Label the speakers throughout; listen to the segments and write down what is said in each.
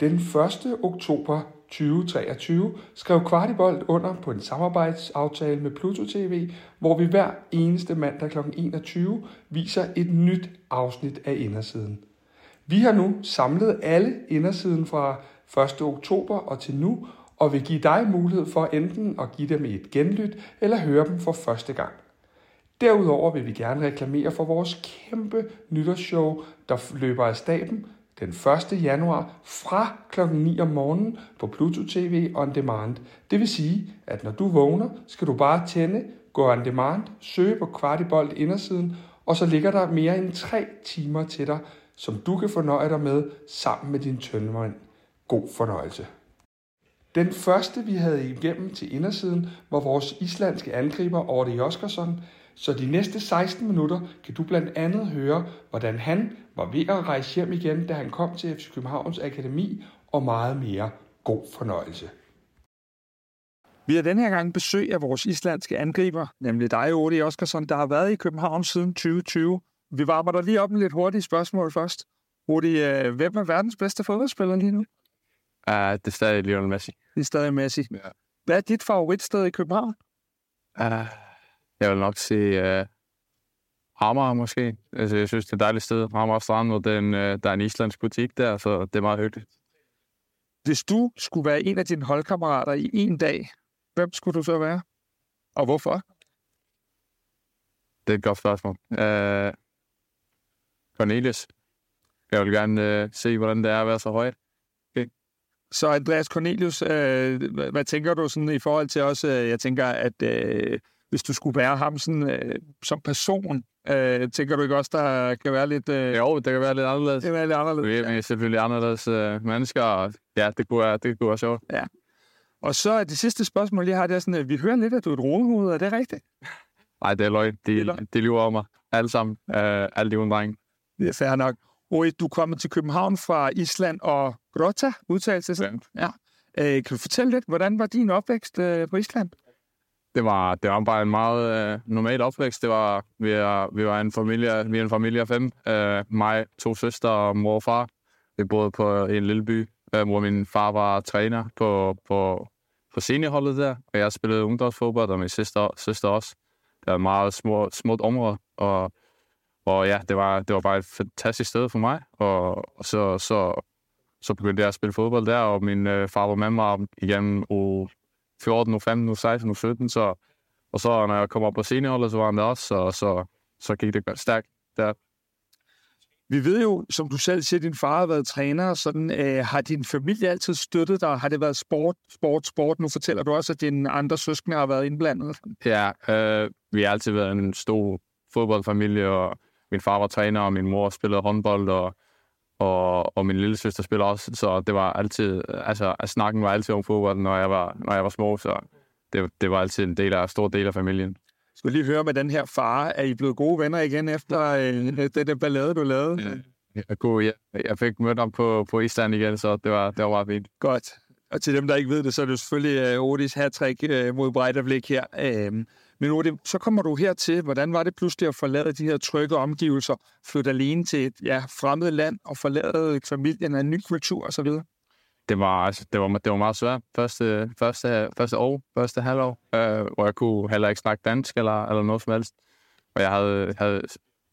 Speaker 1: Den 1. oktober 2023 skrev Kvartibolt under på en samarbejdsaftale med Pluto TV, hvor vi hver eneste mandag kl. 21 viser et nyt afsnit af Indersiden. Vi har nu samlet alle Indersiden fra 1. oktober og til nu, og vil give dig mulighed for enten at give dem et genlyt eller høre dem for første gang. Derudover vil vi gerne reklamere for vores kæmpe nytårsshow, der løber af staben den 1. januar fra kl. 9 om morgenen på Pluto TV On Demand. Det vil sige, at når du vågner, skal du bare tænde, gå on demand, søge på Kvartibolt indersiden, og så ligger der mere end 3 timer til dig, som du kan fornøje dig med sammen med din tøndermand. God fornøjelse. Den første, vi havde igennem til indersiden, var vores islandske angriber Orte Oskarsson, så de næste 16 minutter kan du blandt andet høre, hvordan han var ved at rejse hjem igen, da han kom til FC Københavns Akademi, og meget mere. God fornøjelse.
Speaker 2: Vi har denne her gang besøg af vores islandske angriber, nemlig dig, Odi Oskarsson, der har været i København siden 2020. Vi varmer dig lige op med lidt hurtige spørgsmål først. Odi, øh, hvem er verdens bedste fodboldspiller lige nu?
Speaker 3: Uh, det er stadig Lionel Messi.
Speaker 2: Det er stadig Messi.
Speaker 3: Ja.
Speaker 2: Hvad er dit favoritsted i København?
Speaker 3: Uh, jeg vil nok sige uh, Hammer måske. Altså, jeg synes, det er et dejligt sted. Hammer Strand, og den, uh, der er en islandsk butik der, så det er meget hyggeligt.
Speaker 2: Hvis du skulle være en af dine holdkammerater i en dag, hvem skulle du så være? Og hvorfor?
Speaker 3: Det er et godt spørgsmål. Uh, Cornelius. Jeg vil gerne uh, se, hvordan det er at være så højt.
Speaker 2: Så Andreas Cornelius, øh, hvad, hvad tænker du sådan i forhold til også, øh, jeg tænker, at øh, hvis du skulle være ham sådan, øh, som person, øh, tænker du ikke også, der kan være lidt... Øh,
Speaker 3: Jo, det kan være lidt anderledes.
Speaker 2: det kan være lidt anderledes.
Speaker 3: Vi er selvfølgelig anderledes uh, mennesker, og ja, det kunne være, det kunne være sjovt.
Speaker 2: Og så er det sidste spørgsmål, jeg har, det er sådan, at vi hører lidt, at du er et rodehoved, er det rigtigt?
Speaker 3: Nej, det er løgn. De,
Speaker 2: Det er løgn.
Speaker 3: de lyver om mig. Alle sammen. Uh, alle de unge drenge.
Speaker 2: Det er fair nok. Og du er kommet til København fra Island og Grota, udtalelse sådan. Ja. Øh, kan du fortælle lidt, hvordan var din opvækst øh, på Island?
Speaker 3: Det var, det var bare en meget øh, normal opvækst. Det var, vi, er, vi var en familie, vi er en familie af fem. Øh, mig, to søstre og mor og far. Vi boede på en lille by, øh, hvor min far var træner på, på, på seniorholdet der. Og jeg spillede ungdomsfodbold, og min søster, søster også. Det var et meget små, småt område, og, og ja, det var, det var bare et fantastisk sted for mig. Og, og så, så, så begyndte jeg at spille fodbold der, og min øh, far var med mig igennem 14, u 15, u 16, 17, så, og så når jeg kom op på seniorholdet, så var han der også, og så, så gik det godt stærkt der.
Speaker 2: Vi ved jo, som du selv siger, at din far har været træner, og sådan, øh, har din familie altid støttet dig? Har det været sport, sport, sport? Nu fortæller du også, at dine andre søskende har været indblandet.
Speaker 3: Ja, øh, vi har altid været en stor fodboldfamilie, og min far var træner, og min mor spillede håndbold, og, og, og min lille søster spiller også, så det var altid, altså at snakken var altid om fodbold, når jeg var, når jeg var små, så det, det var altid en del af, en stor del af familien.
Speaker 2: Skal lige høre med den her far. Er I blevet gode venner igen efter øh, den der ballade, du lavede?
Speaker 3: Ja. Jeg, kunne, jeg, jeg fik mødt ham på, på Island igen, så det var, det var meget fint.
Speaker 2: Godt. Og til dem, der ikke ved det, så er det selvfølgelig uh, Odis hat-trick uh, mod Breidablik her. Uh, men Odi, så kommer du hertil. Hvordan var det pludselig at forlade de her trygge omgivelser, flytte alene til et ja, fremmed land og forlade familien af en ny kultur osv.?
Speaker 3: Det var, altså, det var, det var meget svært første, første, første år, første halvår, øh, hvor jeg kunne heller ikke snakke dansk eller, eller noget som helst. Og jeg havde, havde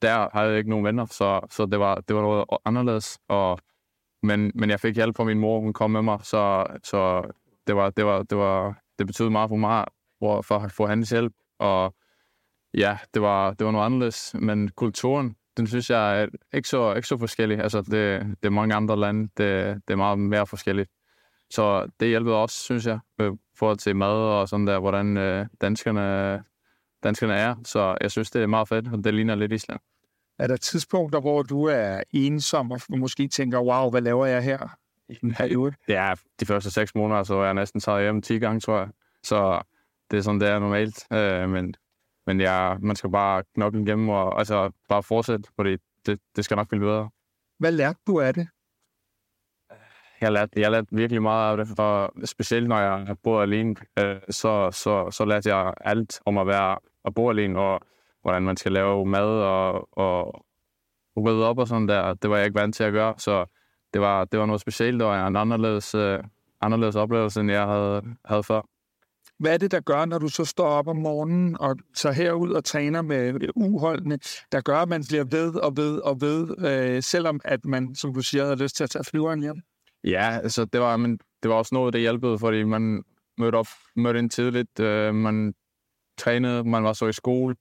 Speaker 3: der havde jeg ikke nogen venner, så, så det, var, det var noget anderledes. Og, men, men jeg fik hjælp fra min mor, hun kom med mig, så, så det, var, det, var, det, var, det betød meget for mig for, for at få hendes hjælp. Og ja, det var, det var noget anderledes, men kulturen, den synes jeg er ikke så, ikke så forskellig. Altså, det, det er mange andre lande, det, det er meget mere forskelligt. Så det hjælpede også, synes jeg, i forhold til mad og sådan der, hvordan øh, danskerne, danskerne er. Så jeg synes, det er meget fedt, og det ligner lidt Island.
Speaker 2: Er der tidspunkter, hvor du er ensom og måske tænker, wow, hvad laver jeg her i den periode?
Speaker 3: Ja, de første seks måneder, så er jeg næsten taget hjem 10 gange, tror jeg. Så det er sådan, det er normalt. Øh, men men ja, man skal bare knokle igennem og altså, bare fortsætte, fordi det, det skal nok blive bedre.
Speaker 2: Hvad lærte du af det?
Speaker 3: Jeg lærte, jeg lærte virkelig meget af det, og specielt når jeg bor alene, øh, så, så, så lærte jeg alt om at være at bo alene, og hvordan man skal lave mad og, og rydde op og sådan der. Det var jeg ikke vant til at gøre, så det var, det var noget specielt, og en anderledes, øh, anderledes oplevelse, end jeg havde, havde før.
Speaker 2: Hvad er det, der gør, når du så står op om morgenen og tager herud og træner med øh, uholdene, der gør, at man bliver ved og ved og ved, øh, selvom at man, som du siger, havde lyst til at tage flyveren hjem?
Speaker 3: Ja, altså det var, men det var også noget, der hjælpede, fordi man mødte op, mødte ind tidligt, øh, man trænede, man var så i skole,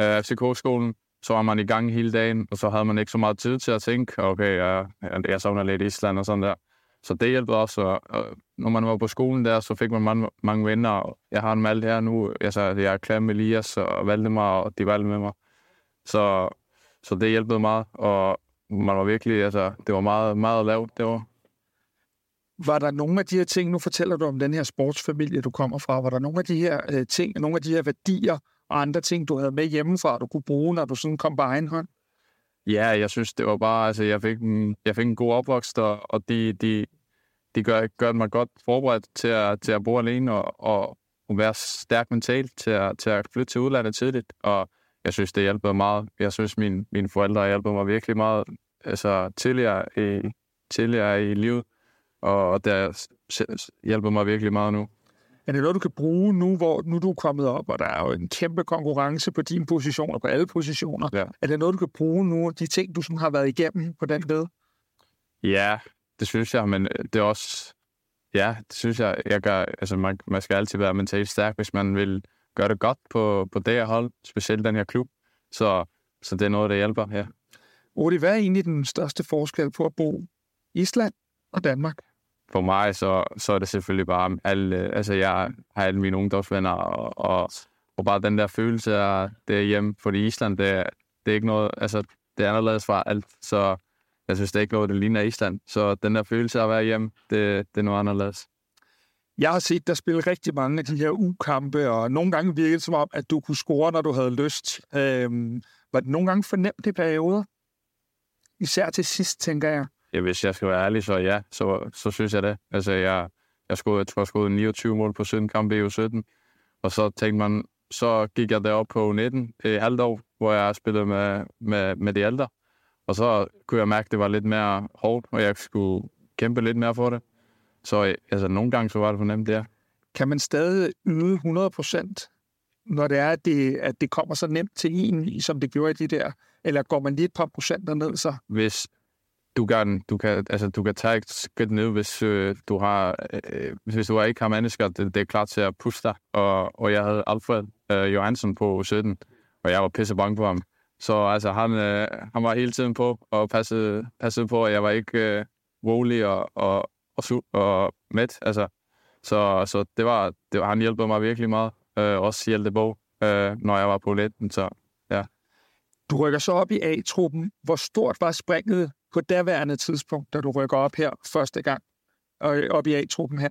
Speaker 3: øh, FCK-skolen, så var man i gang hele dagen, og så havde man ikke så meget tid til at tænke, okay, jeg, jeg savner lidt Island og sådan der. Så det hjælper også, og, og når man var på skolen der, så fik man mange, mange venner, og jeg har en alle her nu, altså, jeg er klar med Elias og Valdemar, og de valgte med mig. Så, så det hjælpede meget, og man var virkelig, altså, det var meget, meget lavt, det var.
Speaker 2: Var der nogle af de her ting, nu fortæller du om den her sportsfamilie, du kommer fra, var der nogle af de her øh, ting, nogle af de her værdier og andre ting, du havde med hjemmefra, du kunne bruge, når du sådan kom på egen hånd?
Speaker 3: Ja, jeg synes, det var bare, altså, jeg fik en, jeg fik en god opvækst, og, og de, de, de gør, gør mig godt forberedt til at, til at bo alene og, og, og være stærk mentalt til at, til at flytte til udlandet tidligt. Og jeg synes, det hjælper meget. Jeg synes, mine, mine forældre hjælper mig virkelig meget altså, tidligere, i, tidligere i livet, og det hjælper mig virkelig meget nu.
Speaker 2: Er det noget, du kan bruge nu, hvor nu du er kommet op, og der er jo en kæmpe konkurrence på din position og på alle positioner? Ja. Er det noget, du kan bruge nu, de ting, du sådan har været igennem på den led?
Speaker 3: Ja, det synes jeg, men det er også... Ja, det synes jeg, jeg gør... Altså, man, man skal altid være mentalt stærk, hvis man vil gøre det godt på, på det her hold, specielt den her klub. Så, så det er noget, der hjælper, ja.
Speaker 2: Odi, hvad er egentlig den største forskel på at bo Island og Danmark?
Speaker 3: For mig, så, så er det selvfølgelig bare alle, øh, altså jeg har alle mine ungdomsvenner, og, og, og bare den der følelse af det hjemme, fordi Island, det, det er ikke noget, altså det er anderledes fra alt, så jeg synes, det er ikke noget, det ligner Island. Så den der følelse af at være hjemme, det, det er noget anderledes.
Speaker 2: Jeg har set dig spille rigtig mange af de her ukampe, og nogle gange virkede det som om, at du kunne score, når du havde lyst. Øhm, var det nogle gange fornemt i perioder? Især til sidst, tænker jeg.
Speaker 3: Ja, hvis jeg skal være ærlig, så ja, så, så synes jeg det. Altså, jeg, jeg, skulle, jeg tror, jeg skulle 29 mål på 17 kampe i U17. Og så tænkte man, så gik jeg derop på 19 i halvt år, hvor jeg spillede med, med, med de ældre. Og så kunne jeg mærke, at det var lidt mere hårdt, og jeg skulle kæmpe lidt mere for det. Så altså, nogle gange så var det fornemt, ja.
Speaker 2: Kan man stadig yde 100 procent, når det er, at det, at det kommer så nemt til en, som det gjorde i de der? Eller går man lige et par procenter ned så?
Speaker 3: Hvis, du kan, du kan, altså, du kan tage et skridt ned, hvis øh, du har, øh, hvis du ikke har mennesker, det, det er klart til at puste dig. Og, og jeg havde Alfred øh, Johansson på 17, og jeg var pisse bange på ham. Så altså, han, øh, han var hele tiden på og passede, passede på, at jeg var ikke øh, rolig og, og, og, og mæt. Altså. Så, så det var, det var, han hjælpede mig virkelig meget. Øh, også Hjelte Bog, øh, når jeg var på lidt. Så.
Speaker 2: Du rykker så op i A-truppen. Hvor stort var springet på daværende tidspunkt, da du rykker op her første gang, og øh, op i A-truppen her?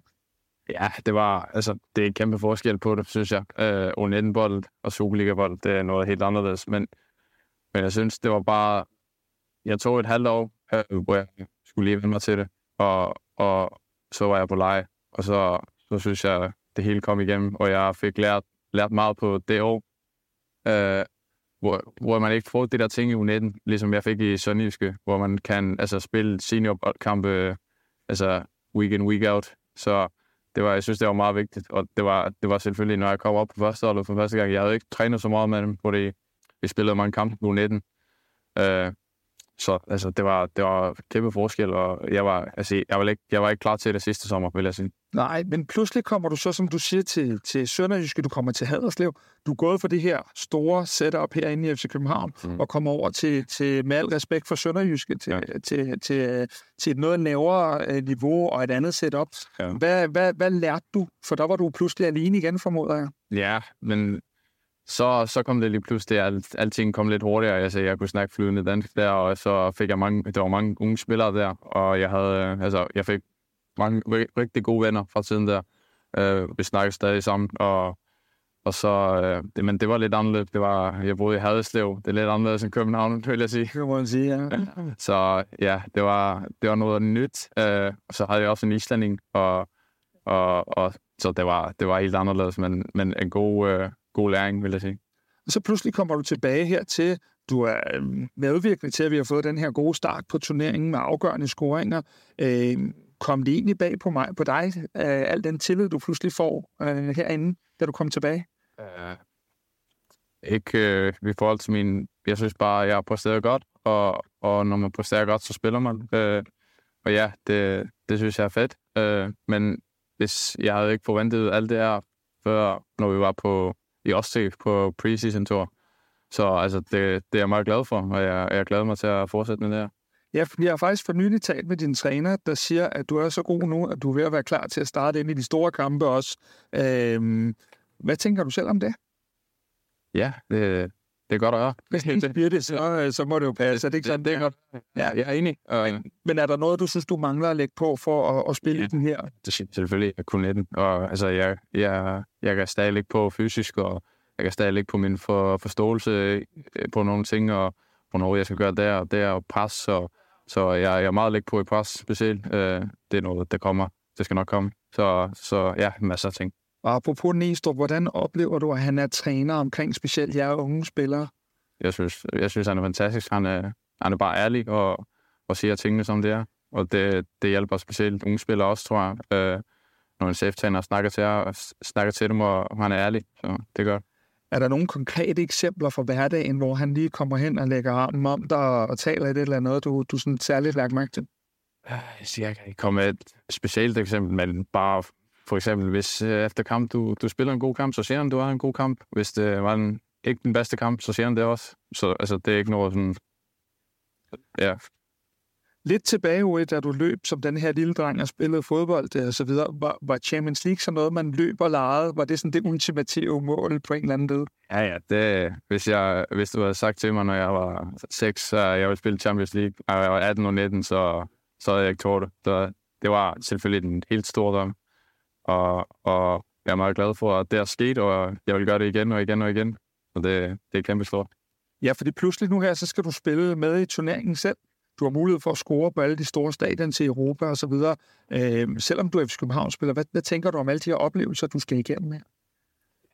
Speaker 3: Ja, det var, altså, det er en kæmpe forskel på det, synes jeg. Øh, U19-bold og Superliga-bold, det er noget helt anderledes, men, men jeg synes, det var bare, jeg tog et halvt år, øh, hvor jeg skulle lige vende mig til det, og, og så var jeg på leje, og så, så synes jeg, det hele kom igennem, og jeg fik lært, lært meget på det år. Øh, hvor, hvor man ikke får det der ting i U19, ligesom jeg fik i Sønderjyske, hvor man kan altså, spille seniorkampe altså, week in, week out. Så det var, jeg synes, det var meget vigtigt, og det var, det var selvfølgelig, når jeg kom op på første hold for første gang, jeg havde ikke trænet så meget med dem, fordi vi spillede mange kampe på U19. Øh, så altså, det var, det var kæmpe forskel, og jeg var, altså, jeg, var ikke, jeg var ikke klar til det sidste sommer, vil jeg sige.
Speaker 2: Nej, men pludselig kommer du så, som du siger, til, til Sønderjyske, du kommer til Haderslev. Du er gået for det her store setup herinde i FC København, mm. og kommer over til, til, med al respekt for Sønderjyske, til, ja. til, til, til, til et noget lavere øh, niveau og et andet setup. Ja. Hvad, hvad, hvad lærte du? For der var du pludselig alene igen, formoder jeg.
Speaker 3: Ja, men så, så kom det lige pludselig, at alting kom lidt hurtigere. Altså, jeg kunne snakke flydende dansk der, og så fik jeg mange, der var mange unge spillere der, og jeg havde, altså, jeg fik mange rigtig gode venner fra tiden der. Uh, vi snakkede stadig sammen, og, og så, uh, det, men det var lidt anderledes. Det var, jeg boede i Haderslev. Det er lidt anderledes end København, vil jeg sige.
Speaker 2: Det må man sige, ja.
Speaker 3: så ja, det var, det var noget nyt. Og så havde jeg også en islanding, og, og, og så det var, det var helt anderledes, men, men en god, uh, god læring, vil jeg sige.
Speaker 2: Og så pludselig kommer du tilbage her til, du er øhm, medvirkende til, at vi har fået den her gode start på turneringen med afgørende scoringer. Øh, kom det egentlig bag på mig, på dig, øh, al den tillid, du pludselig får øh, herinde, da du kom tilbage? Uh,
Speaker 3: ikke øh, i forhold til min... Jeg synes bare, jeg har præsteret godt, og, og når man præsterer godt, så spiller man. Øh, og ja, det, det synes jeg er fedt. Øh, men hvis jeg havde ikke forventet alt det her, før når vi var på i Ostsee på preseason tour. Så altså, det, det er jeg meget glad for, og jeg, jeg glæder mig til at fortsætte med det her.
Speaker 2: Ja, jeg har faktisk for nylig talt med din træner, der siger, at du er så god nu, at du er ved at være klar til at starte ind i de store kampe også. Øhm, hvad tænker du selv om det?
Speaker 3: Ja, det, det er godt at høre.
Speaker 2: Hvis det bliver det, så, så må det jo passe. Er det ikke sådan?
Speaker 3: Det er godt. Ja, jeg er enig.
Speaker 2: Men, men er der noget, du synes, du mangler at lægge på for at, at spille ja, den her?
Speaker 3: Det er selvfølgelig at kunne den. Og altså, jeg, jeg, jeg kan stadig lægge på fysisk, og jeg kan stadig lægge på min for, forståelse øh, på nogle ting, og hvornår jeg skal gøre der og der, og pres. Og, så jeg, jeg er meget lægge på i pres specielt. Øh, det er noget, der kommer. Det skal nok komme. Så, så ja, masser af ting.
Speaker 2: Og apropos Næstrup, hvordan oplever du, at han er træner omkring specielt jer unge spillere?
Speaker 3: Jeg synes, jeg synes han er fantastisk. Han er, han er bare ærlig og, og siger tingene, som det er. Og det, det hjælper specielt unge spillere også, tror jeg. Øh, når en cheftræner snakker til, jer, snakker til dem, og han er ærlig. Så det gør
Speaker 2: Er der nogle konkrete eksempler fra hverdagen, hvor han lige kommer hen og lægger armen om dig og taler i det eller noget, du, du sådan særligt lagt mærke til?
Speaker 3: Jeg kan ikke komme med et specielt eksempel, men bare for eksempel, hvis øh, efter kamp, du, du spiller en god kamp, så ser han, du har en god kamp. Hvis det var en, ikke den bedste kamp, så ser han det også. Så altså, det er ikke noget sådan... Ja.
Speaker 2: Lidt tilbage, Uwe, da du løb som den her lille dreng og spillede fodbold og så videre, var, var Champions League så noget, man løb og legede? Var det sådan det ultimative mål på en eller anden led?
Speaker 3: Ja, ja. Det, hvis, jeg, hvis du havde sagt til mig, når jeg var 6, så jeg ville spille Champions League, og jeg var 18 og 19, så, så havde jeg ikke tårt det. Så det var selvfølgelig en helt stor drøm og, og jeg er meget glad for, at det er sket, og jeg vil gøre det igen og igen og igen. Så det, det er kæmpe stort.
Speaker 2: Ja, fordi pludselig nu her, så skal du spille med i turneringen selv. Du har mulighed for at score på alle de store stadion til Europa og så videre. Øh, selvom du er FC København-spiller, hvad, hvad tænker du om alle de her oplevelser, du skal igennem her?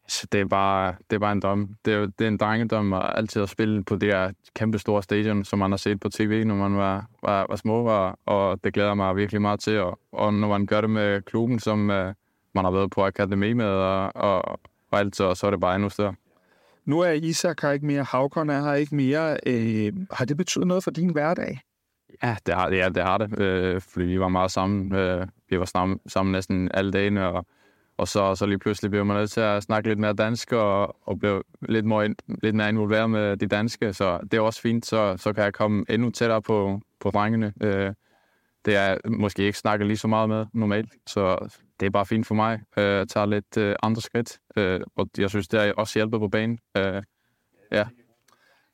Speaker 3: Så det er bare, det er bare en drøm. Det er, det er en drengedrøm at altid at spille på det her kæmpe store stadion, som man har set på tv, når man var, var, var små, og, og det glæder mig virkelig meget til. Og, og når man gør det med klubben, som uh, man har været på akademi med, og, og, og alt, så, så er det bare endnu større.
Speaker 2: Nu er Isak her ikke mere, Havkon er her ikke mere. Øh, har det betydet noget for din hverdag?
Speaker 3: Ja, det har, ja, det, har det, øh, fordi vi var meget sammen. Øh, vi var sammen, sammen næsten alle dagene, og og så, så lige pludselig blev man nødt til at snakke lidt mere dansk, og, og blev lidt mere, lidt mere involveret med de danske, så det er også fint, så, så kan jeg komme endnu tættere på, på drengene. Øh, det er måske ikke snakke lige så meget med normalt, så det er bare fint for mig øh, at tage lidt øh, andre skridt, øh, og jeg synes, det er også hjælper på banen. Øh, ja.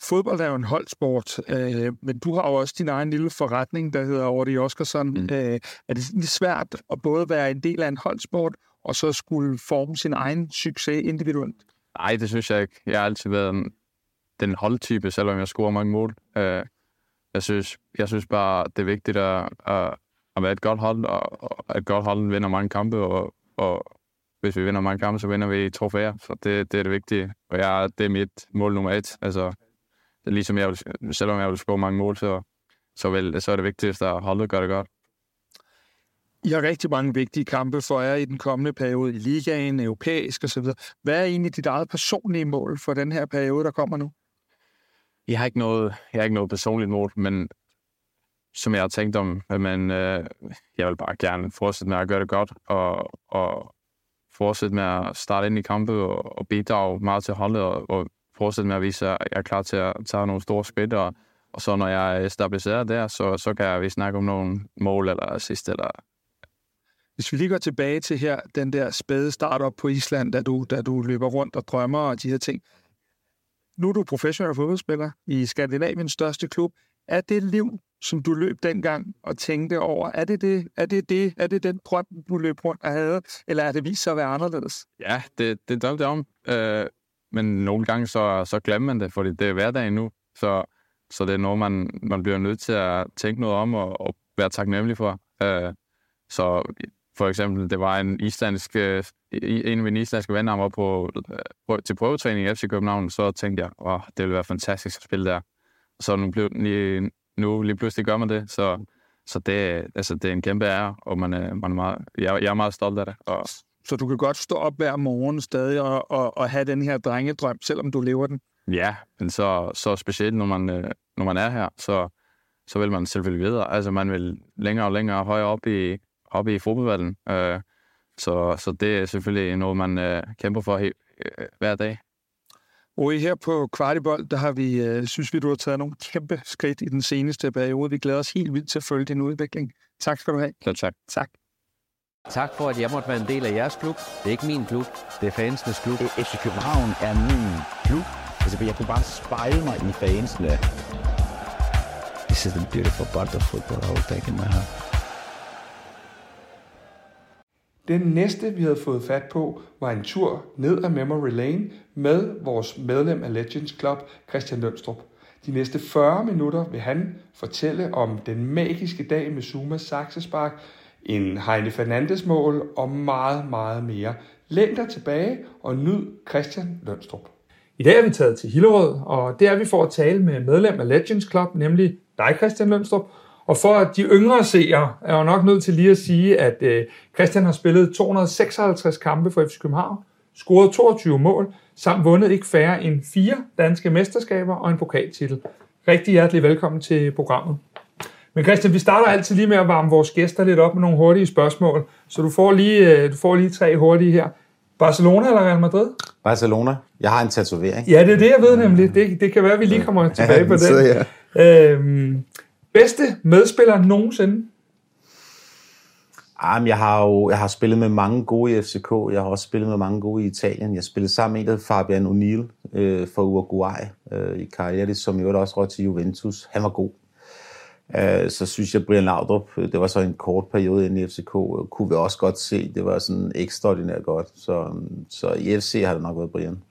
Speaker 2: Fodbold er jo en holdsport, øh, men du har jo også din egen lille forretning, der hedder Ordi Oskarsson. Mm. Øh, er det svært at både være en del af en holdsport og så skulle forme sin egen succes individuelt?
Speaker 3: Nej, det synes jeg ikke. Jeg har altid været den holdtype, selvom jeg scorer mange mål. Øh, jeg synes, jeg synes bare, det er vigtigt at, at, at være et godt hold, og, og et godt hold vinder mange kampe, og, og hvis vi vinder mange kampe, så vinder vi trofæer. Så det, det er det vigtige. Og jeg, det er mit mål nummer et. Altså, det ligesom jeg vil, selvom jeg vil score mange mål, så, så, vil, så er det vigtigste, at holdet gør det godt.
Speaker 2: I har rigtig mange vigtige kampe for jer i den kommende periode i ligaen, europæisk osv. Hvad er egentlig dit eget personlige mål for den her periode, der kommer nu?
Speaker 3: Jeg har ikke noget, jeg har ikke noget personligt mål, men som jeg har tænkt om, at man, øh, jeg vil bare gerne fortsætte med at gøre det godt, og, og fortsætte med at starte ind i kampe og, og bidrage meget til holdet, og, og fortsætte med at vise, at jeg er klar til at tage nogle store skridt, og, og så når jeg er stabiliseret der, så, så kan vi snakke om nogle mål eller assist eller
Speaker 2: hvis vi lige går tilbage til her, den der spæde startup på Island, da du, da du løber rundt og drømmer og de her ting. Nu er du professionel fodboldspiller i Skandinaviens største klub. Er det liv, som du løb dengang og tænkte over, er det det, er det, det, er det den drøm, du løb rundt og havde, eller er det vist sig at være anderledes?
Speaker 3: Ja, det, det drømte jeg om. Øh, men nogle gange så, så glemmer man det, fordi det er hverdagen nu. Så, så det er noget, man, man bliver nødt til at tænke noget om og, og være taknemmelig for. Øh, så for eksempel, det var en islandsk, øh, en af mine islandske venner, var på, på, til prøvetræning i FC København, så tænkte jeg, åh, det ville være fantastisk at spille der. Så nu, blev, lige, nu lige pludselig gør man det, så, så det, altså, det er en kæmpe ære, og man er, man er meget, jeg, jeg er meget stolt af det. Og...
Speaker 4: Så du kan godt stå op hver morgen stadig og, og, og have den her drengedrøm, selvom du lever den?
Speaker 3: Ja, men så, så specielt, når man, øh, når man er her, så, så vil man selvfølgelig videre. Altså, man vil længere og længere højere op i, op i fodboldverdenen. Øh, så, så det er selvfølgelig noget, man øh, kæmper for he, øh, hver dag.
Speaker 4: Og her på Kvartibold, der har vi, øh, synes vi, du har taget nogle kæmpe skridt i den seneste periode. Vi glæder os helt vildt til at følge din udvikling. Tak skal du have.
Speaker 3: Ja, tak.
Speaker 4: Tak.
Speaker 5: Tak for, at jeg måtte være en del af jeres klub. Det er ikke min klub, det er fansenes klub.
Speaker 6: FC København er min klub. Altså, jeg kunne bare spejle mig i fansene.
Speaker 5: This is the beautiful part of football I will take in my heart.
Speaker 1: Den næste, vi havde fået fat på, var en tur ned ad Memory Lane med vores medlem af Legends Club, Christian Lønstrup. De næste 40 minutter vil han fortælle om den magiske dag med Zuma Saxespark, en Heine Fernandes mål og meget, meget mere. Læn dig tilbage og nyd Christian Lønstrup.
Speaker 2: I dag er vi taget til Hillerød, og det er vi for at tale med medlem af Legends Club, nemlig dig, Christian Lønstrup. Og for at de yngre seere er jo nok nødt til lige at sige, at øh, Christian har spillet 256 kampe for FC København, scoret 22 mål, samt vundet ikke færre end fire danske mesterskaber og en pokaltitel. Rigtig hjertelig velkommen til programmet. Men Christian, vi starter altid lige med at varme vores gæster lidt op med nogle hurtige spørgsmål, så du får lige, øh, du får lige tre hurtige her. Barcelona eller Real Madrid?
Speaker 7: Barcelona. Jeg har en tatovering.
Speaker 2: Ja, det er det, jeg ved nemlig. Det, det kan være, at vi lige kommer tilbage på
Speaker 7: så
Speaker 2: den.
Speaker 7: ja.
Speaker 2: Øhm, bedste medspiller nogensinde?
Speaker 7: Jamen, jeg har jo jeg har spillet med mange gode i FCK. Jeg har også spillet med mange gode i Italien. Jeg spillede sammen med en, der Fabian O'Neill øh, fra Uruguay øh, i karriere, som jo også røg til Juventus. Han var god. Øh, så synes jeg, Brian Laudrup, øh, det var så en kort periode inde i FCK, øh, kunne vi også godt se. Det var sådan ekstraordinært godt. Så, så i FC har det nok været Brian.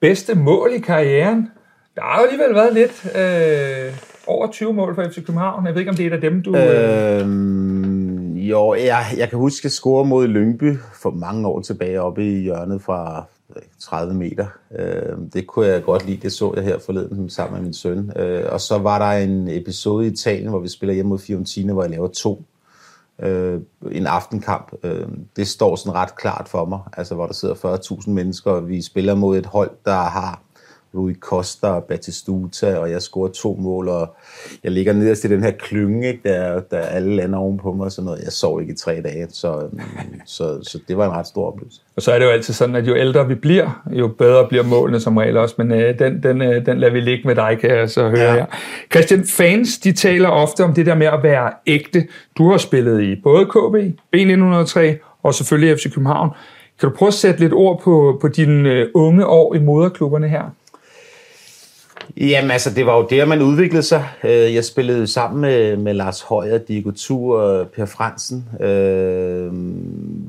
Speaker 2: Bedste mål i karrieren? Der har jo alligevel været lidt øh, over 20 mål for FC København. Jeg ved ikke, om det er et af dem, du... Øh...
Speaker 7: Øhm, jo, jeg, jeg kan huske, at jeg score mod Lyngby for mange år tilbage oppe i hjørnet fra øh, 30 meter. Øh, det kunne jeg godt lide. Det så jeg her forleden sammen med min søn. Øh, og så var der en episode i Italien, hvor vi spiller hjemme mod Fiorentina, hvor jeg laver to. Øh, en aftenkamp. Øh, det står sådan ret klart for mig. Altså, hvor der sidder 40.000 mennesker, og vi spiller mod et hold, der har Rui Costa og Batistuta, og jeg scorer to mål, og jeg ligger nederst i den her klynge, ikke, der, der alle lander ovenpå mig og sådan noget. Jeg sov ikke i tre dage, så, så, så det var en ret stor oplevelse.
Speaker 2: Og så er det jo altid sådan, at jo ældre vi bliver, jo bedre bliver målene som regel også. Men øh, den, den, øh, den lader vi ligge med dig, kan jeg så høre
Speaker 7: Ja.
Speaker 2: her. Christian, fans de taler ofte om det der med at være ægte. Du har spillet i både KB, B1903 og selvfølgelig FC København. Kan du prøve at sætte lidt ord på, på dine øh, unge år i moderklubberne her?
Speaker 7: Jamen altså, det var jo der, man udviklede sig. Øh, jeg spillede sammen med, med Lars Højer, Diego Tur og Per Fransen. Øh,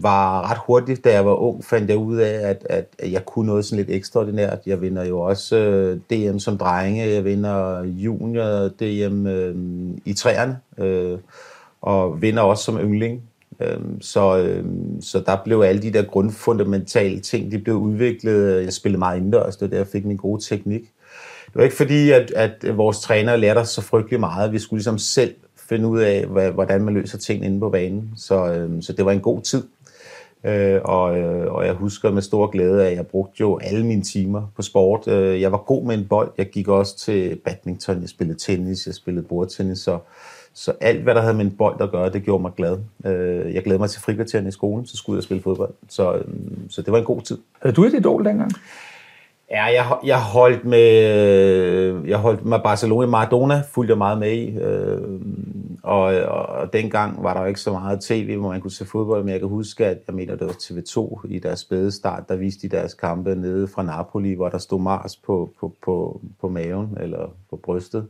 Speaker 7: var ret hurtigt, da jeg var ung, fandt jeg ud af, at, at jeg kunne noget sådan lidt ekstraordinært. Jeg vinder jo også øh, DM som drenge, jeg vinder junior DM øh, i træerne, øh, og vinder også som yngling. Øh, så, øh, så der blev alle de der grundfundamentale ting, de blev udviklet. Jeg spillede meget indendørs, det var der, jeg fik min gode teknik. Det var ikke fordi, at, at vores træner lærte os så frygtelig meget. Vi skulle ligesom selv finde ud af, hvad, hvordan man løser ting inde på banen. Så, øh, så det var en god tid. Øh, og, øh, og jeg husker med stor glæde, at jeg brugte jo alle mine timer på sport. Øh, jeg var god med en bold. Jeg gik også til badminton, jeg spillede tennis, jeg spillede bordtennis. Så, så alt, hvad der havde med en bold at gøre, det gjorde mig glad. Øh, jeg glædede mig til frikvarteren i skolen, så skulle jeg spille fodbold. Så, øh, så det var en god tid.
Speaker 2: Havde du et idol dengang?
Speaker 7: Ja, jeg, jeg holdt med jeg holdt med Barcelona Maradona, fulgte jeg meget med i. Øh, og, og, og dengang var der jo ikke så meget tv, hvor man kunne se fodbold, men jeg kan huske, at jeg mener, det var TV2 i deres spæde start, der viste de deres kampe nede fra Napoli, hvor der stod Mars på, på, på, på maven eller på brystet.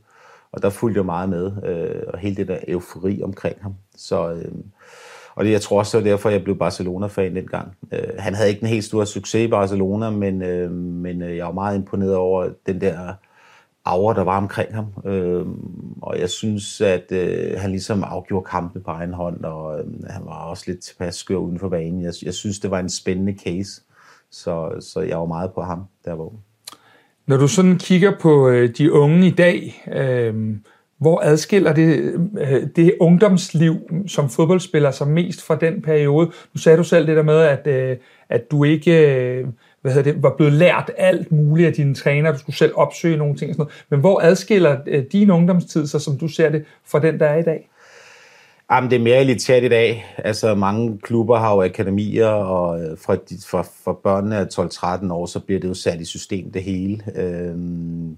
Speaker 7: Og der fulgte jeg meget med, øh, og hele det der eufori omkring ham. Så, øh, og det, jeg tror også, det var derfor, jeg blev Barcelona-fan dengang. Øh, han havde ikke den helt store succes i Barcelona, men, øh, men øh, jeg var meget imponeret over den der aura, der var omkring ham. Øh, og jeg synes, at øh, han ligesom afgjorde kampen på egen hånd, og øh, han var også lidt tilpas skør uden for banen. Jeg, jeg synes, det var en spændende case, så, så jeg var meget på ham, der var
Speaker 2: Når du sådan kigger på øh, de unge i dag, øh, hvor adskiller det, øh, det ungdomsliv som fodboldspiller sig mest fra den periode? Nu sagde du selv det der med, at, øh, at du ikke øh, hvad hedder det, var blevet lært alt muligt af dine træner, du skulle selv opsøge nogle ting og sådan noget. Men hvor adskiller din ungdomstid sig, som du ser det, fra den, der er i dag?
Speaker 7: Jamen, det er mere elitært i dag. Altså, mange klubber har jo akademier, og øh, fra, fra, fra børnene af 12-13 år, så bliver det jo sat i system det hele. Øhm,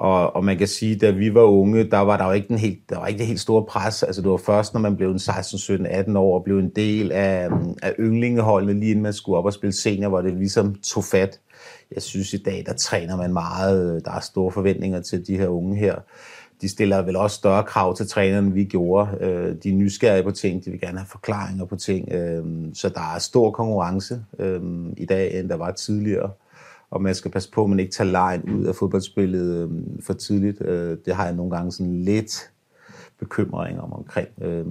Speaker 7: og, og man kan sige, da vi var unge, der var der jo ikke, den helt, der var ikke det helt store pres. Altså det var først, når man blev en 16, 17, 18 år og blev en del af, af yndlingeholdene, lige inden man skulle op og spille senior, hvor det ligesom tog fat. Jeg synes i dag, der træner man meget. Der er store forventninger til de her unge her. De stiller vel også større krav til træneren, end vi gjorde. Øh, de er nysgerrige på ting, de vil gerne have forklaringer på ting. Øh, så der er stor konkurrence øh, i dag, end der var tidligere og man skal passe på, at man ikke tager lejen ud af fodboldspillet øh, for tidligt. Øh, det har jeg nogle gange sådan lidt bekymring om omkring. Øh,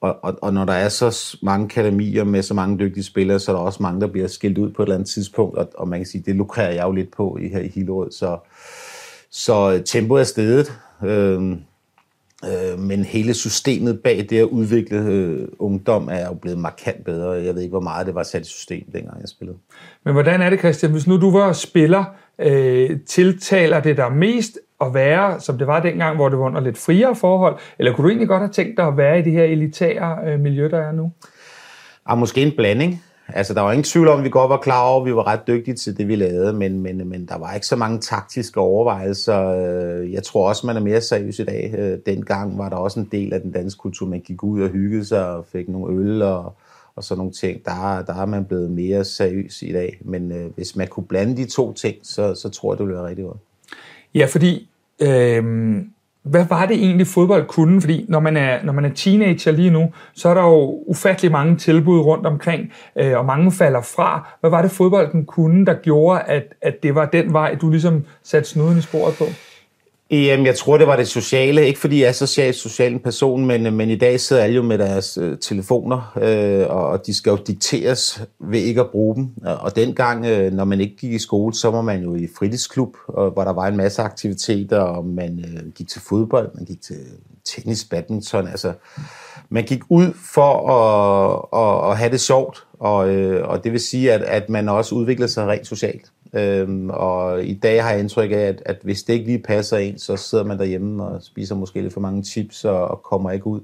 Speaker 7: og, og, og når der er så mange akademier med så mange dygtige spillere, så er der også mange, der bliver skilt ud på et eller andet tidspunkt, og, og man kan sige, det lukrer jeg jo lidt på i, her i Hillerød. Så, så øh, tempoet er stedet. Øh, Øh, men hele systemet bag det at udvikle øh, ungdom er jo blevet markant bedre. Jeg ved ikke, hvor meget det var sat i system, dengang jeg spillede.
Speaker 2: Men hvordan er det, Christian? Hvis nu du var spiller, øh, tiltaler det dig mest at være, som det var dengang, hvor det var under lidt friere forhold? Eller kunne du egentlig godt have tænkt dig at være i det her elitære øh, miljø, der er nu?
Speaker 7: Ja, ah, måske en blanding. Altså, der var ingen tvivl om, at vi godt var klar over, at vi var ret dygtige til det, vi lavede, men, men, men der var ikke så mange taktiske overvejelser. Øh, jeg tror også, man er mere seriøs i dag. Øh, dengang var der også en del af den danske kultur, man gik ud og hyggede sig og fik nogle øl og, og sådan nogle ting. Der, der er man blevet mere seriøs i dag. Men øh, hvis man kunne blande de to ting, så, så tror jeg, det ville være rigtig godt.
Speaker 2: Ja, fordi... Øh hvad var det egentlig fodbold kunne? Fordi når man er, når man er teenager lige nu, så er der jo ufattelig mange tilbud rundt omkring, øh, og mange falder fra. Hvad var det fodbolden kunne, der gjorde, at, at det var den vej, du ligesom satte snuden i sporet på?
Speaker 7: Jamen, jeg tror, det var det sociale. Ikke fordi jeg er så social en person, men, men i dag sidder alle jo med deres øh, telefoner, øh, og de skal jo dikteres ved ikke at bruge dem. Og dengang, øh, når man ikke gik i skole, så var man jo i fritidsklub, og, hvor der var en masse aktiviteter, og man øh, gik til fodbold, man gik til tennis, badminton. Altså, man gik ud for at, at, at have det sjovt, og, øh, og det vil sige, at, at man også udviklede sig rent socialt. Øhm, og i dag har jeg indtryk af, at, at hvis det ikke lige passer ind, så sidder man derhjemme og spiser måske lidt for mange chips og, og kommer ikke ud.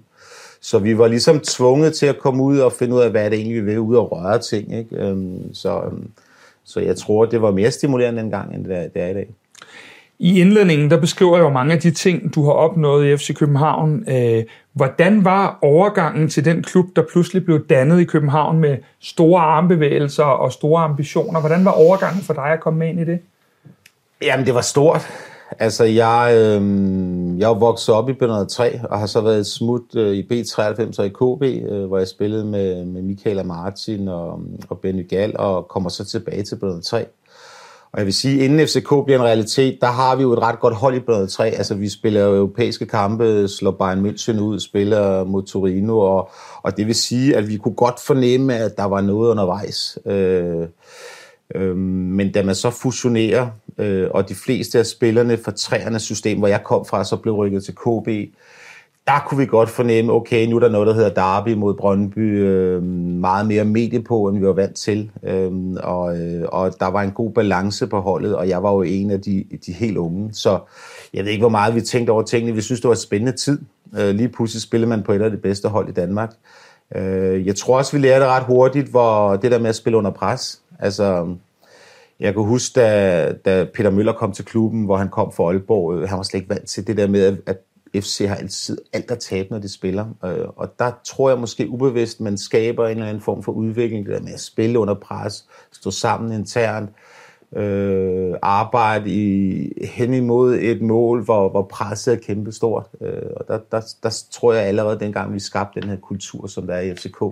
Speaker 7: Så vi var ligesom tvunget til at komme ud og finde ud af, hvad det egentlig vi vil, ud og røre ting. Ikke? Øhm, så, øhm, så jeg tror, det var mere stimulerende dengang, end det er, det er i dag.
Speaker 2: I indledningen, der beskriver jeg jo mange af de ting, du har opnået i FC København. Øh, hvordan var overgangen til den klub, der pludselig blev dannet i København med store armbevægelser og store ambitioner? Hvordan var overgangen for dig at komme med ind i det?
Speaker 7: Jamen, det var stort. Altså, jeg, øh, jeg er vokset op i B3 og har så været et smut øh, i B93 og i KB, øh, hvor jeg spillede med, med Michael og Martin og, og Benny Gall, og kommer så tilbage til B3. Og jeg vil sige, inden FCK bliver en realitet, der har vi jo et ret godt hold i bladet 3. Altså, vi spiller jo europæiske kampe, slår Bayern München ud, spiller mod Torino, og, og det vil sige, at vi kunne godt fornemme, at der var noget undervejs. Øh, øh, men da man så fusionerer, øh, og de fleste af spillerne fra træernes system, hvor jeg kom fra, så blev rykket til KB, der kunne vi godt fornemme, okay, nu er der noget, der hedder Derby mod Brøndby, øh, meget mere medie på, end vi var vant til, øh, og, øh, og der var en god balance på holdet, og jeg var jo en af de, de helt unge, så jeg ved ikke, hvor meget vi tænkte over tingene. Vi synes, det var en spændende tid. Øh, lige pludselig spillede man på et af de bedste hold i Danmark. Øh, jeg tror også, vi lærte ret hurtigt, hvor det der med at spille under pres, altså... Jeg kan huske, da, da Peter Møller kom til klubben, hvor han kom fra Aalborg, øh, han var slet ikke vant til det der med, at FC har altid alt at tabe, når de spiller. Øh, og der tror jeg måske ubevidst, man skaber en eller anden form for udvikling, det der med at spille under pres, stå sammen internt, øh, arbejde i, hen imod et mål, hvor, hvor presset er kæmpestort. Øh, og der, der, der tror jeg allerede dengang, vi skabte den her kultur, som der er i FCK,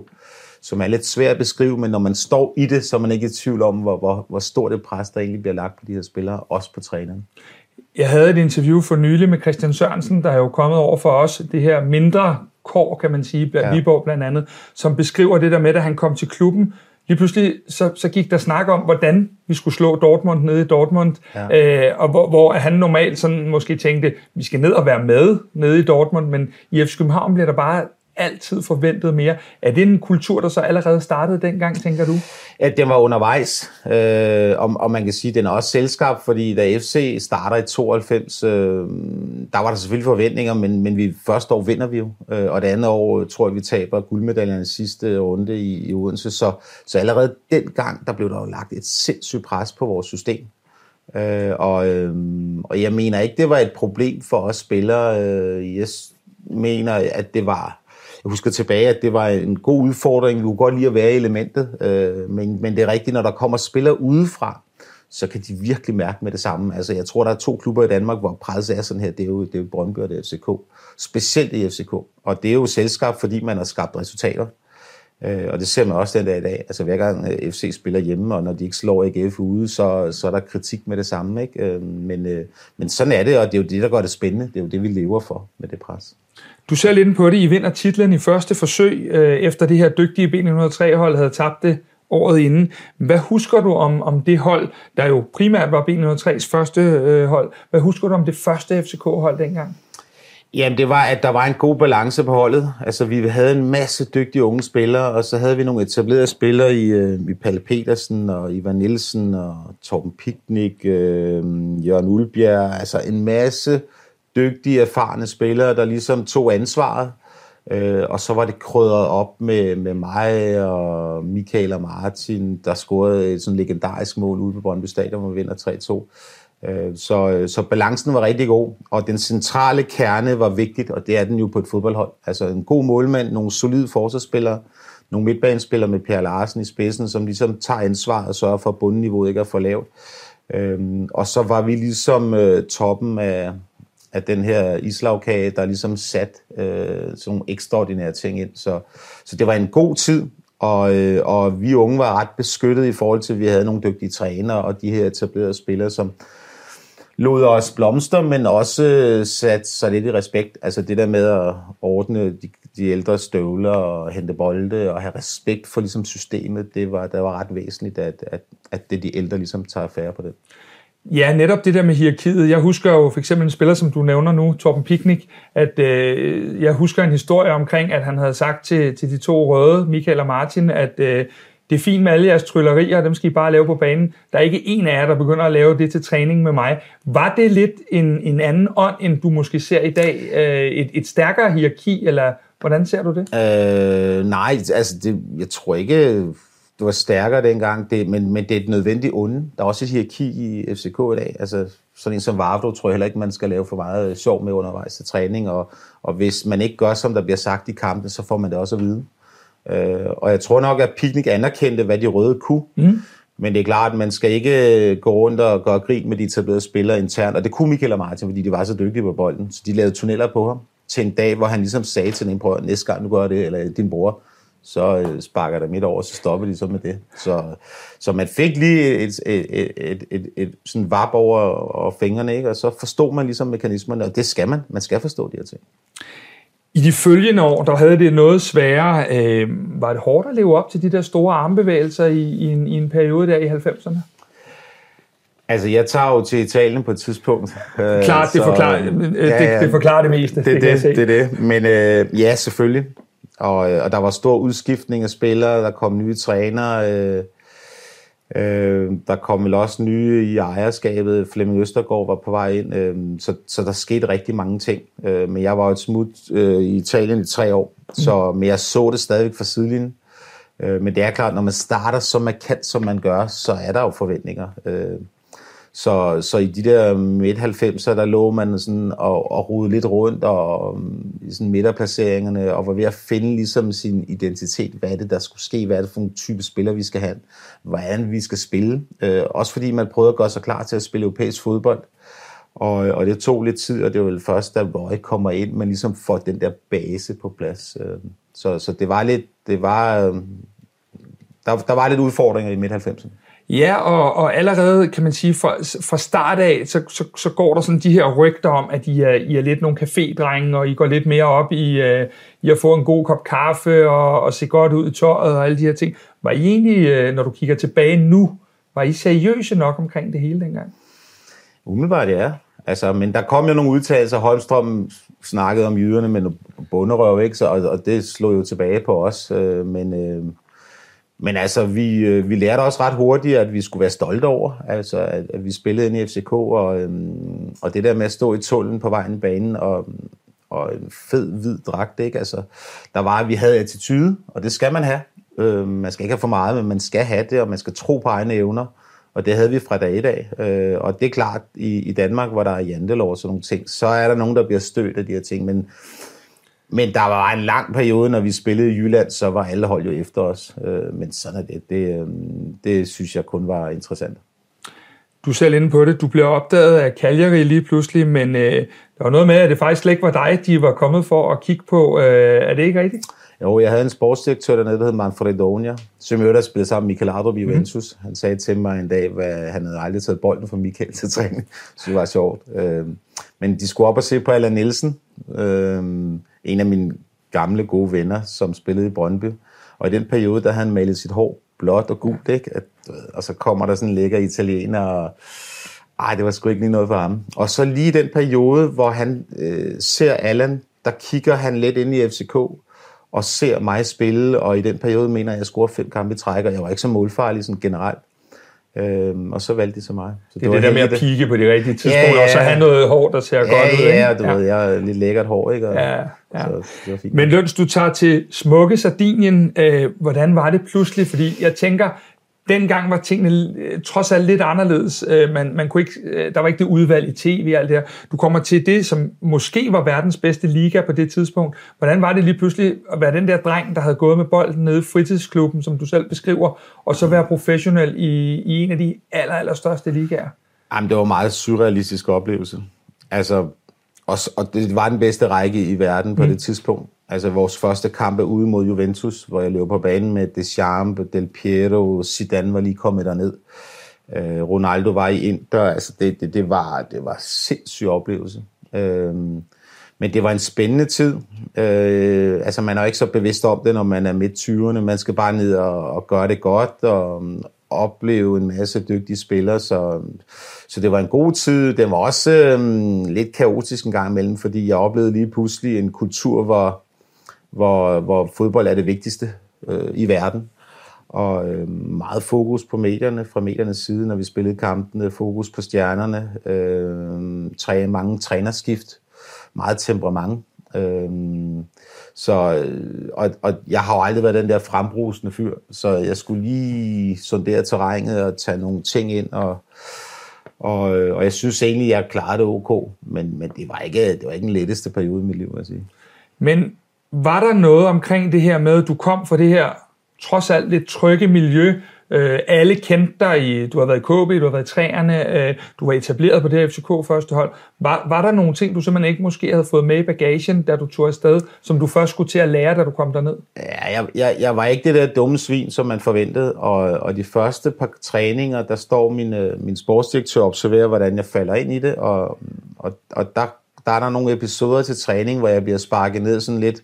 Speaker 7: som er lidt svært at beskrive, men når man står i det, så er man ikke i tvivl om, hvor, hvor, hvor stort det pres, der egentlig bliver lagt på de her spillere, også på træneren.
Speaker 2: Jeg havde et interview for nylig med Christian Sørensen, der er jo kommet over for os, det her mindre kår, kan man sige, blandt ja. Viborg blandt andet, som beskriver det der med, at han kom til klubben, lige pludselig så, så gik der snak om, hvordan vi skulle slå Dortmund nede i Dortmund, ja. øh, og hvor, hvor han normalt sådan måske tænkte, vi skal ned og være med nede i Dortmund, men i FC København bliver der bare altid forventet mere. Er det en kultur, der så allerede startede dengang, tænker du?
Speaker 7: Ja, den var undervejs, øh, og, og man kan sige, at den er også selskab, fordi da FC starter i 92, øh, der var der selvfølgelig forventninger, men, men vi første år vinder vi jo, øh, og det andet år øh, tror jeg, vi taber guldmedaljerne sidste øh, runde i, i Odense, så, så allerede dengang, der blev der jo lagt et sindssygt pres på vores system. Øh, og, øh, og jeg mener ikke, det var et problem for os spillere. Øh, jeg mener, at det var jeg husker tilbage, at det var en god udfordring. Vi kunne godt lide at være i elementet, øh, men, men det er rigtigt, når der kommer spillere udefra, så kan de virkelig mærke med det samme. Altså, jeg tror, der er to klubber i Danmark, hvor presset er sådan her. Det er jo, det er jo Brøndby og det er FCK. Specielt i FCK. Og det er jo selskab, fordi man har skabt resultater. Øh, og det ser man også den dag i dag. Altså hver gang øh, FC spiller hjemme, og når de ikke slår AGF ude, så, så er der kritik med det samme. Ikke? Øh, men, øh, men sådan er det, og det er jo det, der gør det spændende. Det er jo det, vi lever for med det pres.
Speaker 2: Du ser lidt på det. I vinder titlen i første forsøg, øh, efter det her dygtige B903-hold havde tabt det året inden. Hvad husker du om, om det hold, der jo primært var B903's første øh, hold? Hvad husker du om det første FCK-hold dengang?
Speaker 7: Jamen, det var, at der var en god balance på holdet. Altså, vi havde en masse dygtige unge spillere, og så havde vi nogle etablerede spillere i, øh, i Palle Petersen og Ivan Nielsen og Torben Piknik, øh, Jørgen Ulbjerg. Altså, en masse dygtige, erfarne spillere, der ligesom tog ansvaret. Øh, og så var det krydret op med, med mig og Michael og Martin, der scorede et sådan legendarisk mål ude på Brøndby Stadion, hvor vi vinder 3-2. Øh, så, så balancen var rigtig god, og den centrale kerne var vigtigt, og det er den jo på et fodboldhold. Altså en god målmand, nogle solide forsvarsspillere, nogle midtbanespillere med Per Larsen i spidsen, som ligesom tager ansvar og sørger for, at bundniveauet ikke er for lavt. Øhm, og så var vi ligesom øh, toppen af, at den her islagkage, der ligesom sat øh, sådan nogle ekstraordinære ting ind. Så, så det var en god tid, og, øh, og vi unge var ret beskyttet i forhold til, at vi havde nogle dygtige trænere og de her etablerede spillere, som lod os blomster, men også øh, sat sig lidt i respekt. Altså det der med at ordne de, de ældre støvler og hente bolde og have respekt for ligesom systemet, det var, det var ret væsentligt, at, at, at det de ældre ligesom tager affære på det.
Speaker 2: Ja, netop det der med hierarkiet. Jeg husker jo for eksempel en spiller, som du nævner nu, Torben Piknik, at øh, jeg husker en historie omkring, at han havde sagt til, til de to røde, Michael og Martin, at øh, det er fint med alle jeres tryllerier, dem skal I bare lave på banen. Der er ikke en af jer, der begynder at lave det til træning med mig. Var det lidt en, en anden ånd, end du måske ser i dag? Øh, et, et stærkere hierarki, eller hvordan ser du det?
Speaker 7: Øh, nej, altså det, jeg tror ikke det var stærkere dengang, det, men, men det er et nødvendigt onde. Der er også et hierarki i FCK i dag. Altså, sådan en som Vavdo tror jeg heller ikke, man skal lave for meget sjov med undervejs til træning, og, og hvis man ikke gør, som der bliver sagt i kampen, så får man det også at vide. Øh, og jeg tror nok, at Picnic anerkendte, hvad de røde kunne, mm. men det er klart, at man skal ikke gå rundt og gøre grin med de etablerede spillere internt, og det kunne Michael og Martin, fordi de var så dygtige på bolden, så de lavede tunneller på ham til en dag, hvor han ligesom sagde til den prøv næste gang du gør det, eller din bror, så øh, sparker der midt over, så stopper de så med det. Så, så man fik lige et, et, et, et, et, et sådan vap over, over fingrene, ikke? og så forstod man ligesom mekanismerne, og det skal man. Man skal forstå de her ting.
Speaker 2: I de følgende år, der havde det noget sværere. Øh, var det hårdt at leve op til de der store armbevægelser i, i, en, i en periode der i 90'erne?
Speaker 7: Altså, jeg tager jo til Italien på et tidspunkt.
Speaker 2: Klart, det, forklarer, ja, det, det forklarer det meste.
Speaker 7: Det, det, det, det, det er det. Men øh, ja, selvfølgelig. Og, øh, og der var stor udskiftning af spillere, der kom nye trænere, øh, øh, der kom vel også nye i ejerskabet. Flemming Østergaard var på vej ind, øh, så, så der skete rigtig mange ting. Øh, men jeg var jo et smut øh, i Italien i tre år, så, men jeg så det stadigvæk fra sidelinjen. Øh, men det er klart, når man starter så markant, som man gør, så er der jo forventninger. Øh, så, så i de der midt-90'er, der lå man sådan og, og rode lidt rundt og um, i sådan midterplaceringerne og var ved at finde ligesom sin identitet. Hvad er det, der skulle ske? Hvad er det for en type spiller, vi skal have? Hvordan vi skal spille? Øh, også fordi man prøvede at gøre sig klar til at spille europæisk fodbold. Og, og det tog lidt tid, og det var vel først, da Roy kommer ind, man ligesom får den der base på plads. Øh, så, så det var lidt, det var, øh, der, der var lidt udfordringer i midt-90'erne.
Speaker 2: Ja, og, og allerede, kan man sige, fra, fra start af, så, så, så går der sådan de her rygter om, at I er, I er lidt nogle cafédrenge, og I går lidt mere op i, uh, i at få en god kop kaffe og, og se godt ud i tøjet og alle de her ting. Var I egentlig, uh, når du kigger tilbage nu, var I seriøse nok omkring det hele dengang?
Speaker 7: Umiddelbart ja. Altså, men der kom jo nogle udtalelser. Holmstrøm snakkede om jyderne med bunderøv, ikke? Så, og, og det slog jo tilbage på os. Øh, men, øh, men altså, vi, øh, vi lærte også ret hurtigt, at vi skulle være stolte over, altså, at, at vi spillede ind i FCK, og, øhm, og det der med at stå i tullen på vejen i banen, og, og en fed, hvid dragt, ikke? Altså, der var, at vi havde attitude, og det skal man have. Øh, man skal ikke have for meget, men man skal have det, og man skal tro på egne evner. Og det havde vi fra dag i dag. Øh, og det er klart, i, i Danmark, hvor der er jantelov og sådan nogle ting, så er der nogen, der bliver stødt af de her ting. Men, men der var en lang periode, når vi spillede i Jylland, så var alle hold jo efter os. Øh, men sådan er det. Det, øh, det synes jeg kun var interessant.
Speaker 2: Du er selv inde på det. Du blev opdaget af Cagliari lige pludselig, men øh, der var noget med, at det faktisk slet ikke var dig, de var kommet for at kigge på. Øh, er det ikke rigtigt?
Speaker 7: Jo, jeg havde en sportsdirektør dernede, der hed Manfredonia, som jo der spillede sammen med Michael Ardrup i mhm. Juventus. Mm. Han sagde til mig en dag, at han havde aldrig taget bolden fra Michael til træning, så det var sjovt. Øh, men de skulle op og se på Allan Nielsen, øh, en af mine gamle gode venner, som spillede i Brøndby. Og i den periode, der han malet sit hår blåt og gult, ikke? At, øh, og så kommer der sådan en lækker italiener, og ej, det var sgu ikke lige noget for ham. Og så lige den periode, hvor han øh, ser Allan, der kigger han lidt ind i FCK, og ser mig spille, og i den periode mener jeg, at jeg scorede fem kampe i træk, og jeg var ikke så målfarlig sådan generelt. Øhm, og så valgte de så mig. Så
Speaker 2: det, det er det der med at pike på de rigtige tidspunkter, ja, ja, og så have noget hår, der ser
Speaker 7: ja,
Speaker 2: godt ud.
Speaker 7: Ja, du ja. ved, jeg er lidt lækkert hår, ikke? Og,
Speaker 2: ja, ja. Så det var fint. Men Løns, du tager til smukke Sardinien. Øh, hvordan var det pludselig? Fordi jeg tænker, dengang var tingene øh, trods alt lidt anderledes. Øh, man, man kunne ikke, øh, der var ikke det udvalg i tv og alt det her. Du kommer til det, som måske var verdens bedste liga på det tidspunkt. Hvordan var det lige pludselig at være den der dreng, der havde gået med bolden nede i fritidsklubben, som du selv beskriver, og så være professionel i, i en af de aller, aller største ligaer?
Speaker 7: Jamen, det var en meget surrealistisk oplevelse. Altså, og, og det var den bedste række i verden på mm. det tidspunkt. Altså vores første kamp ude mod Juventus, hvor jeg løb på banen med Deschamps, Del Piero, Zidane var lige kommet derned. Øh, Ronaldo var i Inter. Altså det, det, det, var, det var sindssyg oplevelse. Øh, men det var en spændende tid. Øh, altså man er ikke så bevidst om det, når man er midt 20'erne. Man skal bare ned og, og gøre det godt og um, opleve en masse dygtige spillere. Så, så det var en god tid. Den var også øh, lidt kaotisk en gang imellem, fordi jeg oplevede lige pludselig en kultur, hvor hvor, hvor fodbold er det vigtigste øh, i verden. Og øh, meget fokus på medierne fra mediernes side, når vi spillede kampene. Fokus på stjernerne. Øh, træ, mange trænerskift. Meget temperament. Øh, så, øh, og, og jeg har jo aldrig været den der frembrusende fyr, så jeg skulle lige sondere terrænet og tage nogle ting ind, og, og, øh, og jeg synes egentlig, jeg klarede det ok, men, men det, var ikke, det var ikke den letteste periode i mit liv, vil jeg sige.
Speaker 2: Men var der noget omkring det her med, at du kom fra det her trods alt lidt trygge miljø, Øh, alle kendte dig, i, du har været i KB, du har været i træerne, øh, du var etableret på det her FCK første hold. Var, var der nogle ting, du simpelthen ikke måske havde fået med i bagagen, da du tog afsted, som du først skulle til at lære, da du kom derned?
Speaker 7: Ja, jeg, jeg, jeg var ikke det der dumme svin, som man forventede, og, og de første par træninger, der står min, øh, min sportsdirektør og observerer, hvordan jeg falder ind i det, og, og, og der, der er der nogle episoder til træning, hvor jeg bliver sparket ned sådan lidt,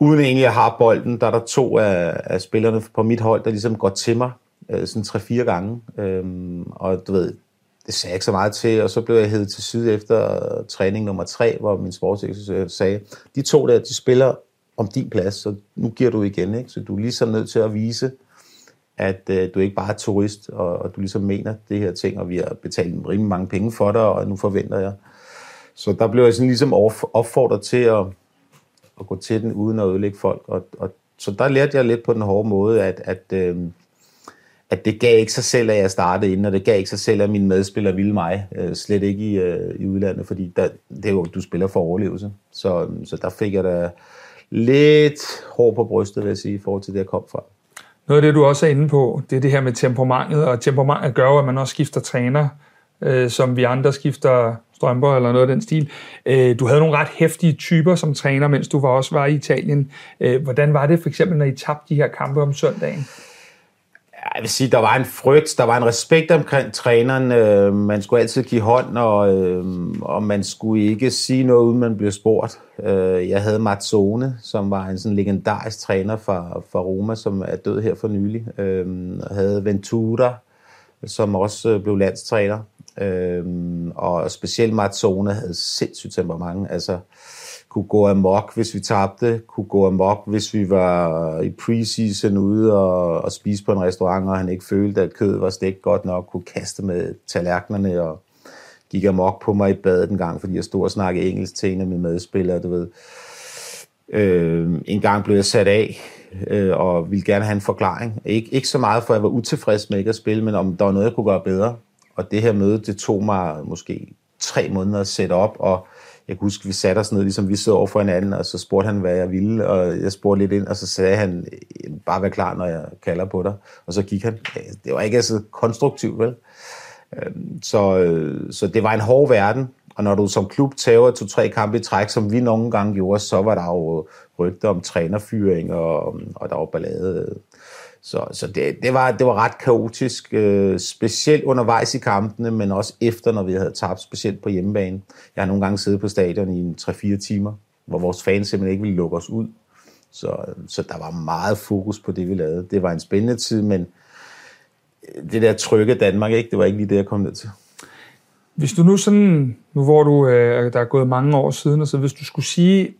Speaker 7: uden egentlig at have bolden, der er der to af, af spillerne på mit hold, der ligesom går til mig øh, sådan tre-fire gange. Øhm, og du ved, det sagde jeg ikke så meget til, og så blev jeg hævet til syd efter træning nummer tre, hvor min sportsdirektør sagde, de to der, de spiller om din plads, så nu giver du igen, ikke? så du er ligesom nødt til at vise, at øh, du ikke bare er turist, og, og du ligesom mener det her ting, og vi har betalt rimelig mange penge for dig, og nu forventer jeg. Så der blev jeg sådan ligesom opfordret til at, at gå til den uden at ødelægge folk. Og, og, så der lærte jeg lidt på den hårde måde, at, at, øh, at det gav ikke sig selv, at jeg startede inden, og det gav ikke sig selv, at mine medspillere ville mig. Øh, slet ikke i, øh, i udlandet, fordi der, det er jo, du spiller for overlevelse. Så, så der fik jeg da lidt hår på brystet, vil jeg sige, i forhold til det, jeg kom fra.
Speaker 2: Noget af det, du også er inde på, det er det her med temperamentet, og temperamentet gør at man også skifter træner, øh, som vi andre skifter strømper eller noget af den stil. Øh, du havde nogle ret hæftige typer som træner, mens du var også var i Italien. Øh, hvordan var det for eksempel, når I tabte de her kampe om søndagen?
Speaker 7: Jeg vil sige, der var en frygt, der var en respekt omkring træneren. Øh, man skulle altid give hånd, og, og man skulle ikke sige noget, uden man blev spurgt. Jeg havde Mazzone, som var en sådan legendarisk træner fra, fra Roma, som er død her for nylig. Jeg og havde Ventura, som også blev landstræner. Øh, og specielt Mazzone havde sindssygt temperament. Altså, kunne gå amok, hvis vi tabte, kunne gå amok, hvis vi var i preseason ude og, og spise på en restaurant, og han ikke følte, at kødet var stegt godt nok, kunne kaste med tallerkenerne og gik amok på mig i badet en gang, fordi jeg stod og snakkede engelsk til en af mine medspillere, du ved. Øh, en gang blev jeg sat af, øh, og ville gerne have en forklaring. Ik- ikke så meget, for jeg var utilfreds med ikke at spille, men om der var noget, jeg kunne gøre bedre. Og det her møde, det tog mig måske tre måneder at sætte op, og jeg kan huske, vi satte os ned, ligesom vi sidder over for hinanden, og så spurgte han, hvad jeg ville, og jeg spurgte lidt ind, og så sagde han, bare vær klar, når jeg kalder på dig. Og så gik han. Det var ikke altså konstruktivt, vel? Øhm, så, øh, så det var en hård verden, og når du som klub tager to-tre kampe i træk, som vi nogle gange gjorde, så var der jo rygter om trænerfyring, og, og der var ballade. Så, så det, det, var, det var ret kaotisk, øh, specielt undervejs i kampene, men også efter, når vi havde tabt, specielt på hjemmebane. Jeg har nogle gange siddet på stadion i 3-4 timer, hvor vores fans simpelthen ikke ville lukke os ud. Så, så der var meget fokus på det, vi lavede. Det var en spændende tid, men øh, det der trygge Danmark, ikke, det var ikke lige det, jeg kom ned til.
Speaker 2: Hvis du nu sådan, nu hvor du, øh, der er gået mange år siden, så hvis du skulle sige,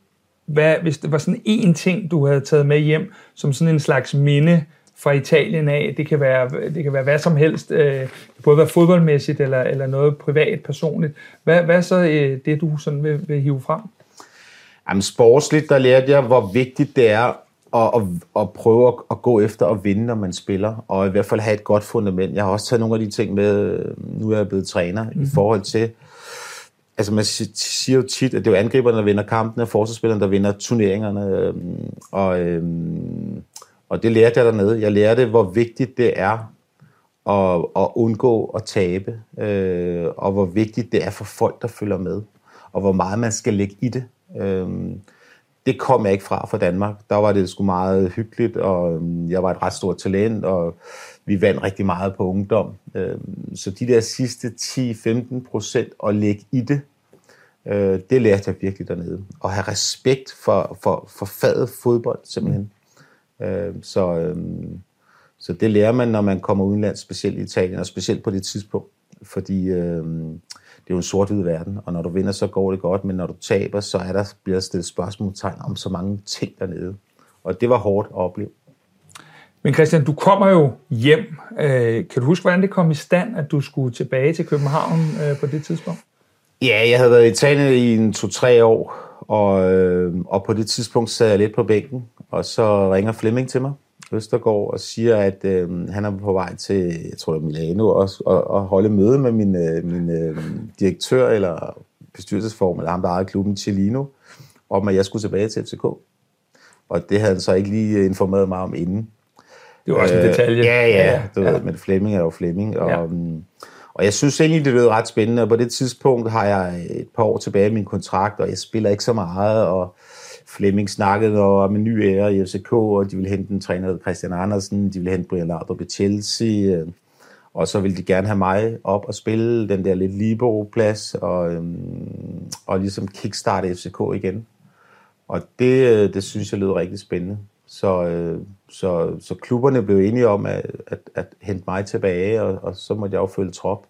Speaker 2: hvad, hvis det var sådan en ting, du havde taget med hjem, som sådan en slags minde fra Italien af, det kan være, det kan være hvad som helst, øh, både være fodboldmæssigt eller, eller noget privat, personligt. Hvad, hvad er så øh, det, du sådan vil, vil hive frem?
Speaker 7: Jamen sportsligt, der lærte jeg, hvor vigtigt det er at, at, at prøve at, at gå efter at vinde, når man spiller, og i hvert fald have et godt fundament. Jeg har også taget nogle af de ting med, nu er jeg blevet træner, mm-hmm. i mhm. forhold til, altså man siger jo tit, at det er jo angriberne, der vinder kampene, og forsvarsspillerne, der vinder turneringerne, øhm, og, øhm, og det lærte jeg dernede. Jeg lærte, hvor vigtigt det er at, at undgå at tabe, øh, og hvor vigtigt det er for folk, der følger med, og hvor meget man skal lægge i det. Øh, det kom jeg ikke fra fra Danmark. Der var det sgu meget hyggeligt, og øhm, jeg var et ret stort talent, og vi vandt rigtig meget på ungdom. Øhm, så de der sidste 10-15 procent at lægge i det, øh, det lærte jeg virkelig dernede. At have respekt for, for, for faget fodbold, simpelthen. Øhm, så, så det lærer man, når man kommer udenlands, specielt i Italien, og specielt på det tidspunkt. Fordi det er jo en sort-hvid verden, og når du vinder, så går det godt, men når du taber, så er der, bliver der stillet spørgsmålstegn om så mange ting dernede. Og det var hårdt at opleve.
Speaker 2: Men Christian, du kommer jo hjem. Øh, kan du huske, hvordan det kom i stand, at du skulle tilbage til København øh, på det tidspunkt?
Speaker 7: Ja, jeg havde været i Italien i en to-tre år, og, øh, og på det tidspunkt sad jeg lidt på bænken, og så ringer Flemming til mig Østergaard og siger, at øh, han er på vej til, jeg tror det er Milano, også, og, og holde møde med min, øh, min øh, direktør eller bestyrelsesform, eller ham, der ejede klubben, Cellino, om at jeg skulle tilbage til FCK. Og det havde han så ikke lige informeret mig om inden.
Speaker 2: Det var også en øh, detalje.
Speaker 7: Ja, ja, du ja. Ved, men Flemming er jo Flemming. Og, ja. Mm, og jeg synes egentlig, det lød ret spændende, og på det tidspunkt har jeg et par år tilbage i min kontrakt, og jeg spiller ikke så meget, og Flemming snakkede om en ny ære i FCK, og de ville hente en træner, Christian Andersen, de ville hente Brian Laudrup i Chelsea, øh, og så ville de gerne have mig op og spille den der lidt libero-plads, og, øhm, og ligesom kickstarte FCK igen. Og det, øh, det synes jeg lød rigtig spændende. Så, øh, så, så klubberne blev enige om at, at, at hente mig tilbage, og, og så måtte jeg jo følge trop.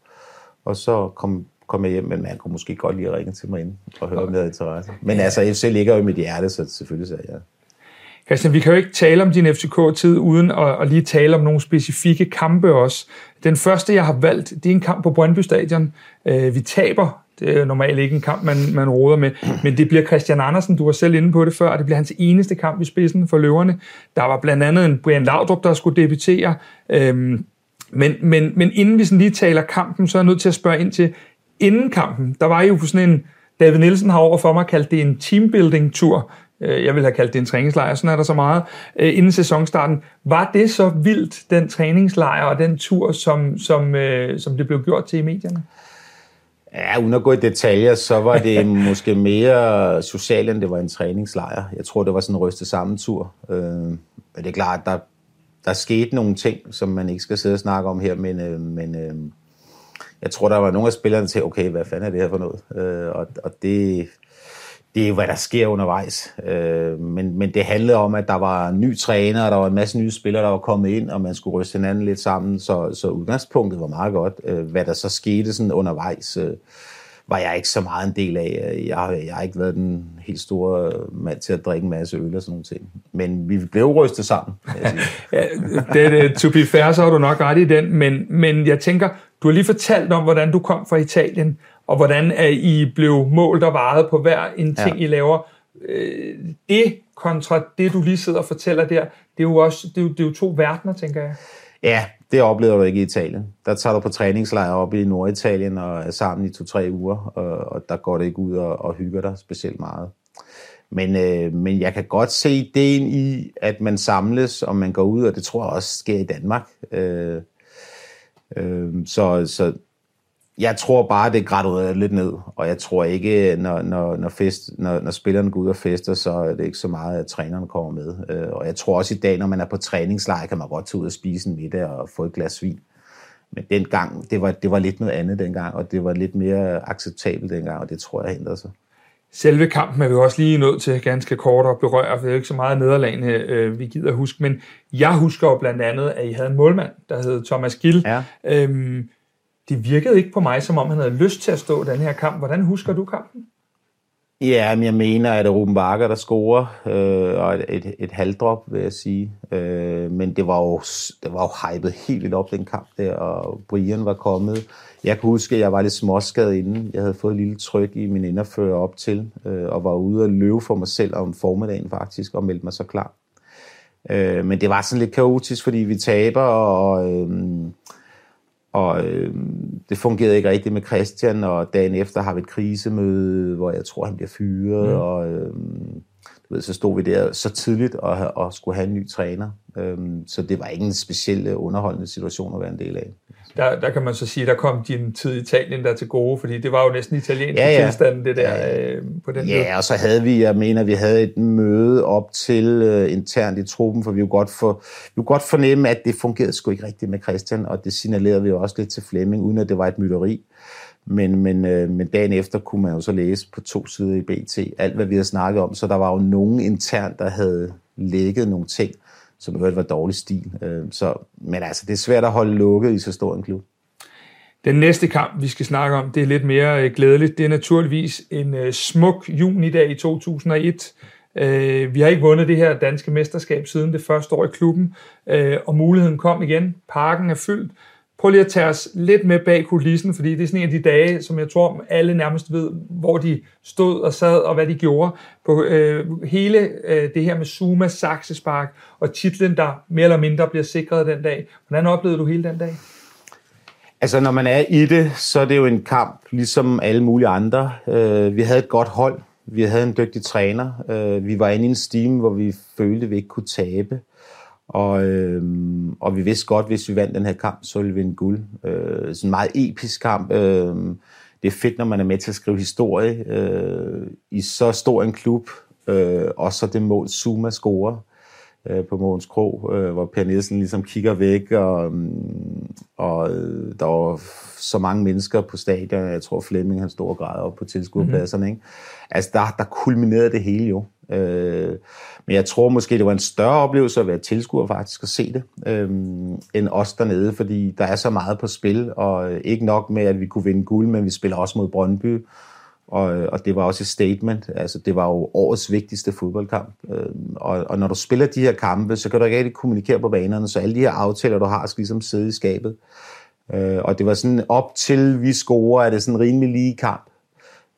Speaker 7: Og så kom kom jeg hjem, men man kunne måske godt lige ringe til mig ind og høre, om jeg havde interesse. Men altså, FC ligger jo i mit hjerte, så selvfølgelig sagde jeg.
Speaker 2: Christian, vi kan jo ikke tale om din FCK-tid uden at, at lige tale om nogle specifikke kampe også. Den første, jeg har valgt, det er en kamp på Brøndby Stadion. Øh, vi taber. Det er normalt ikke en kamp, man, man råder med. Men det bliver Christian Andersen, du var selv inde på det før, det bliver hans eneste kamp i spidsen for løverne. Der var blandt andet en Brian Laudrup, der skulle debutere. Øhm, men, men, men inden vi sådan lige taler kampen, så er jeg nødt til at spørge ind til, inden kampen, der var jo sådan en, David Nielsen har over for mig kaldt det en teambuilding-tur. Øh, jeg vil have kaldt det en træningslejr, sådan er der så meget, øh, inden sæsonstarten. Var det så vildt, den træningslejr og den tur, som, som, øh, som det blev gjort til i medierne?
Speaker 7: Ja, uden at gå i detaljer, så var det måske mere socialt, end det var en træningslejr. Jeg tror, det var sådan en ryste sammen tur. men det er klart, der der skete nogle ting, som man ikke skal sidde og snakke om her, men, øh, men øh, jeg tror, der var nogle af spillerne til, okay, hvad fanden er det her for noget? Øh, og, og det, det er jo, hvad der sker undervejs. Øh, men, men det handlede om, at der var en ny træner, og der var en masse nye spillere, der var kommet ind, og man skulle ryste hinanden lidt sammen, så, så udgangspunktet var meget godt. Øh, hvad der så skete sådan undervejs, øh, var jeg ikke så meget en del af. Jeg, jeg har ikke været den helt store mand til at drikke en masse øl og sådan nogle ting. Men vi blev rystet sammen.
Speaker 2: ja, det, det, to be fair, så har du nok ret i den, men, men jeg tænker, du har lige fortalt om, hvordan du kom fra Italien, og hvordan at I blev målt og varet på hver en ting, ja. I laver. Øh, det kontra det, du lige sidder og fortæller der, det er jo også det er jo, det er jo to verdener, tænker jeg.
Speaker 7: Ja, det oplever du ikke i Italien. Der tager du på træningslejr op i Norditalien og er sammen i to-tre uger, og, og der går det ikke ud og, og hygger dig specielt meget. Men, øh, men jeg kan godt se ideen i, at man samles, og man går ud, og det tror jeg også sker i Danmark. Øh, øh, så, så jeg tror bare, det graduerer lidt ned, og jeg tror ikke, når, når, når, fest, når, når spillerne går ud og fester, så er det ikke så meget, at træneren kommer med. Øh, og jeg tror også i dag, når man er på træningslejr, kan man godt tage ud og spise en middag og få et glas vin. Men dengang, det var, det var lidt noget andet dengang, og det var lidt mere acceptabelt dengang, og det tror jeg ændrede sig.
Speaker 2: Selve kampen er vi også lige nødt til ganske kort at berøre, for det er ikke så meget nederlagene, øh, vi gider huske. Men jeg husker jo blandt andet, at I havde en målmand, der hed Thomas Gill. Ja. Øhm, det virkede ikke på mig, som om han havde lyst til at stå den her kamp. Hvordan husker du kampen?
Speaker 7: Ja, men jeg mener, at det er Ruben Bakker, der scorer, øh, og et, et, et halvdrop, vil jeg sige. Øh, men det var, jo, det var jo hypet helt vildt op, den kamp der, og Brian var kommet. Jeg kan huske, at jeg var lidt småskadet inden. Jeg havde fået et lille tryk i min inderfører op til, øh, og var ude og løbe for mig selv om formiddagen faktisk, og meldte mig så klar. Øh, men det var sådan lidt kaotisk, fordi vi taber, og... Øh, og øh, det fungerede ikke rigtigt med Christian, og dagen efter har vi et krisemøde, hvor jeg tror, han bliver fyret, mm. og øh, du ved, så stod vi der så tidligt og, og skulle have en ny træner. Øh, så det var ikke en speciel underholdende situation at være en del af
Speaker 2: der, der kan man så sige, der kom din tid i Italien der til gode, fordi det var jo næsten italiensk ja, ja. tilstand, det der ja. øh, på den
Speaker 7: Ja, måde. og så havde vi, jeg mener, vi havde et møde op til uh, internt i truppen, for vi kunne godt, for, vi kunne godt fornemme, at det fungerede sgu ikke rigtigt med Christian, og det signalerede vi jo også lidt til Flemming, uden at det var et mytteri. Men, men, øh, men dagen efter kunne man jo så læse på to sider i BT alt, hvad vi havde snakket om, så der var jo nogen internt, der havde lægget nogle ting, som hørte var dårlig stil. Øh, så, men altså, det er svært at holde lukket i så stor en klub.
Speaker 2: Den næste kamp, vi skal snakke om, det er lidt mere øh, glædeligt. Det er naturligvis en smuk smuk junidag i 2001. Vi har ikke vundet det her danske mesterskab siden det første år i klubben, og muligheden kom igen. Parken er fyldt. Prøv lige at tage os lidt med bag kulissen, fordi det er sådan en af de dage, som jeg tror alle nærmest ved, hvor de stod og sad og hvad de gjorde. På øh, hele øh, det her med Zuma, Saxespark og titlen, der mere eller mindre bliver sikret den dag. Hvordan oplevede du hele den dag?
Speaker 7: Altså, når man er i det, så er det jo en kamp, ligesom alle mulige andre. Øh, vi havde et godt hold. Vi havde en dygtig træner. Øh, vi var inde i en steam, hvor vi følte, at vi ikke kunne tabe. Og, øh, og vi vidste godt, hvis vi vandt den her kamp, så ville vi vinde guld. Øh, sådan en meget episk kamp. Øh, det er fedt, når man er med til at skrive historie øh, i så stor en klub, øh, og så det mål, Zuma scorer øh, på Måns Kro, øh, hvor Per Nielsen ligesom kigger væk, og, og øh, der var så mange mennesker på stadion, jeg tror Flemming han stod og græd op på tilskuerpladserne. Mm-hmm. Ikke? Altså der, der kulminerede det hele jo. Øh, men jeg tror måske, det var en større oplevelse at være tilskuer faktisk at se det, øh, end os dernede, fordi der er så meget på spil, og øh, ikke nok med, at vi kunne vinde guld, men vi spiller også mod Brøndby, og, øh, og det var også et statement. Altså, det var jo årets vigtigste fodboldkamp. Øh, og, og når du spiller de her kampe, så kan du ikke rigtig kommunikere på banerne, så alle de her aftaler, du har, skal ligesom sidde i skabet. Øh, og det var sådan op til vi scorer, er det sådan en rimelig lige kamp.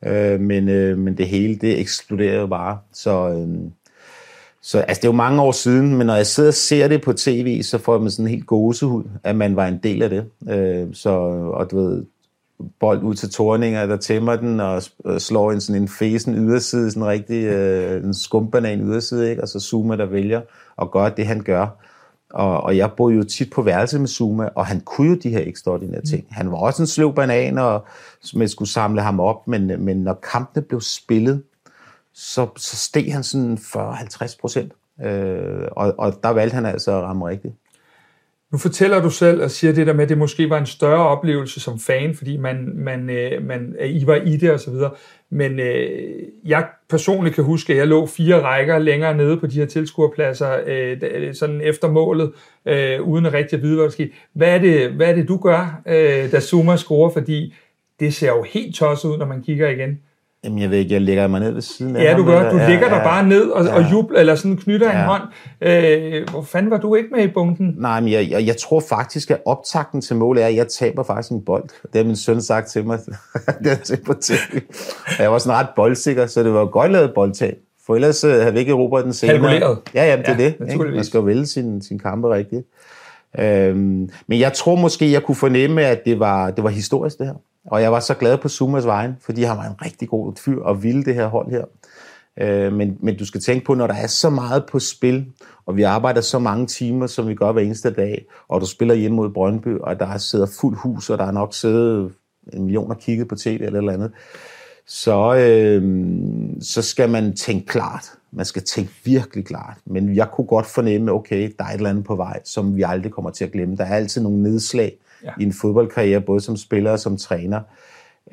Speaker 7: Øh, men, øh, men det hele, det eksploderede jo bare. Så, øh, så altså, det er jo mange år siden, men når jeg sidder og ser det på tv, så får man sådan en helt gåsehud, at man var en del af det. Øh, så, og du ved, bold ud til Torninger, der tæmmer den og øh, slår en sådan en fesen yderside, sådan en rigtig øh, en skumbanan yderside, ikke? og så Zuma, der vælger at gøre det, han gør. Og, og jeg boede jo tit på værelse med Zuma, og han kunne jo de her ekstraordinære ting. Han var også en sløv banan, og man skulle samle ham op, men, men når kampene blev spillet, så, så steg han sådan 40-50 procent. Øh, og, og der valgte han altså at ramme rigtigt.
Speaker 2: Nu fortæller du selv og siger det der med, at det måske var en større oplevelse som fan, fordi man, man, øh, man, I var i det og så videre. Men øh, jeg personligt kan huske, at jeg lå fire rækker længere nede på de her tilskuerpladser, øh, øh, sådan efter målet, øh, uden at rigtig at vide, hvad der skete. Hvad er det, hvad er det du gør, øh, da Zuma scorer? Fordi det ser jo helt tosset ud, når man kigger igen.
Speaker 7: Jamen, jeg ved ikke, jeg lægger mig ned ved siden af
Speaker 2: Ja, du gør. Du ligger
Speaker 7: ja,
Speaker 2: der
Speaker 7: ja.
Speaker 2: bare ned og,
Speaker 7: Ja.
Speaker 2: og jubler, eller sådan knytter en
Speaker 7: Ja.
Speaker 2: hånd. Øh, hvor fanden var du ikke med i bunken?
Speaker 7: Nej, men jeg, jeg, jeg tror faktisk, at optakten til målet er, at jeg taber faktisk en bold. Det har min søn sagt til mig. det har jeg på tv. Jeg var sådan ret boldsikker, så det var godt lavet boldtab. For ellers uh, havde vi ikke erobret den senere.
Speaker 2: Kalkuleret.
Speaker 7: Ja, ja, det
Speaker 2: Ja,
Speaker 7: er det. Ikke? Man skal vælge sin, sin kampe rigtigt. Øhm, men jeg tror måske, jeg kunne fornemme, at det var, det var historisk det her. Og jeg var så glad på Sumas vejen, fordi han var en rigtig god fyr og ville det her hold her. Øh, men, men du skal tænke på, når der er så meget på spil, og vi arbejder så mange timer, som vi gør hver eneste dag, og du spiller hjemme mod Brøndby, og der sidder fuld hus, og der er nok siddet en million og kigget på tv eller eller andet, så, øh, så skal man tænke klart. Man skal tænke virkelig klart. Men jeg kunne godt fornemme, okay, der er et eller andet på vej, som vi aldrig kommer til at glemme. Der er altid nogle nedslag
Speaker 2: øh,
Speaker 7: ja. i en fodboldkarriere, både som spiller og som træner.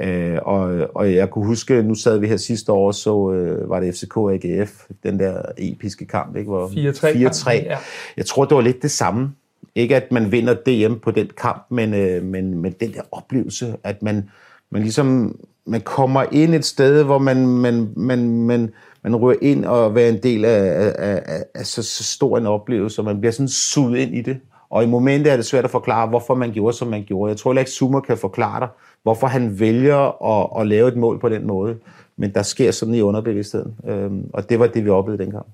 Speaker 7: Øh, og, og jeg kunne huske, nu sad vi her sidste år, så øh, var det FCK og AGF, den der episke kamp, ikke? Hvor
Speaker 2: 4-3
Speaker 7: 4-3.
Speaker 2: ja.
Speaker 7: Jeg tror, det var lidt det samme. Ikke at man vinder DM på den kamp, men, øh, men, men den der oplevelse, at man, man ligesom man kommer ind et sted, hvor man, man, man, man, man rører ind og være en del af, af, af, af så, så stor en oplevelse, og man bliver sådan suget ind i det. Og i momentet er det svært at forklare, hvorfor man gjorde, som man gjorde. Jeg tror heller ikke, Zuma kan forklare dig, hvorfor han vælger at, at lave et mål på den måde. Men der sker sådan i underbevidstheden. Øhm, og det var det, vi oplevede dengang.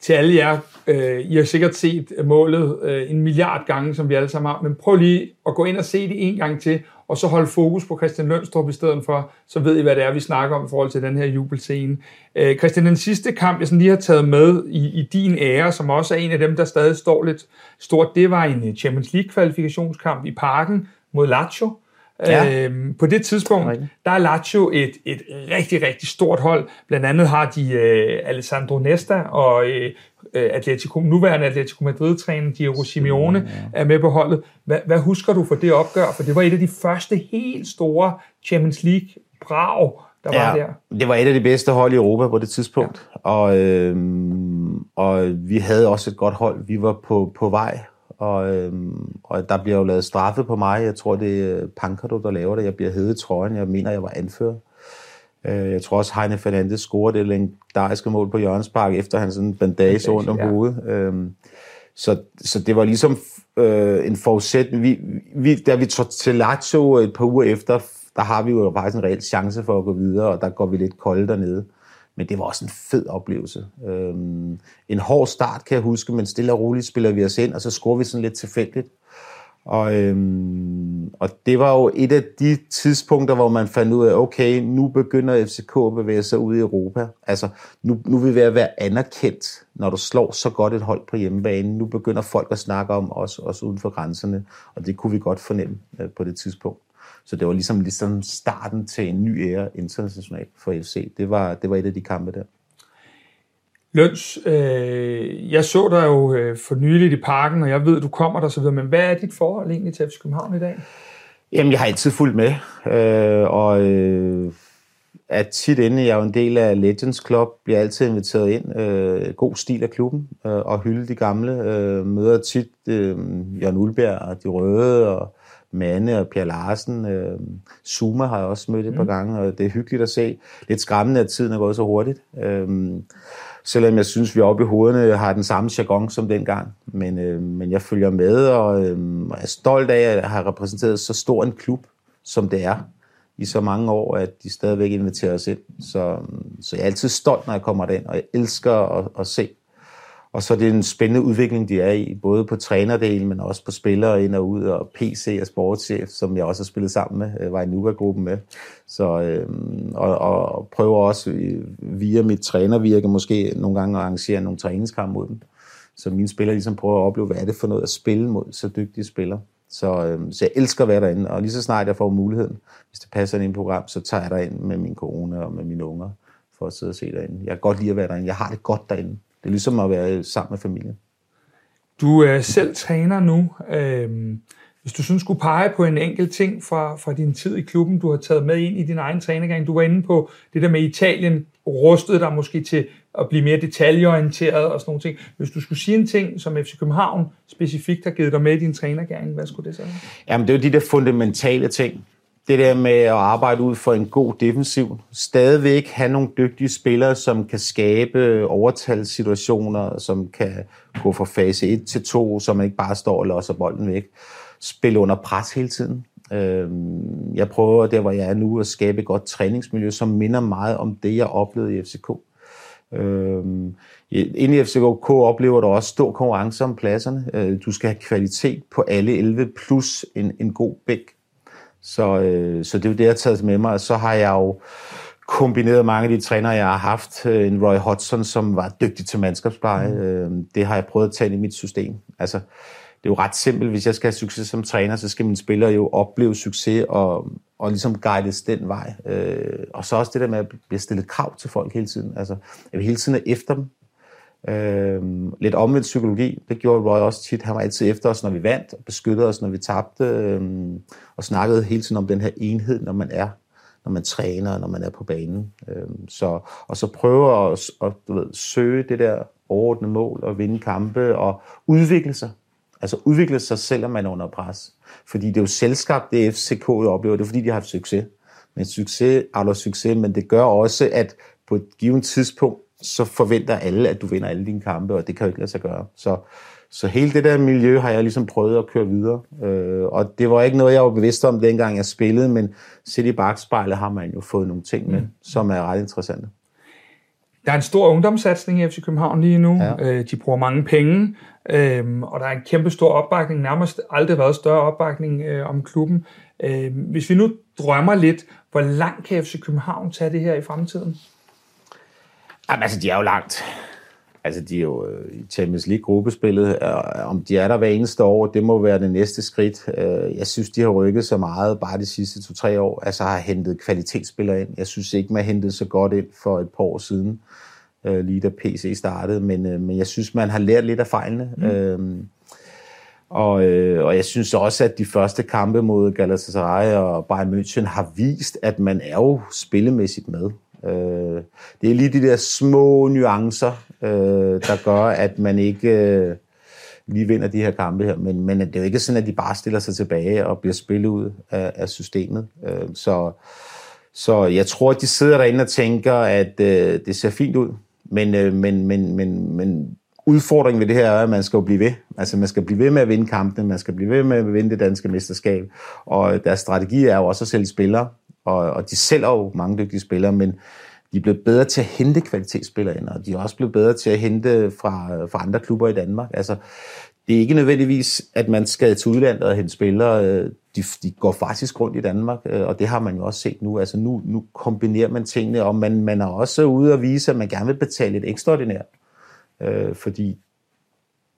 Speaker 2: til alle jer, øh, I har sikkert set målet øh, en milliard gange, som vi alle sammen har, men prøv lige at gå ind og se det en gang til, og så holde fokus på Christian Lønstrup i stedet for, så ved I, hvad det er, vi snakker om i forhold til den her jubelscene. Øh, Christian, den sidste kamp, jeg sådan lige har taget med i, i din ære, som også er en af dem, der stadig står lidt stort, det var en Champions League-kvalifikationskamp i parken mod Lazio.
Speaker 7: Ja.
Speaker 2: Øhm, på det tidspunkt, der er Lazio et, et rigtig, rigtig stort hold. Blandt andet har de øh, Alessandro Nesta og øh, øh, Atletico, nuværende Atletico Madrid-træner Diego Simeone er med på holdet. Hvad, hvad husker du for det opgør? For det var et af de første helt store Champions League-brag, der var der.
Speaker 7: Det var et af de bedste hold i Europa på det tidspunkt. Ja. Og, øhm, og vi havde også et godt hold. Vi var på, på vej. Og, øhm, og der bliver jo lavet straffe på mig. Jeg tror, det er Pankado, der laver det. Jeg bliver hævet i trøjen. Jeg mener, jeg var anfører. Øh, Jeg tror også, Heine Fernandes scorede det legendariske mål på Jørgens Park, efter han sådan en bandage rundt om
Speaker 2: ja.
Speaker 7: hovedet. Øhm, Så, så det var ligesom øh, en forudsætning. Vi, vi, da vi tog til Lazio et par uger efter, der har vi jo faktisk en reel chance for at gå videre, og der går vi lidt kolde dernede. Men det var også en fed oplevelse. Øhm, en hård start, kan jeg huske, men stille og roligt spiller vi os ind, og så scorer vi sådan lidt tilfældigt. Og, øhm, og det var jo et af de tidspunkter, hvor man fandt ud af, okay, nu begynder FCK at bevæge sig ud i Europa. Altså, nu, nu vil vi være anerkendt, når du slår så godt et hold på hjemmebane. Nu begynder folk at snakke om os, også uden for grænserne, og det kunne vi godt fornemme øh, på det tidspunkt. Så det var ligesom, ligesom starten til en ny æra internationalt for FC. Det var, det var et af de kampe der.
Speaker 2: Løns, øh, jeg så dig jo øh, for nyligt i parken, og jeg ved, du kommer der så videre, men hvad er dit forhold egentlig til FC København i dag?
Speaker 7: Jamen, jeg har altid fulgt med, øh, og øh, er tit inde. Jeg er jo en del af Legends Club, bliver altid inviteret ind. Øh, god stil af klubben, øh, og hylde de gamle. Øh, møder tit øh, Jørgen Ulbjerg og De Røde, og Manne og Per Larsen. Øh, Zuma har jeg også mødt et par gange, og det er hyggeligt at se. Lidt skræmmende, at tiden er gået så hurtigt. Øh, selvom jeg synes, vi oppe i hovederne har den samme jargon som dengang. Men, øh, men jeg følger med, og øh, og er stolt af at have repræsenteret så stor en klub, som det er i så mange år, at de stadigvæk inviterer os ind. Så, så jeg er altid stolt, når jeg kommer derind, og jeg elsker at, at se. Og så er det en spændende udvikling, de er i, både på trænerdelen, men også på spillere ind og ud, og PC og sportschef, som jeg også har spillet sammen med, øh, var i Nuka-gruppen med. Så, øh, og, og prøver også øh, via mit trænervirke måske nogle gange at arrangere nogle træningskampe mod dem. Så mine spillere ligesom prøver at opleve, hvad er det for noget at spille mod så dygtige spillere. Så, øh, så jeg elsker at være derinde, og lige så snart jeg får muligheden, hvis det passer ind i et program, så tager jeg derind med min kone og med mine unger for at sidde og se derinde. Jeg kan godt lide at være derinde. Jeg har det godt derinde. Det er ligesom at være sammen med familien.
Speaker 2: Du er selv træner nu. Øh, hvis du sådan skulle pege på en enkelt ting fra, fra din tid i klubben, du har taget med ind i din egen trænergang. Du var inde på det der med Italien, rustede dig måske til at blive mere detaljeorienteret og sådan nogle ting. Hvis du skulle sige en ting, som FC København specifikt har givet dig med i din trænergang, hvad skulle det så være?
Speaker 7: Jamen, det er jo de der fundamentale ting. Det der med at arbejde ud for en god defensiv. Stadigvæk have nogle dygtige spillere, som kan skabe overtalssituationer, som kan gå fra fase 1 til 2, så man ikke bare står og låser bolden væk. Spille under pres hele tiden. Øhm, jeg prøver der, hvor jeg er nu, at skabe et godt træningsmiljø, som minder meget om det, jeg oplevede i FCK. Øhm, Inde i FCK oplever du også stor konkurrence om pladserne. Øh, du skal have kvalitet på alle 11 plus en, en god bæk. Så, øh, så det er jo det, jeg har taget med mig. Så har jeg jo kombineret mange af de trænere, jeg har haft. Øh, en Roy Hodgson, som var dygtig til mandskabspleje. Mm. Øh, det har jeg prøvet at tage i mit system. Altså, det er jo ret simpelt. Hvis jeg skal have succes som træner, så skal mine spillere jo opleve succes og, og ligesom guides den vej. Øh, og så også det der med at blive stillet krav til folk hele tiden. Altså, jeg vil hele tiden er efter dem. Øh, lidt omvendt psykologi, det gjorde Roy også tit. Han var altid efter os, når vi vandt, og beskyttede os, når vi tabte, øh, og snakkede hele tiden om den her enhed, når man er når man træner, når man er på banen. Øh, så, og så prøve at, at du ved, søge det der overordnede mål og vinde kampe og udvikle sig. Altså udvikle sig, selvom man er under pres. Fordi det er jo selskab, det FCK oplever, det er fordi, de har haft succes. Men succes er succes, men det gør også, at på et givet tidspunkt, så forventer alle, at du vinder alle dine kampe, og det kan jo ikke lade sig gøre. Så, så hele det der miljø har jeg ligesom prøvet at køre videre. Øh, og det var ikke noget, jeg var bevidst om, dengang jeg spillede, men set i bagspejlet har man jo fået nogle ting med, mm. som er ret interessante.
Speaker 2: Der er en stor ungdomssatsning i FC København lige nu. Ja. Øh, de bruger mange penge, øh, og der er en kæmpe stor opbakning. Nærmest aldrig været større opbakning øh, om klubben. Øh, hvis vi nu drømmer lidt, hvor langt kan FC København tage det her i fremtiden?
Speaker 7: Jamen, altså, de er jo langt. Altså, de er jo øh, i Champions League-gruppespillet. Om de er der hver eneste år, det må være det næste skridt. Øh, jeg synes, de har rykket så meget bare de sidste to-tre år. Altså, har hentet kvalitetsspillere ind. Jeg synes ikke, man hentede så godt ind for et par år siden, øh, lige da PC startede. Men, men jeg synes, man har lært lidt af fejlene. Mm. Øhm, og, øh, og jeg synes også, at de første kampe mod Galatasaray og Bayern München har vist, at man er jo spillemæssigt med. Øh, det er lige de der små nuancer, øh, der gør, at man ikke øh, lige vinder de her kampe her. Men, men det er jo ikke sådan, at de bare stiller sig tilbage og bliver spillet ud af, af systemet. Øh, så, så jeg tror, at de sidder derinde og tænker, at øh, det ser fint ud. Men, øh, men, men, men, men udfordringen ved det her er, at man skal jo blive ved. Altså man skal blive ved med at vinde kampene, man skal blive ved med at vinde det danske mesterskab. Og deres strategi er jo også at sælge spillere og, og de sælger jo mange dygtige spillere, men de er blevet bedre til at hente kvalitetsspillere ind, og de er også blevet bedre til at hente fra, fra andre klubber i Danmark. Altså, det er ikke nødvendigvis, at man skal til udlandet og hente spillere. De, de går faktisk rundt i Danmark, øh, og det har man jo også set nu. Altså nu, nu kombinerer man tingene, og man, man er også ude og vise, at man gerne vil betale et ekstraordinært. Øh, fordi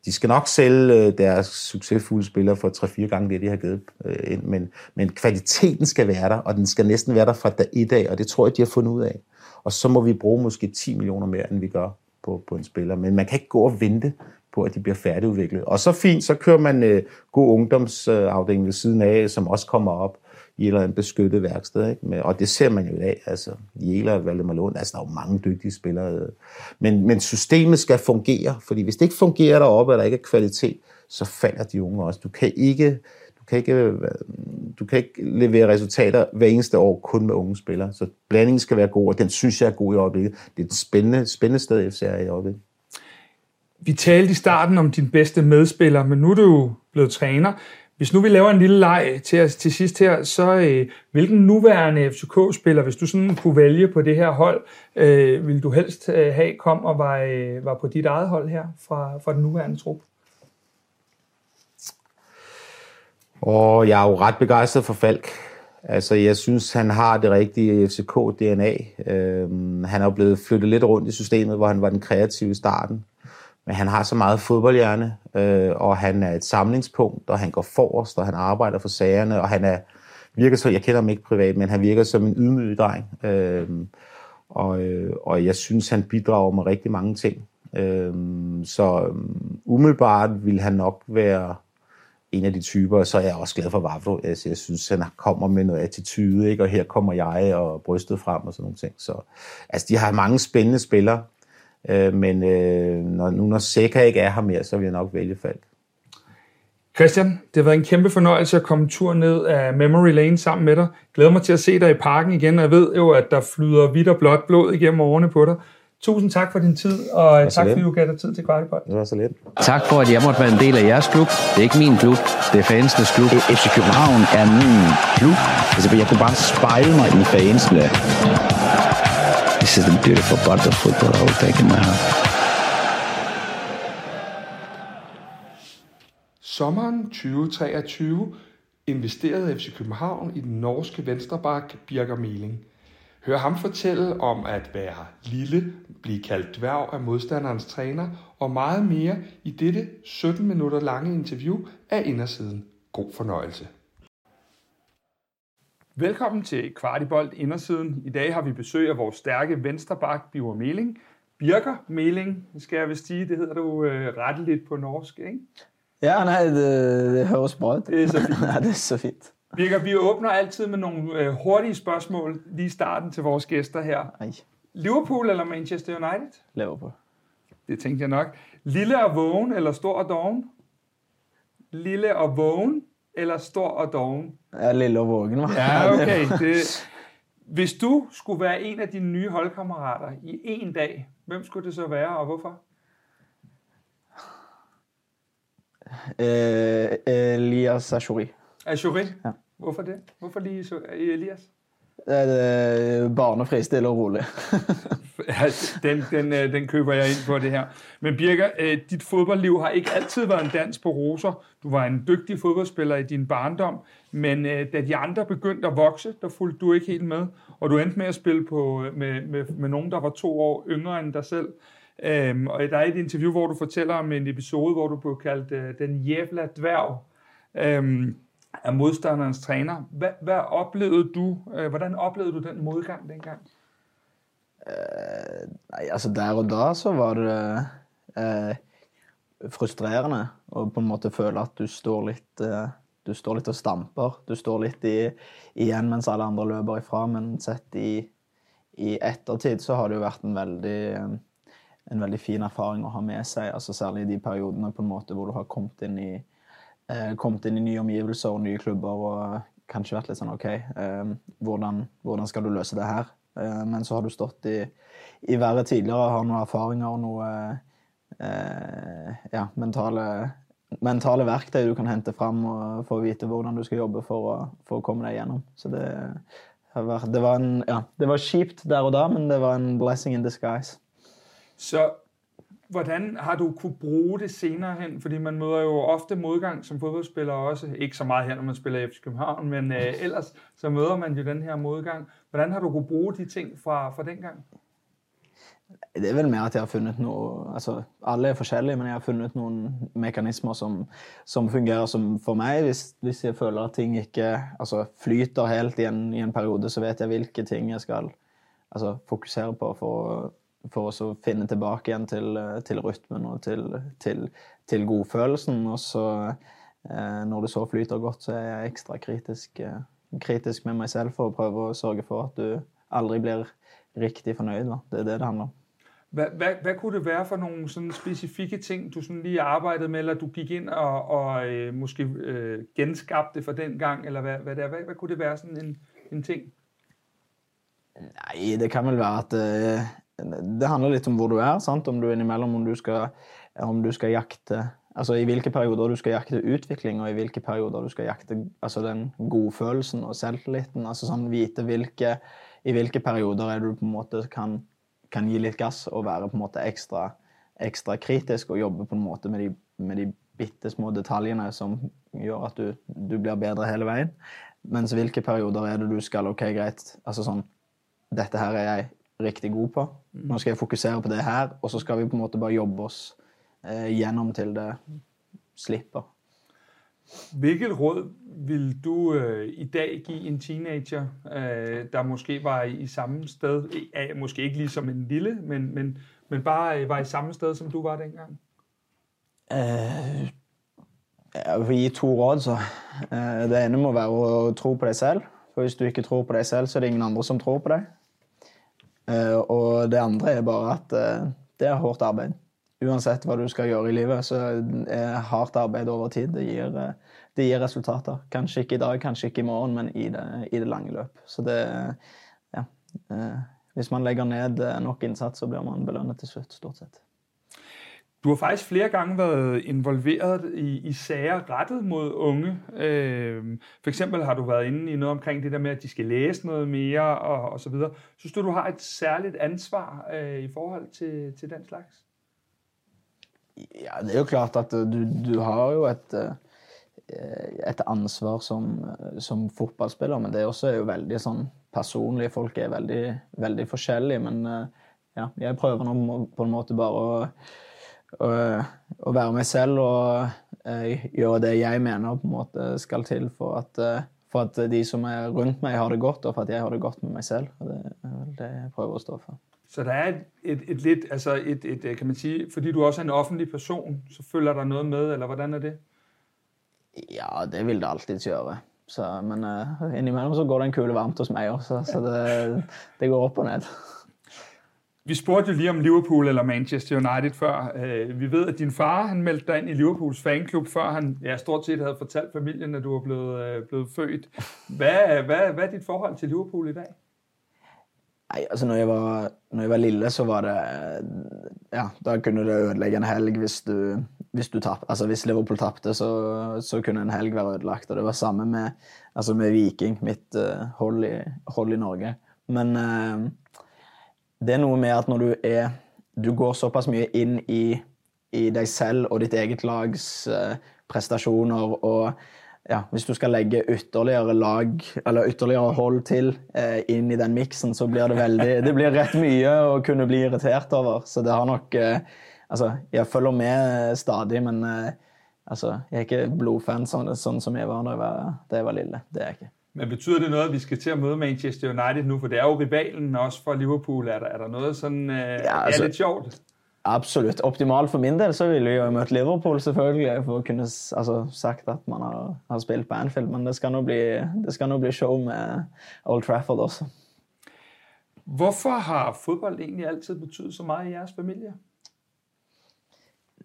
Speaker 7: de skal nok sælge øh, deres succesfulde spillere for 3-4 gange det, de har givet øh, ind, men, men kvaliteten skal være der, og den skal næsten være der fra dag i dag, og det tror jeg, de har fundet ud af. Og så må vi bruge måske 10 millioner mere, end vi gør på, på en spiller. Men man kan ikke gå og vente på, at de bliver færdigudviklet. Og så fint, så kører man øh, god ungdomsafdeling ved siden af, som også kommer op i et eller andet beskyttet værksted. Ikke? Og det ser man jo i dag. Altså, Jæler og Valdemar Lund, altså, der er jo mange dygtige spillere. Men, men systemet skal fungere, fordi hvis det ikke fungerer deroppe, og der ikke er kvalitet, så falder de unge også. Du kan ikke, du kan ikke, øh, du kan ikke levere resultater hver eneste år kun med unge spillere. Så blandingen skal være god, og den synes jeg er god i øjeblikket. Det er et spændende, spændende sted, FC er i øjeblikket.
Speaker 2: Vi talte i starten om din bedste medspiller, men nu er du jo blevet træner. Hvis nu vi laver en lille leg til, til sidst her, så øh, hvilken nuværende FCK-spiller, hvis du sådan kunne vælge på det her hold, øh, vil du helst øh, have kom og var, øh, var på dit eget hold her fra, fra den nuværende trup?
Speaker 7: Og jeg er jo ret begejstret for Falk. Altså, jeg synes, han har det rigtige FCK-DNA. Øhm, han er jo blevet flyttet lidt rundt i systemet, hvor han var den kreative i starten. Men han har så meget fodboldhjerne, øh, og han er et samlingspunkt, og han går forrest, og han arbejder for sagerne, og han er, virker så, jeg kender ham ikke privat, men han virker som en ydmyg dreng. Øh, og, øh, og jeg synes, han bidrager med rigtig mange ting. Øh, så øhm, umiddelbart vil han nok være en af de typer, så er jeg også glad for Vavro. Altså, jeg synes, han kommer med noget attitude, ikke? og her kommer jeg og brystet frem og sådan nogle ting. Så, altså, de har mange spændende spillere, øh, men øh, når, nu når Seca ikke er her mere, så vil jeg nok vælge Falk.
Speaker 2: Christian, det har været en kæmpe fornøjelse at komme tur ned af Memory Lane sammen med dig. Glæder mig til at se dig i parken igen, og jeg ved jo, at der flyder hvidt og blåt blod igennem årene på dig. Tusind tak for din tid, og tak
Speaker 7: lidt.
Speaker 2: fordi du gav dig tid til Kvartibold.
Speaker 7: Det var så lidt.
Speaker 5: Tak for, at jeg måtte være en del af jeres klub. Det er ikke min klub, det er fansenes klub.
Speaker 6: FC København er min klub. Altså, jeg kunne bare spejle mig i fansene. This is the beautiful part of football I will take in my heart.
Speaker 1: Sommeren 2023 investerede FC København i den norske venstreback Birger Meling. Hør ham fortælle om at være lille, blive kaldt dværg af modstanderens træner og meget mere i dette 17 minutter lange interview af Indersiden. God fornøjelse. Velkommen til Kvartibold Indersiden. I dag har vi besøg af vores stærke venstreback Birger Meling. Birger Meling, skal jeg vist sige, det hedder du øh, retteligt på norsk, ikke?
Speaker 8: Ja, nej, det, det høres bra ut.
Speaker 2: Det er så fint.
Speaker 8: ja, det er så fint.
Speaker 2: Birger, vi åbner altid med nogle øh, hurtige spørgsmål lige i starten til vores gæster her.
Speaker 8: Ej,
Speaker 2: Liverpool eller Manchester United?
Speaker 8: Liverpool.
Speaker 2: Det tænkte jeg nok. Lille og vågen eller stor og doven? Lille og vågen eller stor og doven?
Speaker 8: Ja, Lille og Vågen, hva'?
Speaker 2: Ja, okay. Det, hvis du skulle være en af dine nye holdkammerater i en dag, hvem skulle det så være, og hvorfor?
Speaker 8: Eh, Elias Ashori.
Speaker 2: Ashuri?
Speaker 8: Ja.
Speaker 2: Hvorfor det? Hvorfor lige så, Elias?
Speaker 8: Er barnefri, stille og rolig.
Speaker 2: Den, den, øh, den køber jeg ind på det her. Men Birger, øh, dit fodboldliv har ikke altid været en dans på roser. Du var en dygtig fodboldspiller i din barndom, men øh, da de andre begyndte at vokse, der fulgte du ikke helt med, og du endte med at spille på, med, med, med nogen, der var to år yngre end dig selv. Øhm, og der er et interview, hvor du fortæller om en episode, hvor du blev kaldt øh, den jævla dværg øhm, af modstanderens træner. Hvad, hvad oplevede du, øh, hvordan oplevede du den modgang dengang?
Speaker 8: Øh, nej altså der og da så var det eh, frustrerende å på en måte føle at du står litt uh, du står litt og stamper. Du står litt i, igjen mens alle andre løper ifra, men sett i, i ettertid så har det jo vært en veldig, en, en veldig fin erfaring å ha med seg. altså Særlig i de periodene på en måte hvor du har kommet inn i, Eh, kommet inn i nye omgivelser og nye klubber og eh, kanskje vært litt sånn OK, eh, hvordan, hvordan skal du løse det her? Eh, men så har du stått i, i verre tidligere, har noen erfaringer og noe eh, ja, mentale, mentale verktøy du kan hente fram og, få vite hvordan du skal jobbe for å, for å komme deg gjennom. Så det, har det, var en, ja, det var kjipt der og da, men det var en blessing in disguise.
Speaker 2: Så hvordan har du kunne bruge det senere hen? Fordi man møder jo ofte modgang som fodboldspiller også. Ikke så meget her, når man spiller i FC København, men øh, ellers så møder man jo den her modgang. Hvordan har du kunne bruge de ting fra, fra dengang?
Speaker 8: Det er vel mer at jeg har funnet noe altså Alle er forskjellige, men jeg har funnet noen mekanismer som, som fungerer som for meg. Hvis, hvis jeg føler at ting ikke altså, flyter helt i en, i en periode, så vet jeg hvilke ting jeg skal altså, fokusere på for, for å finne tilbake igjen til, til rytmen og til, til, til godfølelsen. Og så, eh, når det så flyter godt, så er jeg ekstra kritisk, eh, kritisk med meg selv for å prøve å sørge for at du aldri blir riktig fornøyd. Da. Det er det det handler om.
Speaker 2: Hvad, hvad, hvad kunne det være for nogle sådan specifikke ting, du sådan lige arbejdede med, eller du gik ind og, og øh, måske øh, genskabte for den gang, eller hvad, hvad, det er? Hvad, hvad kunne det være sådan en, en ting?
Speaker 8: Nei, det kan vel være at eh, det handler litt om hvor du er. sant? Om du er innimellom om du skal, om du skal jakte Altså i hvilke perioder du skal jakte utvikling, og i hvilke perioder du skal jakte altså den godfølelsen og selvtilliten. altså sånn Vite hvilke, i hvilke perioder er du på en måte kan, kan gi litt gass og være på en måte ekstra, ekstra kritisk og jobbe på en måte med de, med de bitte små detaljene som gjør at du, du blir bedre hele veien. Mens hvilke perioder er det du skal OK, greit. altså sånn dette her er jeg riktig god på. Nå skal jeg fokusere på det her, og så skal vi på en måte bare jobbe oss eh, gjennom til det slipper.
Speaker 2: Hvilket råd vil du øh, i dag give en teenager, øh, der måske var i, i samme sted, eh, måske ikke lige som en lille, men, men men bare øh, var i samme sted, som du var dengang?
Speaker 8: Eh, jeg vil gi to råd, så. Eh, det ene må være å tro på deg selv. For hvis du ikke tror på deg selv, så er det ingen andre som tror på deg. Eh, og det andre er bare at eh, det er hardt arbeid. Uansett hva du skal gjøre i livet, så er hardt arbeid over tid. Det gir, eh, det gir resultater. Kanskje ikke i dag, kanskje ikke i morgen, men i det, i det lange løp. Så det Ja. eh, Hvis man legger ned eh, nok innsats, så blir man belønnet til slutt, stort sett.
Speaker 2: Du har faktisk flere gange været involveret i, i sager rettet mod unge. Øh, for eksempel har du været inde i noget omkring det der med, at de skal læse noget mere og, og så videre. Synes du, du har et særligt ansvar øh, i forhold til, til den slags?
Speaker 8: Ja, det er jo klart at øh, du, du har jo et, øh, et ansvar som, øh, som fotballspiller, men det er også er jo veldig sånn personlig. Folk er veldig, veldig forskjellige, men ja, jeg prøver nå på en måte bare å, å, å være meg selv og eh, gjøre det jeg mener på en måte skal til for at, eh, for at de som er rundt meg, har det godt, og for at jeg har det godt med meg selv. Og det er vel det jeg prøver å stå for.
Speaker 2: Så der er et, et, et lidt, altså et, et, øh, kan man sige, fordi du også er en offentlig person, så følger der noget med, eller hvordan er det?
Speaker 8: Ja, det vil det alltid gjøre. Så, men uh, innimellom så går det en kule varmt hos meg også, så, så det, det går opp og ned.
Speaker 2: Vi spurgte jo lige om Liverpool eller Manchester United før. Øh, vi ved, at din far han meldte dig ind i Liverpools fanklub, før han ja, stort set havde fortalt familien, at du var blevet, øh, blevet født. Hvad, hvad, hvad er dit forhold til Liverpool i dag?
Speaker 8: Ej, altså når jeg, var, når jeg var lille, så var det Ja, da kunne det ødelægge en helg hvis du, hvis du tab, Altså hvis Liverpool tapte, så, så kunne en helg være ødelagt. Og det var samme med, altså med Viking, mit uh, øh, hold, i, hold i Norge. Men uh, det er noe med at når du er Du går såpass mye inn i, i deg selv og ditt eget lags eh, prestasjoner og ja, hvis du skal legge ytterligere lag, eller ytterligere hold til eh, inn i den miksen, så blir det veldig Det blir rett mye å kunne bli irritert over. Så det har nok eh, Altså, jeg følger med stadig, men eh, altså, jeg er ikke blodfan sånn, sånn som jeg var da jeg var, da jeg var lille. Det er jeg ikke.
Speaker 2: Men betyder det noget, at vi skal til at møde Manchester United nu? For det er jo rivalen også for Liverpool. Er der, er der noget sådan... Øh, ja,
Speaker 8: altså-
Speaker 2: er lidt sjovt?
Speaker 8: Absolutt. Optimalt for min del så ville jeg jo møtt Liverpool, selvfølgelig, for å kunne altså, sagt at man har, har spilt på Anfield, men det skal nå bli, det skal nå bli show med Old Trafford også.
Speaker 2: Hvorfor har fodbold egentlig altid betydet så meget i jeres familie?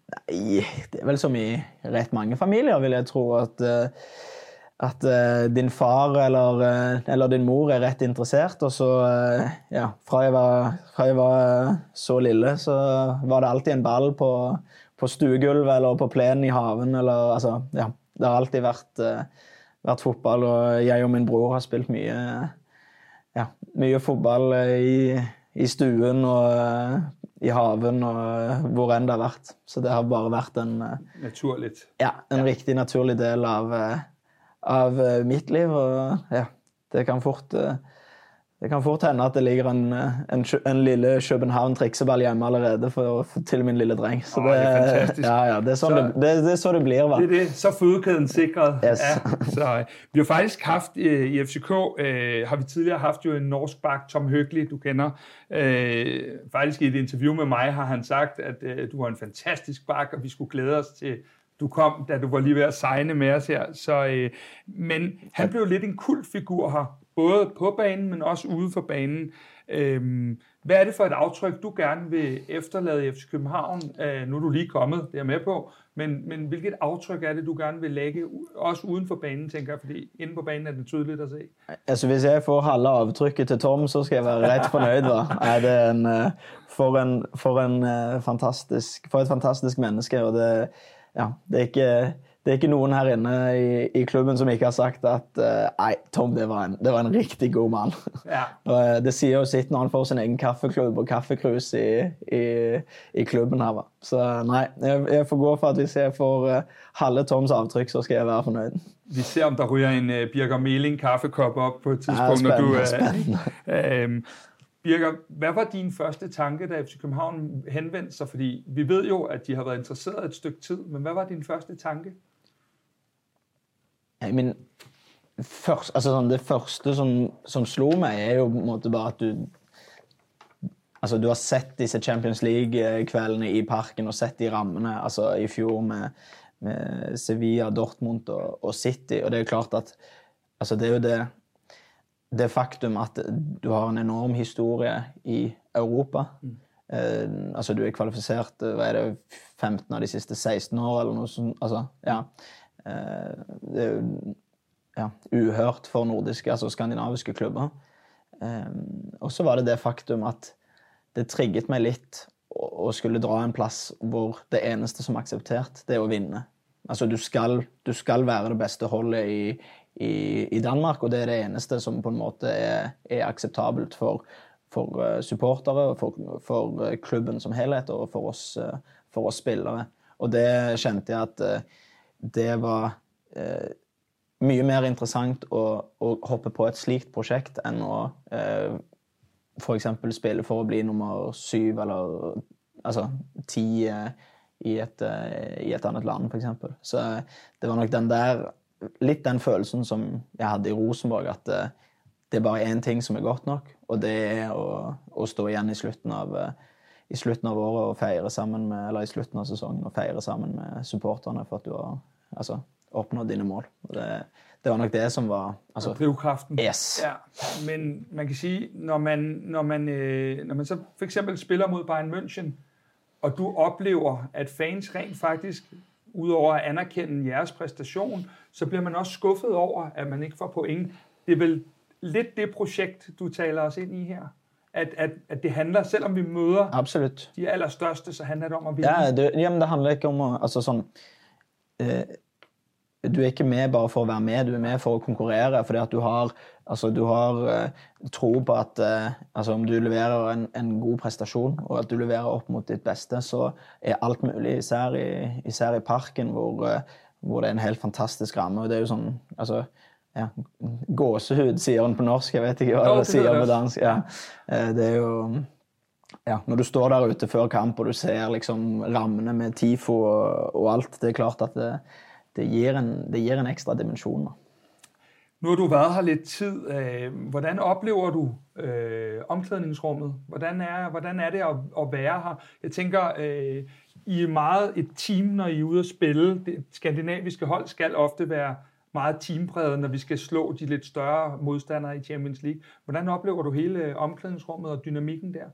Speaker 8: Nei, det er vel som i rett mange familier, vil jeg tro, at, eh, at eh, din far eller, eh, eller din mor er rett interessert. Og så, eh, ja, fra jeg, var, fra jeg var så lille, så var det alltid en ball på, på stuegulvet eller på plenen i haven. Eller, altså, ja, det har alltid vært, vært fotball, og jeg og min bror har spilt mye, ja, mye fotball i, i stuen og i haven og hvor enn det har vært. Så det har bare vært en,
Speaker 2: Naturligt.
Speaker 8: ja, en riktig naturlig del av, av eh, mitt liv. Og ja, det kan fort eh, det kan fort hende at det ligger en, eh, en, en lille København trikseball hjemme allerede for, for, til min lille dreng. Så
Speaker 2: Åh, det er.
Speaker 8: Ja, ja, det, er sånn
Speaker 2: Så-
Speaker 8: det, det, det er så det blir. Va?
Speaker 2: Det er det. Så fødekæden sikret.
Speaker 8: Yes.
Speaker 2: Ja, så, vi har faktisk haft i FCK, har vi tidligere haft jo en norsk bak, Tom Høgli, du kender. Faktisk i et interview med mig har han sagt, at du var en fantastisk bak, og vi skulle glæde os til, du kom, da du var lige ved at signe med os her. Så, øh, men han blev lidt en kultfigur her, både på banen, men også ude for banen. Øh, hvad er det for et aftryk, du gerne vil efterlade i FC København? Øh, nu er du lige kommet, det er jeg med på. Men, men hvilket aftryk er det, du gerne vil lægge, også uden for banen, tænker jeg, fordi inde på banen er det tydeligt at se.
Speaker 8: Altså, hvis jeg får halve avtrykket til Tom, så skal jeg være rett fornøyd. Da. Nei, det er en, eh, for, en, for, en eh, fantastisk, for et fantastisk menneske. Og det, ja, det, er ikke, det er ikke noen her inne i, i klubben som ikke har sagt at eh, nei, Tom det var en, det var en riktig god mann.
Speaker 2: Ja.
Speaker 8: Eh, det sier jo sitt når han får sin egen kaffeklubb og kaffekrus i, i, i klubben her. va. Så nei, jeg, jeg får gå for at hvis jeg får eh, halve Toms avtrykk, så skal jeg være fornøyd.
Speaker 2: Vi ser, om der ryger en uh, Birger Meling kaffekop op på et tidspunkt,
Speaker 8: Ja,
Speaker 2: når du
Speaker 8: spændende,
Speaker 2: er... Birger, hvad var din første tanke, da FC København henvendte sig? Fordi vi ved jo, at de har været interesseret et stykke tid, men hvad var din første tanke?
Speaker 8: Ja, men først, altså sådan, Det første som, som slog mig, er jo på en måte bare at du Altså, du har sett disse Champions League-kveldene i parken og sett de rammene altså i fjor med, med Sevilla, Dortmund og, og, City. Og det er jo klart at altså, det er jo det, det faktum at du har en enorm historie i Europa. Mm. Eh, altså, du er kvalifisert hva er det, 15 av de siste 16 år, eller noe sånt. Altså, ja. Eh, det er jo ja, uhørt for nordiske, altså skandinaviske klubber. Eh, og så var det det faktum at det trigget meg litt å skulle dra en plass hvor det eneste som er akseptert, det er å vinne. Altså, du skal, du skal være det beste holdet i, i, i, Danmark, og det er det eneste som på en måte er, er akseptabelt for, for eh, supportere, for, for eh, klubben som helhet og for oss, eh, for oss, spillere. Og det kjente jeg at det var eh, mye mer interessant å, å, hoppe på et slikt prosjekt enn å f.eks. spille for å bli nummer syv eller altså ti eh, i, et, eh, i et annet land, f.eks. Så det var nok den der Litt den følelsen som jeg hadde i Rosenborg, at eh, det er bare én ting som er godt nok, og det er å, å stå igjen i slutten av i slutten av året og feire sammen med, eller i slutten av sesongen og feire sammen med supporterne for at du har altså, oppnådd dine mål. Og det, det var nok det, som var
Speaker 2: altså, Drivkraften.
Speaker 8: Yes.
Speaker 2: Ja. Men man kan sige, når man, når man, øh, når man så for eksempel spiller mod Bayern München, og du oplever, at fans rent faktisk, udover at anerkende jeres præstation, så bliver man også skuffet over, at man ikke får point. Det er vel lidt det projekt, du taler os ind i her? At, at, at det handler, selvom vi møder
Speaker 8: Absolut.
Speaker 2: de allerstørste, så handler det om at vinde.
Speaker 8: Ja, det, jamen, det handler ikke om at, altså sådan, øh, du er ikke med bare for å være med, du er med for å konkurrere. Fordi at du har, altså, du har uh, tro på at uh, altså, om du leverer en, en, god prestasjon, og at du leverer opp mot ditt beste, så er alt mulig, især i, især i parken, hvor, uh, hvor, det er en helt fantastisk ramme. og det er jo sånn, altså, ja, Gåsehud, sier han på norsk. Jeg vet ikke hva det sier på dansk. Ja. Det er jo ja, Når du står der ute før kamp og du ser liksom rammene med TIFO og, og alt, det er klart at det, det gir en, det gir en ekstra dimensjon.
Speaker 2: Nu har du været her lidt tid. Øh, hvordan oplever du øh, omklædningsrummet? Hvordan er, hvordan er det at, at være her? Jeg tænker, øh, I er meget et team, når I er ude at spille. Det skandinaviske hold skal ofte være meget teampræget, når vi skal slå de lidt større modstandere i Champions League. Hvordan oplever du hele omklædningsrummet og dynamikken der?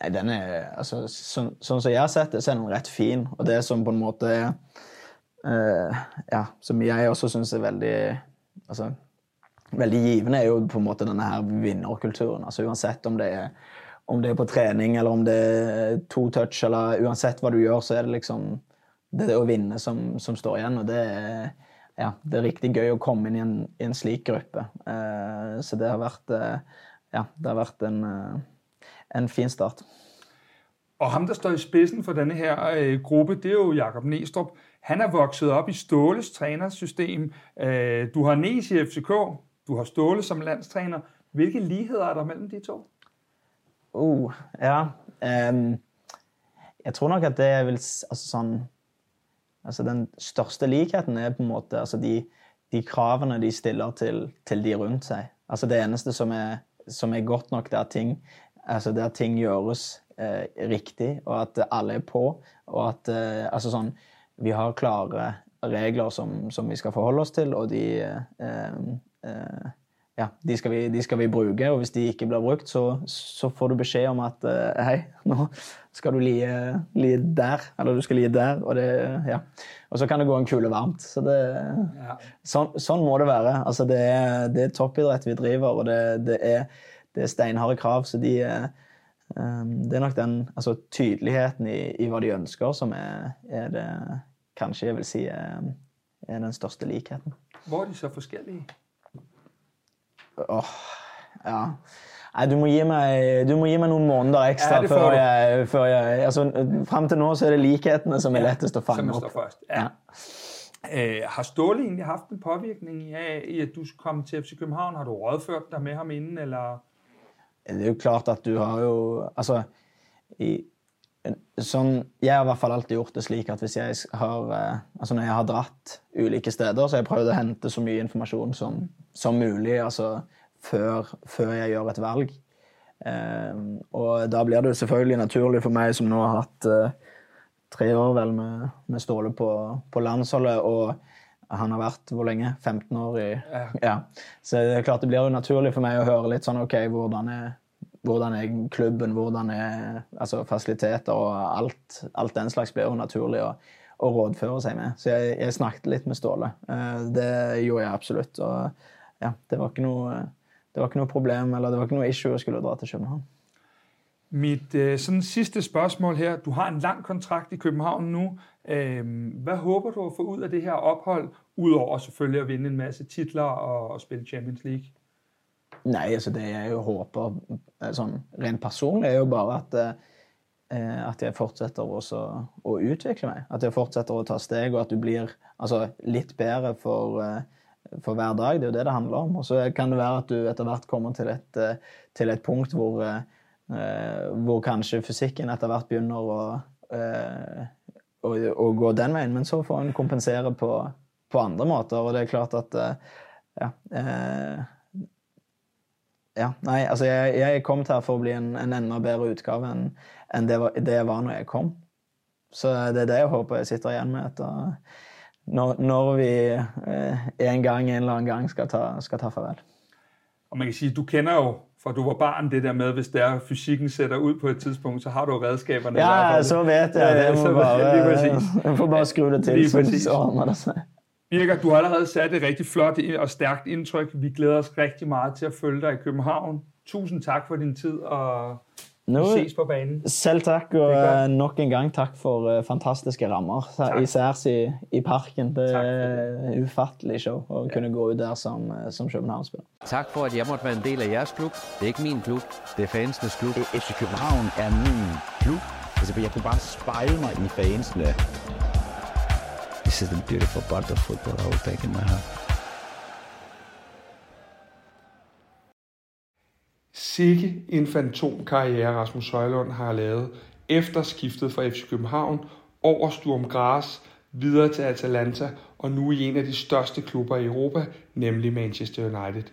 Speaker 8: Nei, den er, altså, Sånn som så jeg har sett det, så er den rett fin. Og det som på en måte Eh, ja, som jeg også syns er veldig altså, veldig givende, er jo på en måte denne her vinnerkulturen. Altså Uansett om det, er, om det er på trening eller om det er to touch, eller uansett hva du gjør, så er det liksom det, er det å vinne som, som, står igjen. Og det er, ja, det er riktig gøy å komme inn i en, i en slik gruppe. Uh, så det har vært, uh, ja, det har vært en, en fin start.
Speaker 2: Og ham, der står i spidsen for denne her øh, gruppe, det er jo Jakob Næstrup. Han er vokset op i Ståles trænersystem. Øh, du har Næs i FCK, du har Ståle som landstræner. Hvilke ligheder er der mellem de to?
Speaker 8: Uh, ja. Um, jeg tror nok at det er vel altså sådan... altså Den største likheten er på en måte altså de, de kravene de stiller til, til, de rundt seg. Altså Det eneste som er, som er godt nok, det er at ting, altså det er ting gjøres riktig, og at alle er på. og at eh, altså sånn vi har klare regler som, som, vi skal forholde oss til, og de, eh, eh, ja, de, skal vi, de, skal vi, bruke. Og hvis de ikke blir brukt, så, så får du beskjed om at eh, hei, nå skal du lie, lie, der, eller du skal lie der. Og, det, ja. og så kan det gå en kule varmt. Så det, ja. sånn, sånn, må det være. Altså, det, er, det er toppidrett vi driver, og det, det er, det er steinharde krav. så de det er nok den altså, tydeligheten i, i, hva de ønsker, som er, er det kanskje jeg vil si er, er den største likheten.
Speaker 2: Hvor er de så forskjellige?
Speaker 8: Åh, ja. Nei, du må, gi meg, du må gi meg noen måneder ekstra ja, før, jeg, før jeg altså, Fram til nå så er det likhetene som er lettest å fange opp.
Speaker 2: Først. Ja. Ja. Uh, har Ståle egentlig haft en påvirkning af, i at du kom til FC København? Har du rådført deg med ham innen, eller?
Speaker 8: Det er jo klart at du har jo Altså, i, sånn, Jeg har i hvert fall alltid gjort det slik at hvis jeg har, eh, altså når jeg har dratt ulike steder, så har jeg prøvd å hente så mye informasjon som, som mulig altså før, før, jeg gjør et valg. Um, og da blir det jo selvfølgelig naturlig for meg, som nå har hatt uh, tre år vel med, med Ståle på, på landsholdet, og han har vært hvor lenge? 15 år i ja. Så det er klart det blir jo naturlig for meg å høre litt sånn OK, hvordan er, hvordan er klubben, hvordan er altså, fasiliteter og alt, alt den slags blir jo naturlig å, å rådføre seg med. Så jeg, jeg, snakket litt med Ståle. Eh, det gjorde jeg absolutt. Og ja, det var ikke noe, det var ikke noe problem eller det var ikke noe issue å skulle dra til København.
Speaker 2: Mit øh, sådan sidste spørgsmål her. Du har en lang kontrakt i København nu. Øh, hvad håber du at få ud af det her ophold, udover selvfølgelig at vinde en masse titler og, og spille Champions League?
Speaker 8: Nej, altså det jeg jo håper sånn, altså, rent personlig, er jo bare at, eh, at jeg fortsetter også å utvikle meg. At jeg fortsetter å ta steg, og at du blir altså, litt bedre for, eh, for hver dag. Det er jo det det handler om. Og så kan det være at du etter hvert kommer til et, eh, til et punkt hvor eh, Eh, hvor kanskje fysikken etter hvert begynner å, eh, å, å, gå den veien. Men så får en kompensere på, på, andre måter, og det er klart at eh, ja, eh, nei, altså jeg, jeg kom her for å bli en, en enda bedre utgave enn en det, det, jeg var når jeg kom. Så det er det jeg håper jeg sitter igjen med etter eh, når, når vi eh, en gang en eller annen gang skal ta, skal ta farvel.
Speaker 2: Og man kan sige, du kender jo for du var barn, det der med, hvis der fysikken sætter ud på et tidspunkt, så har du redskaberne.
Speaker 8: Ja, der så vet jeg. Det må bare, jeg får bare skrue det til, lige så, så ordner det sig.
Speaker 2: Birger, du har allerede sat et rigtig flot og stærkt indtryk. Vi glæder os rigtig meget til at følge dig i København. Tusind tak for din tid, og Vi ses på banen.
Speaker 8: Selv takk, og eh, nok en gang takk for uh, fantastiske rammer. Takk. Især i, i parken. Det er ufattelig show å ja. kunne gå ut der som, eh, som København-spiller.
Speaker 5: Takk for at jeg måtte være en del av jeres klub. Det er ikke min klub, det er fansenes klub.
Speaker 6: FC København er min klub. Altså, jeg kunne bare spejle mig i fansene. This is the beautiful part of football I will take in my heart.
Speaker 1: Sikke en fantomkarriere Rasmus Højlund har lavet efter skiftet fra FC København over Sturm Graz, videre til Atalanta og nu i en af de største klubber i Europa, nemlig Manchester United.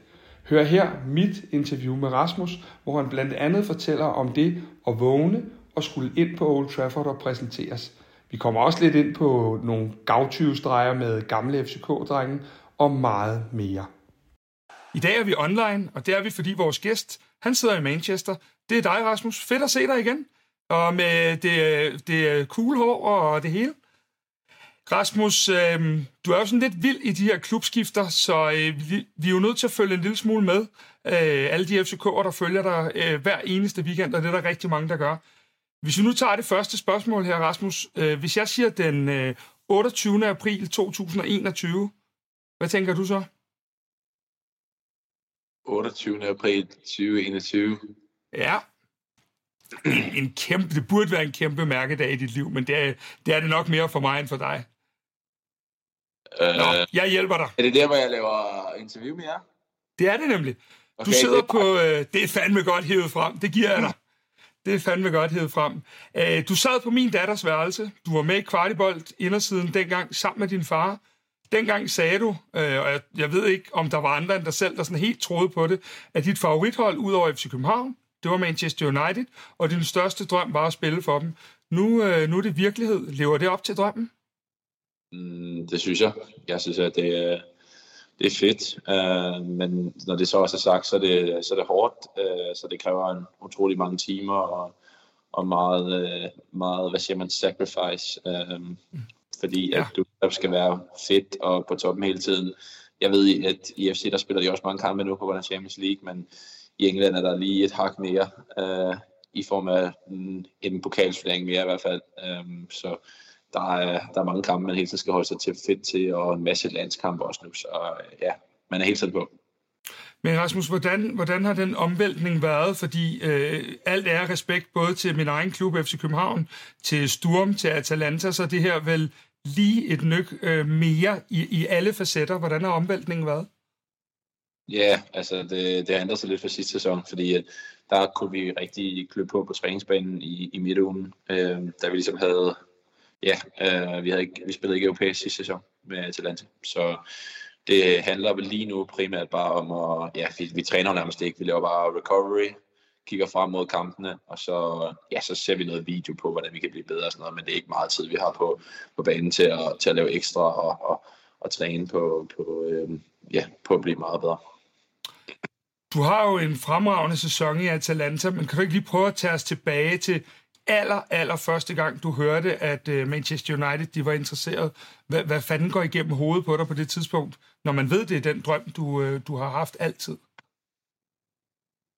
Speaker 1: Hør her mit interview med Rasmus, hvor han blandt andet fortæller om det at vågne og skulle ind på Old Trafford og præsenteres. Vi kommer også lidt ind på nogle gavtyvestreger med gamle FCK-drenge og meget mere. I dag er vi online, og det er vi, fordi vores gæst han sidder i Manchester. Det er dig, Rasmus. Fedt at se dig igen. Og med det, det cool hår og det hele. Rasmus, øh, du er jo sådan lidt vild i de her klubskifter, så øh, vi, vi er jo nødt til at følge en lille smule med. Øh, alle de FCK'er, der følger dig øh, hver eneste weekend, og det er der rigtig mange, der gør. Hvis vi nu tager det første spørgsmål her, Rasmus. Øh, hvis jeg siger den øh, 28. april 2021, hvad tænker du så?
Speaker 9: 28. april 2021.
Speaker 2: Ja. En, en kæmpe, det burde være en kæmpe mærkedag i dit liv, men det er, det er det nok mere for mig end for dig.
Speaker 9: Øh,
Speaker 2: Nå, jeg hjælper dig.
Speaker 9: Er det der, hvor jeg laver interview med jer?
Speaker 2: Det er det nemlig. Okay, du sidder det på... Øh, det er fandme godt hævet frem. Det giver jeg dig. Det er fandme godt hævet frem. Øh, du sad på min datters værelse. Du var med i Kvartibold indersiden dengang sammen med din far. Dengang sagde du, øh, og jeg, jeg ved ikke, om der var andre end dig selv, der sådan helt troede på det, at dit favorithold ud over FC København, det var Manchester United, og din største drøm var at spille for dem. Nu, øh, nu er det virkelighed. Lever det op til drømmen?
Speaker 9: Mm, det synes jeg. Jeg synes, at det er, det er fedt. Uh, men når det så også er sagt, så er det, så er det hårdt. Uh, så det kræver en utrolig mange timer og, og meget, uh, meget, hvad siger man, sacrifice. Uh, fordi ja. at du skal være fedt og på toppen hele tiden. Jeg ved, at i FC der spiller de også mange kampe nu på grund af Champions League, men i England er der lige et hak mere øh, i form af en, en pokalsflæring mere i hvert fald. Um, så der er, der er mange kampe, man hele tiden skal holde sig til fedt til, og en masse landskampe også nu, så øh, ja, man er helt tiden på.
Speaker 2: Men Rasmus, hvordan, hvordan har den omvæltning været? Fordi øh, alt er respekt både til min egen klub FC København, til Sturm, til Atalanta, så det her vel lige et nyk øh, mere i, i alle facetter. Hvordan har omvæltningen været?
Speaker 9: Ja, altså det, det ændrer sig lidt fra sidste sæson, fordi at der kunne vi rigtig klø på på træningsbanen i, i midtugen, øh, da vi ligesom havde, ja, øh, vi, havde ikke, vi spillede ikke europæisk sidste sæson med Atalanta, så det handler vel lige nu primært bare om at, ja, vi, vi træner nærmest ikke, vi laver bare recovery, kigger frem mod kampene, og så, ja, så ser vi noget video på, hvordan vi kan blive bedre og sådan noget, men det er ikke meget tid, vi har på, på banen til at, til at lave ekstra og, og, og træne på, på, øh, ja, på at blive meget bedre.
Speaker 2: Du har jo en fremragende sæson i Atalanta, men kan du ikke lige prøve at tage os tilbage til aller, aller første gang, du hørte, at øh, Manchester United de var interesseret? Hvad, hvad fanden går igennem hovedet på dig på det tidspunkt, når man ved, det er den drøm, du, øh, du har haft altid?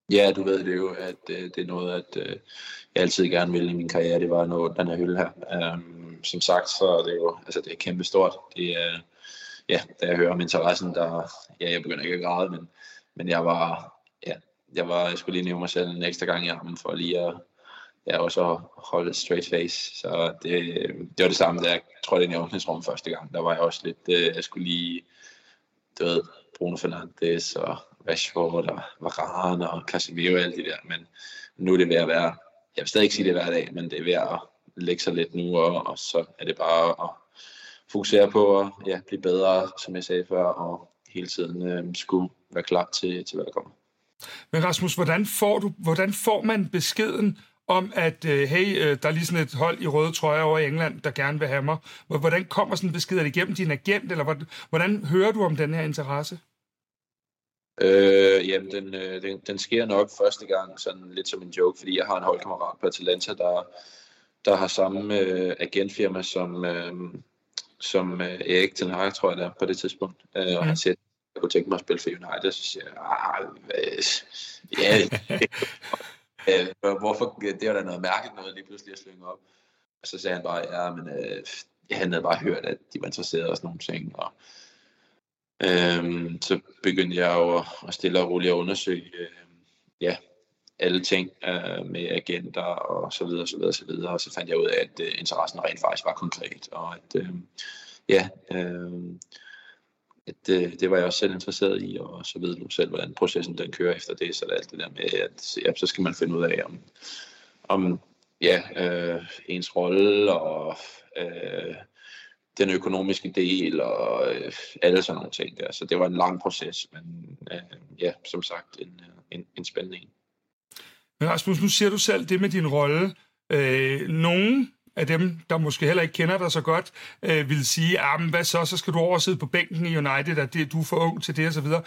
Speaker 9: Ja, du ved det jo, at øh, det er noget, at øh, jeg altid gerne ville i min karriere, det var at nå den her hylde her. Um, som sagt, så er det jo altså, det er kæmpe stort. Det er, ja, da jeg hører om interessen, der, ja, jeg begynder ikke at græde, men, men jeg var, ja, jeg var, jeg skulle lige nævne mig selv en ekstra gang i armen, for lige at, ja, og så holde straight face. Så det, det var det samme, da jeg tror, det er i åbningsrum første gang. Der var jeg også lidt, øh, jeg skulle lige, du ved, Bruno Fernandes og Rashford og Varane og Casemiro og alt det der. Men nu er det ved at være, jeg vil stadig ikke sige det hver dag, men det er ved at lægge sig lidt nu, og, og så er det bare at fokusere på at ja, blive bedre, som jeg sagde før, og hele tiden øh, skulle være klar til, til hvad der kommer.
Speaker 2: Men Rasmus, hvordan får, du, hvordan får man beskeden om, at øh, hey, øh, der er lige sådan et hold i røde trøjer over i England, der gerne vil have mig. Hvordan kommer sådan en besked? Er det igennem din agent, eller hvordan, hvordan hører du om den her interesse?
Speaker 9: Øh, jamen, den, øh, den, den sker nok første gang sådan lidt som en joke, fordi jeg har en holdkammerat på Atalanta, der, der har samme øh, agentfirma som, øh, som øh, Erik Ten Hag, tror jeg det er, på det tidspunkt. Øh, og mm. han siger, jeg kunne tænke mig at spille for United, så siger jeg, ah, ja, øh, hvorfor, det var da noget mærkeligt noget lige pludselig at slynge op. Og så sagde han bare, ja, men øh, jeg havde bare hørt, at de var interesserede og sådan nogle ting. Og, øh, så begyndte jeg jo at, stille og roligt at undersøge, øh, ja, alle ting øh, med agenter og så videre, så videre, så videre. Og så fandt jeg ud af, at øh, interessen rent faktisk var konkret, og at, øh, ja, øh, at øh, det var jeg også selv interesseret i, og så ved du selv, hvordan processen den kører efter det, så alt det der med, at ja, så skal man finde ud af, om, om ja, øh, ens rolle og øh, den økonomiske del og øh, alle sådan nogle ting der. Så det var en lang proces, men øh, ja, som sagt, en, en, en spændende en.
Speaker 2: Men Rasmus, nu siger du selv det med din rolle. Øh, nogen af dem, der måske heller ikke kender dig så godt, øh, vil sige, ah, men hvad så, så skal du over sidde på bænken i United, at det, du er for ung til det og så videre.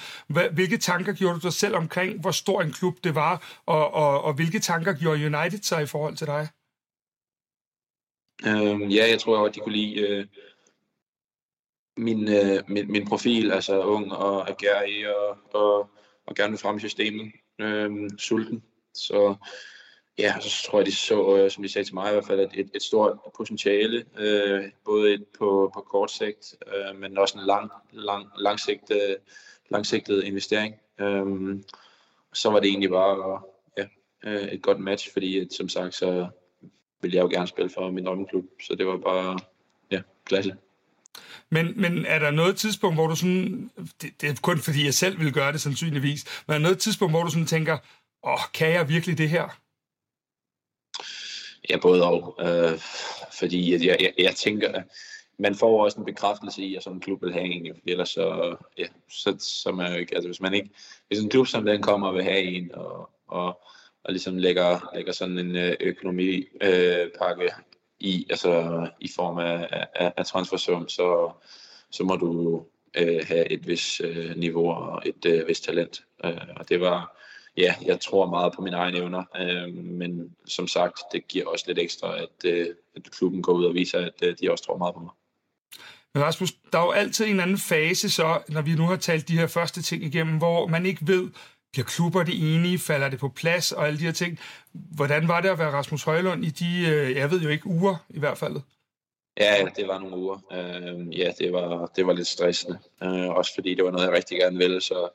Speaker 2: Hvilke tanker gjorde du dig selv omkring, hvor stor en klub det var, og, og, og hvilke tanker gjorde United sig i forhold til dig?
Speaker 9: Øhm, ja, jeg tror at de kunne lide øh, min, øh, min, min profil, altså ung og agerig og, og, og gerne vil frem i systemet, øh, sulten. Så Ja, så tror jeg, de så, øh, som de sagde til mig i hvert fald, et, et, et stort potentiale, øh, både et på, på kort sigt, øh, men også en lang, lang, langsigtet, langsigtet investering. Øh, så var det egentlig bare ja, øh, et godt match, fordi at, som sagt, så ville jeg jo gerne spille for min drømmeklub, så det var bare ja, klasse.
Speaker 2: Men, men er der noget tidspunkt, hvor du sådan, det, det er kun fordi jeg selv vil gøre det sandsynligvis, men er der noget tidspunkt, hvor du sådan tænker, åh, kan jeg virkelig det her?
Speaker 9: Ja, både og. Øh, fordi jeg, jeg, jeg tænker, man får også en bekræftelse i, at sådan en klub vil have en, jo, ellers så, ja, så, så man jo ikke, altså hvis man ikke, hvis en klub som den kommer og vil have en, og, og, og ligesom lægger, lægger sådan en øh, økonomipakke i, altså i form af, af, af transfersum, så, så må du øh, have et vis øh, niveau og et øh, vis talent. Øh, og det var, ja, jeg tror meget på mine egne evner, øh, men som sagt, det giver også lidt ekstra, at, øh, at klubben går ud og viser, at øh, de også tror meget på mig.
Speaker 2: Men Rasmus, der er jo altid en anden fase, så når vi nu har talt de her første ting igennem, hvor man ikke ved, bliver klubber det enige, falder det på plads og alle de her ting. Hvordan var det at være Rasmus Højlund i de, øh, jeg ved jo ikke, uger i hvert fald?
Speaker 9: Ja, det var nogle uger. Øh, ja, det var, det var lidt stressende. Øh, også fordi det var noget, jeg rigtig gerne ville, så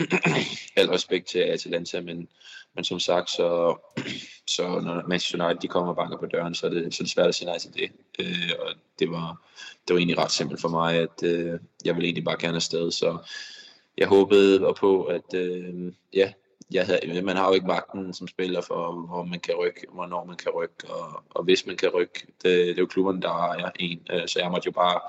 Speaker 9: al respekt til Atalanta, men, men som sagt, så, så når Manchester United de kommer og banker på døren, så er det, så er det svært at sige nej til det. Øh, og det var, det var egentlig ret simpelt for mig, at øh, jeg ville egentlig bare gerne afsted, så jeg håbede på, at øh, ja, jeg havde, man har jo ikke magten som spiller for, hvor man kan rykke, hvornår man kan rykke, og, og hvis man kan rykke. Det, det er jo klubberne, der ejer en, øh, så jeg måtte jo bare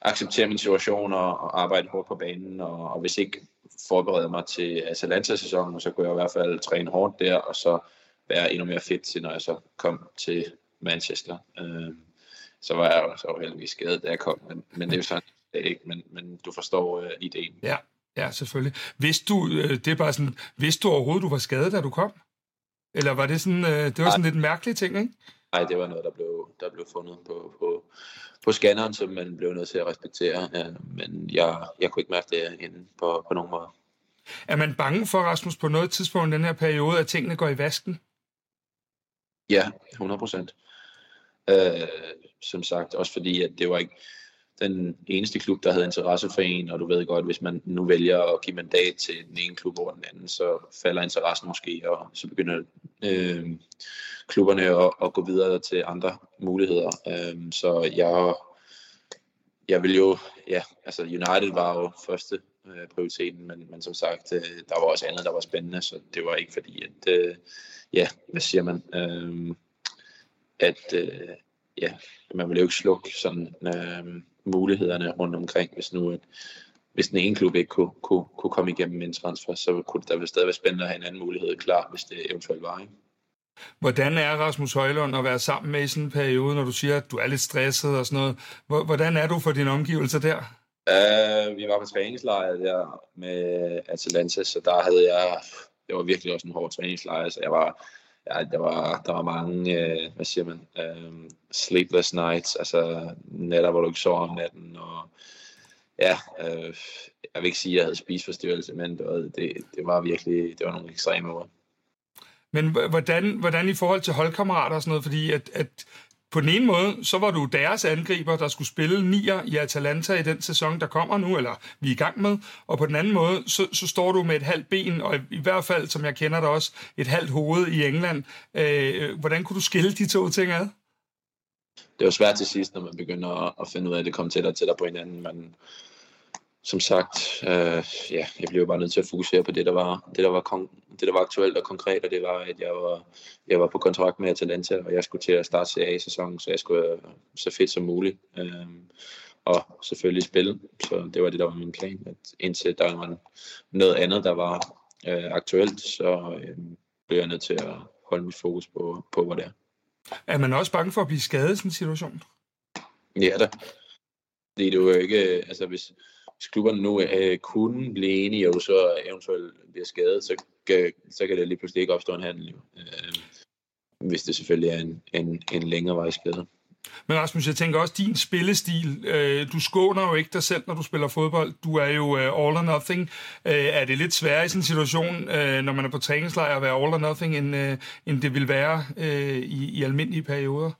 Speaker 9: acceptere min situation og, og arbejde hårdt på banen, og, og hvis ikke forberede mig til Atalanta-sæsonen, så kunne jeg i hvert fald træne hårdt der, og så være endnu mere fedt til, når jeg så kom til Manchester. Øh, så var jeg jo så heldigvis skadet, da jeg kom, men, men det er jo sådan, det er ikke, men, men du forstår øh, ideen.
Speaker 2: Ja, ja, selvfølgelig. Vidste du, øh, det er bare sådan, vidste du overhovedet, du var skadet, da du kom? Eller var det sådan, øh, det var sådan lidt en mærkelig ting, ikke?
Speaker 9: Nej, det var noget, der blev, der blev fundet på, på, på scanneren, som man blev nødt til at respektere. Ja, men jeg, jeg kunne ikke mærke det inde på, på nogen måde.
Speaker 2: Er man bange for, Rasmus, på noget tidspunkt i den her periode, at tingene går i vasken?
Speaker 9: Ja, 100 procent. Øh, som sagt, også fordi, at det var ikke den eneste klub, der havde interesse for en, og du ved godt, hvis man nu vælger at give mandat til den ene klub over den anden, så falder interessen måske, og så begynder øh, klubberne at, at gå videre til andre muligheder. Øh, så jeg, jeg vil jo, ja, altså United var jo første øh, prioriteten, men, men som sagt, øh, der var også andet, der var spændende, så det var ikke fordi, at, øh, ja, hvad siger man, øh, at, øh, ja, man ville jo ikke slukke sådan øh, mulighederne rundt omkring, hvis nu at, hvis den ene klub ikke kunne, kunne, kunne komme igennem en transfer, så kunne det stadig være spændende at have en anden mulighed klar, hvis det eventuelt var. Ikke?
Speaker 2: Hvordan er Rasmus Højlund at være sammen med i sådan en periode, når du siger, at du er lidt stresset og sådan noget? Hvordan er du for dine omgivelser der?
Speaker 9: Uh, vi var på træningslejr der med Atalanta, så der havde jeg, det var virkelig også en hård træningslejr, så jeg var, ja, der var, der var mange, øh, hvad siger man, øh, sleepless nights, altså nætter, hvor du ikke sover om natten, og ja, øh, jeg vil ikke sige, at jeg havde spiseforstyrrelse, men det var, det, det var virkelig, det var nogle ekstreme ord.
Speaker 2: Men hvordan, hvordan i forhold til holdkammerater og sådan noget, fordi at, at på den ene måde, så var du deres angriber, der skulle spille nier i Atalanta i den sæson, der kommer nu, eller vi er i gang med. Og på den anden måde, så, så står du med et halvt ben, og i hvert fald, som jeg kender dig også, et halvt hoved i England. Øh, hvordan kunne du skille de to ting ad?
Speaker 9: Det var svært til sidst, når man begynder at finde ud af, at det kom tættere og tættere på hinanden. Men som sagt, øh, ja, jeg blev bare nødt til at fokusere på det, der var, det, der var, kon- det, der var aktuelt og konkret, og det var, at jeg var, jeg var på kontrakt med Atalanta, og jeg skulle til at starte CA-sæsonen, så jeg skulle være så fedt som muligt. Øh, og selvfølgelig spille, så det var det, der var min plan, at indtil der var noget andet, der var øh, aktuelt, så øh, blev jeg nødt til at holde mit fokus på, på hvad det er.
Speaker 2: Er man også bange for at blive skadet i sådan en situation?
Speaker 9: Ja da. Det er jo ikke, altså hvis, hvis klubberne nu øh, kunne blive enige, og så eventuelt bliver skadet, så, kan, så kan det lige pludselig ikke opstå en handel. Øh, hvis det selvfølgelig er en, en, en længere vej skade.
Speaker 2: Men Rasmus, jeg tænker også, din spillestil, øh, du skåner jo ikke dig selv, når du spiller fodbold. Du er jo øh, all or nothing. Øh, er det lidt sværere i sådan en situation, øh, når man er på træningslejr, at være all or nothing, end, øh, end det vil være øh, i, i almindelige perioder?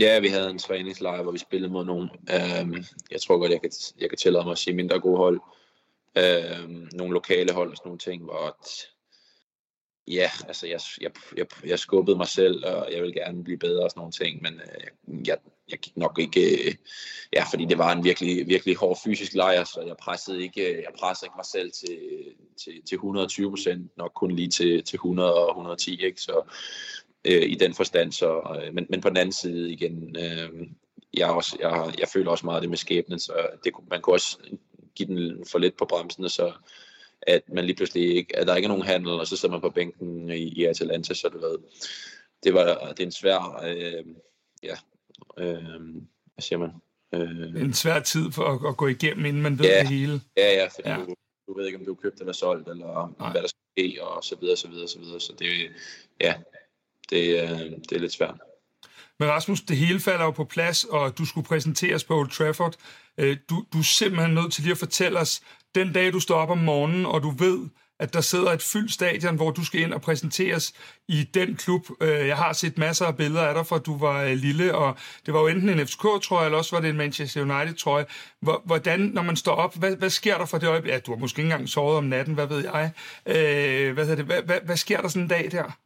Speaker 9: Ja, vi havde en træningslejr, hvor vi spillede mod nogen. Øhm, jeg tror godt, jeg kan, jeg kan tillade mig at sige mindre gode hold. Øhm, nogle lokale hold og sådan nogle ting, hvor ja, altså jeg, jeg, jeg, jeg skubbede mig selv, og jeg vil gerne blive bedre og sådan nogle ting, men øh, jeg, jeg gik nok ikke, øh, ja, fordi det var en virkelig, virkelig hård fysisk lejr, så jeg pressede ikke, øh, jeg pressede ikke mig selv til, til, til 120 procent, nok kun lige til, til 100 og 110, ikke? Så, øh, i den forstand. Så, øh, men, men på den anden side igen, øh, jeg, også, jeg, jeg føler også meget det med skæbnen, så det, man kunne også give den for lidt på bremsen, så at man lige pludselig ikke, at der ikke er nogen handel, og så sidder man på bænken i, i Atalanta, så du ved, det var det er en svær, øh, ja, øh, hvad siger man?
Speaker 2: Øh, en svær tid for at, at gå igennem, inden man ved
Speaker 9: ja,
Speaker 2: det hele.
Speaker 9: Ja, ja, fordi ja. Du, du ved ikke, om du er købt eller solgt, eller Nej. hvad der skal ske, og så videre, så videre, så videre. Så det, ja, det, øh, det er lidt svært.
Speaker 2: Men Rasmus, det hele falder jo på plads, og du skulle præsenteres på Old Trafford. Øh, du, du er simpelthen nødt til lige at fortælle os, den dag du står op om morgenen, og du ved, at der sidder et fyldt stadion, hvor du skal ind og præsenteres i den klub. Øh, jeg har set masser af billeder af dig, fra du var lille, og det var jo enten en FCK-trøje, eller også var det en Manchester United-trøje. Hvordan, når man står op, hvad, hvad sker der for det øjeblik? Ja, du har måske ikke engang sovet om natten, hvad ved jeg. hvad, det? Hvad, hvad, hvad sker der sådan en dag der?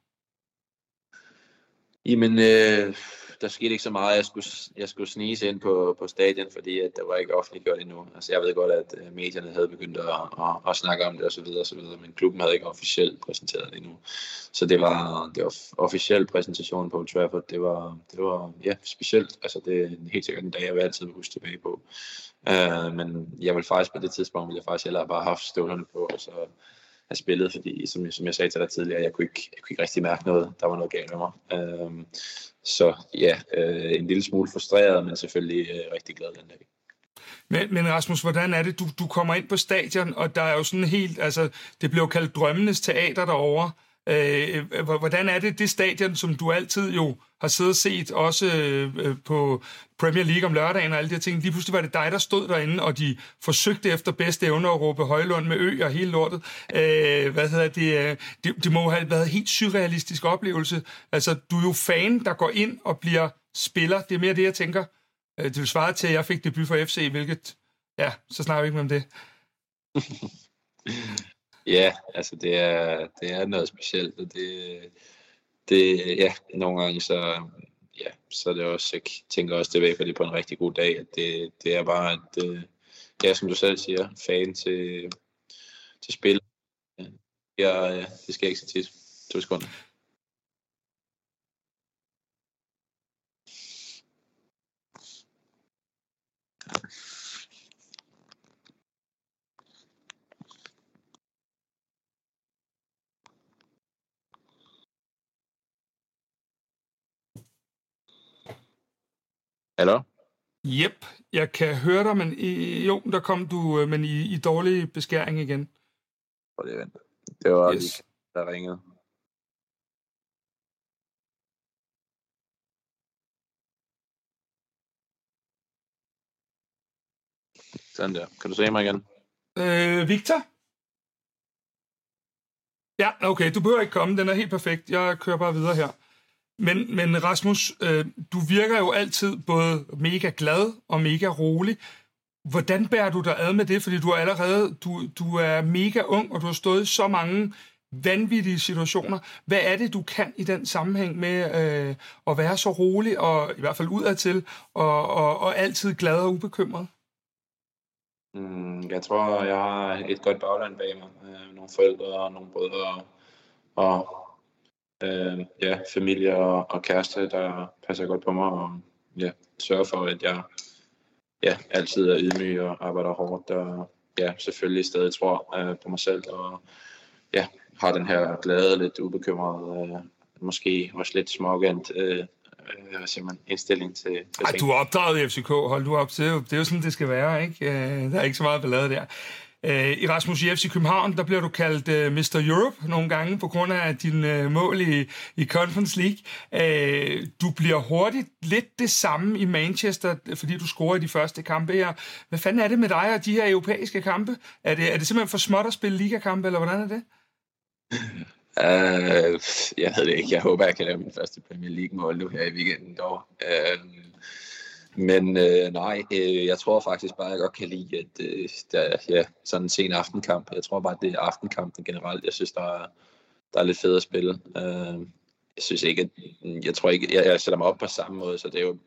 Speaker 9: Jamen, øh, der skete ikke så meget. Jeg skulle, jeg skulle snige ind på, på stadion, fordi at der var ikke offentliggjort endnu. Altså, jeg ved godt, at øh, medierne havde begyndt at, at, at snakke om det osv., osv., men klubben havde ikke officielt præsenteret det endnu. Så det var, det var officiel præsentation på Old Trafford. Det var, det var ja, specielt. Altså, det er helt sikkert en dag, jeg vil altid huske tilbage på. Uh, men jeg vil faktisk på det tidspunkt, ville jeg faktisk hellere bare have haft støvlerne på, og så have spillet, fordi som, som jeg sagde til dig tidligere, jeg kunne, ikke, jeg kunne ikke rigtig mærke noget, der var noget galt med mig. Øh, så ja, øh, en lille smule frustreret, men selvfølgelig øh, rigtig glad den dag.
Speaker 2: Men, men Rasmus, hvordan er det, du, du kommer ind på stadion, og der er jo sådan helt, altså, det bliver jo kaldt drømmenes teater derovre. Øh, øh hvordan er det, det stadion, som du altid jo har siddet og set, også øh, øh, på Premier League om lørdagen og alle de her ting, lige pludselig var det dig, der stod derinde, og de forsøgte efter bedste evne at råbe Højlund med ø og hele lortet. Øh, hvad hedder det, øh, det? Det må have været en helt surrealistisk oplevelse. Altså, du er jo fan, der går ind og bliver spiller. Det er mere det, jeg tænker. Øh, det vil svare til, at jeg fik debut for FC, hvilket, ja, så snakker vi ikke mere om det.
Speaker 9: ja, altså det er, det er noget specielt, og det, det, ja, nogle gange så, ja, så er det også, jeg tænker også tilbage på det på en rigtig god dag, at det, det er bare, at, øh, ja, som du selv siger, fan til, til spil. Ja, det skal ikke så tit. To sekunder. Hallo?
Speaker 2: Jep, jeg kan høre dig, men i, jo, der kom du, øh, men i, i dårlig beskæring igen.
Speaker 9: Prøv lige vent. Det var yes. lige, der ringede. Sådan der. Kan du se mig igen?
Speaker 2: Øh, Victor? Ja, okay, du behøver ikke komme. Den er helt perfekt. Jeg kører bare videre her. Men, men Rasmus, øh, du virker jo altid både mega glad og mega rolig. Hvordan bærer du dig ad med det? Fordi du er allerede du, du er mega ung, og du har stået i så mange vanvittige situationer. Hvad er det, du kan i den sammenhæng med øh, at være så rolig, og i hvert fald udadtil, og, og, og altid glad og ubekymret?
Speaker 9: Mm, jeg tror, jeg har et godt bagland bag mig. Øh, nogle forældre og nogle brødre og, og øh, ja, familie og, og kæreste, der passer godt på mig og ja, sørger for, at jeg ja, altid er ydmyg og arbejder hårdt og ja, selvfølgelig stadig tror øh, på mig selv og ja, har den her glade, lidt ubekymrede, øh, måske også lidt smågant øh, øh, man, indstilling til...
Speaker 2: til Ej, du er opdraget i FCK, hold du op til. Det er jo sådan, det skal være, ikke? Øh, der er ikke så meget ballade der. Øh, I Rasmus i FC København, der bliver du kaldt uh, øh, Mr. Europe nogle gange på grund af din uh, mål i, i Conference League. Uh, du bliver hurtigt lidt det samme i Manchester, fordi du scorer i de første kampe her. Hvad fanden er det med dig og de her europæiske kampe? Er det, er det simpelthen for småt at spille ligakampe, eller hvordan er det?
Speaker 9: Uh, jeg ved det ikke. Jeg håber, jeg kan lave min første Premier League-mål nu her i weekenden. Dog. Uh, men øh, nej, øh, jeg tror faktisk bare, at jeg godt kan lide, at øh, der, ja, sådan en sen aftenkamp. Jeg tror bare, at det er aftenkampen generelt. Jeg synes, der er, der er lidt fedt at spille. Øh, jeg synes ikke, at, mm, jeg tror ikke, jeg, jeg sætter mig op på samme måde, så det er jo,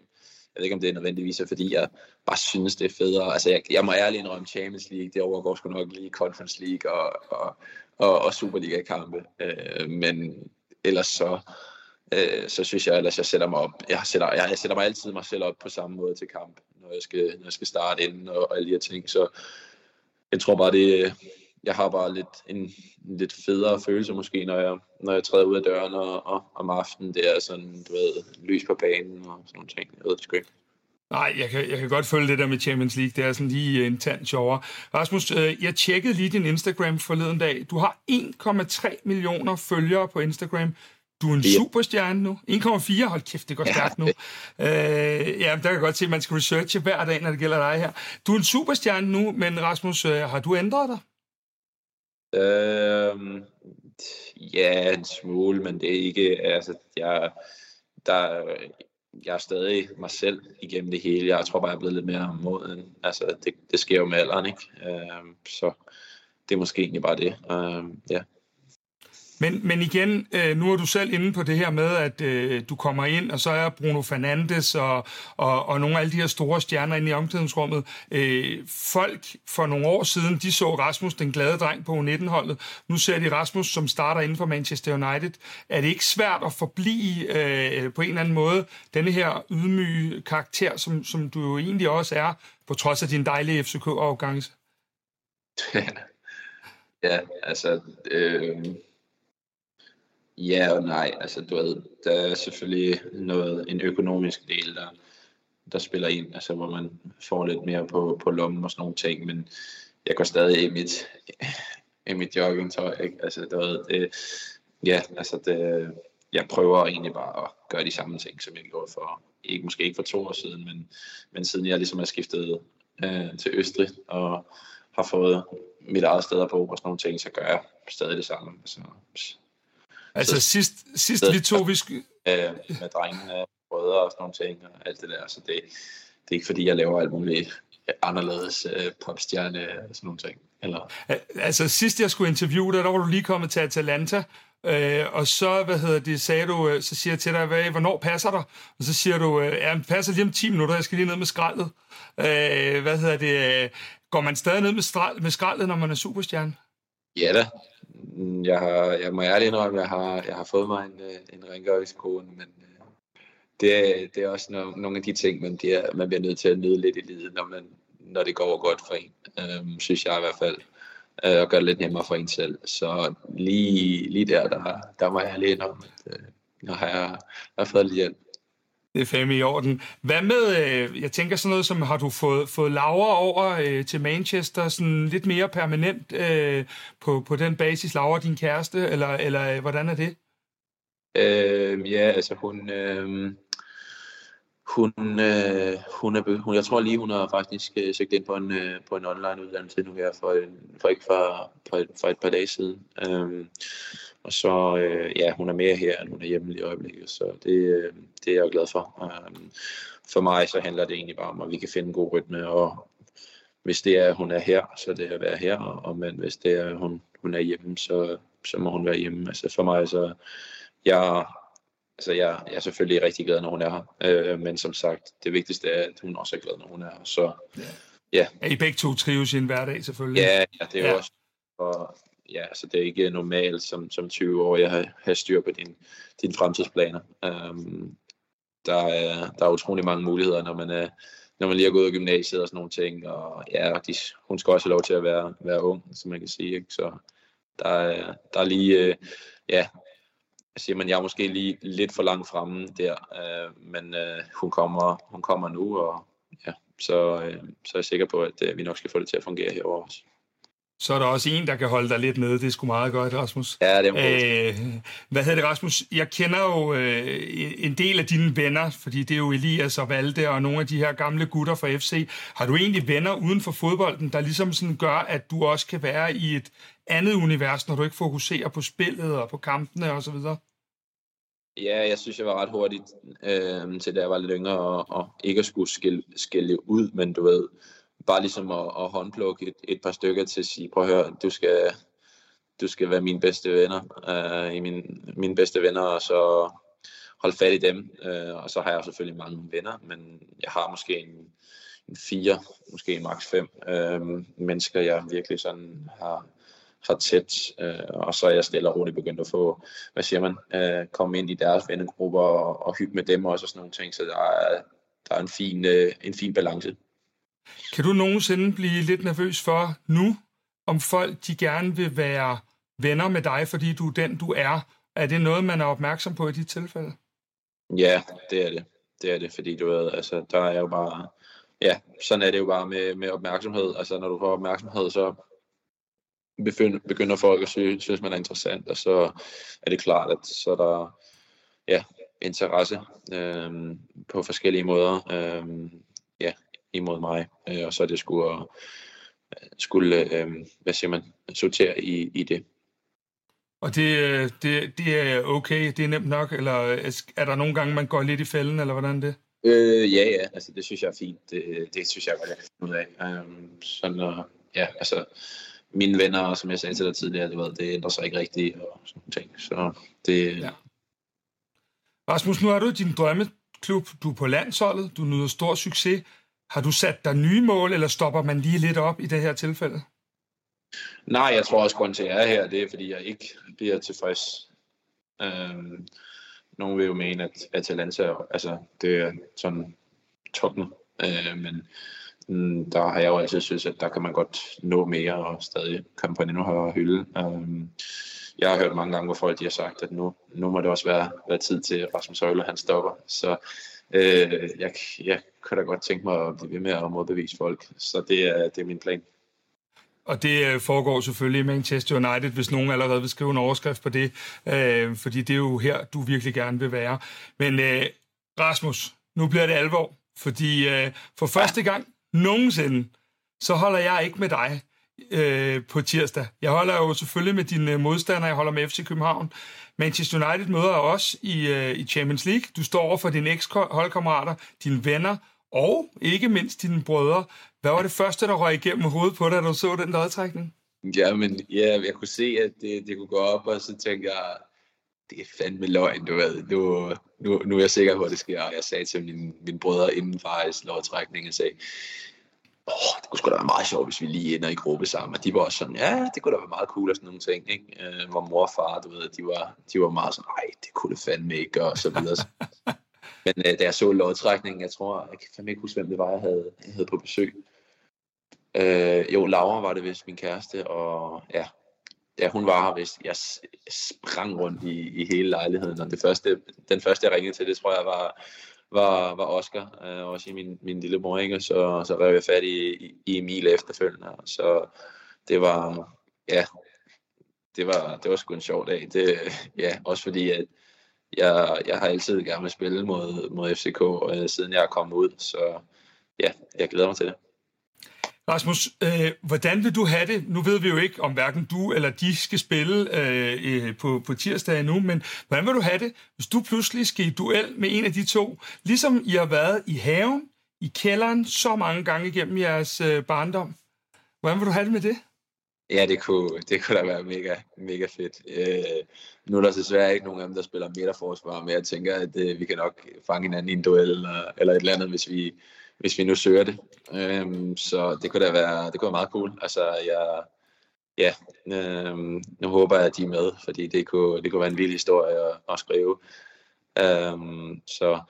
Speaker 9: jeg ved ikke, om det er nødvendigvis, fordi jeg bare synes, det er federe. Altså, jeg, jeg må ærligt indrømme Champions League, det overgår sgu nok lige Conference League og, og, og, og Superliga-kampe. Øh, men ellers så, øh, så synes jeg ellers, jeg sætter mig op. Jeg sætter, jeg, jeg sætter mig altid mig selv op på samme måde til kamp, når jeg skal, når jeg skal starte inden og, og alle de her ting. Så jeg tror bare, det, jeg har bare lidt, en, en lidt federe følelse måske, når jeg, når jeg træder ud af døren og, og, om aftenen. Det er sådan, du ved, lys på banen og sådan nogle ting. Jeg ved det sgu ikke.
Speaker 2: Nej, jeg kan, jeg kan godt følge det der med Champions League. Det er sådan lige øh, en tand sjovere. Rasmus, øh, jeg tjekkede lige din Instagram forleden dag. Du har 1,3 millioner følgere på Instagram. Du er en ja. superstjerne nu. 1,4, hold kæft, det går stærkt nu. Øh, ja, der kan jeg godt se, at man skal researche hver dag, når det gælder dig her. Du er en superstjerne nu, men Rasmus, øh, har du ændret dig?
Speaker 9: Øhm, ja, en smule, men det er ikke... Altså, jeg, der, jeg er stadig mig selv igennem det hele. Jeg tror bare, jeg er blevet lidt mere moden. Altså, det, det sker jo med alderen, ikke? Øhm, så det er måske egentlig bare det. Øhm, ja.
Speaker 2: Men, men igen, øh, nu er du selv inde på det her med, at øh, du kommer ind, og så er Bruno Fernandes og, og, og nogle af alle de her store stjerner inde i omklædningsrummet. Øh, folk for nogle år siden, de så Rasmus, den glade dreng på U19-holdet. Nu ser de Rasmus, som starter inden for Manchester United. Er det ikke svært at forblive øh, på en eller anden måde denne her ydmyge karakter, som, som du jo egentlig også er, på trods af din dejlige FCK-afgangse?
Speaker 9: ja, altså... Øh Ja og nej. Altså, du ved, der er selvfølgelig noget, en økonomisk del, der, der spiller ind, altså, hvor man får lidt mere på, på lommen og sådan nogle ting, men jeg går stadig i mit, i mit joggingtøj, ikke? Altså, du ved, det, ja, altså, det, jeg prøver egentlig bare at gøre de samme ting, som jeg gjorde for, ikke, måske ikke for to år siden, men, men siden jeg ligesom er skiftet øh, til Østrig, og har fået mit eget sted at bo og sådan nogle ting, så gør jeg stadig det samme. Altså,
Speaker 2: Altså så, sidst, sidst vi to, vi skulle...
Speaker 9: Øh, med drengene, brødre og sådan nogle ting og alt det der. Så det, det er ikke fordi, jeg laver alt muligt anderledes øh, popstjerne og sådan nogle ting. Eller...
Speaker 2: Altså sidst jeg skulle interviewe dig, der var du lige kommet til Atalanta, øh, og så, hvad hedder det, sagde du, øh, så siger jeg til dig, hvad, hvornår passer dig? Og så siger du, øh, ja, passer lige om 10 minutter, jeg skal lige ned med skraldet. Øh, hvad hedder det, øh, går man stadig ned med, stral, med skraldet, når man er superstjerne?
Speaker 9: Ja da, jeg, har, jeg må ærligt indrømme, at jeg har, jeg har fået mig en, øh, en rengøringskone, men øh, det, er, det er også nogle, nogle af de ting, man, det er, man bliver nødt til at nyde lidt i livet, når, man, når det går godt for en, øhm, synes jeg i hvert fald, øh, og gør det lidt nemmere for en selv. Så lige, lige der, der, der må jeg ærligt indrømme, at øh, jeg har, jeg har fået lidt hjælp.
Speaker 2: Det er fandme i orden. Hvad med, øh, jeg tænker sådan noget som, har du fået, fået Laura over øh, til Manchester sådan lidt mere permanent øh, på, på den basis? Laura din kæreste, eller, eller øh, hvordan er det?
Speaker 9: Øh, ja, altså hun... Øh, hun, øh, hun er, hun, jeg tror lige, hun har faktisk øh, søgt ind på en, øh, på en online uddannelse nu her for, en, for ikke for, for, et, for et par dage siden. Øh, og så, øh, ja, hun er mere her, end hun er hjemme i øjeblikket, så det, øh, det er jeg jo glad for. Øh, for mig så handler det egentlig bare om, at vi kan finde en god rytme, og hvis det er, at hun er her, så er det at være her, og men hvis det er, at hun, hun er hjemme, så, så må hun være hjemme. Altså for mig, så jeg, altså jeg, jeg er selvfølgelig rigtig glad, når hun er her, øh, men som sagt, det vigtigste er, at hun også er glad, når hun er her. Så, ja.
Speaker 2: Er I begge to trives i en hverdag, selvfølgelig?
Speaker 9: Ja, ja det er ja. også, og ja, så det er ikke normalt som, som 20 år, jeg har, har styr på din, dine fremtidsplaner. Um, der, er, der er utrolig mange muligheder, når man, er, når man lige er gået i gymnasiet og sådan nogle ting. Og ja, de, hun skal også have lov til at være, være ung, som man kan sige. Ikke? Så der er, der er lige, øh, ja, jeg siger man, jeg er måske lige lidt for langt fremme der, øh, men øh, hun, kommer, hun kommer nu, og ja, så, øh, så er jeg sikker på, at øh, vi nok skal få det til at fungere herovre også
Speaker 2: så er der også en, der kan holde dig lidt nede. Det er sgu meget godt, Rasmus.
Speaker 9: Ja, det er
Speaker 2: øh, Hvad hedder det, Rasmus? Jeg kender jo øh, en del af dine venner, fordi det er jo Elias og Valde og nogle af de her gamle gutter fra FC. Har du egentlig venner uden for fodbolden, der ligesom sådan gør, at du også kan være i et andet univers, når du ikke fokuserer på spillet og på kampene osv.?
Speaker 9: Ja, jeg synes, jeg var ret hurtigt øh, til, da jeg var lidt yngre, og, og ikke at skulle skille, skille ud, men du ved, bare ligesom at, at håndplukke et, et par stykker til at sige, prøv at høre, du skal, du skal være mine bedste venner, øh, i min, mine bedste venner, og så holde fat i dem. Øh, og så har jeg selvfølgelig mange venner, men jeg har måske en, en fire, måske maks fem øh, mennesker, jeg virkelig sådan har, har tæt, Øh, og så er jeg stille og roligt begyndt at få, hvad siger man, øh, komme ind i deres vennegrupper og, og hygge med dem også og sådan nogle ting, så der er, der er en fin, øh, en fin balance.
Speaker 2: Kan du nogensinde blive lidt nervøs for nu, om folk de gerne vil være venner med dig, fordi du er den, du er? Er det noget, man er opmærksom på i de tilfælde?
Speaker 9: Ja, det er det. Det er det, fordi du ved, altså, der er jo bare, ja, sådan er det jo bare med, med opmærksomhed. Altså, når du får opmærksomhed, så begynder folk at synes, synes man er interessant, og så er det klart, at så er der ja, interesse øhm, på forskellige måder. Øhm, imod mig, øh, og så er det skulle, uh, skulle øh, hvad siger man, sortere i, i det.
Speaker 2: Og det, øh, det, det er okay, det er nemt nok, eller er der nogle gange, man går lidt i fælden, eller hvordan det?
Speaker 9: Øh, ja, ja, altså det synes jeg er fint. Det, det synes jeg godt, jeg kan ud af. Um, sådan, uh, ja, altså, mine venner, som jeg sagde til dig tidligere, det, ved, det ændrer sig ikke rigtigt og sådan ting. Så det... Ja.
Speaker 2: Rasmus, nu er du din drømmeklub. Du er på landsholdet. Du nyder stor succes. Har du sat dig nye mål, eller stopper man lige lidt op i det her tilfælde?
Speaker 9: Nej, jeg tror også, grund til, at jeg er her, det er, fordi jeg ikke bliver tilfreds. Øhm, nogen vil jo mene, at Atalanta altså, det er sådan toppen. Øh, men mm, der har jeg jo altid synes, at der kan man godt nå mere og stadig komme på en endnu højere hylde. Øhm, jeg har hørt mange gange, hvor folk de har sagt, at nu, nu må det også være, være tid til Rasmus Højler, han stopper. Så øh, jeg, jeg kan da godt tænke mig at blive ved med at modbevise folk. Så det er, det er min plan.
Speaker 2: Og det øh, foregår selvfølgelig i Manchester United, hvis nogen allerede vil skrive en overskrift på det, øh, fordi det er jo her, du virkelig gerne vil være. Men øh, Rasmus, nu bliver det alvor, fordi øh, for første gang nogensinde, så holder jeg ikke med dig øh, på tirsdag. Jeg holder jo selvfølgelig med dine modstandere, jeg holder med FC København. Manchester United møder også i, øh, i Champions League. Du står over for dine eks-holdkammerater, dine venner, og ikke mindst dine brødre. Hvad var det første, der røg igennem hovedet på dig, da du så den lodtrækning?
Speaker 9: Ja, men ja, jeg kunne se, at det, det kunne gå op, og så tænkte jeg, det er fandme løgn, du ved. Nu, nu, nu er jeg sikker på, at det sker. Og jeg sagde til mine, mine brødre inden faktisk lodtrækningen, jeg sagde, åh, det kunne sgu da være meget sjovt, hvis vi lige ender i gruppe sammen. Og de var også sådan, ja, det kunne da være meget cool og sådan nogle ting, ikke? Øh, hvor mor og far, du ved, de var, de var meget sådan, nej, det kunne det fandme ikke, og så videre. Men øh, da jeg så lodtrækningen, jeg tror, jeg kan fandme ikke huske, hvem det var, jeg havde, jeg havde på besøg. Øh, jo, Laura var det vist min kæreste, og ja, ja, hun var her, hvis jeg sprang rundt i, i hele lejligheden, og det første, den første, jeg ringede til, det tror jeg var, var, var Oscar, øh, også i min, min lille mor, ikke? så, så rev jeg fat i, i, i Emil efterfølgende, så det var, ja, det var, det var sgu en sjov dag, det, ja, også fordi, at jeg, jeg har altid gerne vil spille mod, mod FCK, øh, siden jeg er kommet ud, så ja, jeg glæder mig til det.
Speaker 2: Rasmus, øh, hvordan vil du have det? Nu ved vi jo ikke, om hverken du eller de skal spille øh, øh, på, på tirsdag endnu, men hvordan vil du have det, hvis du pludselig skal i duel med en af de to, ligesom I har været i haven, i kælderen, så mange gange igennem jeres øh, barndom? Hvordan vil du have det med det?
Speaker 9: Ja, det kunne, det kunne da være mega, mega fedt. Øh, nu er der desværre ikke nogen af dem, der spiller midterforsvar, men jeg tænker, at øh, vi kan nok fange hinanden i en duel eller, eller et eller andet, hvis vi, hvis vi nu søger det. Øhm, så det kunne da være, det kunne være meget cool. Altså, jeg, ja, øhm, nu håber jeg, at de er med, fordi det kunne, det kunne være en vild historie at, at skrive. Øhm, så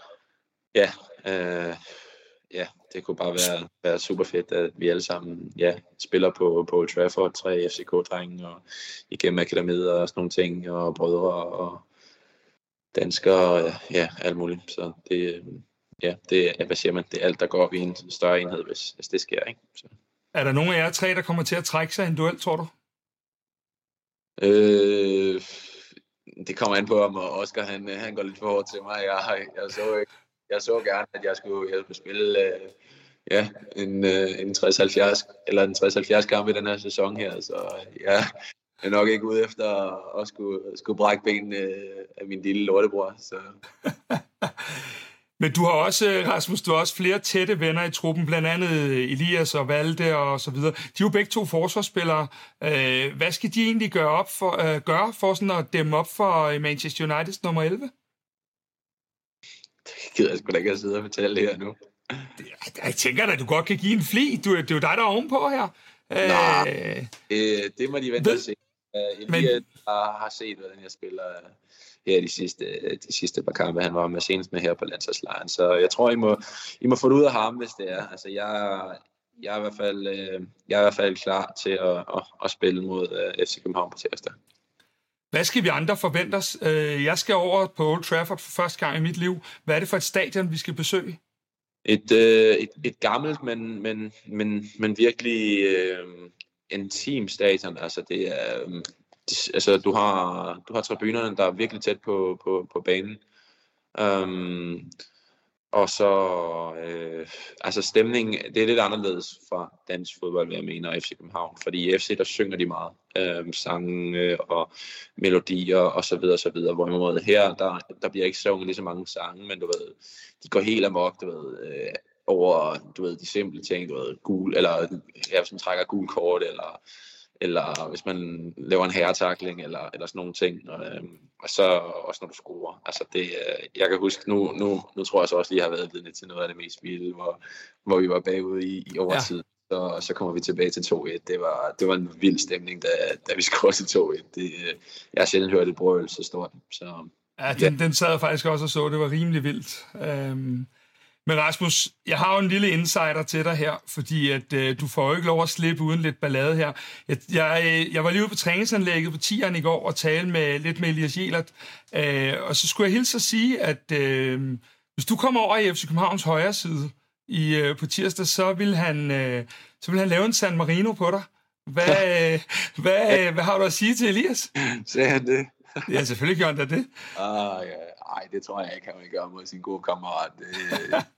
Speaker 9: ja, øh, ja, det kunne bare være, være super fedt, at vi alle sammen ja, spiller på, på Old Trafford, tre FCK-drenge, og igennem akademiet og sådan nogle ting, og brødre og danskere, og ja, alt muligt. Så det, øhm, ja, det er, hvad siger man, det er alt, der går op i en større enhed, hvis, hvis det sker. Ikke? Så.
Speaker 2: Er der nogen af jer tre, der kommer til at trække sig i en duel, tror du?
Speaker 9: Øh, det kommer an på, om Oscar han, han går lidt for hårdt til mig. Jeg, jeg, så, jeg så gerne, at jeg skulle, jeg skulle spille øh, ja, en, øh, en 60-70 eller en 60-70 kamp i den her sæson her, så ja, jeg er nok ikke ude efter at skulle, skulle brække benene af min lille lortebror. Så.
Speaker 2: Men du har også, Rasmus, du har også flere tætte venner i truppen, blandt andet Elias og Valde og så videre. De er jo begge to forsvarsspillere. Øh, hvad skal de egentlig gøre, op for, gøre for sådan at dæmme op for Manchester Uniteds nummer 11?
Speaker 9: Det gider jeg sgu da ikke at sidde og fortælle her nu.
Speaker 2: Jeg tænker da, du godt kan give en fli. Du, det er jo dig, der er ovenpå her.
Speaker 9: Nej, øh, det må de vente at se. Elias Men... har, har set, hvordan jeg spiller her de sidste, de sidste par kampe, han var med senest med her på landsholdslejren. Så jeg tror, I må, I må få det ud af ham, hvis det er. Altså, jeg, jeg, er i hvert fald, øh, jeg er i hvert fald klar til at, at, at spille mod uh, FC København på tirsdag.
Speaker 2: Hvad skal vi andre forvente os? Øh, jeg skal over på Old Trafford for første gang i mit liv. Hvad er det for et stadion, vi skal besøge?
Speaker 9: Et, øh, et, et gammelt, men, men, men, men virkelig øh, intim stadion. Altså det er, øh, altså, du har, du har tribunerne, der er virkelig tæt på, på, på banen. Um, og så, øh, altså stemningen, det er lidt anderledes fra dansk fodbold, hvad jeg mener, og FC København. Fordi i FC, der synger de meget. Øh, sange og melodier og så videre, og så videre. Hvorimod her, der, der bliver ikke sunget lige så mange sange, men du ved, de går helt amok, du ved, øh, over, du ved, de simple ting, du ved, gul, eller ja, som trækker gul kort, eller eller hvis man laver en herretakling, eller, eller sådan nogle ting. Og, øh, og så også når du scorer. Altså det, øh, jeg kan huske, nu, nu, nu tror jeg så også lige, har været vidne til noget af det mest vilde, hvor, hvor vi var bagud i, i overtid. Ja. Så, så kommer vi tilbage til 2-1. Det var, det var en vild stemning, da, da vi scorede til 2-1. Det, øh, jeg har sjældent hørt et brøl så stort. Så,
Speaker 2: ja, den, ja. den sad jeg faktisk også og så. Det var rimelig vildt. Øhm, men Rasmus, jeg har jo en lille insider til dig her, fordi at øh, du får jo ikke lov at slippe uden lidt ballade her. Jeg, jeg, øh, jeg var lige ude på træningsanlægget på tieren i går og tale med, lidt med Elias Jelert, øh, og så skulle jeg hilse at sige, at øh, hvis du kommer over i FC Københavns højre side i, øh, på tirsdag, så vil, han, øh, så vil han lave en San Marino på dig. Hvad, øh, hvad, øh, hvad har du at sige til Elias?
Speaker 9: Sagde han det?
Speaker 2: ja, selvfølgelig gør han da det.
Speaker 9: Ah, ja. Ej, det tror jeg ikke, han vil gøre mod sin gode kammerat. Det,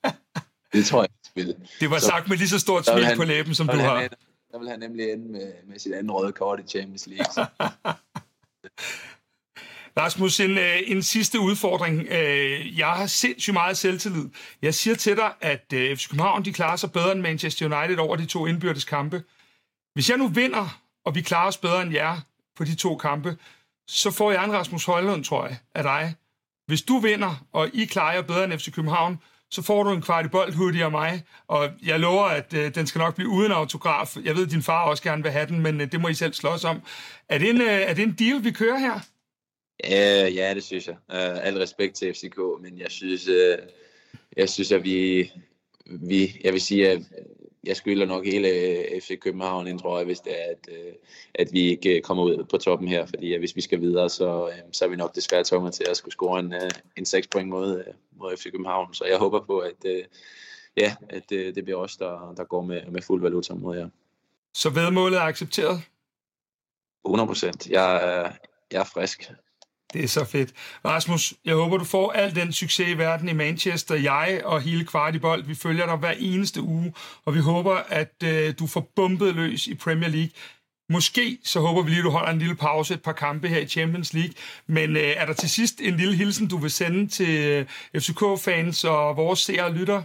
Speaker 9: det tror jeg ikke
Speaker 2: Det var så, sagt med lige så stort smil han, på læben, som du har.
Speaker 9: Ende, der vil han nemlig ende med, med sit andet røde kort i Champions League. Så.
Speaker 2: Rasmus, en, øh, en sidste udfordring. Øh, jeg har sindssygt meget selvtillid. Jeg siger til dig, at øh, FC København de klarer sig bedre end Manchester United over de to indbyrdes kampe. Hvis jeg nu vinder, og vi klarer os bedre end jer på de to kampe, så får jeg en Rasmus Højlund, tror jeg, af dig. Hvis du vinder, og I klarer jer bedre end FC København, så får du en kvart i bold hoodie af mig, og jeg lover, at øh, den skal nok blive uden autograf. Jeg ved, at din far også gerne vil have den, men øh, det må I selv slås om. Er det en, øh, er det en deal, vi kører her?
Speaker 9: Øh, ja, det synes jeg. Øh, al respekt til FCK, men jeg synes, øh, jeg synes, at vi, vi, jeg vil sige, at jeg skylder nok hele øh, FC København en trøje, hvis det er, at, øh, at vi ikke øh, kommer ud på toppen her. Fordi hvis vi skal videre, så, så er vi nok desværre tvunget til at skulle score en, en 6 point mod, mod FC København. Så jeg håber på, at, ja, at det, det bliver os, der, der går med, med fuld valuta mod jer.
Speaker 2: Så vedmålet er accepteret?
Speaker 9: 100 procent. Jeg, jeg er frisk.
Speaker 2: Det er så fedt. Rasmus, jeg håber, du får al den succes i verden i Manchester. Jeg og hele Kvartibold, vi følger dig hver eneste uge, og vi håber, at øh, du får bumpet løs i Premier League. Måske så håber vi lige, at du holder en lille pause, et par kampe her i Champions League. Men øh, er der til sidst en lille hilsen, du vil sende til øh, FCK-fans og vores seere og lytter?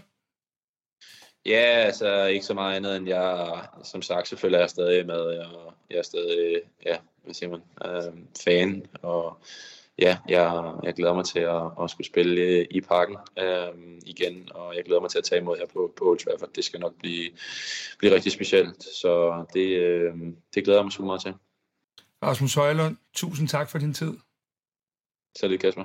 Speaker 9: Ja, altså ikke så meget andet end jeg, som sagt, selvfølgelig er jeg stadig med, og jeg er stadig, ja, hvad siger man, øh, fan, og ja, jeg, jeg glæder mig til at, at skulle spille i parken øh, igen, og jeg glæder mig til at tage imod her på, på Old Trafford. Det skal nok blive, blive rigtig specielt, så det, øh, det glæder jeg mig så meget til.
Speaker 2: Rasmus Højlund, tusind tak for din tid.
Speaker 9: Salut Kasper.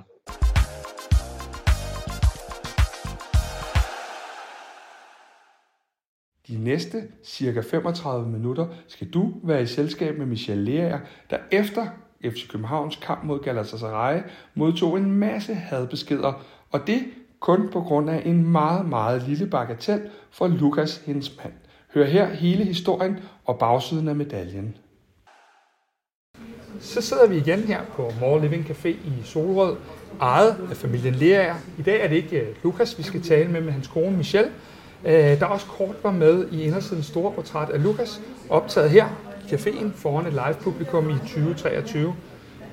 Speaker 1: De næste cirka 35 minutter skal du være i selskab med Michel Lea, der efter FC Københavns kamp mod Galatasaray modtog en masse hadbeskeder, og det kun på grund af en meget, meget lille bagatel for Lukas Hensmand. Hør her hele historien og bagsiden af medaljen.
Speaker 2: Så sidder vi igen her på More Living Café i Solrød, ejet af familien Lerager. I dag er det ikke øh, Lukas, vi skal tale med, med hans kone Michelle, øh, der også kort var med i Indersidens store portræt af Lukas, optaget her caféen foran et live-publikum i 2023.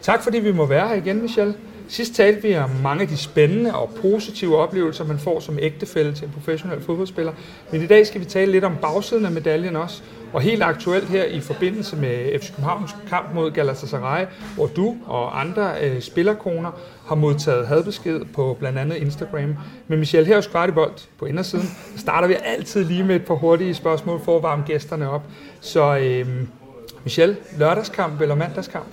Speaker 2: Tak fordi vi må være her igen, Michelle. Sidst talte vi om mange af de spændende og positive oplevelser, man får som ægtefælle til en professionel fodboldspiller. Men i dag skal vi tale lidt om bagsiden af medaljen også. Og helt aktuelt her i forbindelse med FC Københavns kamp mod Galatasaray, hvor du og andre øh, spillerkoner har modtaget hadbesked på blandt andet Instagram. Men Michelle, her hos Kvartibold på indersiden, starter vi altid lige med et par hurtige spørgsmål for at varme gæsterne op. Så øh, Michelle, lørdagskamp eller mandagskamp?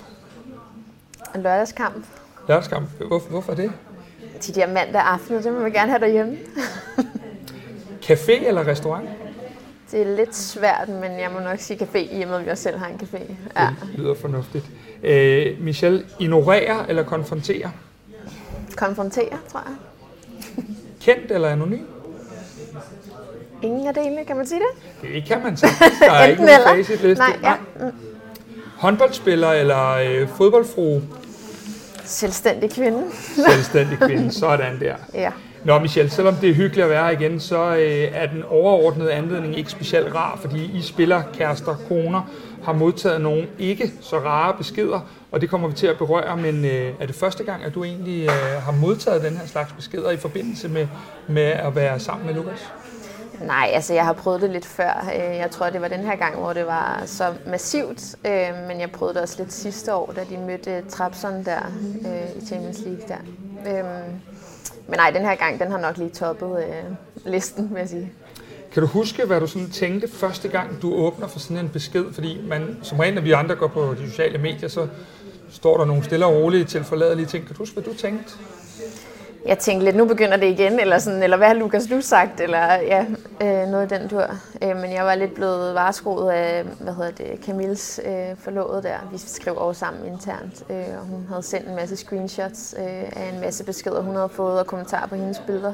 Speaker 10: Lørdagskamp.
Speaker 2: Lørdagskamp. Hvorfor, hvorfor det?
Speaker 10: De der mandag aftener, det må vi gerne have derhjemme.
Speaker 2: Café eller restaurant?
Speaker 10: Det er lidt svært, men jeg må nok sige café, i og med at vi også selv har en café. Ja.
Speaker 2: Det lyder fornuftigt. Øh, Michelle, ignorere eller konfrontere?
Speaker 10: Konfrontere, tror jeg.
Speaker 2: Kendt eller anonym?
Speaker 10: Ingen af delene, kan man sige det?
Speaker 2: Det kan man sige. Der er ikke nogen facitliste.
Speaker 10: Nej, ja.
Speaker 2: Håndboldspiller eller øh, fodboldfru?
Speaker 10: Selvstændig kvinde.
Speaker 2: Selvstændig kvinde, sådan der.
Speaker 10: Ja.
Speaker 2: Nå Michelle, selvom det er hyggeligt at være her igen, så øh, er den overordnede anledning ikke specielt rar, fordi I spiller kærester, koner, har modtaget nogle ikke så rare beskeder, og det kommer vi til at berøre, men øh, er det første gang, at du egentlig øh, har modtaget den her slags beskeder i forbindelse med, med at være sammen med Lukas?
Speaker 10: Nej, altså jeg har prøvet det lidt før. Øh, jeg tror, det var den her gang, hvor det var så massivt. Øh, men jeg prøvede det også lidt sidste år, da de mødte øh, Trabzon der i Champions League der. Men nej, den her gang, den har nok lige toppet listen, vil jeg sige.
Speaker 2: Kan du huske, hvad du sådan tænkte første gang, du åbner for sådan en besked? Fordi man, som regel, når vi andre går på de sociale medier, så står der nogle stille og rolige til forladelige ting. Kan du huske, hvad du tænkte?
Speaker 10: Jeg tænkte lidt, nu begynder det igen, eller, sådan, eller hvad har Lukas nu sagt, eller ja, øh, noget i den tur. Øh, men jeg var lidt blevet vareskoet af, hvad hedder det, Camilles øh, forlovede der. Vi skrev over sammen internt, øh, og hun havde sendt en masse screenshots øh, af en masse beskeder, hun havde fået, og kommentarer på hendes billeder.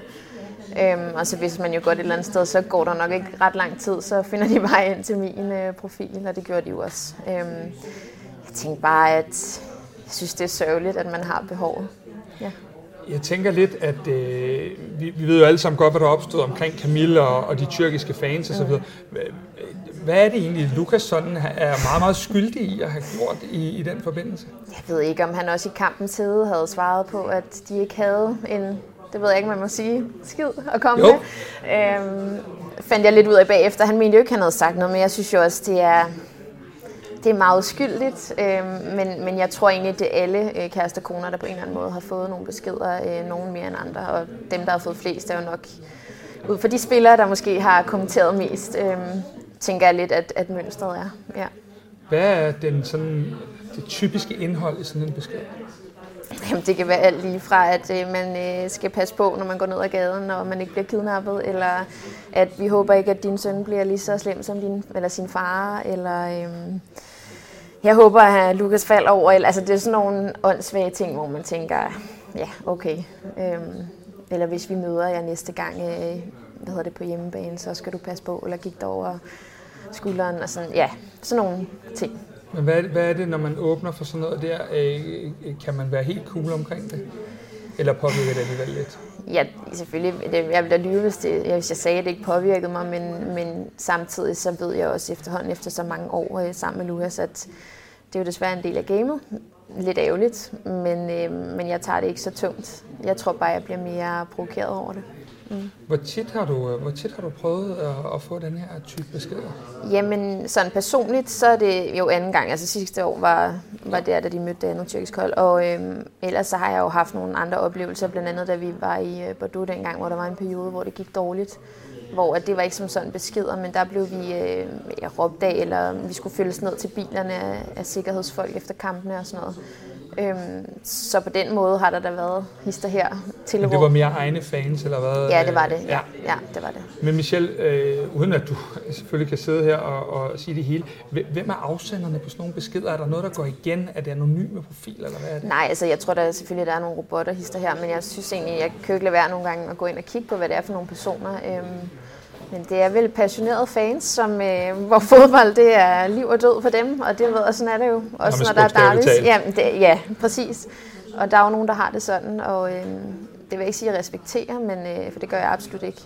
Speaker 10: Øhm, og så hvis man jo godt et eller andet sted, så går der nok ikke ret lang tid, så finder de vej ind til min øh, profil, og det gjorde de jo også. Øhm, jeg tænkte bare, at jeg synes, det er sørgeligt, at man har behovet. Ja.
Speaker 2: Jeg tænker lidt, at øh, vi, vi ved jo alle sammen godt, hvad der er opstået omkring Camille og, og de tyrkiske fans osv. Hvad er det egentlig, Lukas sådan er meget, meget skyldig i at have gjort i, i den forbindelse?
Speaker 10: Jeg ved ikke, om han også i kampens hede havde svaret på, at de ikke havde en, det ved jeg ikke, man må sige, skid at komme
Speaker 2: Jo.
Speaker 10: med. Øhm, fandt jeg lidt ud af bagefter. Han mente jo ikke, han havde sagt noget, men jeg synes jo også, det er, det er meget uskyldigt. Øhm, men, men jeg tror egentlig, det er alle øh, kærester koner, der på en eller anden måde har fået nogle beskeder, øh, nogen mere end andre. Og dem, der har fået flest, er jo nok ud for de spillere, der måske har kommenteret mest, øhm, tænker jeg lidt, at, at mønstret er. Ja.
Speaker 2: Hvad er den sådan, det typiske indhold i sådan en besked?
Speaker 10: Jamen, det kan være alt lige fra, at øh, man øh, skal passe på, når man går ned ad gaden, og man ikke bliver kidnappet, eller at vi håber ikke, at din søn bliver lige så slem som din, eller sin far, eller øh, jeg håber, at Lukas falder over. Altså, det er sådan nogle åndssvage ting, hvor man tænker, ja, okay. Øhm, eller hvis vi møder jer næste gang, øh, hvad hedder det, på hjemmebane, så skal du passe på, eller gik over skulderen, og sådan, ja, sådan nogle ting.
Speaker 2: Men hvad er, det, hvad er det, når man åbner for sådan noget der? Øh, øh kan man være helt cool omkring det? Eller påvirker det alligevel lidt?
Speaker 10: Ja, selvfølgelig. Det- Jeg ville da lyve, hvis, det, hvis jeg sagde, at det ikke påvirkede mig, men, men samtidig så ved jeg også efterhånden, efter så mange år øh, sammen med Lukas, at det er jo desværre en del af gamet. Lidt ærgerligt, men, øh, men jeg tager det ikke så tungt. Jeg tror bare, jeg bliver mere provokeret over det. Mm.
Speaker 2: Hvor tit har du, øh, hvor tit har du prøvet at, at få den her type beskeder?
Speaker 10: Jamen, sådan personligt, så er det jo anden gang. Altså sidste år var, var der, da de mødte det andet tyrkisk hold. Og øhm, ellers så har jeg jo haft nogle andre oplevelser, blandt andet da vi var i øh, Bordeaux dengang, hvor der var en periode, hvor det gik dårligt. Hvor at det var ikke som sådan beskeder, men der blev vi øh, råbt af, eller vi skulle følges ned til bilerne af, af sikkerhedsfolk efter kampene og sådan noget. Øhm, så på den måde har der da været hister her til
Speaker 2: Men det var mere egne fans, eller hvad?
Speaker 10: Ja, det var det. Ja, ja det var det.
Speaker 2: Men Michelle, øh, uden at du selvfølgelig kan sidde her og, og sige det hele, hve- hvem er afsenderne på sådan nogle beskeder? Er der noget, der går igen? Er det anonyme profil, eller hvad er det?
Speaker 10: Nej, altså jeg tror der selvfølgelig, der er nogle robotterhister her, men jeg synes egentlig, jeg kan ikke lade være nogle gange at gå ind og kigge på, hvad det er for nogle personer. Øhm, men det er vel passionerede fans, som, øh, hvor fodbold det er liv og død for dem, og det ved jeg, sådan er det jo. Også når der er
Speaker 2: talt.
Speaker 10: Jamen, det, ja, præcis. Og der er jo nogen, der har det sådan, og øh, det vil jeg ikke sige, at jeg respekterer, men, øh, for det gør jeg absolut ikke.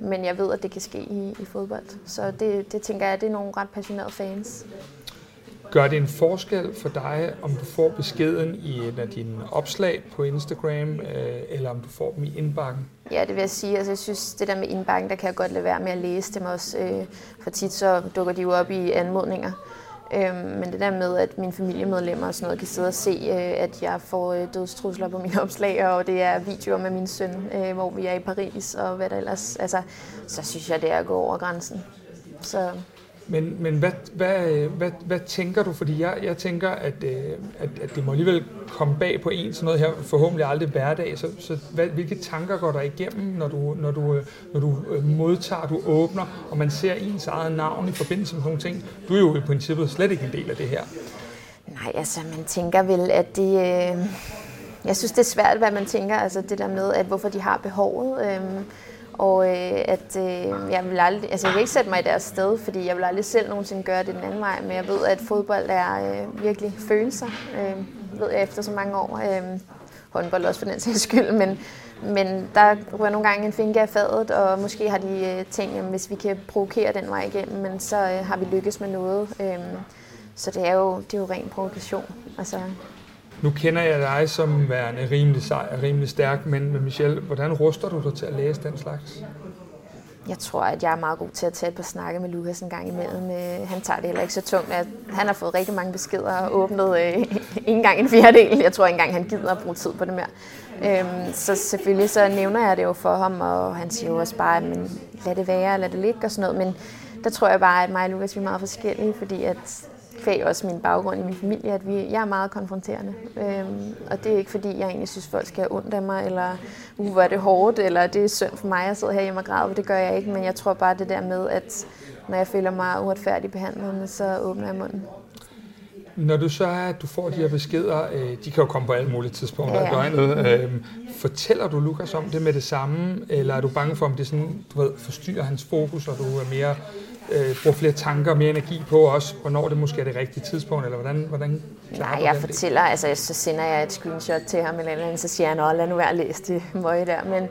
Speaker 10: Men jeg ved, at det kan ske i, i fodbold. Så det, det tænker jeg, det er nogle ret passionerede fans.
Speaker 2: Gør det en forskel for dig, om du får beskeden i en af dine opslag på Instagram, øh, eller om du får dem i indbakken?
Speaker 10: Ja, det vil jeg sige. Altså, jeg synes, det der med indbakken, der kan jeg godt lade være med at læse dem også. Øh, for tit så dukker de jo op i anmodninger. Øh, men det der med, at mine familiemedlemmer og sådan noget kan sidde og se, øh, at jeg får øh, dødstrusler på mine opslag, og det er videoer med min søn, øh, hvor vi er i Paris og hvad der ellers. Altså, så synes jeg, det er at gå over grænsen. Så
Speaker 2: men, men hvad, hvad, hvad, hvad tænker du? Fordi jeg, jeg tænker, at, øh, at, at det må alligevel komme bag på en sådan noget her, forhåbentlig aldrig hverdag. Så, så hvad, hvilke tanker går der igennem, når du, når du, øh, når du øh, modtager, du åbner, og man ser ens eget navn i forbindelse med sådan nogle ting? Du er jo i princippet slet ikke en del af det her.
Speaker 10: Nej, altså man tænker vel, at det... Øh, jeg synes, det er svært, hvad man tænker. Altså det der med, at hvorfor de har behovet. Øh, og øh, at øh, jeg vil aldrig... Altså jeg vil ikke sætte mig i deres sted, fordi jeg vil aldrig selv nogensinde gøre det den anden vej. Men jeg ved, at fodbold er øh, virkelig følelser. Øh, ved jeg efter så mange år. Øh, håndbold også for den sags skyld, men, men der ryger nogle gange en finger af fadet, og måske har de øh, tænkt, at hvis vi kan provokere den vej igennem, men så øh, har vi lykkes med noget. Øh, så det er jo, det er jo ren provokation. Altså,
Speaker 2: nu kender jeg dig som værende rimelig sej og rimelig stærk, men, men Michelle, hvordan ruster du dig til at læse den slags?
Speaker 10: jeg tror, at jeg er meget god til at tage et par snakke med Lukas en gang imellem. Øh, han tager det heller ikke så tungt. At han har fået rigtig mange beskeder og åbnet øh, ikke engang en fjerdedel. Jeg tror ikke engang, han gider at bruge tid på det mere. Øhm, så selvfølgelig så nævner jeg det jo for ham, og han siger jo også bare, men lad det være, lad det ligge og sådan noget. Men der tror jeg bare, at mig og Lukas vi er meget forskellige, fordi at kvæg også min baggrund i min familie, at vi, jeg er meget konfronterende. Øhm, og det er ikke fordi, jeg egentlig synes, folk skal have ondt af mig, eller uh, hvor er det hårdt, eller det er synd for mig at sidde her hjemme og græde, for det gør jeg ikke. Men jeg tror bare det der med, at når jeg føler mig uretfærdigt behandlet, så åbner jeg munden.
Speaker 2: Når du så er, at du får de her beskeder, øh, de kan jo komme på alle mulige tidspunkter ja. af døgnet. Øh, fortæller du Lukas om det med det samme, eller er du bange for, om det sådan, du ved, forstyrrer hans fokus, og du er mere øh, bruger flere tanker og mere energi på også, hvornår det måske er det rigtige tidspunkt, eller hvordan, hvordan
Speaker 10: Nej, jeg fortæller, del? altså så sender jeg et screenshot til ham, eller andet, så siger han, lad nu være at læse det møje der, men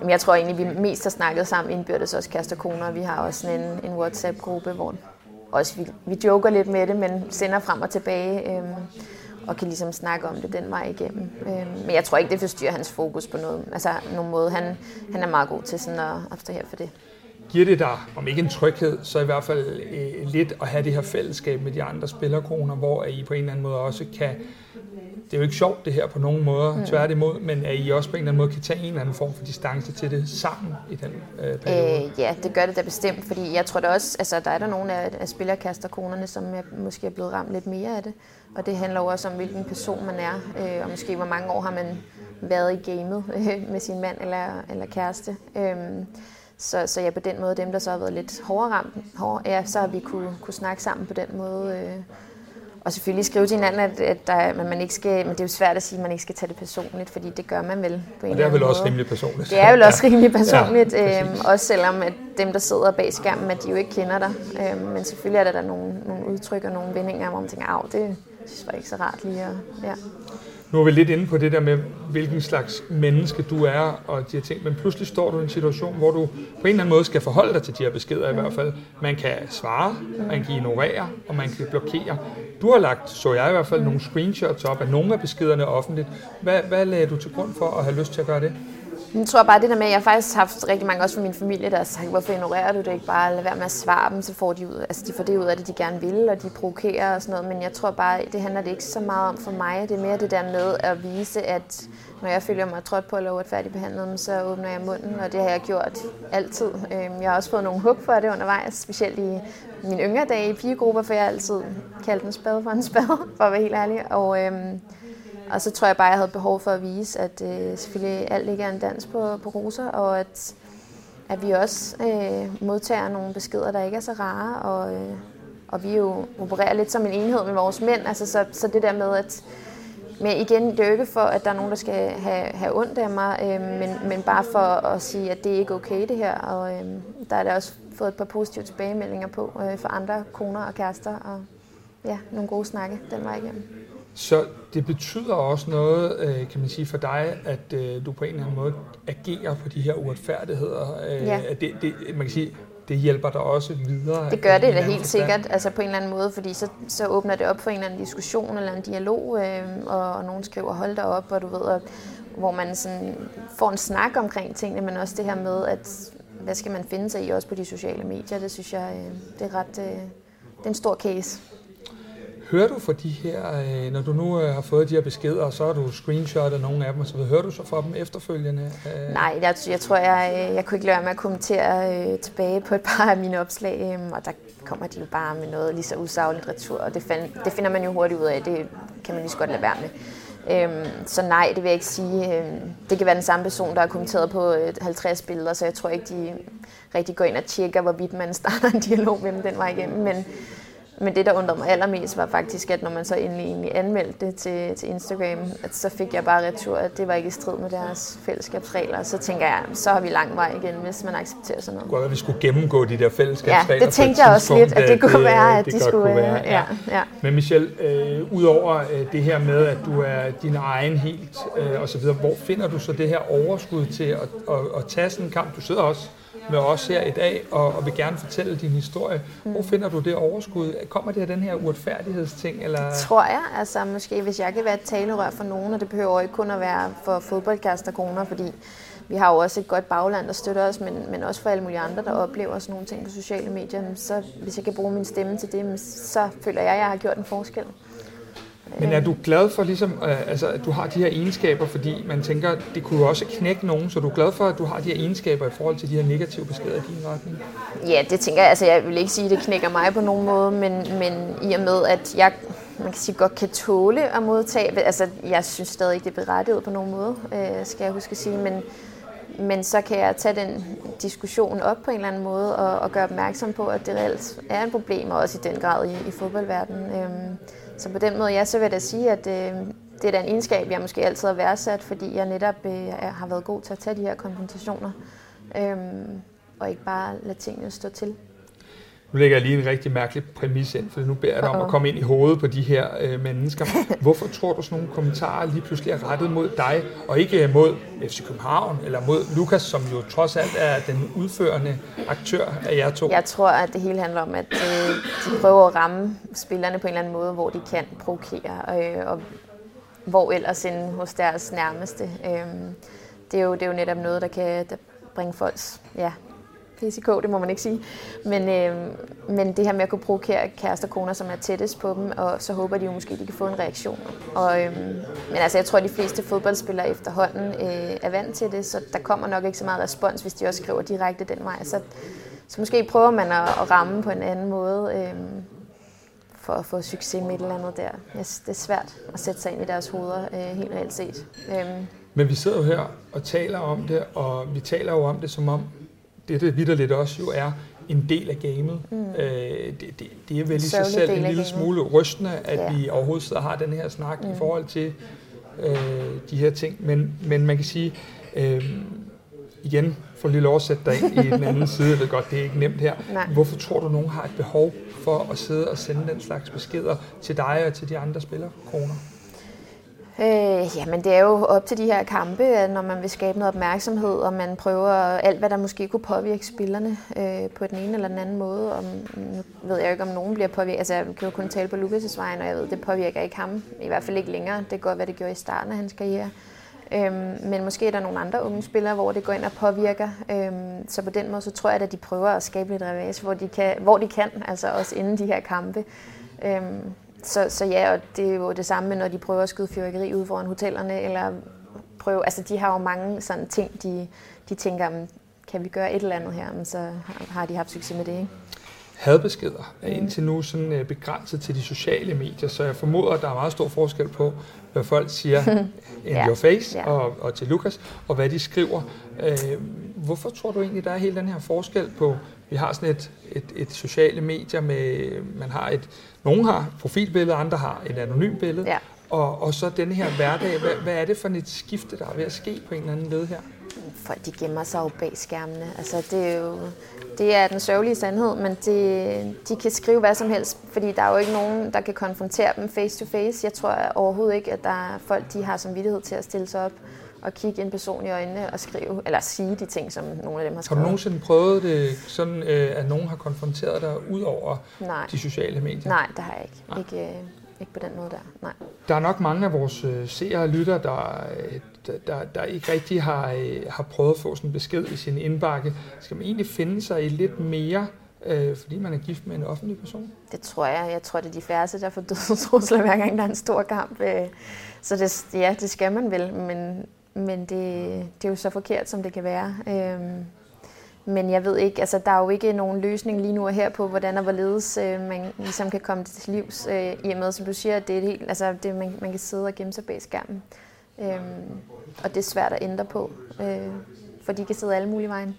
Speaker 10: jamen, jeg tror egentlig, vi mest har snakket sammen indbyrdes også kærester og koner, vi har også en, en WhatsApp-gruppe, hvor også vi, vi joker lidt med det, men sender frem og tilbage, øhm, og kan ligesom snakke om det den vej igennem. Øhm, men jeg tror ikke, det forstyrrer hans fokus på noget, altså nogen måde. Han, han er meget god til sådan at abstrahere for det
Speaker 2: giver det dig, om ikke en tryghed, så i hvert fald øh, lidt at have det her fællesskab med de andre spillerkroner, hvor I på en eller anden måde også kan, det er jo ikke sjovt det her på nogen måde, mm. tværtimod, men at I også på en eller anden måde kan tage en eller anden form for distance til det sammen i den øh, periode?
Speaker 10: Øh, ja, det gør det da bestemt, fordi jeg tror da også, altså der er der nogle af, af spillerkasterkronerne, som er, måske er blevet ramt lidt mere af det, og det handler jo også om, hvilken person man er, øh, og måske hvor mange år har man været i gamet øh, med sin mand eller, eller kæreste. Øh, så, så ja, på den måde, dem der så har været lidt hårdere ramt, hårde, ja, så har vi kunne, kunne snakke sammen på den måde. Øh, og selvfølgelig skrive til hinanden, at, at der, at man ikke skal, men det er jo svært at sige, at man ikke skal tage det personligt, fordi det gør man vel på en
Speaker 2: Og det er vel
Speaker 10: også
Speaker 2: rimelig personligt.
Speaker 10: Det er vel også ja. rimelig personligt, ja, øhm, også selvom at dem, der sidder bag skærmen, at de jo ikke kender dig. Øhm, men selvfølgelig er der, der nogle, nogle udtryk og nogle vendinger, hvor man tænker, at det synes jeg ikke så rart lige at, ja.
Speaker 2: Nu er vi lidt inde på det der med, hvilken slags menneske du er, og de her ting, men pludselig står du i en situation, hvor du på en eller anden måde skal forholde dig til de her beskeder i hvert fald. Man kan svare, man kan ignorere, og man kan blokere. Du har lagt, så jeg i hvert fald, nogle screenshots op af nogle af beskederne offentligt. Hvad, hvad lagde du til grund for at have lyst til at gøre det?
Speaker 10: Jeg tror bare det der med, at jeg har haft rigtig mange også fra min familie, der har sagt, hvorfor ignorerer du det ikke bare, lad være med at svare dem, så får de ud, altså de får det ud af det, de gerne vil, og de provokerer og sådan noget, men jeg tror bare, det handler det ikke så meget om for mig, det er mere det der med at vise, at når jeg føler mig trådt på eller uretfærdigt behandlet, så åbner jeg munden, og det har jeg gjort altid. Øhm, jeg har også fået nogle hug for det undervejs, specielt i mine yngre dage i pigegrupper, for jeg har altid kaldt en spade for en spade, for at være helt ærlig, og øhm, og så tror jeg bare, jeg havde behov for at vise, at øh, selvfølgelig alt ikke er en dans på, på roser, og at, at vi også øh, modtager nogle beskeder, der ikke er så rare, og, øh, og vi jo opererer lidt som en enhed med vores mænd. Altså, så, så det der med, at men igen, det er jo ikke for, at der er nogen, der skal have, have ondt af mig, øh, men, men bare for at sige, at det er ikke okay det her. Og øh, der er der også fået et par positive tilbagemeldinger på øh, for andre koner og kærester, og ja, nogle gode snakke den vej igennem.
Speaker 2: Så det betyder også noget, øh, kan man sige, for dig, at øh, du på en eller anden måde agerer på de her uretfærdigheder. Øh, ja. Det, det, man kan sige, det hjælper dig også videre.
Speaker 10: Det gør det da helt sikkert, altså på en eller anden måde, fordi så, så åbner det op for en eller anden diskussion eller en dialog, øh, og, og nogen skriver, hold dig op, og du ved, og, hvor man sådan får en snak omkring tingene, men også det her med, at hvad skal man finde sig i også på de sociale medier, det synes jeg, det er ret, det er en stor case.
Speaker 2: Hører du fra de her, øh, når du nu øh, har fået de her beskeder, og så har du screenshotet nogle af dem osv., hører du så fra dem efterfølgende?
Speaker 10: Øh? Nej, jeg, jeg tror, jeg, øh, jeg kunne ikke lade være med at kommentere øh, tilbage på et par af mine opslag, øh, og der kommer de jo bare med noget lige så usagligt retur, og det, find, det finder man jo hurtigt ud af, det kan man lige så godt lade være med. Øhm, så nej, det vil jeg ikke sige. Øhm, det kan være den samme person, der har kommenteret på øh, 50 billeder, så jeg tror ikke, de rigtig går ind og tjekker, hvorvidt man starter en dialog med dem den vej igennem. Men, men det, der undrede mig allermest, var faktisk, at når man så endelig, egentlig anmeldte det til, til Instagram, at så fik jeg bare retur, at det var ikke i strid med deres fællesskabsregler. Så tænker jeg, så har vi lang vej igen, hvis man accepterer sådan noget.
Speaker 2: Godt, at vi skulle gennemgå de der fællesskabsregler.
Speaker 10: Ja, det tænkte jeg også lidt, at det kunne være, at det de skulle... Kunne være, ja. Ja,
Speaker 2: Men Michelle, øh, udover øh, det her med, at du er din egen helt øh, osv., hvor finder du så det her overskud til at, at, at tage sådan en kamp? Du sidder også med os her i dag, og, og vil gerne fortælle din historie. Mm. Hvor finder du det overskud? Kommer det af den her uretfærdighedsting? Eller?
Speaker 10: Tror jeg. Altså måske, hvis jeg kan være et talerør for nogen, og det behøver ikke kun at være for fodboldkasterkoner, fordi vi har jo også et godt bagland, der støtter os, men, men også for alle mulige andre, der oplever sådan nogle ting på sociale medier. Så hvis jeg kan bruge min stemme til det, så føler jeg, at jeg har gjort en forskel.
Speaker 2: Men er du glad for, ligesom, øh, altså, at du har de her egenskaber, fordi man tænker, det kunne jo også knække nogen, så du er glad for, at du har de her egenskaber i forhold til de her negative beskeder i din retning?
Speaker 10: Ja, det tænker jeg. Altså, jeg vil ikke sige, at det knækker mig på nogen måde, men, men i og med, at jeg man kan sige, godt kan tåle at modtage, altså jeg synes stadig ikke, det er berettiget på nogen måde, øh, skal jeg huske at sige, men, men så kan jeg tage den diskussion op på en eller anden måde og, og gøre opmærksom på, at det reelt er et problem, og også i den grad i, i fodboldverdenen. Øhm, så på den måde, ja, så vil jeg da sige, at øh, det er da en egenskab, jeg måske altid har værdsat, fordi jeg netop øh, har været god til at tage de her konfrontationer, øh, og ikke bare lade tingene stå til.
Speaker 2: Nu lægger jeg lige en rigtig mærkelig præmis ind, for nu beder jeg dig om at komme ind i hovedet på de her øh, mennesker. Hvorfor tror du, sådan nogle kommentarer lige pludselig er rettet mod dig, og ikke øh, mod FC København, eller mod Lukas, som jo trods alt er den udførende aktør af jer to?
Speaker 10: Jeg tror, at det hele handler om, at øh, de prøver at ramme spillerne på en eller anden måde, hvor de kan provokere, øh, og hvor ellers end hos deres nærmeste. Øh, det, er jo, det er jo netop noget, der kan der bringe folks ja, PCK, det må man ikke sige. Men, øh, men det her med at kunne provokere kærester og koner, som er tættest på dem, og så håber de jo måske, at de kan få en reaktion. Og, øh, men altså, jeg tror, at de fleste fodboldspillere efterhånden øh, er vant til det, så der kommer nok ikke så meget respons, hvis de også skriver direkte den vej. Så, så måske prøver man at, at ramme på en anden måde, øh, for at få succes med et eller andet der. Yes, det er svært at sætte sig ind i deres hoveder, øh, helt reelt set. Øh.
Speaker 2: Men vi sidder jo her og taler om det, og vi taler jo om det som om, det det vidderligt også jo er en del af gamet. Mm. Øh, det, det, det er vel i sig selv en lille smule rystende, at ja. vi overhovedet sidder og har den her snak mm. i forhold til øh, de her ting. Men, men man kan sige, øh, igen, for lige lov at sætte dig ind i den anden side, jeg ved godt, det er ikke nemt her. Nej. Hvorfor tror du, nogen har et behov for at sidde og sende den slags beskeder til dig og til de andre spillerkroner?
Speaker 10: Øh, jamen det er jo op til de her kampe, når man vil skabe noget opmærksomhed, og man prøver alt, hvad der måske kunne påvirke spillerne øh, på den ene eller den anden måde. Og nu ved jeg jo ikke, om nogen bliver påvirket. Altså jeg kan jo kun tale på Lukas' vejen, og jeg ved, det påvirker ikke ham. I hvert fald ikke længere. Det går, hvad det gjorde i starten af hans karriere. Øhm, men måske er der nogle andre unge spillere, hvor det går ind og påvirker. Øhm, så på den måde, så tror jeg, at de prøver at skabe lidt revage, hvor de kan, hvor de kan altså også inden de her kampe. Øhm, så, så ja, og det er jo det samme, når de prøver at skyde fyrværkeri ud foran hotellerne, eller prøve, altså de har jo mange sådan ting, de, de tænker, kan vi gøre et eller andet her, men så har de haft succes med det, ikke?
Speaker 2: Hadbeskeder er indtil nu sådan øh, begrænset til de sociale medier, så jeg formoder, at der er meget stor forskel på, hvad folk siger in ja. your face ja. og, og til Lukas, og hvad de skriver. Øh, hvorfor tror du egentlig, der er hele den her forskel på, vi har sådan et, et, et sociale medier med, man har et, nogen har profilbillede, andre har et anonymt billede, ja. og, og så den her hverdag, hvad, hvad er det for et skifte, der er ved at ske på en eller anden led her?
Speaker 10: Folk de gemmer sig jo bag skærmene. Altså, det er jo det er den sørgelige sandhed, men det, de kan skrive hvad som helst, fordi der er jo ikke nogen, der kan konfrontere dem face to face. Jeg tror overhovedet ikke, at der er folk, de har som vidtighed til at stille sig op og kigge en person i øjnene og skrive, eller sige de ting, som nogle af dem har skrevet.
Speaker 2: Har du nogensinde prøvet det sådan, øh, at nogen har konfronteret dig ud over
Speaker 10: Nej.
Speaker 2: de sociale medier?
Speaker 10: Nej, det har jeg ikke. Nej. Ikke, øh, ikke på den måde der. Nej.
Speaker 2: Der er nok mange af vores øh, seere og lytter, der, der, der, der ikke rigtig har, har prøvet at få sådan en besked i sin indbakke. Skal man egentlig finde sig i lidt mere øh, fordi man er gift med en offentlig person?
Speaker 10: Det tror jeg. Jeg tror, det er de færreste, der får dødstrusler hver gang, der er en stor kamp. Så det, ja, det skal man vel, men men det, det er jo så forkert, som det kan være. Øhm, men jeg ved ikke, altså der er jo ikke nogen løsning lige nu og her på, hvordan og hvorledes øh, man ligesom kan komme det til livs. Øh, I og med, som du siger, det er helt, altså det, man, man kan sidde og gemme sig bag skærmen. Øhm, og det er svært at ændre på, øh, for de kan sidde alle mulige vejen.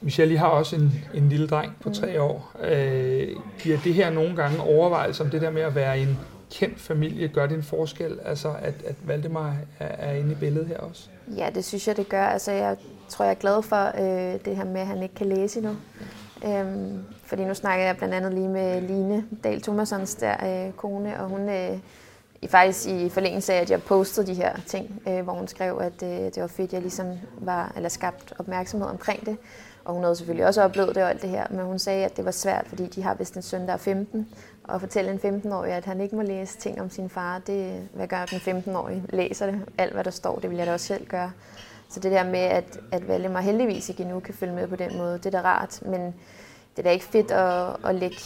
Speaker 2: Michelle, I har også en, en lille dreng på tre mm. år. Øh, giver det her nogle gange overvejelser om det der med at være en kendt familie, gør det en forskel, altså at, at Valdemar er, er inde i billedet her også?
Speaker 10: Ja, det synes jeg, det gør. Altså, jeg tror, jeg er glad for øh, det her med, at han ikke kan læse endnu. Øhm, fordi nu snakker jeg blandt andet lige med Line Dahl Thomasons der øh, kone, og hun øh, i faktisk i forlængelse af, at jeg postede de her ting, øh, hvor hun skrev, at øh, det var fedt, at jeg ligesom var, eller skabt opmærksomhed omkring det. Og hun havde selvfølgelig også oplevet det og alt det her, men hun sagde, at det var svært, fordi de har vist en søn, der er 15, at fortælle en 15-årig, at han ikke må læse ting om sin far, det hvad gør, den 15-årige læser det. Alt, hvad der står, det vil jeg da også selv gøre. så det der med, at, at Valdemar heldigvis ikke endnu kan følge med på den måde, det er da rart, men det er da ikke fedt at, at lægge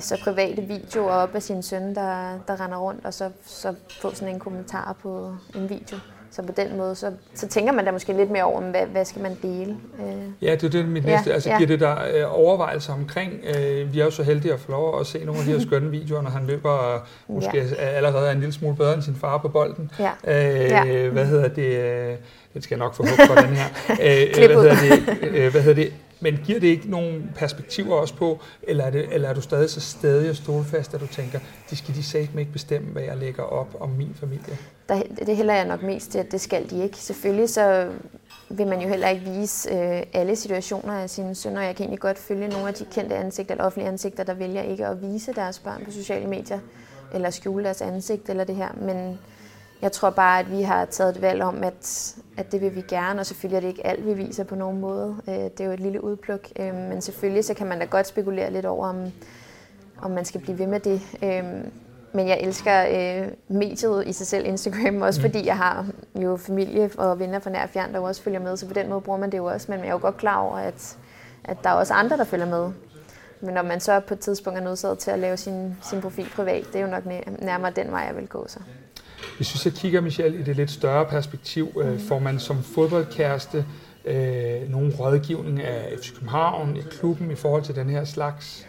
Speaker 10: så private videoer op af sin søn, der, der render rundt, og så, så få sådan en kommentar på en video. Så på den måde, så, så tænker man da måske lidt mere over, hvad, hvad skal man dele?
Speaker 2: Øh. Ja, det er det mit næste. Ja, altså, ja. giver det der øh, overvejelser omkring? Øh, vi er jo så heldige at få lov at se nogle af de her skønne videoer, når han løber og måske ja. allerede er en lille smule bedre end sin far på bolden. Ja. Øh, ja. Hvad hedder det? Øh, det skal jeg nok få for, den her. Øh, hvad, hedder det, øh, hvad hedder det? Men giver det ikke nogen perspektiver også på, eller er, det, eller er du stadig så stadig og stålfast, at du tænker, de skal de sagt ikke bestemme, hvad jeg lægger op om min familie?
Speaker 10: Der, det hælder jeg nok mest til, at det skal de ikke. Selvfølgelig så vil man jo heller ikke vise øh, alle situationer af sine sønner. Jeg kan egentlig godt følge nogle af de kendte ansigter eller offentlige ansigter, der vælger ikke at vise deres børn på sociale medier, eller skjule deres ansigt eller det her. Men jeg tror bare, at vi har taget et valg om, at, at det vil vi gerne, og selvfølgelig er det ikke alt, vi viser på nogen måde. Øh, det er jo et lille udpluk, øh, men selvfølgelig så kan man da godt spekulere lidt over, om, om man skal blive ved med det. Øh, men jeg elsker mediet i sig selv, Instagram, også mm. fordi jeg har jo familie og venner fra nær og fjern, der også følger med, så på den måde bruger man det jo også. Men jeg er jo godt klar over, at, at der er også andre, der følger med. Men når man så på et tidspunkt er nødsaget til at lave sin, sin profil privat, det er jo nok nærmere den vej, jeg vil gå så.
Speaker 2: Hvis vi så kigger, Michelle, i det lidt større perspektiv, øh, mm. får man som fodboldkæreste øh, nogen rådgivning af FC København, i klubben, i forhold til den her slags?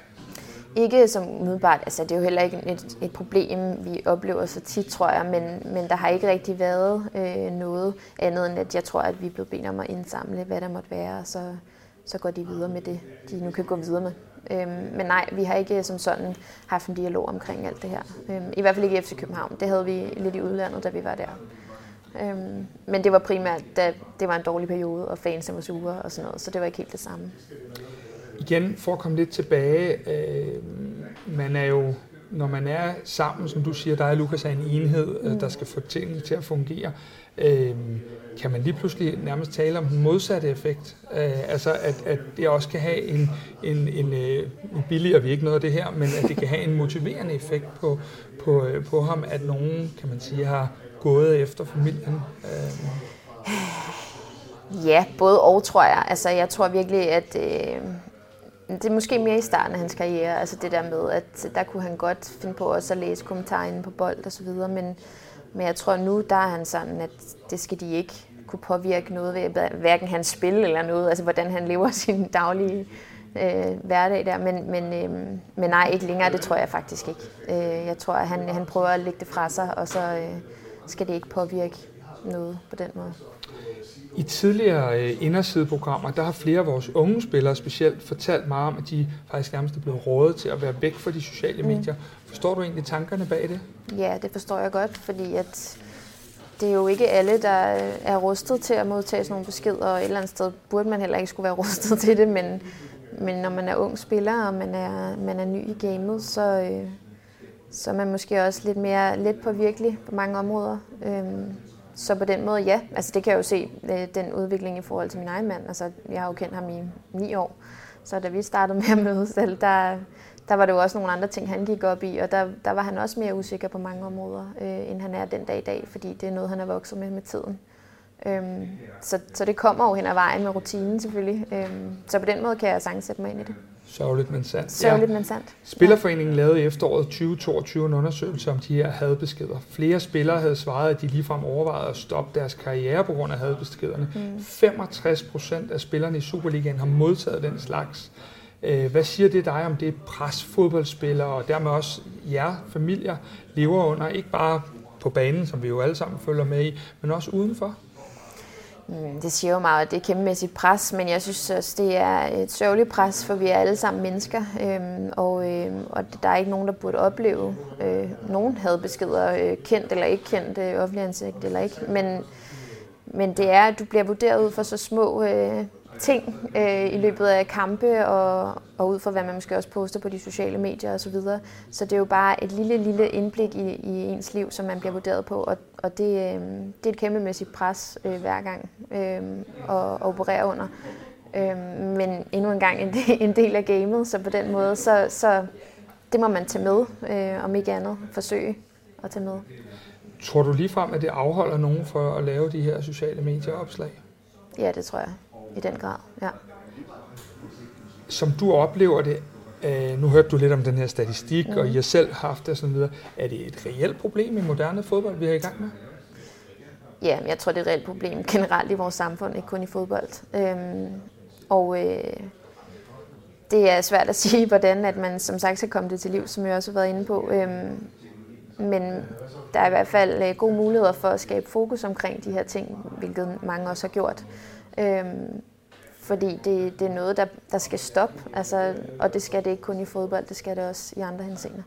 Speaker 10: Ikke som umiddelbart, altså det er jo heller ikke et, et problem, vi oplever så tit, tror jeg, men, men der har ikke rigtig været øh, noget andet end, at jeg tror, at vi er blevet bedt om at indsamle, hvad der måtte være, og så, så går de videre med det, de nu kan gå videre med. Øhm, men nej, vi har ikke som sådan haft en dialog omkring alt det her. Øhm, I hvert fald ikke i FC København. Det havde vi lidt i udlandet, da vi var der. Øhm, men det var primært, da det var en dårlig periode, og fansene var sure og sådan noget, så det var ikke helt det samme.
Speaker 2: Igen, for at komme lidt tilbage, øh, man er jo, når man er sammen, som du siger, der er Lukas er en enhed, mm. der skal få tingene til at fungere. Øh, kan man lige pludselig nærmest tale om den modsatte effekt. Øh, altså at, at det også kan have en, en, en øh, nu billiger vi ikke noget af det her, men at det kan have en motiverende effekt på, på, øh, på ham, at nogen, kan man sige, har gået efter familien. Øh.
Speaker 10: Ja, både og, tror jeg. Altså, jeg tror virkelig, at øh, det er måske mere i starten af hans karriere, altså det der med, at der kunne han godt finde på også at læse kommentarerne på bold og så videre, men, men jeg tror nu, der er han sådan, at det skal de ikke kunne påvirke noget ved hverken hans spil eller noget, altså hvordan han lever sin daglige øh, hverdag der. Men, men, øh, men nej, ikke længere, det tror jeg faktisk ikke. Øh, jeg tror, at han, han prøver at lægge det fra sig, og så øh, skal det ikke påvirke noget på den måde.
Speaker 2: I tidligere øh, indersideprogrammer, der har flere af vores unge spillere specielt fortalt mig om, at de faktisk nærmest er blevet rådet til at være væk fra de sociale mm. medier. Forstår du egentlig tankerne bag det?
Speaker 10: Ja, det forstår jeg godt, fordi at det er jo ikke alle, der er rustet til at modtage sådan nogle beskeder, og et eller andet sted burde man heller ikke skulle være rustet til det, men, men når man er ung spiller, og man er, man er ny i gamet, så, øh, så er man måske også lidt mere let påvirkelig på mange områder. Øhm, så på den måde, ja. Altså det kan jeg jo se, øh, den udvikling i forhold til min egen mand. Altså, jeg har jo kendt ham i ni år, så da vi startede med at mødes, der, der var det jo også nogle andre ting, han gik op i, og der, der var han også mere usikker på mange områder, øh, end han er den dag i dag, fordi det er noget, han er vokset med med tiden. Øhm, så, så det kommer jo hen ad vejen med rutinen selvfølgelig. Øhm, så på den måde kan jeg sagtens sætte mig ind i det.
Speaker 2: Sørgeligt, men sandt.
Speaker 10: Sørgeligt, ja. men sandt.
Speaker 2: Spillerforeningen lavede i efteråret 2022 en undersøgelse om de her hadbeskeder. Flere spillere havde svaret, at de ligefrem overvejede at stoppe deres karriere på grund af hadbeskederne. Mm. 65 procent af spillerne i Superligaen har modtaget den slags. Øh, hvad siger det dig om det pres, fodboldspillere og dermed også jer familier lever under, ikke bare på banen, som vi jo alle sammen følger med i, men også udenfor?
Speaker 10: Mm, det siger jo meget, at det er kæmpemæssigt pres, men jeg synes også, det er et sørgeligt pres, for vi er alle sammen mennesker, øhm, og, øhm, og der er ikke nogen, der burde opleve øh, nogen hadbeskeder, øh, kendt eller ikke kendt, øh, offentlig ansigt eller ikke, men, men det er, at du bliver vurderet ud for så små øh, ting øh, i løbet af kampe og, og ud fra hvad man måske også poster på de sociale medier osv. Så, videre. så det er jo bare et lille, lille indblik i, i ens liv, som man bliver vurderet på, og, og det, øh, det er et kæmpemæssigt pres øh, hver gang øh, at, at operere under. Øh, men endnu en gang en, en del af gamet, så på den måde, så, så det må man tage med, øh, om ikke andet forsøge at tage med.
Speaker 2: Tror du ligefrem, at det afholder nogen for at lave de her sociale medieopslag?
Speaker 10: Ja, det tror jeg. I den grad, ja.
Speaker 2: Som du oplever det, øh, nu hørte du lidt om den her statistik, mm. og I har selv haft det og sådan videre. Er det et reelt problem i moderne fodbold, vi er i gang med?
Speaker 10: Ja, men jeg tror, det er et reelt problem generelt i vores samfund, ikke kun i fodbold. Øhm, og øh, det er svært at sige, hvordan at man som sagt skal komme det til liv, som jeg også har været inde på. Øhm, men der er i hvert fald øh, gode muligheder for at skabe fokus omkring de her ting, hvilket mange også har gjort. Øhm, fordi det, det er noget, der, der skal stoppe, altså, og det skal det ikke kun i fodbold, det skal det også i andre henseender.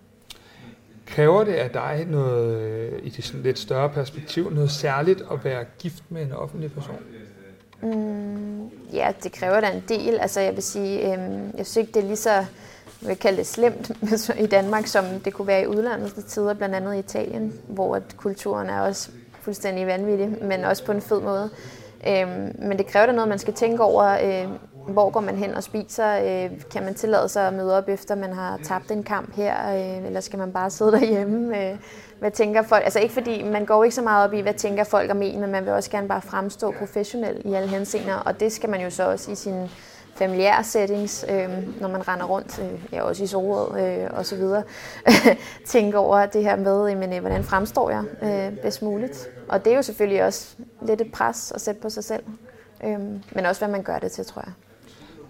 Speaker 2: Kræver det af dig noget, øh, i det sådan lidt større perspektiv, noget særligt at være gift med en offentlig person?
Speaker 10: Mm, ja, det kræver da en del. Altså jeg vil sige, øhm, jeg synes ikke, det er lige så vil kalde det slemt i Danmark, som det kunne være i udlandet til tider, blandt andet i Italien, hvor at kulturen er også fuldstændig vanvittig, men også på en fed måde. Øhm, men det kræver da noget, man skal tænke over, øh, hvor går man hen og spiser? Øh, kan man tillade sig at møde op efter, man har tabt en kamp her? Øh, eller skal man bare sidde derhjemme? Øh, hvad tænker folk? Altså ikke fordi, man går ikke så meget op i, hvad tænker folk om en, men man vil også gerne bare fremstå professionel i alle henseender. Og det skal man jo så også i sin familiære settings, øh, når man render rundt, øh, ja, også i Sorød øh, og så videre, tænke over det her med, men, øh, hvordan fremstår jeg øh, bedst muligt. Og det er jo selvfølgelig også lidt et pres at sætte på sig selv, øh, men også hvad man gør det til, tror jeg.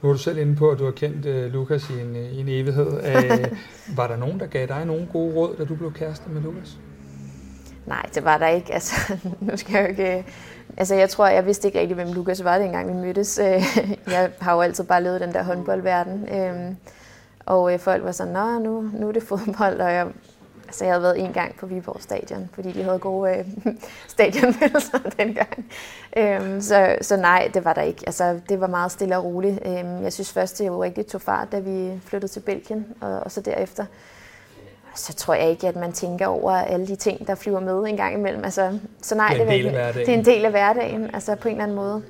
Speaker 2: Nu er du selv inde på, at du har kendt uh, Lukas i en, i en evighed. Uh, var der nogen, der gav dig nogle gode råd, da du blev kæreste med Lukas?
Speaker 10: Nej, det var der ikke. Altså, nu skal jeg jo ikke... Altså, jeg tror, jeg vidste ikke rigtig, hvem Lukas var, dengang vi mødtes. Jeg har jo altid bare levet den der håndboldverden. Øhm, og folk var sådan, nå, nu, nu er det fodbold, og jeg Altså, jeg havde været en gang på Viborg Stadion, fordi de havde gode øh, stadionmødelser dengang. Øhm, så, så nej, det var der ikke. Altså, det var meget stille og roligt. Øhm, jeg synes først, det jo rigtig tog fart, da vi flyttede til Belgien, og, og så derefter. Så tror jeg ikke, at man tænker over alle de ting, der flyver med en gang imellem. Altså, så nej,
Speaker 2: det er,
Speaker 10: det, det er en del af hverdagen, altså på en eller anden måde.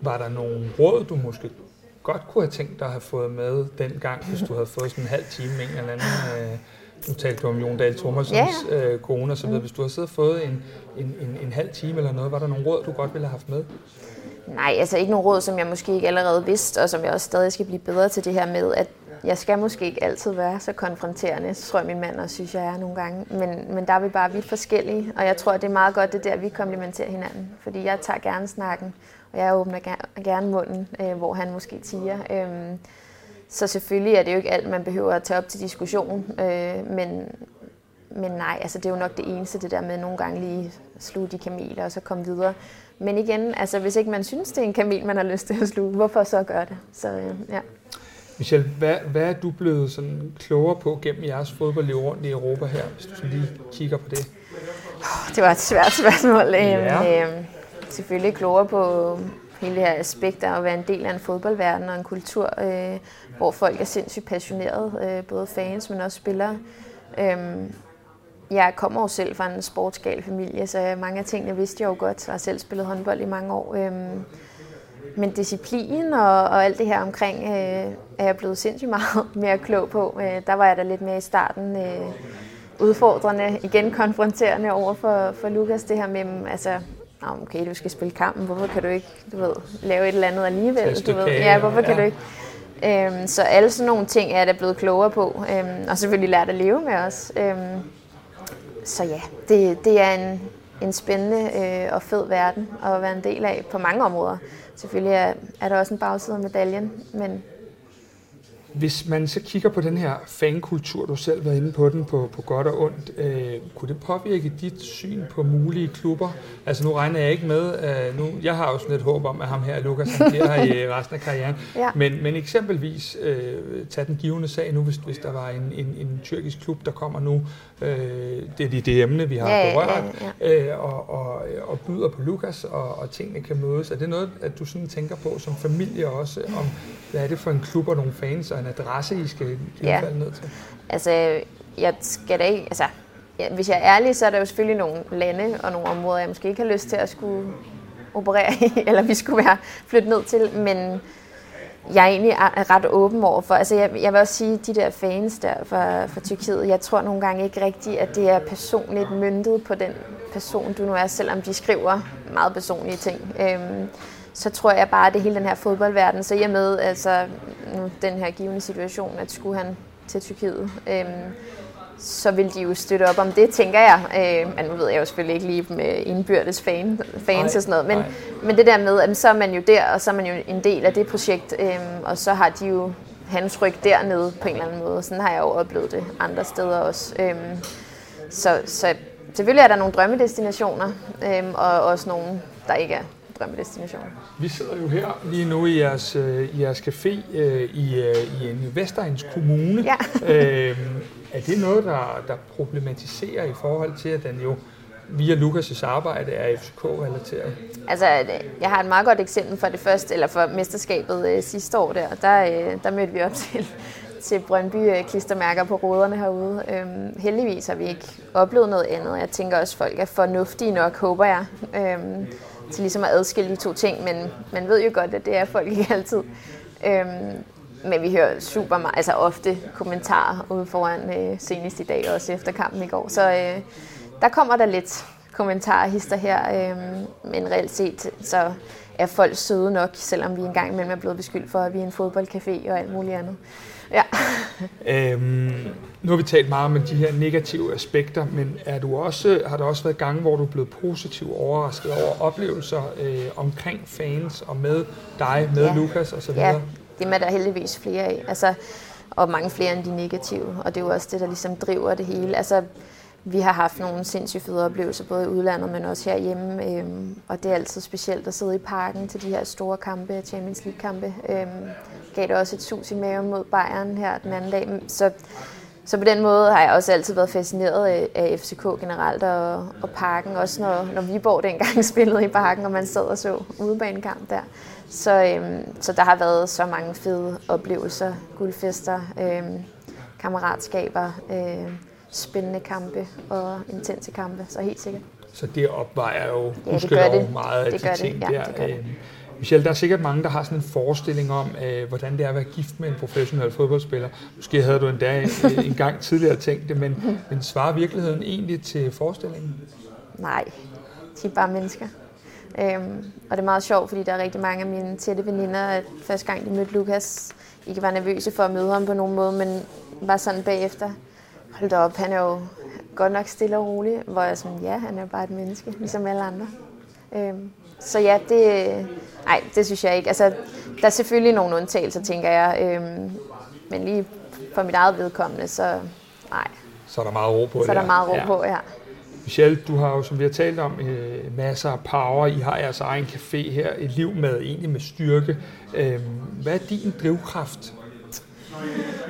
Speaker 2: Var der nogle råd, du måske godt kunne have tænkt dig at have fået med dengang, hvis du havde fået sådan en halv time en eller anden... Øh nu talte du om Jon Dahl Thomasens ja. øh, kone videre. Mm. Hvis du har siddet og fået en, en, en, en halv time eller noget, var der nogle råd, du godt ville have haft med?
Speaker 10: Nej, altså ikke nogle råd, som jeg måske ikke allerede vidste, og som jeg også stadig skal blive bedre til det her med, at jeg skal måske ikke altid være så konfronterende, så tror jeg min mand også synes, jeg er nogle gange. Men, men der er vi bare vidt forskellige, og jeg tror, det er meget godt, det der, vi komplementerer hinanden. Fordi jeg tager gerne snakken, og jeg åbner gerne munden, øh, hvor han måske tiger. Øh, så selvfølgelig er det jo ikke alt, man behøver at tage op til diskussion, øh, men, men nej, altså det er jo nok det eneste, det der med nogle gange lige sluge de kameler og så komme videre. Men igen, altså hvis ikke man synes, det er en kamel, man har lyst til at sluge, hvorfor så gøre det? Så øh, ja.
Speaker 2: Michelle, hvad, hvad er du blevet sådan klogere på gennem jeres fodboldliv rundt i Europa her, hvis du lige kigger på det?
Speaker 10: Det var et svært spørgsmål. Ja. Øh, selvfølgelig klogere på hele det her aspekt af at være en del af en fodboldverden og en kultur, øh, hvor folk er sindssygt passionerede, øh, både fans, men også spillere. Øhm, jeg kommer jo selv fra en sportsgal familie, så mange af tingene vidste jeg jo godt, og har selv spillet håndbold i mange år. Øhm, men disciplin og, og alt det her omkring øh, er jeg blevet sindssygt meget mere klog på. Øh, der var jeg da lidt mere i starten øh, udfordrende, igen konfronterende over for, for Lukas, det her med, altså, okay, du skal spille kampen, hvorfor kan du ikke du ved, lave et eller andet alligevel? Du ved? Ja, hvorfor kan ja. du ikke? Øhm, så alle sådan nogle ting er jeg da blevet klogere på, øhm, og selvfølgelig lært at leve med os. Øhm, så ja, det, det er en, en spændende øh, og fed verden at være en del af på mange områder. Selvfølgelig er, er der også en bagside af medaljen, men
Speaker 2: hvis man så kigger på den her fankultur, du selv var inde på den, på, på godt og ondt, øh, kunne det påvirke dit syn på mulige klubber? Altså nu regner jeg ikke med, øh, nu, jeg har jo sådan lidt håb om, at ham her, Lukas, han bliver her i resten af karrieren. Ja. Men, men eksempelvis, øh, tag den givende sag nu, hvis, hvis der var en, en, en tyrkisk klub, der kommer nu, øh, det er det, det emne, vi har ja, berørt, ja, ja. Øh, og, og, og byder på Lukas, og, og tingene kan mødes. Er det noget, at du sådan tænker på som familie også, om hvad er det for en klub og nogle fans og en adresse, I skal ja. falde ned til?
Speaker 10: Altså, jeg skal da ikke... Altså, ja, hvis jeg er ærlig, så er der jo selvfølgelig nogle lande og nogle områder, jeg måske ikke har lyst til at skulle operere i, eller vi skulle være flyttet ned til, men jeg er egentlig ret åben over for. Altså jeg, jeg vil også sige, de der fans der fra, fra Tyrkiet, jeg tror nogle gange ikke rigtigt, at det er personligt myndet på den person, du nu er, selvom de skriver meget personlige ting. Øhm, så tror jeg bare, at det hele den her fodboldverden, så i og med altså, den her givende situation, at skulle han til Tyrkiet, øhm, så vil de jo støtte op om det, tænker jeg. Øh, men nu ved jeg jo selvfølgelig ikke lige med indbyrdes fan, fans og sådan noget, men, men det der med, at så er man jo der, og så er man jo en del af det projekt, øh, og så har de jo hans ryg dernede på en eller anden måde. Sådan har jeg jo oplevet det andre steder også. Øh, så, så selvfølgelig er der nogle drømmedestinationer, øh, og også nogle, der ikke er drømmedestinationer.
Speaker 2: Vi sidder jo her lige nu i jeres, øh, i jeres café øh, i, øh, i en Vestegns Kommune.
Speaker 10: Ja.
Speaker 2: øh, er det noget, der, der problematiserer i forhold til, at den jo via Lukas' arbejde er FCK-relateret?
Speaker 10: Altså, jeg har et meget godt eksempel for det første, eller for mesterskabet øh, sidste år der. Der, øh, der mødte vi op til, til Brøndby øh, klistermærker på ruderne herude. Øhm, heldigvis har vi ikke oplevet noget andet. Jeg tænker også, at folk er fornuftige nok, håber jeg, øhm, til ligesom at adskille de to ting. Men man ved jo godt, at det er folk ikke altid. Øhm, men vi hører super meget, altså ofte kommentarer ude foran øh, senest i dag, også efter kampen i går. Så øh, der kommer der lidt kommentarer hister her, øh, men reelt set så er folk søde nok, selvom vi engang imellem er blevet beskyldt for, at vi er en fodboldcafé og alt muligt andet. Ja.
Speaker 2: øhm, nu har vi talt meget om de her negative aspekter, men er du også, har der også været gange, hvor du er blevet positivt overrasket over oplevelser øh, omkring fans og med dig, med
Speaker 10: ja.
Speaker 2: Lukas osv.?
Speaker 10: Ja, det er der heldigvis flere af. Altså, og mange flere end de negative. Og det er jo også det, der ligesom driver det hele. Altså, vi har haft nogle sindssygt fede oplevelser, både i udlandet, men også herhjemme. Øhm, og det er altid specielt at sidde i parken til de her store kampe, Champions League-kampe. Øhm, gav det også et sus i maven mod Bayern her den anden dag. Så, så på den måde har jeg også altid været fascineret af, af FCK generelt og, og parken. Også når, når Viborg dengang spillede i parken, og man sad og så udebanekamp der. Så, øhm, så der har været så mange fede oplevelser, guldfester, øhm, kammeratskaber, øhm, spændende kampe og intense kampe, så helt sikkert.
Speaker 2: Så det opvejer jo
Speaker 10: ja, det gør det.
Speaker 2: meget af
Speaker 10: det
Speaker 2: de
Speaker 10: gør
Speaker 2: ting
Speaker 10: det. Ja,
Speaker 2: der.
Speaker 10: det gør det.
Speaker 2: Michelle, der er sikkert mange, der har sådan en forestilling om, øh, hvordan det er at være gift med en professionel fodboldspiller. Måske havde du endda øh, en gang tidligere tænkt det, men, men svarer virkeligheden egentlig til forestillingen?
Speaker 10: Nej, de er bare mennesker. Øhm, og det er meget sjovt, fordi der er rigtig mange af mine tætte veninder, at første gang de mødte Lukas, ikke var nervøse for at møde ham på nogen måde, men var sådan bagefter, hold da op, han er jo godt nok stille og rolig, hvor jeg sådan, ja, han er bare et menneske, ligesom alle andre. Øhm, så ja, det, nej, det synes jeg ikke. Altså, der er selvfølgelig nogle undtagelser, tænker jeg, øhm, men lige for mit eget vedkommende, så nej.
Speaker 2: Så er der meget ro på
Speaker 10: Så er der meget ro
Speaker 2: ja.
Speaker 10: på, ja.
Speaker 2: Michelle, du har jo, som vi har talt om, øh, masser af power. I har jeres egen café her. Et liv med egentlig med styrke. Øh, hvad er din drivkraft?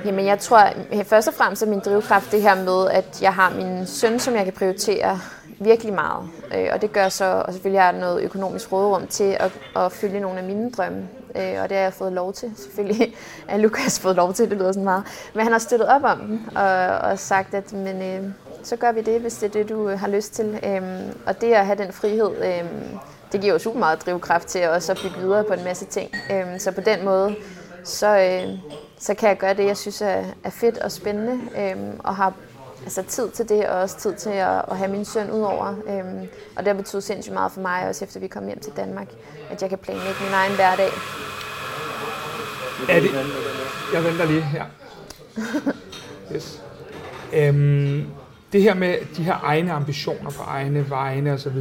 Speaker 10: Jamen, jeg tror, først og fremmest er min drivkraft det her med, at jeg har min søn, som jeg kan prioritere virkelig meget. Øh, og det gør så, og selvfølgelig har jeg noget økonomisk råderum til at, at følge nogle af mine drømme. Øh, og det har jeg fået lov til. Selvfølgelig er Lukas fået lov til, det lyder sådan meget. Men han har støttet op om den og, og sagt, at men, øh, så gør vi det, hvis det er det, du øh, har lyst til. Øhm, og det at have den frihed, øhm, det giver jo super meget drivkraft til også at bygge videre på en masse ting. Øhm, så på den måde, så, øh, så kan jeg gøre det, jeg synes er, er fedt og spændende, øhm, og har altså, tid til det, og også tid til at, at have min søn udover. Øhm, og det har betydet sindssygt meget for mig, også efter vi kom hjem til Danmark, at jeg kan planlægge min egen hverdag.
Speaker 2: Er det... Jeg venter lige her. Yes. Øhm, det her med de her egne ambitioner på egne vegne osv.,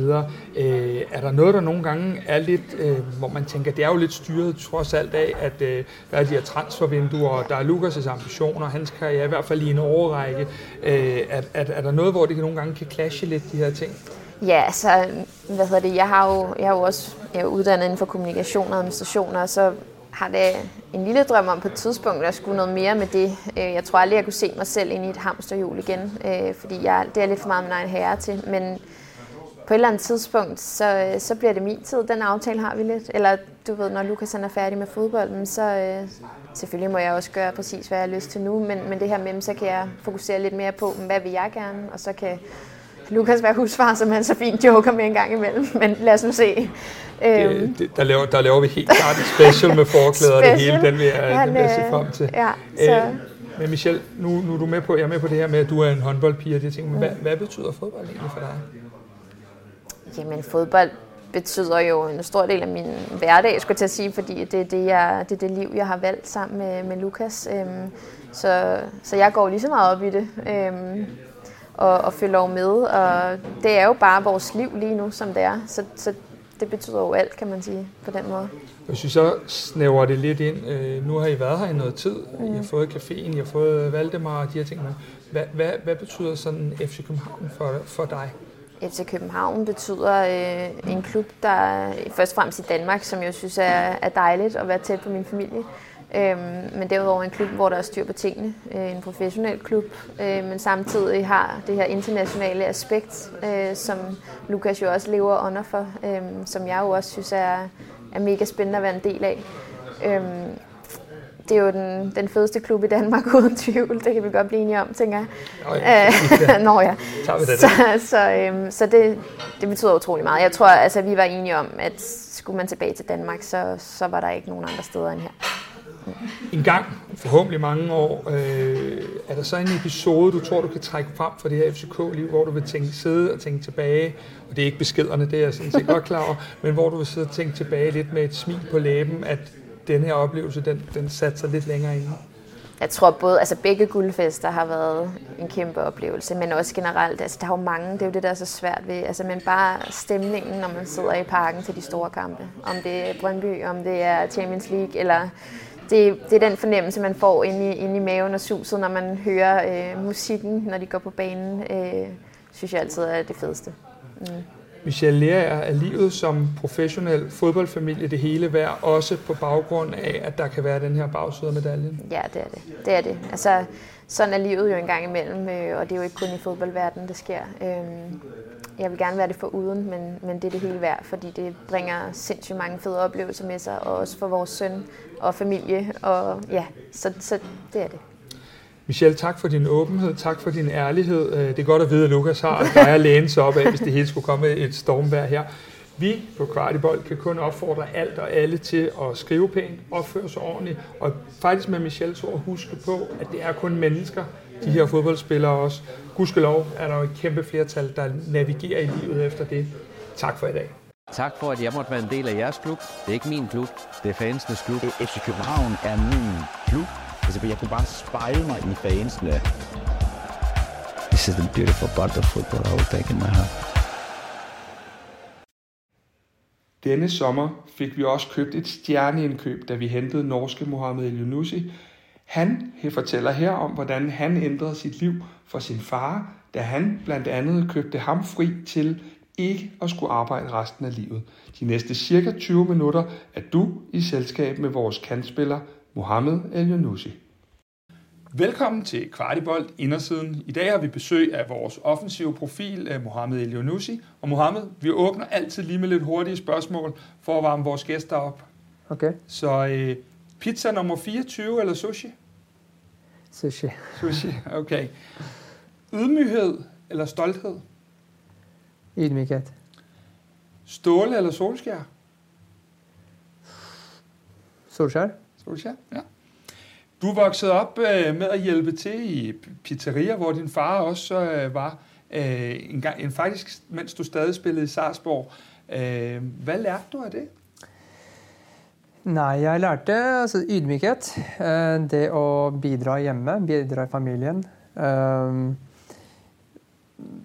Speaker 2: øh, er der noget, der nogle gange er lidt, øh, hvor man tænker, det er jo lidt styret trods alt af, at øh, der er de her transfervinduer, og der er Lukas' ambitioner, hans karriere i hvert fald i en overrække. Øh, er, er, er der noget, hvor det nogle gange kan clashe lidt, de her ting?
Speaker 10: Ja, altså, hvad hedder det, jeg har jo, jeg har jo også jeg er uddannet inden for kommunikation og administration, og så har det en lille drøm om på et tidspunkt at skulle noget mere med det. Øh, jeg tror aldrig, jeg kunne se mig selv ind i et hamsterhjul igen, øh, fordi jeg, det er lidt for meget min egen herre til. Men på et eller andet tidspunkt, så, øh, så bliver det min tid. Den aftale har vi lidt. Eller du ved, når Lukas er færdig med fodbolden, så selvfølgelig må jeg også gøre præcis, hvad jeg har lyst til nu. Men, men det her med så kan jeg fokusere lidt mere på, hvad vil jeg gerne, og så kan Lukas være husfar, som han så fint joker med en gang imellem. Men lad os nu se.
Speaker 2: Det, det, der, laver, der laver vi helt klart et special med forklæder og det hele. Den vil jeg,
Speaker 10: Han,
Speaker 2: den vil jeg se frem til.
Speaker 10: Ja, så.
Speaker 2: Øh, men Michelle, nu, nu er du med på, jeg er med på det her med, at du er en håndboldpige og det ting. Men hvad, hvad betyder fodbold egentlig for dig?
Speaker 10: Jamen fodbold betyder jo en stor del af min hverdag, skulle jeg til at sige, fordi det er det, jeg, det, er det liv, jeg har valgt sammen med, med Lukas. Øhm, så, så jeg går lige så meget op i det øhm, og, og følger med, og det er jo bare vores liv lige nu, som det er. Så, så det betyder jo alt, kan man sige, på den måde.
Speaker 2: Hvis vi så snæver det lidt ind, øh, nu har I været her i noget tid, mm. I har fået caféen, I har fået Valdemar og de her ting. Hvad, hvad, hvad betyder sådan FC København for, for dig?
Speaker 10: FC København betyder øh, en klub, der først og fremmest i Danmark, som jeg synes er, er dejligt at være tæt på min familie. Øhm, men derudover en klub, hvor der er styr på tingene. Øh, en professionel klub, øh, men samtidig har det her internationale aspekt, øh, som Lukas jo også lever under for, øh, som jeg jo også synes er, er mega spændende at være en del af. Øh, det er jo den, den fedeste klub i Danmark, uden tvivl. Det kan vi godt blive enige om, tænker jeg. Nå ja. Nå ja.
Speaker 2: det
Speaker 10: så så, øhm, så det, det betyder utrolig meget. Jeg tror, altså, vi var enige om, at skulle man tilbage til Danmark, så, så var der ikke nogen andre steder end her.
Speaker 2: En gang, forhåbentlig mange år, øh, er der så en episode, du tror, du kan trække frem fra det her FCK-liv, hvor du vil tænke, sidde og tænke tilbage, og det er ikke beskederne, det er jeg sådan set godt klar over, men hvor du vil sidde og tænke tilbage lidt med et smil på læben, at den her oplevelse, den, den satte sig lidt længere ind?
Speaker 10: Jeg tror både, altså begge guldfester har været en kæmpe oplevelse, men også generelt, altså der er jo mange, det er jo det, der er så svært ved, altså men bare stemningen, når man sidder i parken til de store kampe, om det er Brøndby, om det er Champions League, eller det, det er den fornemmelse, man får inde i, inde i maven og suset, når man hører øh, musikken, når de går på banen, øh, synes jeg altid er det fedeste. Mm.
Speaker 2: Michelle lærer af livet som professionel fodboldfamilie det hele værd, også på baggrund af, at der kan være den her bagside af medaljen?
Speaker 10: Ja, det er det. Det er det. Altså, sådan er livet jo en gang imellem, øh, og det er jo ikke kun i fodboldverdenen, det sker. Øhm, jeg vil gerne være det for uden, men, men det er det hele værd, fordi det bringer sindssygt mange fede oplevelser med sig, og også for vores søn og familie, og ja, så, så det er det.
Speaker 2: Michelle, tak for din åbenhed, tak for din ærlighed. Øh, det er godt at vide, at Lukas har dig at læne sig op af, hvis det hele skulle komme et stormvær her. Vi på Kvartibold kan kun opfordre alt og alle til at skrive pænt, opføre sig ordentligt, og faktisk med Michelles ord huske på, at det er kun mennesker, de her fodboldspillere også. Gudskelov er der jo et kæmpe flertal, der navigerer i livet efter det. Tak for i dag.
Speaker 5: Tak for, at jeg måtte være en del af jeres klub. Det er ikke min klub, det er fansenes klub.
Speaker 6: FC København er min klub. Altså, jeg kunne bare spejle mig i fansene. This is the beautiful part of football I will take in my heart.
Speaker 1: Denne sommer fik vi også købt et stjerneindkøb, da vi hentede norske Mohamed El Han fortæller her om, hvordan han ændrede sit liv for sin far, da han blandt andet købte ham fri til ikke at skulle arbejde resten af livet. De næste cirka 20 minutter er du i selskab med vores kantspiller Mohamed El Velkommen til Kvartibold Indersiden. I dag har vi besøg af vores offensive profil, eh, Mohamed El Og Mohamed, vi åbner altid lige med lidt hurtige spørgsmål for at varme vores gæster op.
Speaker 11: Okay.
Speaker 1: Så øh, pizza nummer 24 eller sushi?
Speaker 11: Sushi.
Speaker 1: Sushi, okay. Ydmyghed eller stolthed?
Speaker 11: Ydmyghed.
Speaker 1: Ståle eller solskær?
Speaker 11: Solskær.
Speaker 1: Solskær, ja. Du voksede op øh, med at hjælpe til i pizzeria, hvor din far også øh, var, øh, en gang, en, faktisk mens du stadig spillede i Sarsborg. Øh, hvad lærte du af det?
Speaker 11: Nej, jeg lærte altså ydmykhet. Øh, det at bidra hjemme, bidra i familien. Øh,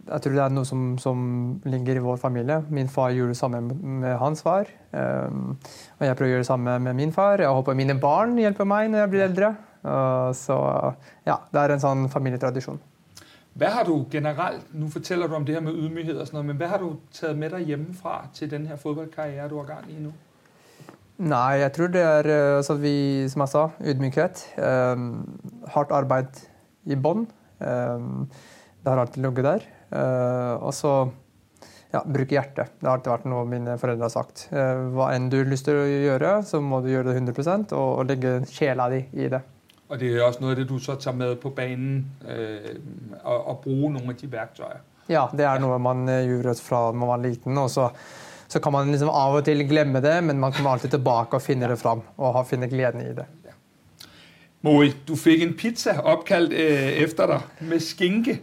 Speaker 11: jeg tror det er noe som, som, ligger i vår familie. Min far gjorde det samme med hans far. Um, og jeg prøver å gjøre det samme med min far. Jeg håper mine barn hjelper meg når jeg blir eldre. Uh, så ja, det er en sånn familietradisjon.
Speaker 1: Hvad har du generelt, nu fortæller du om det her med ydmyghed og sådan noget, men hvad har du taget med dig hjemmefra til den her fodboldkarriere, du har gang i nu?
Speaker 11: Nej, jeg tror det er, altså vi, som jeg sa, ydmykhet. Um, hardt arbeid i bånd. Um, det har alltid ligget der. Uh, og så ja, bruke hjertet. Det har alltid vært noe mine foreldre har sagt. Uh, hva enn du har lyst til å gjøre, så må du gjøre det 100 og, og legge sjela di i det.
Speaker 1: Og det er også noget af det, du så tager med på banen øh, og, og bruge nogle af de værktøjer.
Speaker 11: Ja, det er noe man gjorde fra man var liten. og så, så kan man liksom av og til glemme det, men man kommer alltid tilbake og finner det fram og finner gleden i det. Ja.
Speaker 1: Moi, du fik en pizza opkaldt øh, efter dig med skinke.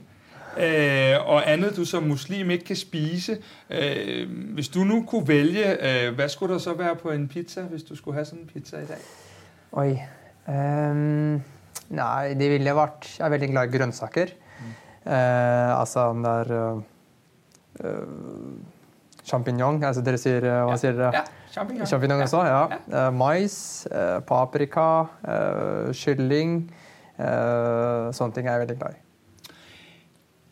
Speaker 2: Øh, og andet du som muslim ikke kan spise. Øh, hvis du nu kunne vælge, øh, hvad skulle der så være på en pizza, hvis du skulle have sådan en pizza i dag?
Speaker 11: Oi. Um, nei, det ville vært Jeg er veldig glad i grønnsaker. Mm. Uh, altså om det er uh, uh, sjampinjong altså Dere sier uh, Hva
Speaker 2: ja.
Speaker 11: sier dere?
Speaker 2: Ja, champignon.
Speaker 11: Champignon
Speaker 2: Ja.
Speaker 11: også, ja.
Speaker 2: Ja.
Speaker 11: Uh, mais, uh, paprika, uh, kylling. Uh, sånne ting er jeg veldig glad i.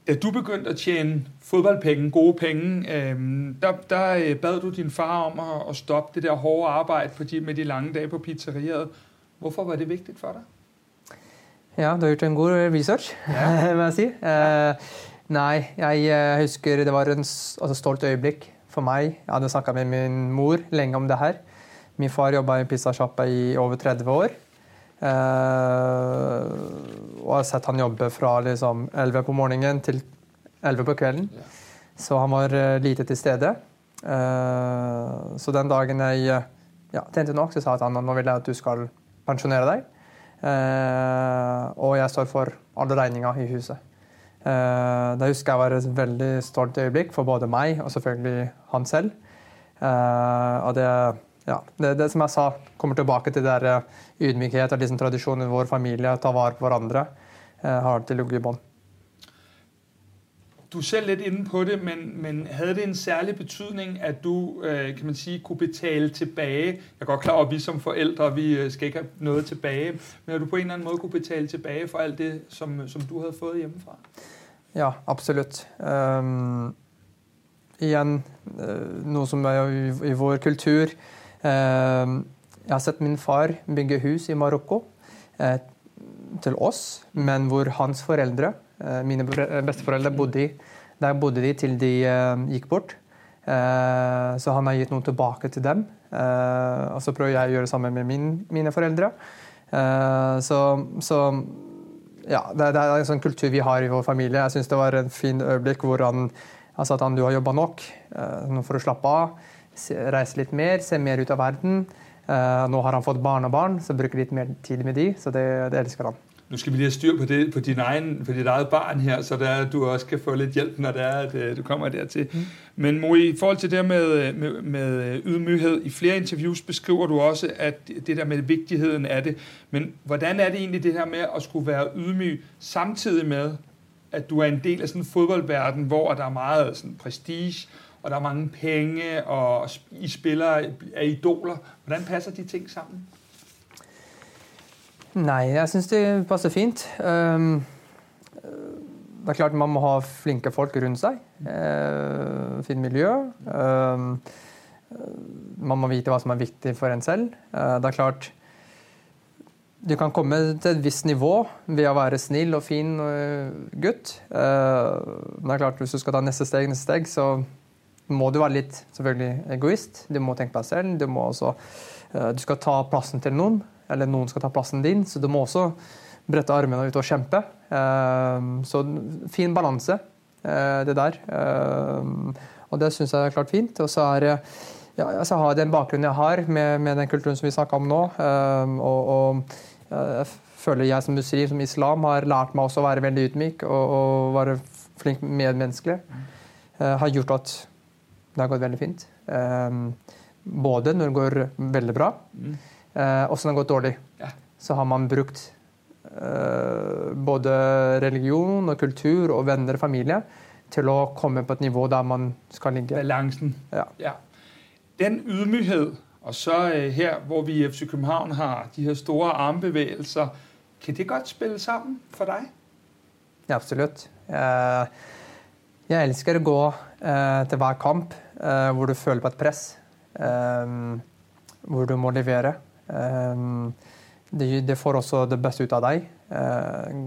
Speaker 2: Da du begyndte at tjene fodboldpenge, gode penge, øhm, der, der øh, bad du din far om at, at stoppe det der hårde arbejde på de, med de lange dage på pizzeriet. Hvorfor var det vigtigt for dig?
Speaker 11: Ja, du har gjort en god research, må jeg si. Eh, nei, jeg eh, husker det var en altså, stolt øyeblikk for meg. Jeg hadde snakka med min mor lenge om det her. Min far jobba i pizzasjappa i over 30 år. Eh, og har sett han jobbe fra liksom 11 på morgenen til 11 på kvelden. Så han var eh, lite til stede. Eh, så den dagen jeg eh, ja, tjente nok, så sa han at nå vil jeg at du skal pensjonere deg. Eh, og jeg står for alle regninga i huset. Eh, det husker jeg var et veldig stolt øyeblikk for både meg og selvfølgelig han selv. Eh, og det, ja, det, det som jeg sa, kommer tilbake til det der ydmykhet og liksom tradisjonen i vår familie, ta vare på hverandre, eh, har til ligget i bånn.
Speaker 2: Du er selv lidt inde på det, men, men havde det en særlig betydning, at du, øh, kan man sige, kunne betale tilbage? Jeg er godt klar over, at vi som forældre, vi øh, skal ikke have noget tilbage, men at du på en eller anden måde kunne betale tilbage for alt det, som, som du havde fået hjemmefra?
Speaker 11: Ja, absolutt. Um, igjen, uh, noe som er i, i vår kultur. Um, jeg har sett min far bygge hus i Marokko eh, til oss, men hvor hans foreldre, eh, mine eh, besteforeldre, bodde i. Der bodde de til de eh, gikk bort. Eh, så han har gitt noe tilbake til dem. Eh, og så prøver jeg å gjøre det samme med min, mine foreldre. Eh, så, så ja, det, det er en sånn kultur vi har i vår familie. Jeg syns det var en fin øyeblikk hvor han altså at han, du har jobba nok eh, nå får du slappe av, se, reise litt mer, se mer ut av verden. Eh, nå har han fått barnebarn, så bruker litt mer tid med de, så det, det elsker han.
Speaker 2: Nu skal vi lige have styr på, det, på, din egen, på dit eget barn her, så der, du også kan få lidt hjælp, når det er, at øh, du kommer dertil. Mm. Men Mo, i forhold til det med, med, med ydmyghed, i flere interviews beskriver du også, at det der med vigtigheden af det. Men hvordan er det egentlig det her med at skulle være ydmyg, samtidig med, at du er en del af sådan en fodboldverden, hvor der er meget sådan prestige, og der er mange penge, og I spillere er idoler. Hvordan passer de ting sammen?
Speaker 11: Nej, jeg syns det passer fint. Um, det er klart man må ha flinke folk rundt sig. Uh, øh, fint miljø. Um, man må vite hvad som er vigtigt for en selv. Uh, det er klart Du kan komme til et visst nivå ved at være snill og fin uh, gutt. Uh, men det er klart hvis du skal ta næste steg, næste steg, så må du være litt selvfølgelig egoist. Du må tenke på deg selv. Du, må også, uh, du skal ta plassen til noen, eller noen skal ta plassen din. Så du må også brette armene ut og kjempe. Uh, så fin balanse, uh, det der. Og det syns jeg er klart fint. Og så er ja, altså, har den bakgrunnen jeg har med, med den kulturen som vi snakka om nå. Og, og jeg føler jeg som muslim, som islam, har lært meg også å være veldig ydmyk og, og være flink medmenneskelig. Uh, har gjort at det har gått veldig fint. Um, både når det går veldig bra,
Speaker 2: Mm.
Speaker 11: uh, og når det går dårlig.
Speaker 2: Ja.
Speaker 11: Så har man brukt uh, både religion og kultur og venner og familie til å komme på et nivå der man skal ligge.
Speaker 2: Balancen.
Speaker 11: Ja.
Speaker 2: ja. Den ydmyghed, og så øh, her, hvor vi i FC København har de her store armbevægelser, kan det godt spille sammen for dig?
Speaker 11: Ja, absolutt. Eh, jeg elsker å gå eh, til hver kamp eh, hvor du føler på et press. eh, Hvor du må levere. Eh, det, det får også det beste ut av deg. eh,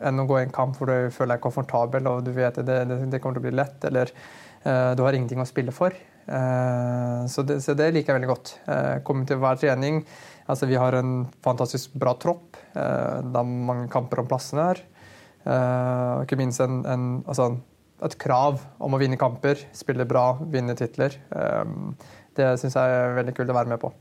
Speaker 11: Enn å gå i en kamp hvor du føler deg komfortabel og du vet at det, det, det kommer til å bli lett, eller eh, du har ingenting å spille for. Eh, Så det, så det liker jeg veldig godt. Eh, Komme til hver trening. Altså, vi har en fantastisk bra tropp. Eh, Det er mange kamper om plassene her. Eh, ikke minst en, en, altså et krav om å vinne kamper, spille bra, vinne titler. Eh, det syns jeg er veldig kult å være med på.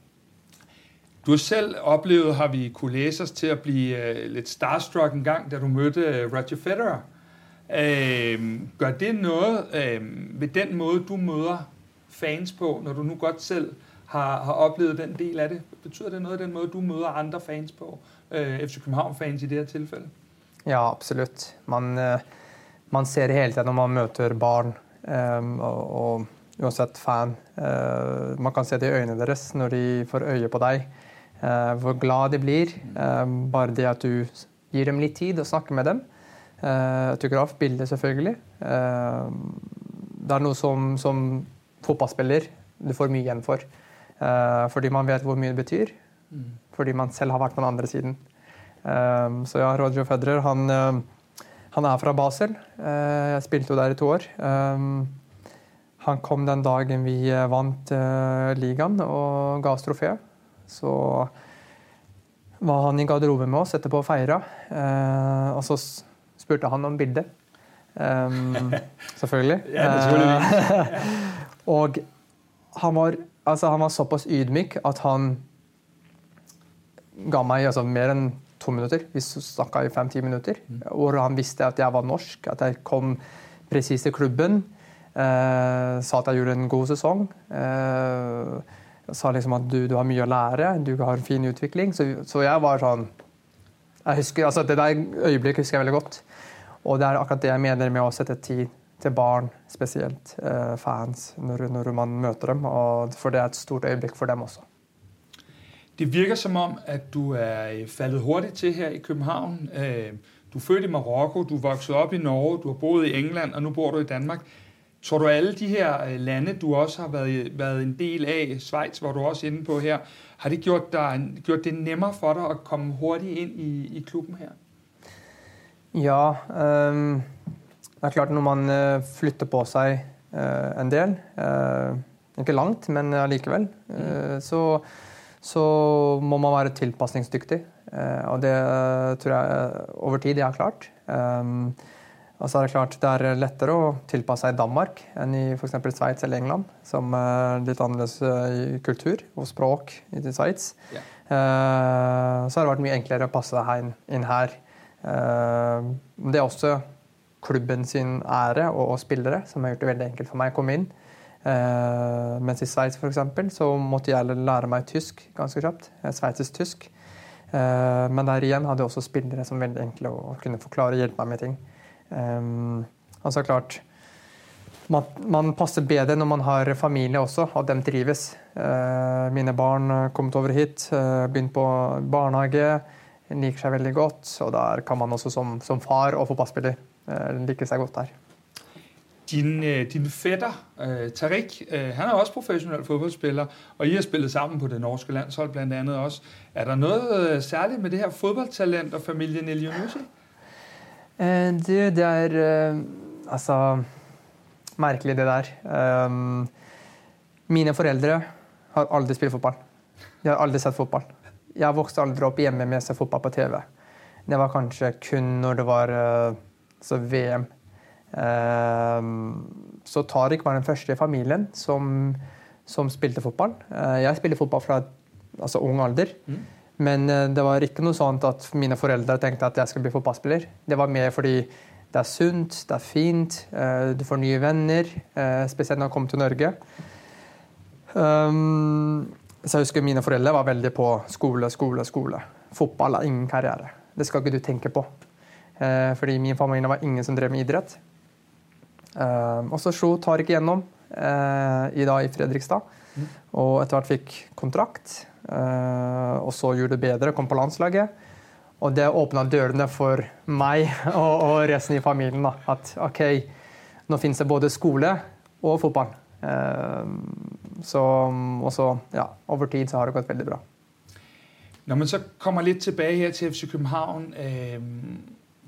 Speaker 2: Du har selv oplevet, har vi kunne læse os til at blive øh, lidt starstruck en gang, da du mødte øh, Roger Federer. Øh, gør det noget øh, ved den måde, du møder fans på, når du nu godt selv har, har oplevet den del af det? Betyder det noget af den måde, du møder andre fans på? Øh, FC København-fans i det her tilfælde?
Speaker 11: Ja, absolutt. Man, eh, man ser hele tiden når man møter barn, um, og, og uansett fan. Uh, man kan se det i øynene deres når de får øye på deg. Uh, hvor glad de blir. Um, bare det at du gir dem litt tid og snakker med dem. Uh, autograf, bilde, selvfølgelig. Uh, det er noe som, som fotballspiller du får mye igjen for. Uh, fordi man vet hvor mye det betyr. Mm. Fordi man selv har vært på den andre siden. Um, så ja, Roger Federer han, uh, han er fra Basel. Uh, jeg spilte jo der i to år. Um, han kom den dagen vi vant ligaen og ga oss trofeet. Så var han i garderoben med oss etterpå og feira. og så spurte han om bildet. Um, selvfølgelig. og han var, altså, han var såpass ydmyk at han ga meg altså, mer enn to minutter. Vi snakka i fem-ti minutter. Hvor han visste at jeg var norsk, at jeg kom presis til klubben. Eh, sa at jeg gjorde en god sesong. Eh, sa liksom at du, du, har mye å lære, du har en fin utvikling. Så, så jeg var sånn jeg husker, altså Det der øyeblikket husker jeg veldig godt. Og det er akkurat det jeg mener med å sette tid til barn, spesielt eh, fans, når, når, man møter dem. Og for det er et stort øyeblikk for dem også.
Speaker 2: Det virker som om, at du er faldet hurtigt til her i København. Øh, du er født i Marokko, du er vokset op i Norge, du har boet i England, og nu bor du i Danmark. Tror du, alle de her øh, lande, du også har været, været en del af, Schweiz, hvor du også er inde på her, har det gjort, dig, gjort det nemmere for dig at komme hurtigt ind i, i klubben her?
Speaker 11: Ja, um, det er klart når man flytter på sig uh, en del, uh, ikke langt, men allikevel, uh, så så må man være tilpasningsdyktig. Eh, og det eh, tror jeg over tid jeg har klart. Og så er Det klart det er lettere å tilpasse seg i Danmark enn i f.eks. Sveits eller England, som er litt annerledes i kultur og språk i Sveits. Yeah. Så har det vært mye enklere å passe seg inn her. Det er også klubben sin ære og, og spillere som har gjort det veldig enkelt for meg å komme inn. Uh, mens i Sveits så måtte jeg lære meg tysk ganske kjapt. Sveitsisk tysk. Uh, eh, men der igjen hadde jeg også spillere som veldig enkle å kunne forklare og hjelpe meg med ting. Um, altså klart, man, man, passer bedre når man har familie også, og dem trives. Uh, mine barn har kommet over hit, begynt på barnehage, liker seg veldig godt. Og der kan man også som, som far og fotballspiller like seg godt der.
Speaker 2: Din, øh, din fætter, øh, Tarik, øh, han er også professionel fodboldspiller, og I har spillet sammen på det norske landshold blandt andet også. Er der noget øh, særligt med det her fodboldtalent og familien Elionusi?
Speaker 11: Uh, eh, det, det er uh, altså mærkeligt det der. Um, mine forældre har aldrig spillet fodbold. Jeg har aldrig set fodbold. Jeg voksede aldrig op hjemme med at se fodbold på TV. Det var kanskje kun når det var uh, VM så Tariq var den første i familien som, som spilte fotball. Eh, jeg spiller fotball fra altså, ung alder. Mm. Men eh, det var ikke noe sånt at mine foreldre tenkte at jeg skulle bli fotballspiller. Det var mer fordi det er sunt, det er fint, eh, du får nye venner. Spesielt når jeg kom til Norge. Um, så jeg husker Mine foreldre var veldig på skole, skole, skole. Fotball er ingen karriere. Det skal ikke du tenke på. Fordi min familie var ingen som drev med idrett. Uh, og så slo Tariq igjennom uh, i, da, i Fredrikstad. Mm. Og etter hvert fikk kontrakt. Uh, og så gjorde det bedre, kom på landslaget. Og det åpna dørene for meg og, og, resten i familien. Da. At OK, nå finnes det både skole og fotball. så også, ja, over tid så har det gått veldig bra.
Speaker 2: Når man så kommer litt tilbake her til FC København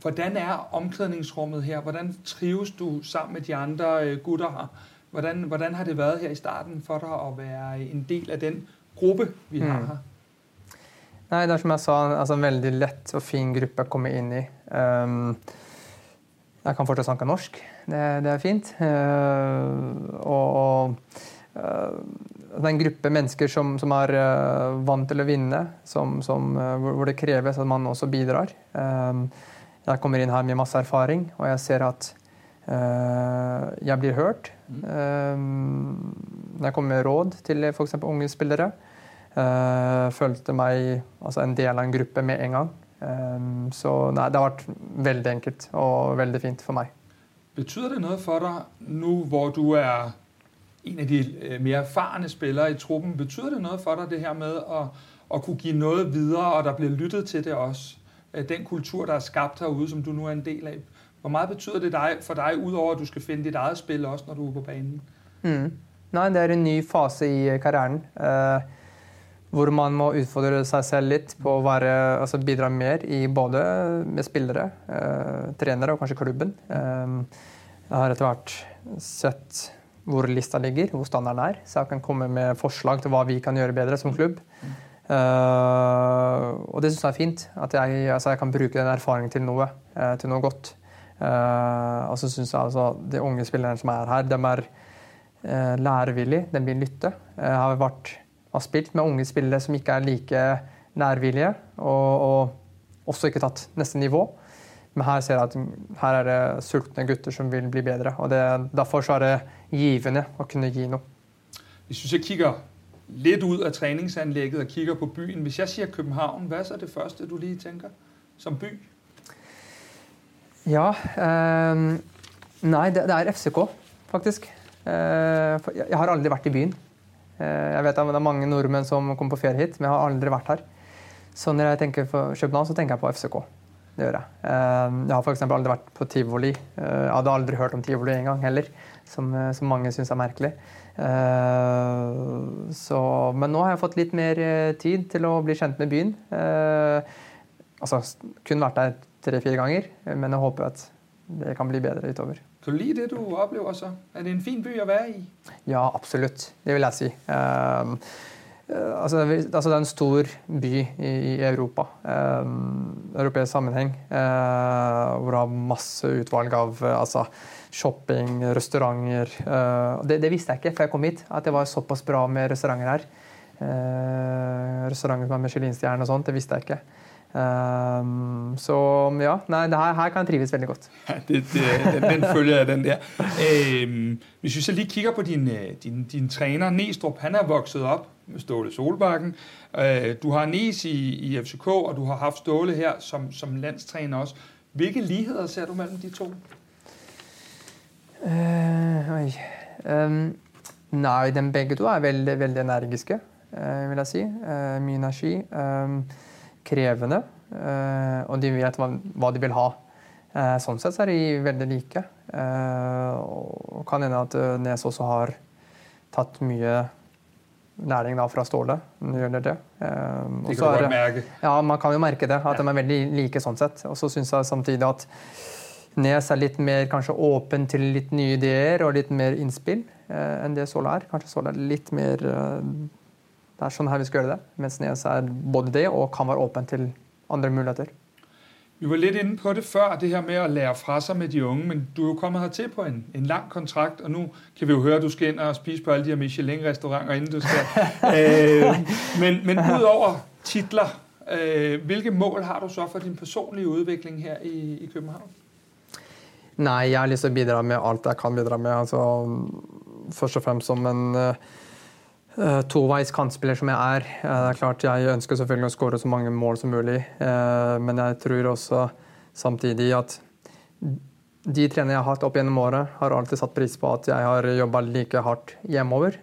Speaker 2: Hvordan er omklædningsrummet her? Hvordan trives du sammen med de andre øh, gutter her? Hvordan, hvordan har det været her i starten for dig at være en del af den gruppe, vi har mm. her?
Speaker 11: Nei, det er som jeg sa, altså en veldig lett og fin gruppe å komme inn i. Um, jeg kan fortsatt snakke norsk. Det, det er fint. Uh, og, uh, det er en gruppe mennesker som, som er uh, vant til å vinne, som, som, hvor det kreves at man også bidrar. Um, jeg kommer inn her med masse erfaring, og jeg ser at uh, jeg blir hørt. Um, når jeg kommer med råd til f.eks. unge spillere. Uh, følte meg altså en del av en gruppe med en gang. Um, så nei, det har vært veldig enkelt og veldig fint for meg.
Speaker 2: Betyder det noe for deg nå hvor du er en av de mer erfarne spillere i truppen? Betyder det noe for deg det her med å, å kunne gi noe videre, og der blir lyttet til det også? Den kultur der er skapt herude, som du nå er en del av. Hvor mye betyr det for deg, utover at du skal finne ditt eget spill også når du er på banen?
Speaker 11: Mm. Nei, det er en ny fase i karrieren. Eh, hvor man må utfordre seg selv litt på å være, altså bidra mer i både med spillere, eh, trenere og kanskje klubben. Eh, jeg har etter hvert sett hvor lista ligger, hvor standarden er, så jeg kan komme med forslag til hva vi kan gjøre bedre som klubb. Uh, Eh, og det syns jeg er fint. At jeg, altså jeg, kan bruke den erfaringen til noe, uh, til noe godt. Uh, og så syns jeg altså de unge spillerne som er her, de er lærevillige, de vil lytte. Jeg har, vært, har spilt med unge spillere som ikke er like nærvillige, og, og også ikke tatt neste nivå. Men her ser jeg at her er det sultne gutter som vil bli bedre. og det, Derfor så er det givende å kunne gi noe.
Speaker 2: Hvis du kikker lidt ud af træningsanlægget og kigger på byen. Hvis jeg siger København, hvad er så det første du lige tænker som by?
Speaker 11: Ja øh, nej, det, det, er FCK, faktisk. Uh, jeg har aldrig været i byen. Uh, jeg vet at det er mange nordmænd, som kommer på ferie hit, men jeg har aldrig været her. Så når jeg tænker på København, så tænker jeg på FCK. Det gjør jeg. Uh, jeg har for eksempel aldrig vært på tivoli. Øh, jeg hadde aldri hørt om tivoli engang heller, som, som mange syns er merkelig. Eh, så, men nå har jeg fått litt mer eh, tid til å bli kjent med byen. Eh, altså kun vært der tre-fire ganger, men jeg håper at det kan bli bedre utover.
Speaker 2: Kan du like det du opplever? så? Er det en fin by å være i?
Speaker 11: Ja, absolutt. Det vil jeg si. Uh, altså, altså, det er en stor by i, i Europa. Uh, europeisk sammenheng. Uh, hvor du har masse utvalg av altså, shopping, restauranter. Uh, det, det, visste jeg ikke før jeg kom hit, at det var såpass bra med restauranter her. Uh, restauranter som har Michelin-stjerne og sånt, det visste jeg ikke. Um, så ja, nei, her, her, kan jeg trives veldig godt.
Speaker 2: Ja, det, det, den, den følger jeg, den der. Um, hvis vi så lige kigger på din, øh, din, din træner, Næstrup, han er vokset op med Ståle Solbakken. Uh, du har Næs i, i FCK, og du har haft Ståle her som, som landstræner også. Hvilke ligheder ser du mellem de to?
Speaker 11: Uh. Um, nei, de begge to er veldig, veldig energiske, uh, vil jeg si. Uh, mye energi. Um, krevende. og de vet hva, hva, de vil ha. sånn sett så er de veldig like. og kan hende at Nes også har tatt mye læring da fra Ståle. Gjør det.
Speaker 2: Det.
Speaker 11: Ja, man kan jo merke det. At de er veldig like sånn sett. Og så syns jeg samtidig at Nes er litt mer kanskje åpen til litt nye ideer og litt mer innspill eh, enn det Sola er. Kanskje Sola er litt mer eh, Det er sånn her vi skal gjøre det. Mens Nes er både det og kan være åpen til andre muligheter.
Speaker 2: Vi var litt inne på det før, det her med å lære fra seg med de unge. Men du er jo kommet hertil på en, en lang kontrakt, og nå kan vi jo høre at du skal inn og spise på alle de her Michelin-restauranter innen du skal. eh, men, men utover titler, eh, hvilke mål har du så for din personlige utvikling her i, i København?
Speaker 11: Nei, jeg har lyst til å bidra med alt jeg kan bidra med. Altså, først og fremst som en eh, eh, uh, toveis kantspiller som jeg er. Uh, det er klart Jeg ønsker selvfølgelig å skåre så mange mål som mulig, uh, men jeg tror også samtidig at de trenerne jeg har hatt opp gjennom året, har alltid satt pris på at jeg har jobba like hardt hjemover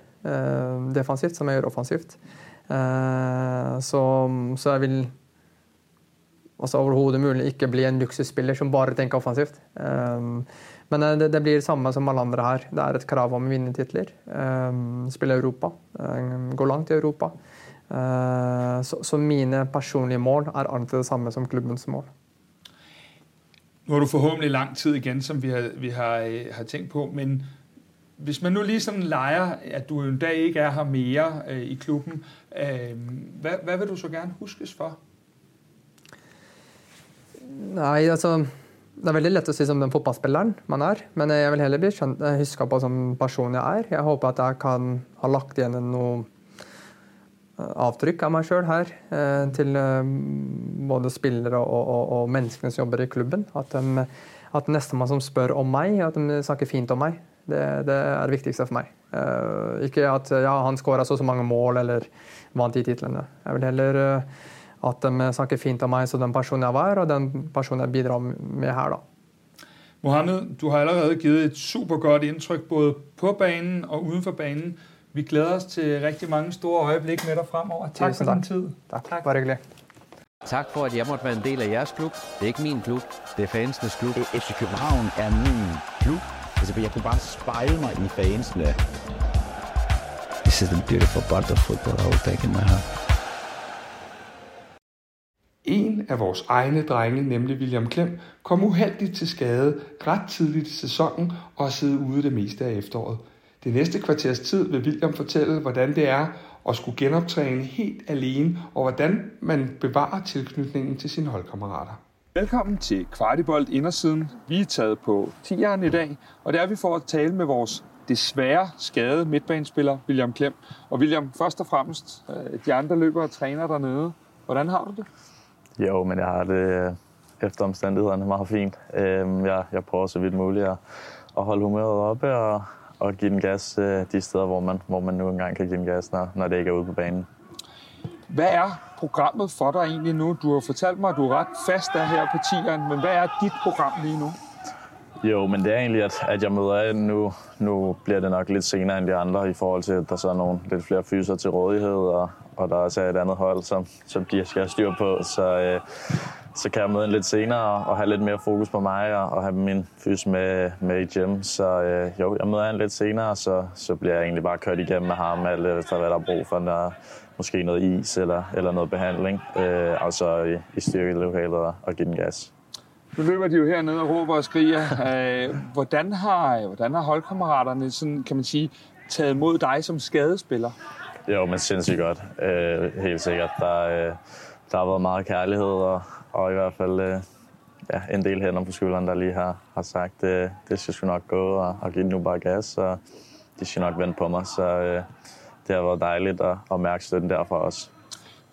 Speaker 11: defensivt som jeg gjør offensivt. Så, så jeg vil altså overhodet mulig ikke bli en luksusspiller som bare tenker offensivt. Um, men eh, det, det, blir det samme som alle andre her. Det er et krav om å vinne titler. Um, ehm, spille Europa. Um, gå langt i Europa. Uh, så, så, mine personlige mål er alltid det samme som klubbens mål.
Speaker 2: Nå har du forhåpentlig lang tid igjen, som vi har, vi har, eh, har tænkt på. Men hvis man nu liksom leger at du en dag ikke er her mer øh, i klubben, øh, hvad, hvad vil du så gerne huskes for?
Speaker 11: Nei, altså Det er veldig lett å si som den fotballspilleren man er, men jeg vil heller bli eh, huska på som person jeg er. Jeg håper at jeg kan ha lagt igjen noe eh, avtrykk av meg sjøl her. Eh, til både spillere og, og, og, menneskene som jobber i klubben. At, de, at nestemann som spør om meg, at de snakker fint om meg. Det, det er det viktigste for meg. Uh, ikke at ja, han skåra så og så mange mål eller vant de titlene. Jeg vil heller uh, at de snakker fint om meg som den personen jeg var, og den personen jeg bidrar med her. da.
Speaker 12: Mohammed, du har allerede givet et supergodt indtryk både på banen og uden for banen. Vi glæder os til rigtig mange store øjeblikke med dig fremover. Tak for din tid.
Speaker 11: Tak. tak. Var det hyggelig.
Speaker 5: Tak for, at jeg måtte være en del af jeres klub. Det er ikke min klub, det er fansenes klub.
Speaker 6: FC København er min klub. Altså, jeg kunne bare spejle mig i fansene. This is the beautiful part of football I will take in my heart.
Speaker 1: En af vores egne drenge, nemlig William Klem, kom uheldigt til skade ret tidligt i sæsonen og har siddet ude det meste af efteråret. Det næste kvarters tid vil William fortælle, hvordan det er at skulle genoptræne helt alene, og hvordan man bevarer tilknytningen til sine holdkammerater.
Speaker 2: Velkommen til Kvartibold Indersiden. Vi er taget på 10'eren i dag, og det er vi for at tale med vores desværre skadede midtbanespiller William Klem. Og William, først og fremmest, øh, de andre løber og træner dernede. Hvordan har du det?
Speaker 13: Jo, men jeg har det øh, efter omstændighederne meget fint. Øhm, jeg, jeg prøver så vidt muligt at, at holde humøret oppe og, og give den gas øh, de steder, hvor man, hvor man nu engang kan give den gas, når, når det ikke er ude på banen.
Speaker 2: Hvad er programmet for dig egentlig nu? Du har fortalt mig, at du er ret fast der her på tieren, men hvad er dit program lige nu?
Speaker 13: Jo, men det er egentlig, at, at jeg møder af nu. Nu bliver det nok lidt senere end de andre i forhold til, at der så er nogle lidt flere fyser til rådighed, og, og der også er et andet hold, som, som de skal have styr på. Så, øh, så kan jeg møde en lidt senere og have lidt mere fokus på mig og, og have min fys med, med i gym. Så øh, jo, jeg møder en lidt senere, så, så bliver jeg egentlig bare kørt igennem med ham, alt øh, efter hvad der er brug for, når, måske noget is eller, eller noget behandling, øh, og så i, i styrkelokalet og, og give den gas.
Speaker 2: Nu løber de jo hernede og råber og skriger. Øh, hvordan, har, hvordan har holdkammeraterne, sådan, kan man sige, taget mod dig som skadespiller?
Speaker 13: Jo, men sindssygt godt. Øh, helt sikkert. Der, øh, der har været meget kærlighed, og, og i hvert fald øh, ja, en del hænder på skulderen, der lige har, har sagt, øh, det skal sgu nok gå, og, og give nu bare gas, og de skal nok vente på mig. Så øh, det har været dejligt at, at mærke støtten derfra også.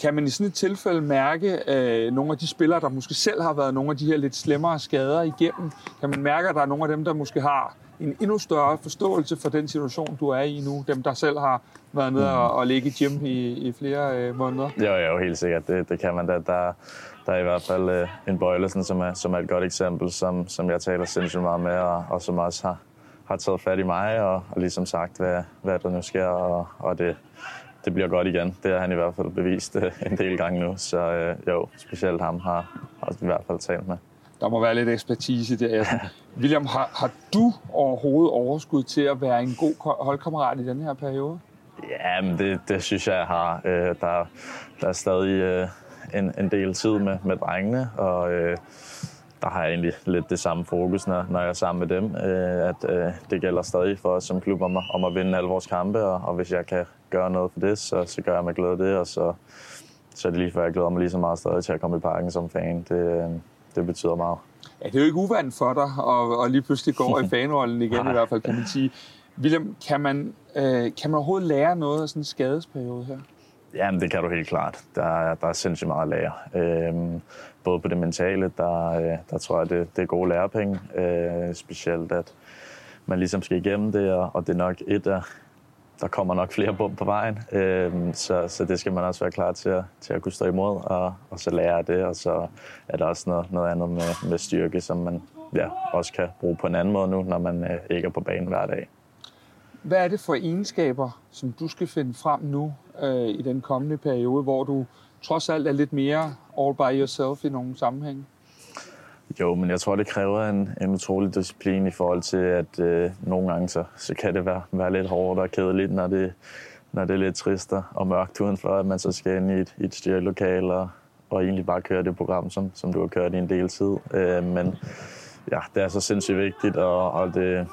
Speaker 2: Kan man i sådan et tilfælde mærke øh, nogle af de spillere, der måske selv har været nogle af de her lidt slemmere skader igennem? Kan man mærke, at der er nogle af dem, der måske har en endnu større forståelse for den situation, du er i nu? Dem, der selv har været nede og, og ligge i gym i, i flere øh, måneder?
Speaker 13: Jo, jo, helt sikkert. Det, det kan man da. Der, der er i hvert fald øh, en Bøjlesen, som er, som er et godt eksempel, som, som jeg taler sindssygt meget med, og, og som også har, har taget fat i mig og, og ligesom sagt, hvad, hvad der nu sker, og, og det, det bliver godt igen. Det har han i hvert fald bevist øh, en del gange nu, så øh, jo, specielt ham har, har i hvert fald talt med.
Speaker 2: Der må være lidt ekspertise der. William, har, har du overhovedet overskud til at være en god holdkammerat i den her periode?
Speaker 13: Ja, men det, det synes jeg, jeg har. Øh, der, der er stadig øh, en, en del tid med, med drengene, og øh, der har jeg egentlig lidt det samme fokus, når, når jeg er sammen med dem. Øh, at øh, det gælder stadig for os som klub om, om at vinde alle vores kampe, og, og hvis jeg kan gøre noget for det, så, så gør jeg mig glæde det, og så, så er det lige før, jeg glæder mig lige så meget stadig til at komme i parken som fan. Det, øh, det betyder meget.
Speaker 2: Ja, det er jo ikke uvandt for dig, og, og lige pludselig går i fanrollen igen i hvert fald, kan man sige. William, kan man, øh, kan man overhovedet lære noget af sådan en skadesperiode her?
Speaker 13: Jamen, det kan du helt klart. Der er, der er sindssygt meget at lære. Øhm, både på det mentale, der, øh, der tror jeg, det, det er gode lærepenge. Øh, specielt, at man ligesom skal igennem det, og det er nok et af, der kommer nok flere bump på vejen. Øhm, så, så det skal man også være klar til at, til at kunne stå imod, og, og så lære af det. Og så er der også noget, noget andet med, med styrke, som man ja, også kan bruge på en anden måde nu, når man øh, ikke er på banen hver dag.
Speaker 2: Hvad er det for egenskaber, som du skal finde frem nu øh, i den kommende periode, hvor du trods alt er lidt mere all by yourself i nogle sammenhænge?
Speaker 13: Jo, men jeg tror, det kræver en, en utrolig disciplin i forhold til, at øh, nogle gange så, så kan det være, være lidt hårdt og kedeligt, når det, når det er lidt trist og mørkt udenfor, at man så skal ind i et, i et styrelokal og, og egentlig bare køre det program, som, som du har kørt i en del tid. Øh, men ja, det er så sindssygt vigtigt, og, og det,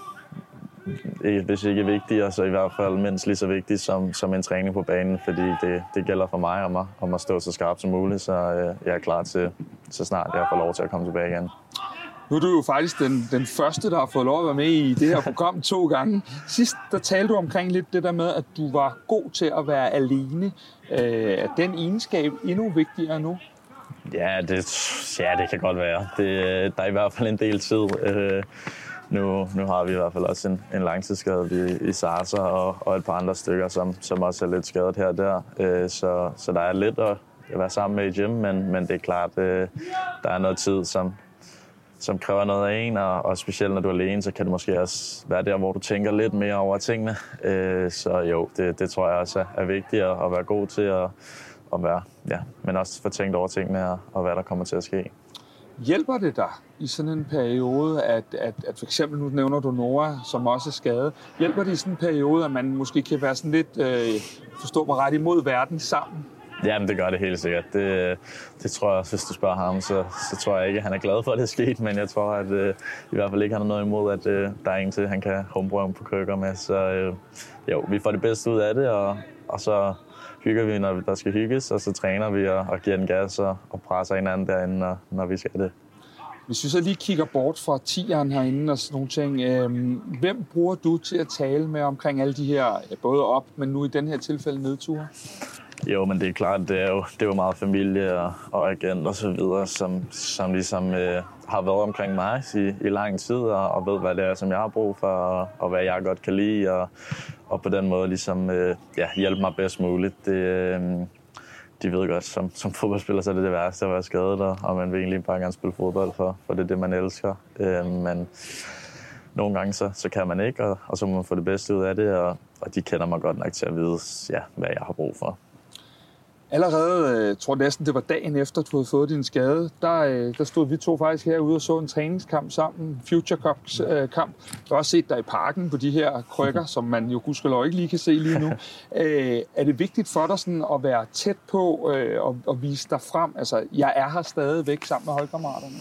Speaker 13: hvis ikke vigtigere, så i hvert fald mindst lige så vigtigt som, som en træning på banen, fordi det, det gælder for mig om at, om at stå så skarpt som muligt, så øh, jeg er klar til, så snart jeg får lov til at komme tilbage igen.
Speaker 2: Nu er du jo faktisk den, den første, der har fået lov at være med i det her program to gange. Sidst, der talte du omkring lidt det der med, at du var god til at være alene. Øh, er den egenskab endnu vigtigere nu?
Speaker 13: Ja, det, ja, det kan godt være. Det, der er i hvert fald en del tid. Øh, nu, nu har vi i hvert fald også en, en langtidsskade i, i Sarsa og, og et par andre stykker, som, som også er lidt skadet her og der. Øh, så, så der er lidt at, at være sammen med i gym, men, men det er klart, øh, der er noget tid, som, som kræver noget af en, og, og specielt når du er alene, så kan det måske også være der, hvor du tænker lidt mere over tingene. Øh, så jo, det, det tror jeg også er, er vigtigt at, at være god til at, at være, ja, men også få tænkt over tingene og, og hvad der kommer til at ske.
Speaker 2: Hjælper det dig i sådan en periode, at, at, at for eksempel, nu nævner du Nora, som også er skadet, hjælper det i sådan en periode, at man måske kan være sådan lidt, øh, forstå mig ret, imod verden sammen?
Speaker 13: Jamen, det gør det helt sikkert. Det, det tror jeg, hvis du spørger ham, så, så tror jeg ikke, at han er glad for, at det er sket, men jeg tror, at øh, i hvert fald ikke han har noget imod, at øh, der er en til, han kan homebrøve på køkker med. Så øh, jo, vi får det bedste ud af det, og, og så hygger vi, når der skal hygges, og så træner vi og, og giver den gas og, og presser hinanden derinde, når, når vi skal det.
Speaker 2: Hvis vi så lige kigger bort fra tieren herinde og sådan nogle ting, øh, hvem bruger du til at tale med omkring alle de her, både op, men nu i den her tilfælde nedture?
Speaker 13: Jo, men det er klart, det er jo, det er jo meget familie og, og agent og så videre, som, som ligesom øh, har været omkring mig i, i lang tid og, og ved, hvad det er, som jeg har brug for og, og hvad jeg godt kan lide og, og på den måde ligesom øh, ja, hjælpe mig bedst muligt. Det, øh, de ved godt, som, som fodboldspiller, så er det det værste at være skadet, og, og man vil egentlig bare gerne spille fodbold for, for det er det, man elsker. Øh, men nogle gange så, så kan man ikke, og, og så må man få det bedste ud af det, og, og de kender mig godt nok til at vide, ja, hvad jeg har brug for.
Speaker 2: Allerede, jeg tror næsten det var dagen efter, du havde fået din skade, der, øh, der stod vi to faktisk herude og så en træningskamp sammen, Future Cup øh, kamp. Jeg har også set dig i parken på de her krykker, som man jo gudskelov ikke lige kan se lige nu. Øh, er det vigtigt for dig sådan at være tæt på og, og vise dig frem? Altså, jeg er her stadigvæk sammen med holdkammeraterne.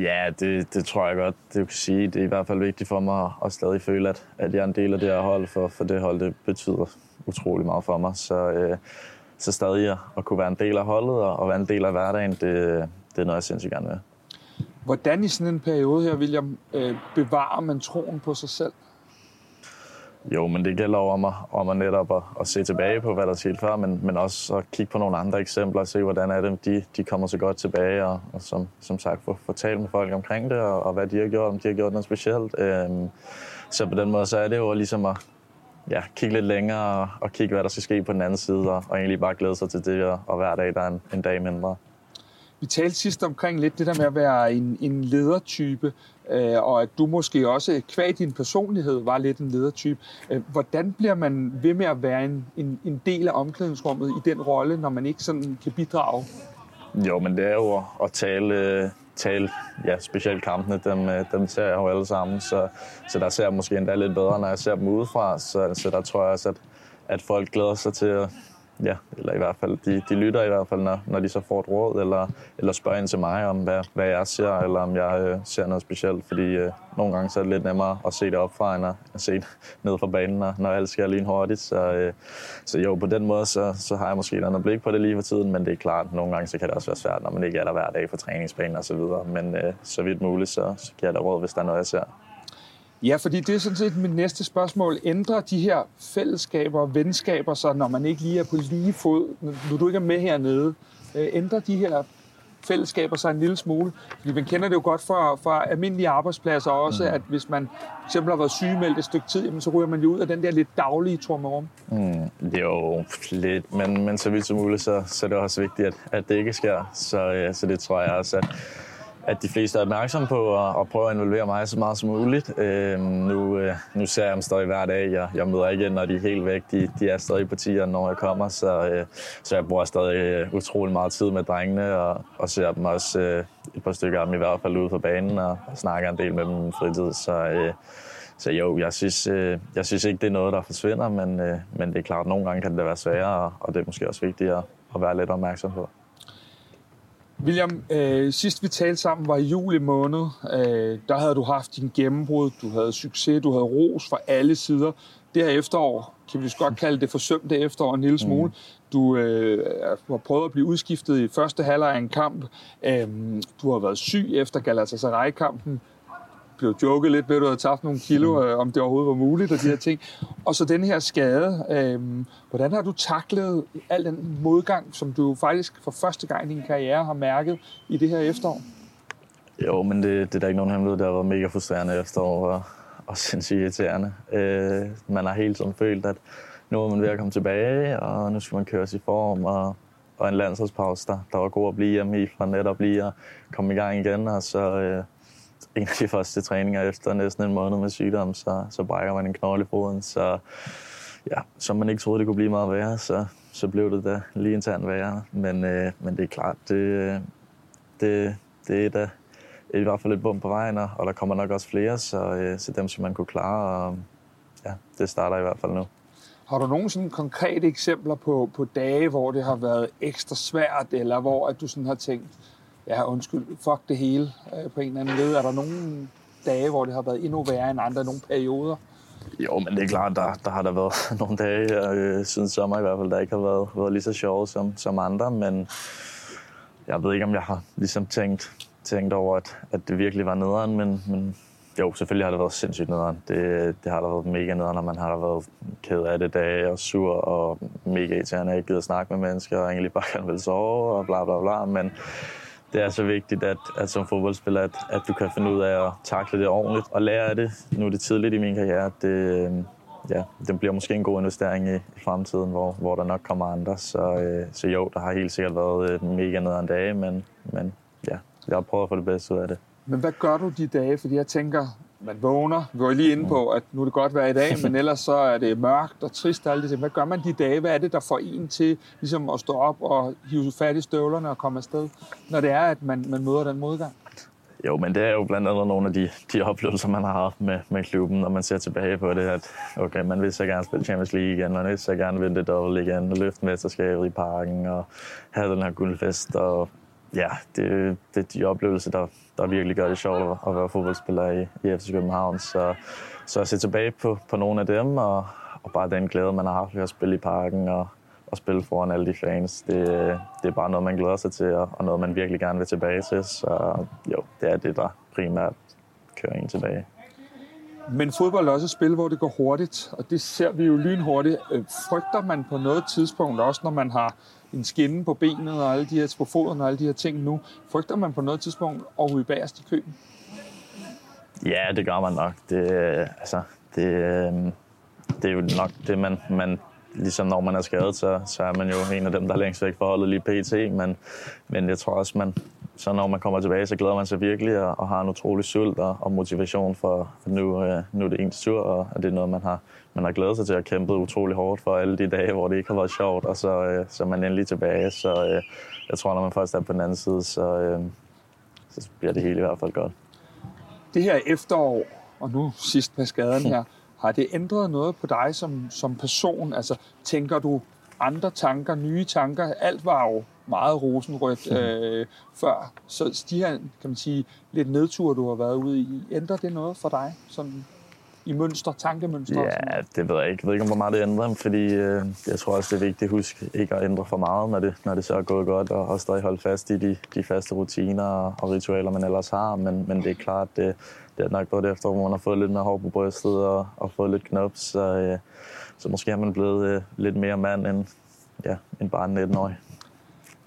Speaker 13: Ja, det, det tror jeg godt, det kan sige. Det er i hvert fald vigtigt for mig at stadig føle, at, at jeg er en del af det her hold, for, for det hold det betyder utrolig meget for mig. Så, øh, så stadig at kunne være en del af holdet og være en del af hverdagen, det, det er noget, jeg sindssygt gerne vil.
Speaker 2: Hvordan i sådan en periode her, William, øh, bevarer man troen på sig selv?
Speaker 13: Jo, men det gælder om at, om at netop at, at se tilbage på, hvad der skete før, men, men også at kigge på nogle andre eksempler og se, hvordan er det, de, de kommer så godt tilbage, og, og som, som sagt få, få talt med folk omkring det, og, og hvad de har gjort, om de har gjort noget specielt. Øhm, så på den måde, så er det jo ligesom at, ja, kigge lidt længere og, og kigge, hvad der skal ske på den anden side, og, og egentlig bare glæde sig til det, og, og hver dag der er en, en dag mindre.
Speaker 2: Vi talte sidst omkring lidt det der med at være en, en ledertype, øh, og at du måske også, kvad din personlighed, var lidt en ledertype. Øh, hvordan bliver man ved med at være en, en, en del af omklædningsrummet i den rolle, når man ikke sådan kan bidrage?
Speaker 13: Jo, men det er jo at tale, tale ja, specielt kampene, dem, øh, dem ser jeg jo alle sammen, så, så der ser jeg måske endda lidt bedre, når jeg ser dem udefra, så, så der tror jeg også, at, at folk glæder sig til at, ja, eller i hvert fald, de, de lytter i hvert fald, når, når de så får et råd, eller, eller spørger ind til mig om, hvad, hvad jeg ser, eller om jeg øh, ser noget specielt, fordi øh, nogle gange så er det lidt nemmere at se det opfra, end at, se det ned fra banen, når, når alt sker lige hurtigt. Så, øh, så jo, på den måde, så, så har jeg måske et andet blik på det lige for tiden, men det er klart, nogle gange så kan det også være svært, når man ikke er der hver dag på træningsbanen og så videre. Men øh, så vidt muligt, så, så giver jeg da råd, hvis der er noget, jeg ser.
Speaker 2: Ja, fordi det er sådan set mit næste spørgsmål. Ændrer de her fællesskaber og venskaber sig, når man ikke lige er på lige fod, når du ikke er med hernede? Øh, ændrer de her fællesskaber sig en lille smule? Fordi man kender det jo godt fra, fra almindelige arbejdspladser også, mm. at hvis man fx har været sygemeldt et stykke tid, jamen, så ryger man jo ud af den der lidt daglige trummerum.
Speaker 13: Mm, jo, lidt, men, men så vidt som muligt, så, så er det også vigtigt, at, at det ikke sker. Så, ja, så det tror jeg også, at at de fleste er opmærksomme på at, at prøve at involvere mig så meget som muligt. Øh, nu, øh, nu ser jeg dem stadig hver dag. Jeg, jeg møder ikke, når de er helt væk. De, de er stadig på tieren, når jeg kommer, så, øh, så jeg bruger stadig øh, utrolig meget tid med drengene, og, og ser dem også øh, et par stykker af dem i hvert fald ude på banen, og, og snakker en del med dem i fritid. Så, øh, så jo, jeg synes, øh, jeg synes ikke, det er noget, der forsvinder, men, øh, men det er klart, at nogle gange kan det være sværere, og, og det er måske også vigtigt at, at være lidt opmærksom på.
Speaker 2: William, øh, sidst vi talte sammen var i juli måned. Øh, der havde du haft din gennembrud, du havde succes, du havde ros fra alle sider. det her efterår, kan vi godt kalde det forsømte efterår en lille smule. Mm. Du øh, har prøvet at blive udskiftet i første halvleg af en kamp. Øhm, du har været syg efter Galatasaray-kampen. Blev joket lidt ved, at du havde tabt nogle kilo, øh, om det overhovedet var muligt, og de her ting. Og så den her skade. Øh, hvordan har du taklet al den modgang, som du faktisk for første gang i din karriere har mærket i det her efterår?
Speaker 13: Jo, men det, det er da ikke nogen hemmelighed. Det har været mega frustrerende efterår og, og sindssygt irriterende. Øh, man har hele tiden følt, at nu er man ved at komme tilbage, og nu skal man køres i form, og, og en landsholdspause, der, der var god at blive hjemme i, for netop lige at komme i gang igen, og så øh, en af de første træninger efter næsten en måned med sygdom, så, så brækker man en knogle i foden, så ja, som man ikke troede, det kunne blive meget værre, så, så blev det da lige en tand værre. Men, øh, men det er klart, det, det, det er da i hvert fald et bum på vejen, og der kommer nok også flere, så, øh, så dem som man kunne klare, og ja, det starter i hvert fald nu.
Speaker 2: Har du nogle sådan konkrete eksempler på, på dage, hvor det har været ekstra svært, eller hvor at du sådan har tænkt, ja undskyld, fuck det hele øh, på en eller anden led? Er der nogle dage, hvor det har været endnu værre end andre, nogle perioder?
Speaker 13: Jo, men det er klart, der, der har der været nogle dage øh, siden sommer i hvert fald, der ikke har været, været lige så sjove som, som andre, men jeg ved ikke, om jeg har ligesom tænkt, tænkt over, at, at det virkelig var nederen, men, men jo, selvfølgelig har det været sindssygt nederen. Det, det har der været mega nederen, når man har været ked af det dage og sur og mega irriterende, ikke gider at snakke med mennesker og egentlig bare gerne vil sove og bla bla bla, men det er så vigtigt, at, at som fodboldspiller, at, at du kan finde ud af at takle det ordentligt og lære af det. Nu er det tidligt i min karriere. Det, øhm, ja, det bliver måske en god investering i, i fremtiden, hvor, hvor der nok kommer andre. Så, øh, så jo, der har helt sikkert været øh, mega nederen dage, men, men ja, jeg har prøvet at få det bedste ud af det.
Speaker 2: Men hvad gør du de dage? Fordi jeg tænker, man vågner, vi var lige inde på, at nu er det godt vejr i dag, men ellers så er det mørkt og trist og det ting. Hvad gør man de dage? Hvad er det, der får en til ligesom at stå op og hive fat i støvlerne og komme afsted, når det er, at man, man møder den modgang?
Speaker 13: Jo, men det er jo blandt andet nogle af de, de oplevelser, man har haft med, med klubben, når man ser tilbage på det, at okay, man vil så gerne spille Champions League igen, man vil så gerne vinde det dobbelt igen, og løfte mesterskabet i parken, og have den her guldfest, og ja, det, det er de oplevelser, der, der virkelig gør det sjovt at- være fodboldspiller i, i FC København. Så, så at se tilbage på, på nogle af dem, og, og bare den glæde, man har haft ved at spille i parken, og, og spille foran alle de fans, det, det er bare noget, man glæder sig til, og, og noget, man virkelig gerne vil tilbage til. Så jo, det er det, der primært kører en tilbage.
Speaker 2: Men fodbold er også et spil, hvor det går hurtigt, og det ser vi jo lynhurtigt. Øh, frygter man på noget tidspunkt, også når man har en skinne på benet og alle de her, på foden og alle de her ting nu, frygter man på noget tidspunkt at ryge bagerst i køben?
Speaker 13: Ja, det gør man nok. Det, altså, det, øhm, det er jo nok det, man, man ligesom når man er skadet, så, så er man jo en af dem, der er længst væk fra holdet lige pt. Men, men jeg tror også, man, så når man kommer tilbage, så glæder man sig virkelig og, og har en utrolig sult og, og motivation for, for nu, øh, nu er det ens tur, og det er noget, man har, man har glædet sig til at kæmpe utrolig hårdt for alle de dage, hvor det ikke har været sjovt, og så, øh, så er man endelig tilbage. Så øh, jeg tror, når man først er på den anden side, så, øh, så bliver det hele i hvert fald godt.
Speaker 2: Det her efterår, og nu sidst med skaden her, har det ændret noget på dig som, som person? Altså, tænker du andre tanker, nye tanker? Alt var jo meget rosenrødt øh, før. Så de her, kan man sige, lidt nedture, du har været ude i, ændrer det noget for dig? Sådan i mønster, tankemønster?
Speaker 13: Ja, det ved jeg ikke. Jeg ved ikke, hvor meget det ændrer, fordi øh, jeg tror også, det er vigtigt at huske ikke at ændre for meget, når det, når det så er gået godt, og, og stadig holde fast i de, de faste rutiner og, og ritualer, man ellers har. Men, men det er klart, det, det er nok både efter, hvor man har fået lidt mere hår på brystet og, og fået lidt knop, så, øh, så måske har man blevet øh, lidt mere mand end, ja, end bare en 19-årig.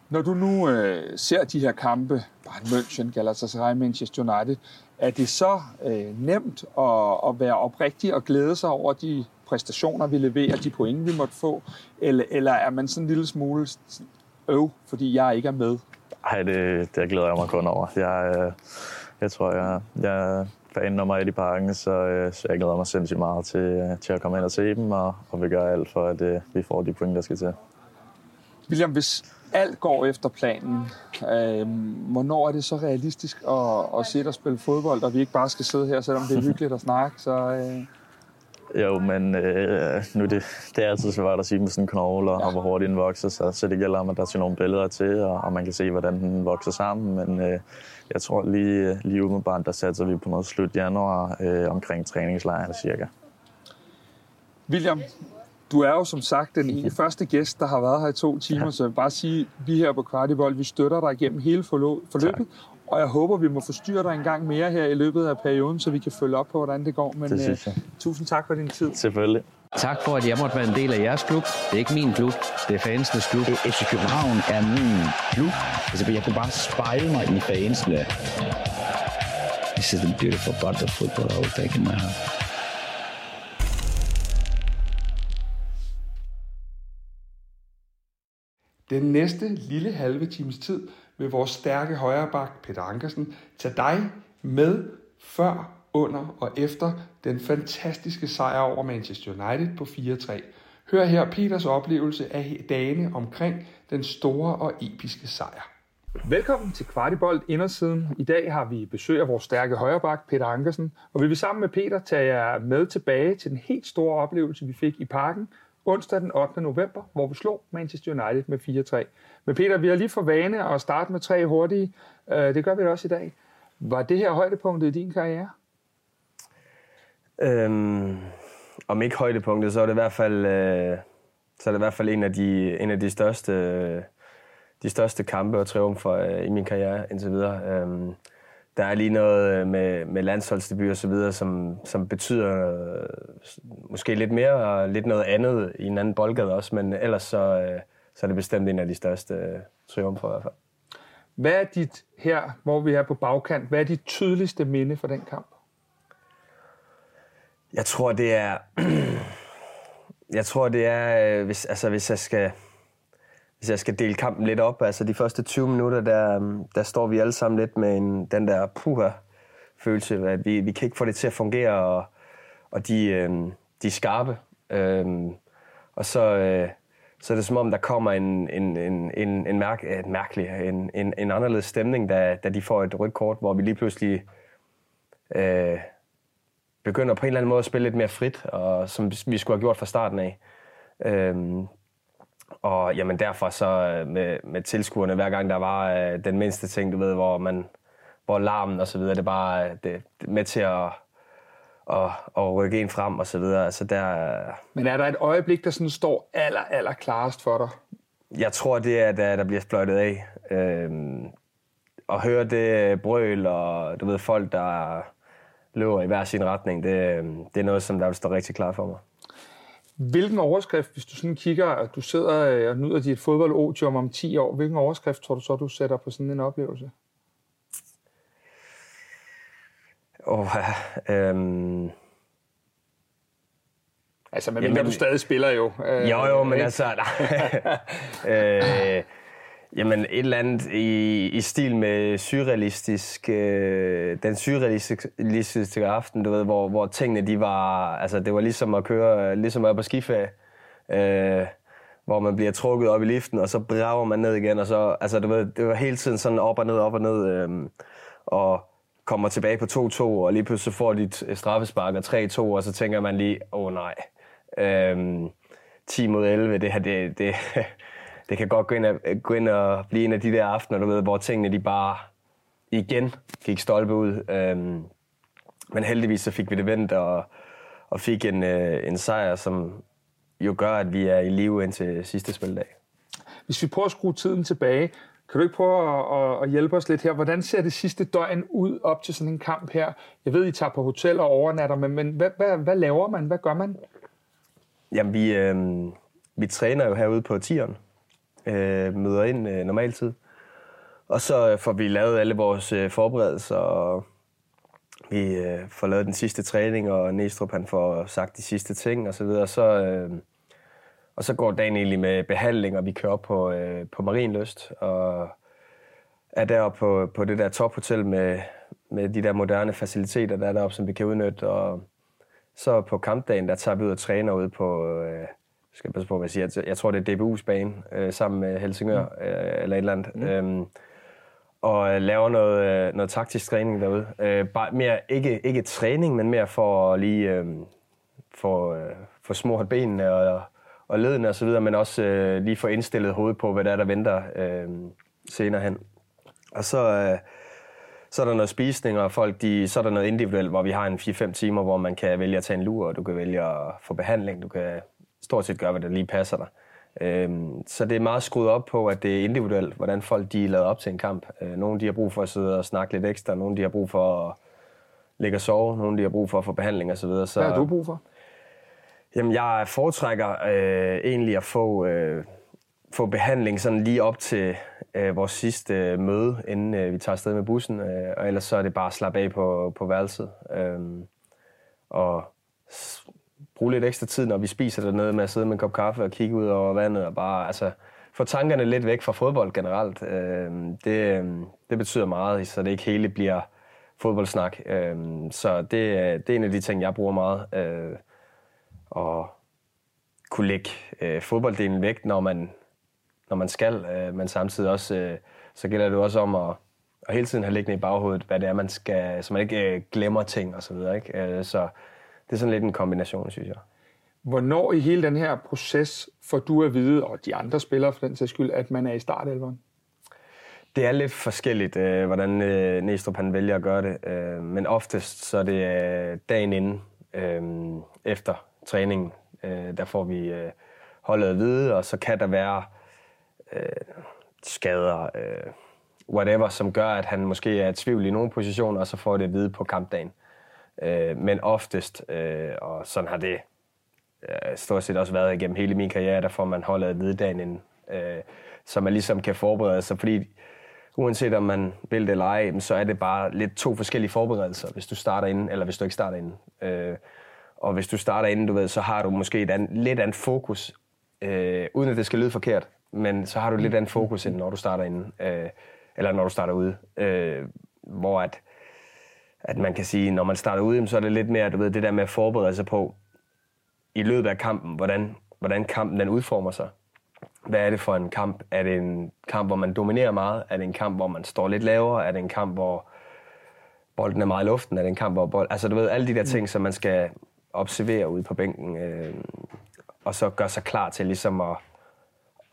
Speaker 2: Når du nu øh, ser de her kampe, Bayern München, Galatasaray, Manchester United, er det så øh, nemt at, at være oprigtig og glæde sig over de præstationer, vi leverer, de point, vi måtte få? Eller, eller er man sådan en lille smule øv, fordi jeg ikke er med?
Speaker 13: Ej, det, det glæder jeg mig kun over. Jeg, øh, jeg tror, jeg, jeg er fan nummer et i parken, så, øh, så jeg glæder mig sindssygt meget til, øh, til at komme ind og se dem, og, og vil gøre alt for, at øh, vi får de point, der skal til.
Speaker 2: William, hvis alt går efter planen, øh, hvornår er det så realistisk at, at sidde og spille fodbold, og vi ikke bare skal sidde her, selvom det er hyggeligt at snakke? Så, øh,
Speaker 13: Jo, men øh, nu er det, det er altid svært at sige med sådan en knogle, og, og hvor hurtigt den vokser, så, så det gælder om, at der skal nogle billeder til, og, og man kan se, hvordan den vokser sammen. Men øh, jeg tror lige, lige umiddelbart, der satser vi på noget slut januar øh, omkring træningslejren cirka.
Speaker 4: William, du er jo som sagt den første gæst, der har været her i to timer, så jeg vil bare sige, vi her på Kvartibold, vi støtter dig igennem hele forløbet, og jeg håber, vi må forstyrre dig en gang mere her i løbet af perioden, så vi kan følge op på, hvordan det går. Men
Speaker 13: Det synes jeg.
Speaker 4: uh, tusind tak for din tid.
Speaker 13: Selvfølgelig.
Speaker 5: Tak for, at jeg måtte være en del af jeres klub. Det er ikke min klub, det er fansenes klub.
Speaker 6: FC København er min klub. Altså, jeg kunne bare spejle mig i fansene. This is the beautiful part of football I will take in my heart.
Speaker 1: Den næste lille halve times tid vil vores stærke højreback Peter Ankersen tage dig med før, under og efter den fantastiske sejr over Manchester United på 4-3. Hør her Peters oplevelse af dagene omkring den store og episke sejr.
Speaker 2: Velkommen til Kvartibolt Indersiden. I dag har vi besøg af vores stærke højreback, Peter Ankersen, og vi vil sammen med Peter tage jer med tilbage til den helt store oplevelse, vi fik i parken onsdag den 8. november, hvor vi slog Manchester United med 4-3. Men Peter, vi har lige for vane at starte med tre hurtige. Øh, det gør vi også i dag. Var det her højdepunktet i din karriere?
Speaker 14: Øhm, om ikke højdepunktet, så er det i hvert fald, øh, så er det i hvert fald en af de, en af de største, øh, de største kampe og triumfer øh, i min karriere indtil videre. Øhm, der er lige noget øh, med, med landsholdsdebut og så videre, som, som betyder øh, måske lidt mere og lidt noget andet i en anden boldgade også, men ellers så, øh, så er det bestemt en af de største øh, triumfer i hvert fald.
Speaker 2: Hvad er dit her, hvor vi er på bagkant, hvad er dit tydeligste minde fra den kamp?
Speaker 14: Jeg tror, det er... jeg tror, det er... øh, Hvis, altså, hvis jeg skal... Hvis jeg skal dele kampen lidt op, altså de første 20 minutter, der, øhm, der står vi alle sammen lidt med en, den der puha følelse, at vi, vi kan ikke få det til at fungere, og, og de, øh, de er skarpe. Øh, og så, øh, så er det som om, der kommer en, en, en, en, en, mærk, øh, en mærkelig, en, en, en anderledes stemning, da, da de får et rødt kort, hvor vi lige pludselig øh, begynder på en eller anden måde at spille lidt mere frit, og som vi skulle have gjort fra starten af. Øh, og jamen derfor så øh, med, med tilskuerne, hver gang der var øh, den mindste ting, du ved, hvor man hvor larmen og så videre, det er bare øh, det, det med til at, at, at rykke en frem og så videre. Altså der,
Speaker 2: Men er der et øjeblik, der sådan står aller, aller klarest for dig?
Speaker 14: jeg tror, det er, da der bliver fløjtet af. Øhm, at høre det brøl, og du ved, folk, der løber i hver sin retning, det, det er noget, som der vil stå rigtig klart for mig.
Speaker 2: Hvilken overskrift, hvis du sådan kigger, og du sidder øh, og nyder dit fodboldodium om 10 år, hvilken overskrift tror du så, du sætter på sådan en oplevelse?
Speaker 14: Oh, øhm,
Speaker 2: Altså, men Jamen, du stadig spiller jo.
Speaker 14: Øh, jo, jo, men
Speaker 2: ikke?
Speaker 14: altså... øh, jamen, et eller andet i, i stil med surrealistisk... Øh, den surrealistiske aften, du ved, hvor, hvor tingene, de var... Altså, det var ligesom at køre... Ligesom at være på skiferie. Øh, hvor man bliver trukket op i liften, og så brager man ned igen, og så... Altså, du ved, det var hele tiden sådan op og ned, op og ned. Øh, og kommer tilbage på 2-2, og lige pludselig får de straffespark og 3-2, og så tænker man lige, åh oh, nej, øh, 10 mod 11, det her, det, det, det kan godt gå ind, og, gå ind og blive en af de der aftener, du ved, hvor tingene de bare igen gik stolpe ud. Øhm, men heldigvis så fik vi det vendt, og, og fik en, øh, en sejr, som jo gør, at vi er i live indtil sidste spildag.
Speaker 2: Hvis vi prøver at skrue tiden tilbage, kan du ikke prøve at, at, hjælpe os lidt her? Hvordan ser det sidste døgn ud op til sådan en kamp her? Jeg ved, I tager på hotel og overnatter, men, men hvad, hvad, hvad laver man? Hvad gør man?
Speaker 14: Jamen, vi, øh, vi træner jo herude på tieren. Øh, møder ind øh, normaltid. Og så får vi lavet alle vores øh, forberedelser, og vi øh, får lavet den sidste træning, og Næstrup han får sagt de sidste ting, og så videre. Så, øh, og så går dagen egentlig med behandling, og vi kører op på, øh, på Marienlyst, og er deroppe på, på det der tophotel med, med de der moderne faciliteter, der er deroppe, som vi kan udnytte. Og så på kampdagen, der tager vi ud og træner ude på, øh, skal passe på, hvad jeg siger, jeg tror det er DBU's bane, øh, sammen med Helsingør, mm. øh, eller et eller andet. Mm. Øhm, og laver noget, øh, noget taktisk træning derude. Øh, bare mere, ikke, ikke træning, men mere for at lige øh, få, øh, få smurt benene og, og ledene og så videre, men også øh, lige få indstillet hovedet på, hvad der er, der venter øh, senere hen. Og så, øh, så er der noget spisning, og folk, de, så er der noget individuelt, hvor vi har en 4-5 timer, hvor man kan vælge at tage en lur, og du kan vælge at få behandling, du kan stort set gøre, hvad der lige passer dig. Øhm, så det er meget skruet op på, at det er individuelt, hvordan folk de er lavet op til en kamp. Øh, nogle de har brug for at sidde og snakke lidt ekstra, nogle de har brug for at ligge og sove, nogle de har brug for at få behandling osv. Så,
Speaker 2: så Hvad har du brug for?
Speaker 14: Jamen, jeg foretrækker øh, egentlig at få, øh, få behandling sådan lige op til øh, vores sidste øh, møde, inden øh, vi tager afsted med bussen, øh, og ellers så er det bare at slappe af på, på værelset. Øh, og bruge lidt ekstra tid, når vi spiser dernede, med at sidde med en kop kaffe og kigge ud over vandet og bare altså, få tankerne lidt væk fra fodbold generelt. Øh, det, øhm, det betyder meget, så det ikke hele bliver fodboldsnak. Øh, så det, øh, det er en af de ting, jeg bruger meget. Øh, og kunne lægge øh, fodbolddelen væk, når man, når man skal, øh, men samtidig også, øh, så gælder det også om at, at hele tiden have liggende i baghovedet, hvad det er, man skal, så man ikke øh, glemmer ting og så videre. Ikke? Øh, så det er sådan lidt en kombination, synes jeg.
Speaker 2: Hvornår i hele den her proces får du at vide, og de andre spillere for den sags skyld, at man er i startelveren?
Speaker 14: Det er lidt forskelligt, øh, hvordan øh, Næstrup han vælger at gøre det. Øh, men oftest så er det øh, dagen inden, øh, efter træningen, øh, der får vi øh, holdet at vide, og så kan der være øh, skader, øh, whatever, som gør, at han måske er i tvivl i nogle positioner, og så får det at vide på kampdagen. Øh, Øh, men oftest, øh, og sådan har det øh, stort set også været igennem hele min karriere, der får man holdet af vide dagen inden, øh, så man ligesom kan forberede sig, fordi uanset om man vil det eller ej, så er det bare lidt to forskellige forberedelser, hvis du starter inden, eller hvis du ikke starter inden. Øh, og hvis du starter inden, du ved, så har du måske et an, lidt andet fokus, øh, uden at det skal lyde forkert, men så har du lidt andet fokus, end når du starter inden, øh, eller når du starter ude. Øh, hvor at, at man kan sige, når man starter ud, så er det lidt mere, du ved, det der med at forberede sig på, i løbet af kampen, hvordan, hvordan kampen den udformer sig. Hvad er det for en kamp? Er det en kamp, hvor man dominerer meget? Er det en kamp, hvor man står lidt lavere? Er det en kamp, hvor bolden er meget i luften? Er det en kamp, hvor bold... Altså, du ved, alle de der ting, som man skal observere ude på bænken, øh, og så gøre sig klar til ligesom at,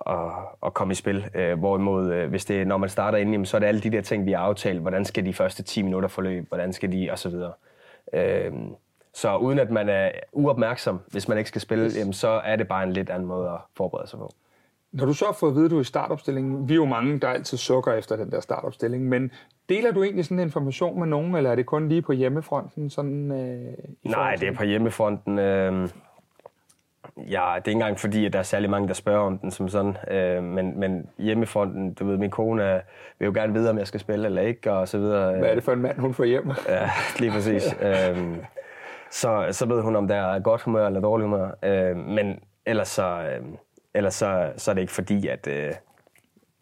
Speaker 14: at, at komme i spil. Øh, hvorimod, øh, hvis det når man starter inden, så er det alle de der ting, vi har aftalt. Hvordan skal de første 10 minutter forløbe? Hvordan skal de? Og så videre. Øh, så uden at man er uopmærksom, hvis man ikke skal spille, yes. jamen, så er det bare en lidt anden måde at forberede sig på.
Speaker 2: Når du så har fået at vide, at du er i startopstillingen, vi er jo mange, der altid sukker efter den der startopstilling, men deler du egentlig sådan en information med nogen, eller er det kun lige på hjemmefronten? Sådan, øh,
Speaker 14: Nej, det er på hjemmefronten. Øh, ja, det er ikke engang fordi, at der er særlig mange, der spørger om den som sådan, øh, men, men hjemmefronten, du ved, min kone vil jo gerne vide, om jeg skal spille eller ikke, og så videre.
Speaker 2: Hvad er det for en mand, hun får hjem?
Speaker 14: ja, lige præcis. øh, så, så ved hun, om der er godt humør eller dårligt humør. Øh, men ellers så... Øh, ellers så, så er det ikke fordi, at, øh,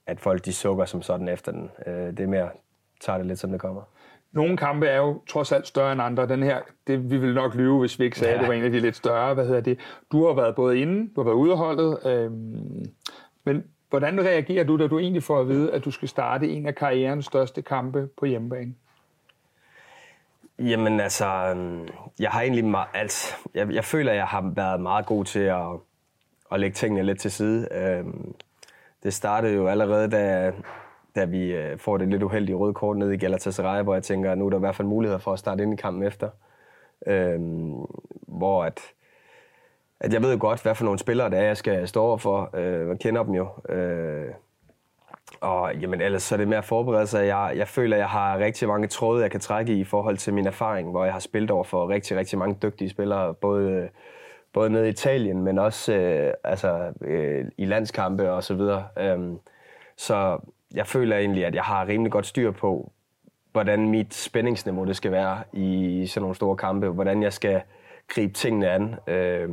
Speaker 14: at folk de sukker som sådan efter den. Øh, det er mere, tager det lidt som det kommer.
Speaker 2: Nogle kampe er jo trods alt større end andre. Den her, det, vi vil nok lyve, hvis vi ikke sagde, ja. at det var en af de lidt større. Hvad hedder det? Du har været både inde, du har været ude af holdet. Øh, men hvordan reagerer du, da du egentlig får at vide, at du skal starte en af karrierens største kampe på hjemmebane?
Speaker 14: Jamen altså, øhm, jeg har egentlig meget, altså, jeg, jeg føler, at jeg har været meget god til at, at lægge tingene lidt til side. Øhm, det startede jo allerede, da, da vi øh, får det lidt uheldige røde kort ned i Galatasaray, hvor jeg tænker, at nu er der i hvert fald muligheder for at starte ind i kampen efter. Øh, hvor at, at jeg ved jo godt, hvad for nogle spillere det er, jeg skal stå over for. Øh, jeg kender dem jo. Øh, og jamen, ellers så er det mere at forberede sig. Jeg, jeg føler, at jeg har rigtig mange tråde, jeg kan trække i i forhold til min erfaring, hvor jeg har spillet over for rigtig, rigtig mange dygtige spillere, både både nede i Italien, men også øh, altså, øh, i landskampe og så videre. Øhm, så jeg føler egentlig, at jeg har rimelig godt styr på, hvordan mit spændingsniveau det skal være i sådan nogle store kampe, hvordan jeg skal gribe tingene an. Øh,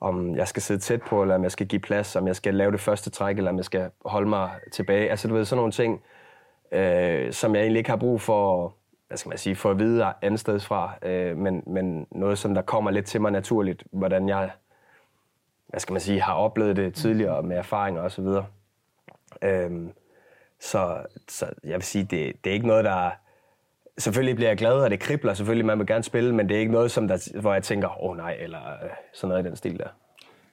Speaker 14: om jeg skal sidde tæt på, eller om jeg skal give plads, om jeg skal lave det første træk, eller om jeg skal holde mig tilbage. Altså du ved, sådan nogle ting, øh, som jeg egentlig ikke har brug for hvad skal man sige, for at vide andet sted fra, øh, men, men noget, som der kommer lidt til mig naturligt, hvordan jeg, hvad skal man sige, har oplevet det tidligere med erfaringer osv. Øh, så, så jeg vil sige, det, det er ikke noget, der... Selvfølgelig bliver jeg glad, og det kribler. Selvfølgelig, man vil gerne spille, men det er ikke noget, som der, hvor jeg tænker, åh oh, nej, eller øh, sådan noget i den stil der.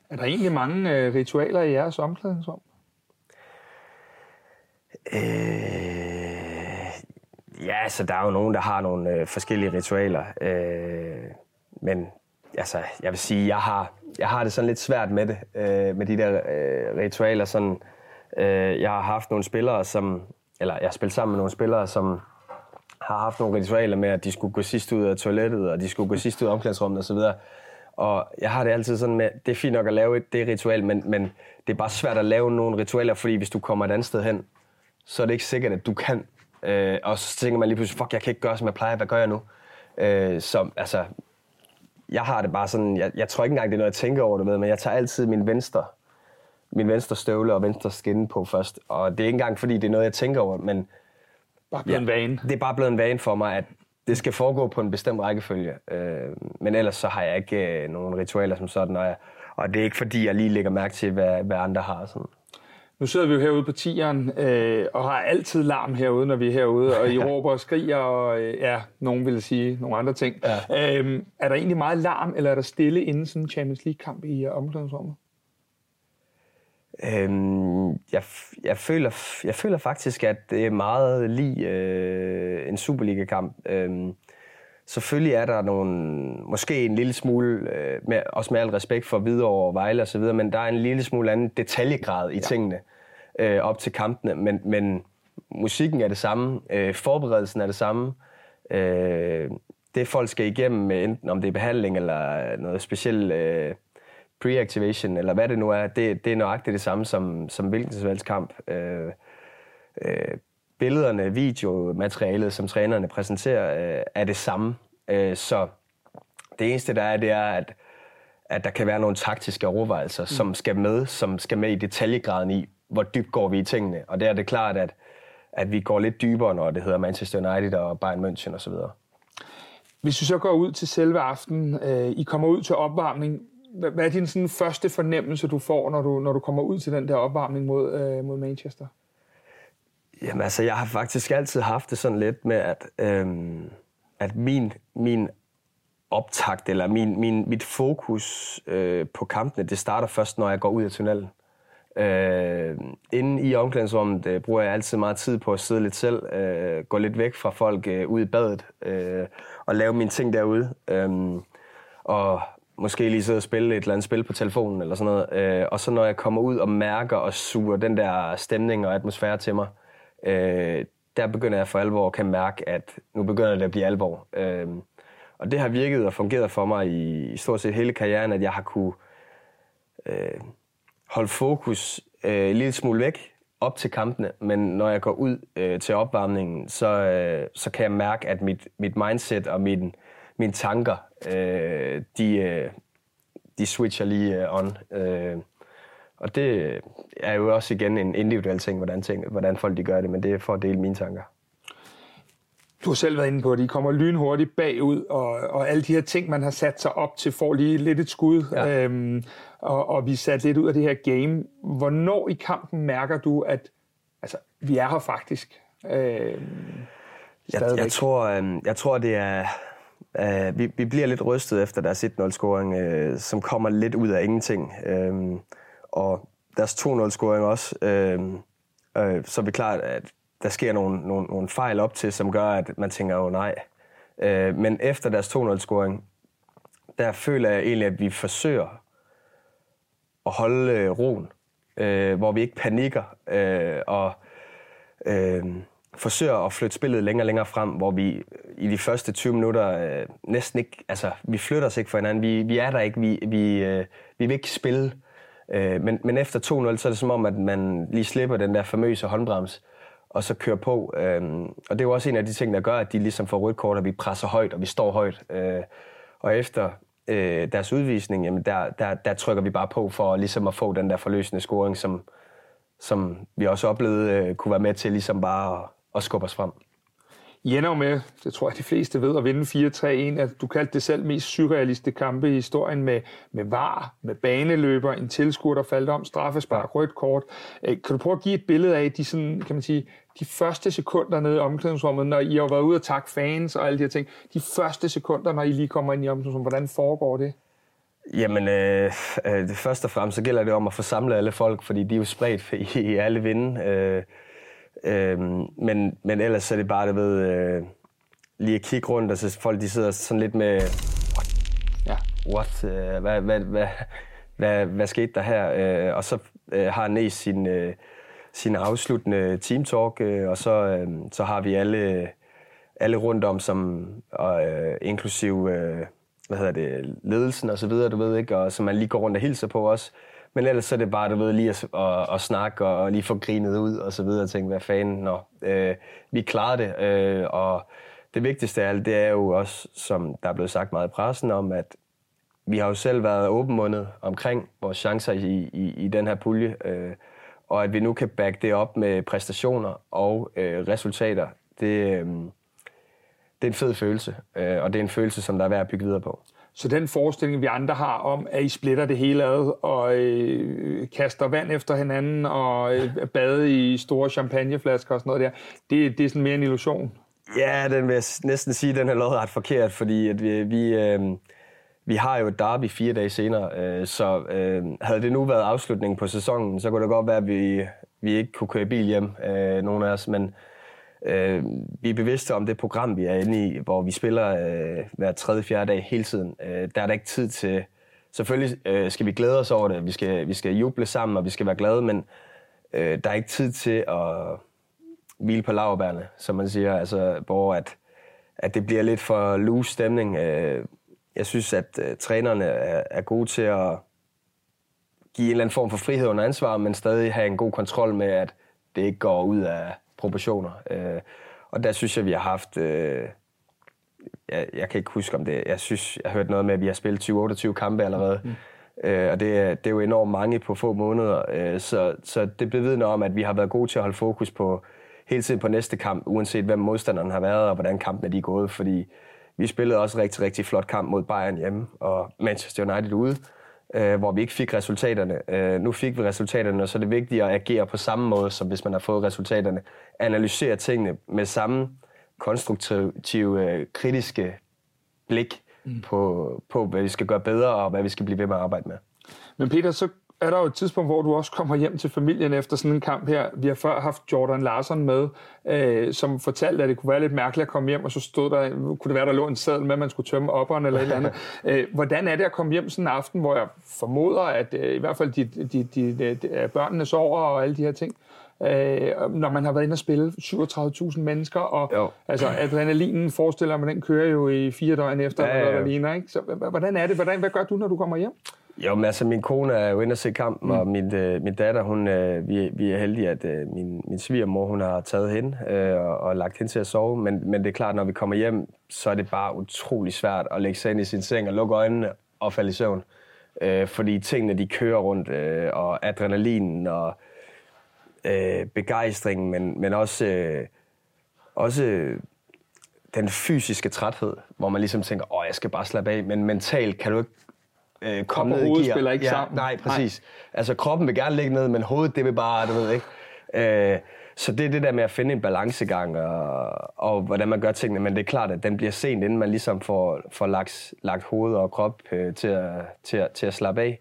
Speaker 2: Er der egentlig mange øh, ritualer i jeres omklædningsrum?
Speaker 14: Øh, Ja, altså, der er jo nogen, der har nogle øh, forskellige ritualer. Øh, men altså, jeg vil sige, jeg har, jeg har det sådan lidt svært med det, øh, med de der øh, ritualer. Sådan, øh, Øh, jeg har haft nogle spillere, som, eller jeg har spillet sammen med nogle spillere, som har haft nogle ritualer med, at de skulle gå sidst ud af toilettet, og de skulle gå sidst ud af omklædningsrummet osv. Og jeg har det altid sådan med, det er fint nok at lave et, det ritual, men, men det er bare svært at lave nogle ritualer, fordi hvis du kommer et andet sted hen, så er det ikke sikkert, at du kan. Øh, og så tænker man lige pludselig, fuck, jeg kan ikke gøre, som jeg plejer, hvad gør jeg nu? Øh, så altså, jeg har det bare sådan, jeg, jeg tror ikke engang, det er noget, jeg tænker over, det med, men jeg tager altid min venstre, min venstre støvle og venstre skinne på først. Og det er ikke engang, fordi det er noget, jeg tænker over, men...
Speaker 2: Bare blevet en vane.
Speaker 14: Det er bare blevet en vane for mig, at det skal foregå på en bestemt rækkefølge. Øh, men ellers så har jeg ikke øh, nogen ritualer som sådan, og, jeg, og det er ikke fordi, jeg lige lægger mærke til, hvad, hvad andre har. Sådan.
Speaker 2: Nu sidder vi jo herude på tieren øh, og har altid larm herude, når vi er herude, og I råber og skriger, og øh, ja, nogen vil sige nogle andre ting. Ja. Øh, er der egentlig meget larm, eller er der stille inden sådan en Champions League-kamp i uh, omklædningsrummet?
Speaker 14: Øhm, jeg, jeg, føler, jeg føler faktisk, at det er meget lige øh, en Superliga-kamp. Øhm, selvfølgelig er der nogle, måske en lille smule, øh, med, også med al respekt for Hvidovre og Vejle osv., men der er en lille smule anden detaljegrad i ja. tingene øh, op til kampene. Men, men musikken er det samme, øh, forberedelsen er det samme. Øh, det folk skal igennem, enten om det er behandling eller noget specielt... Øh, pre-activation, eller hvad det nu er, det, det er nøjagtigt det samme som, som hvilken som kamp. Øh, øh, billederne, videomaterialet, som trænerne præsenterer, øh, er det samme. Øh, så det eneste, der er, det er, at, at der kan være nogle taktiske overvejelser, mm. som skal med, som skal med i detaljegraden i, hvor dybt går vi i tingene. Og der er det klart, at, at vi går lidt dybere, når det hedder Manchester United og Bayern München osv.
Speaker 2: Hvis vi så går ud til selve aftenen, øh, I kommer ud til opvarmning, hvad er din sådan første fornemmelse, du får, når du, når du kommer ud til den der opvarmning mod, øh, mod Manchester?
Speaker 14: Jamen altså, jeg har faktisk altid haft det sådan lidt med, at, øhm, at min, min optakt, eller min, min, mit fokus øh, på kampene, det starter først, når jeg går ud af tunnelen. Øh, inden i omklædningsrummet øh, bruger jeg altid meget tid på at sidde lidt selv, øh, gå lidt væk fra folk øh, ud i badet øh, og lave mine ting derude. Øh, og måske lige sidde og spille et eller andet spil på telefonen eller sådan noget. Øh, og så når jeg kommer ud og mærker og suger den der stemning og atmosfære til mig, øh, der begynder jeg for alvor at kan mærke, at nu begynder det at blive alvor. Øh, og det har virket og fungeret for mig i, i stort set hele karrieren, at jeg har kunne øh, holde fokus øh, en lille smule væk op til kampene, men når jeg går ud øh, til opvarmningen, så, øh, så kan jeg mærke, at mit, mit mindset og min, mine tanker, øh, de, øh, de switcher lige øh, on. Øh, og det er jo også igen en individuel ting, hvordan, ting, hvordan folk de gør det, men det er for at dele mine tanker.
Speaker 2: Du har selv været inde på, at de kommer lynhurtigt bagud, og, og alle de her ting, man har sat sig op til, får lige lidt et skud, ja. øhm, og, og vi er sat lidt ud af det her game. Hvornår i kampen mærker du, at altså, vi er her faktisk? Øhm,
Speaker 14: jeg, jeg, tror, øh, jeg tror, det er Uh, vi, vi bliver lidt rystet efter deres 1-0-scoring, uh, øh, som kommer lidt ud af ingenting. Uh, og deres 2-0-scoring også. Uh, uh, så er vi klart, at der sker nogle, nogle, nogle fejl op til, som gør, at man tænker, åh oh, nej. Uh, men efter deres 2-0-scoring, der føler jeg egentlig, at vi forsøger at holde uh, roen, uh, hvor vi ikke panikker. Uh, og uh, forsøger at flytte spillet længere og længere frem, hvor vi i de første 20 minutter øh, næsten ikke, altså vi flytter os ikke for hinanden, vi, vi er der ikke, vi, vi, øh, vi vil ikke spille. Øh, men, men efter 2-0, så er det som om, at man lige slipper den der famøse håndbrems, og så kører på. Øh, og det er jo også en af de ting, der gør, at de ligesom får rødt kort, og vi presser højt, og vi står højt. Øh, og efter øh, deres udvisning, jamen der, der, der trykker vi bare på for ligesom at få den der forløsende scoring, som, som vi også oplevede øh, kunne være med til ligesom bare at og skubbe os frem.
Speaker 2: I ender med, det tror jeg de fleste ved, at vinde 4-3-1, at du kaldte det selv mest surrealistiske kampe i historien med, med var, med baneløber, en tilskuer, der faldt om, straffespark, rødt kort. Øh, kan du prøve at give et billede af de, sådan, kan man sige, de første sekunder nede i omklædningsrummet, når I har været ude og takke fans og alle de her ting, de første sekunder, når I lige kommer ind i omklædningsrummet, hvordan foregår det?
Speaker 14: Jamen, øh, øh, først og fremmest så gælder det om at få samlet alle folk, fordi de er jo spredt i, i alle vinde. Øh, Øh, men, men ellers så er det bare, du ved, øh, lige at kigge rundt, og så folk de sidder sådan lidt med, what?
Speaker 2: Ja.
Speaker 14: What? Øh, hvad, hvad, hvad, hvad, hvad skete der her? Øh, og så øh, har Næs sin, øh, sin afsluttende team talk, øh, og så, øh, så har vi alle, alle rundt om, som, og, øh, inklusiv øh, hvad hedder det, ledelsen og så videre, du ved ikke, og som man lige går rundt og hilser på også. Men ellers så er det bare, du ved, lige at, at, at snakke og lige få grinet ud og så videre og tænke, hvad fanden, nå, øh, vi klarer det. Øh, og det vigtigste af alt, det er jo også, som der er blevet sagt meget i pressen om, at vi har jo selv været åbenmundet omkring vores chancer i, i, i den her pulje, øh, og at vi nu kan back det op med præstationer og øh, resultater, det, øh, det er en fed følelse, øh, og det er en følelse, som der er værd at bygge videre på.
Speaker 2: Så den forestilling, vi andre har om, at I splitter det hele ad og øh, kaster vand efter hinanden og øh, bade i store champagneflasker og sådan noget der, det, det er sådan mere en illusion?
Speaker 14: Ja, den vil jeg næsten sige, den er lov ret forkert, fordi at vi, vi, øh, vi har jo et derby fire dage senere, øh, så øh, havde det nu været afslutningen på sæsonen, så kunne det godt være, at vi, vi ikke kunne køre bil hjem, øh, nogen af os, men øh, vi er bevidste om det program, vi er inde i, hvor vi spiller øh, hver tredje, fjerde dag hele tiden. Øh, der er der ikke tid til... Selvfølgelig øh, skal vi glæde os over det, vi skal, vi skal juble sammen, og vi skal være glade, men øh, der er ikke tid til at hvile på laverbærene, som man siger, altså, hvor at, at det bliver lidt for loose stemning. Øh, jeg synes, at øh, trænerne er, er gode til at give en eller anden form for frihed under ansvar, men stadig have en god kontrol med, at det ikke går ud af proportioner. Øh, og der synes jeg, vi har haft... Øh, jeg, jeg kan ikke huske om det. Jeg synes, jeg har hørt noget med, at vi har spillet 20-28 kampe allerede. Mm. Øh, og det er, det er jo enormt mange på få måneder. Øh, så, så det bevidner om, at vi har været gode til at holde fokus på hele tiden på næste kamp, uanset hvem modstanderen har været, og hvordan kampen er de gået. Fordi vi spillede også rigtig, rigtig flot kamp mod Bayern hjemme, og Manchester United ude, øh, hvor vi ikke fik resultaterne. Øh, nu fik vi resultaterne, og så er det vigtigt at agere på samme måde, som hvis man har fået resultaterne. Analysere tingene med samme konstruktive, øh, kritiske blik mm. på, på, hvad vi skal gøre bedre, og hvad vi skal blive ved med at arbejde med.
Speaker 2: Men Peter, så er der jo et tidspunkt, hvor du også kommer hjem til familien efter sådan en kamp her. Vi har før haft Jordan Larsen med, øh, som fortalte, at det kunne være lidt mærkeligt at komme hjem, og så stod der, kunne det være, der lå en seddel med, at man skulle tømme opperen eller et eller andet. Øh, hvordan er det at komme hjem sådan en aften, hvor jeg formoder, at øh, i hvert fald de, de, de, de, børnene sover og alle de her ting? øh, når man har været inde og spille 37.000 mennesker, og jo. altså, adrenalinen forestiller man, den kører jo i fire døgn efter, ja, ja, ja. Hvad der ligner, ikke? Så hvordan er det? Hvordan, hvad gør du, når du kommer hjem?
Speaker 14: Jo, men altså, min kone er jo inde og se kampen, mm. og min, øh, min datter, hun, øh, vi, vi er heldige, at øh, min, min svigermor, hun har taget hende øh, og, og lagt hende til at sove. Men, men det er klart, når vi kommer hjem, så er det bare utrolig svært at lægge sig ind i sin seng og lukke øjnene og falde i søvn. Øh, fordi tingene, de kører rundt, øh, og adrenalinen og øh, begejstringen, men, men også, øh, også den fysiske træthed, hvor man ligesom tænker, åh, jeg skal bare slappe af, men mentalt kan du ikke øh, komme ned i gear.
Speaker 2: spiller ikke
Speaker 14: ja,
Speaker 2: sammen.
Speaker 14: Nej, præcis. Nej. Altså kroppen vil gerne ligge ned, men hovedet, det vil bare, du ved ikke. Øh, så det er det der med at finde en balancegang, og, og hvordan man gør tingene. Men det er klart, at den bliver sent, inden man ligesom får, får lagt, lagt hoved og krop øh, til, at, til, at, til at slappe af.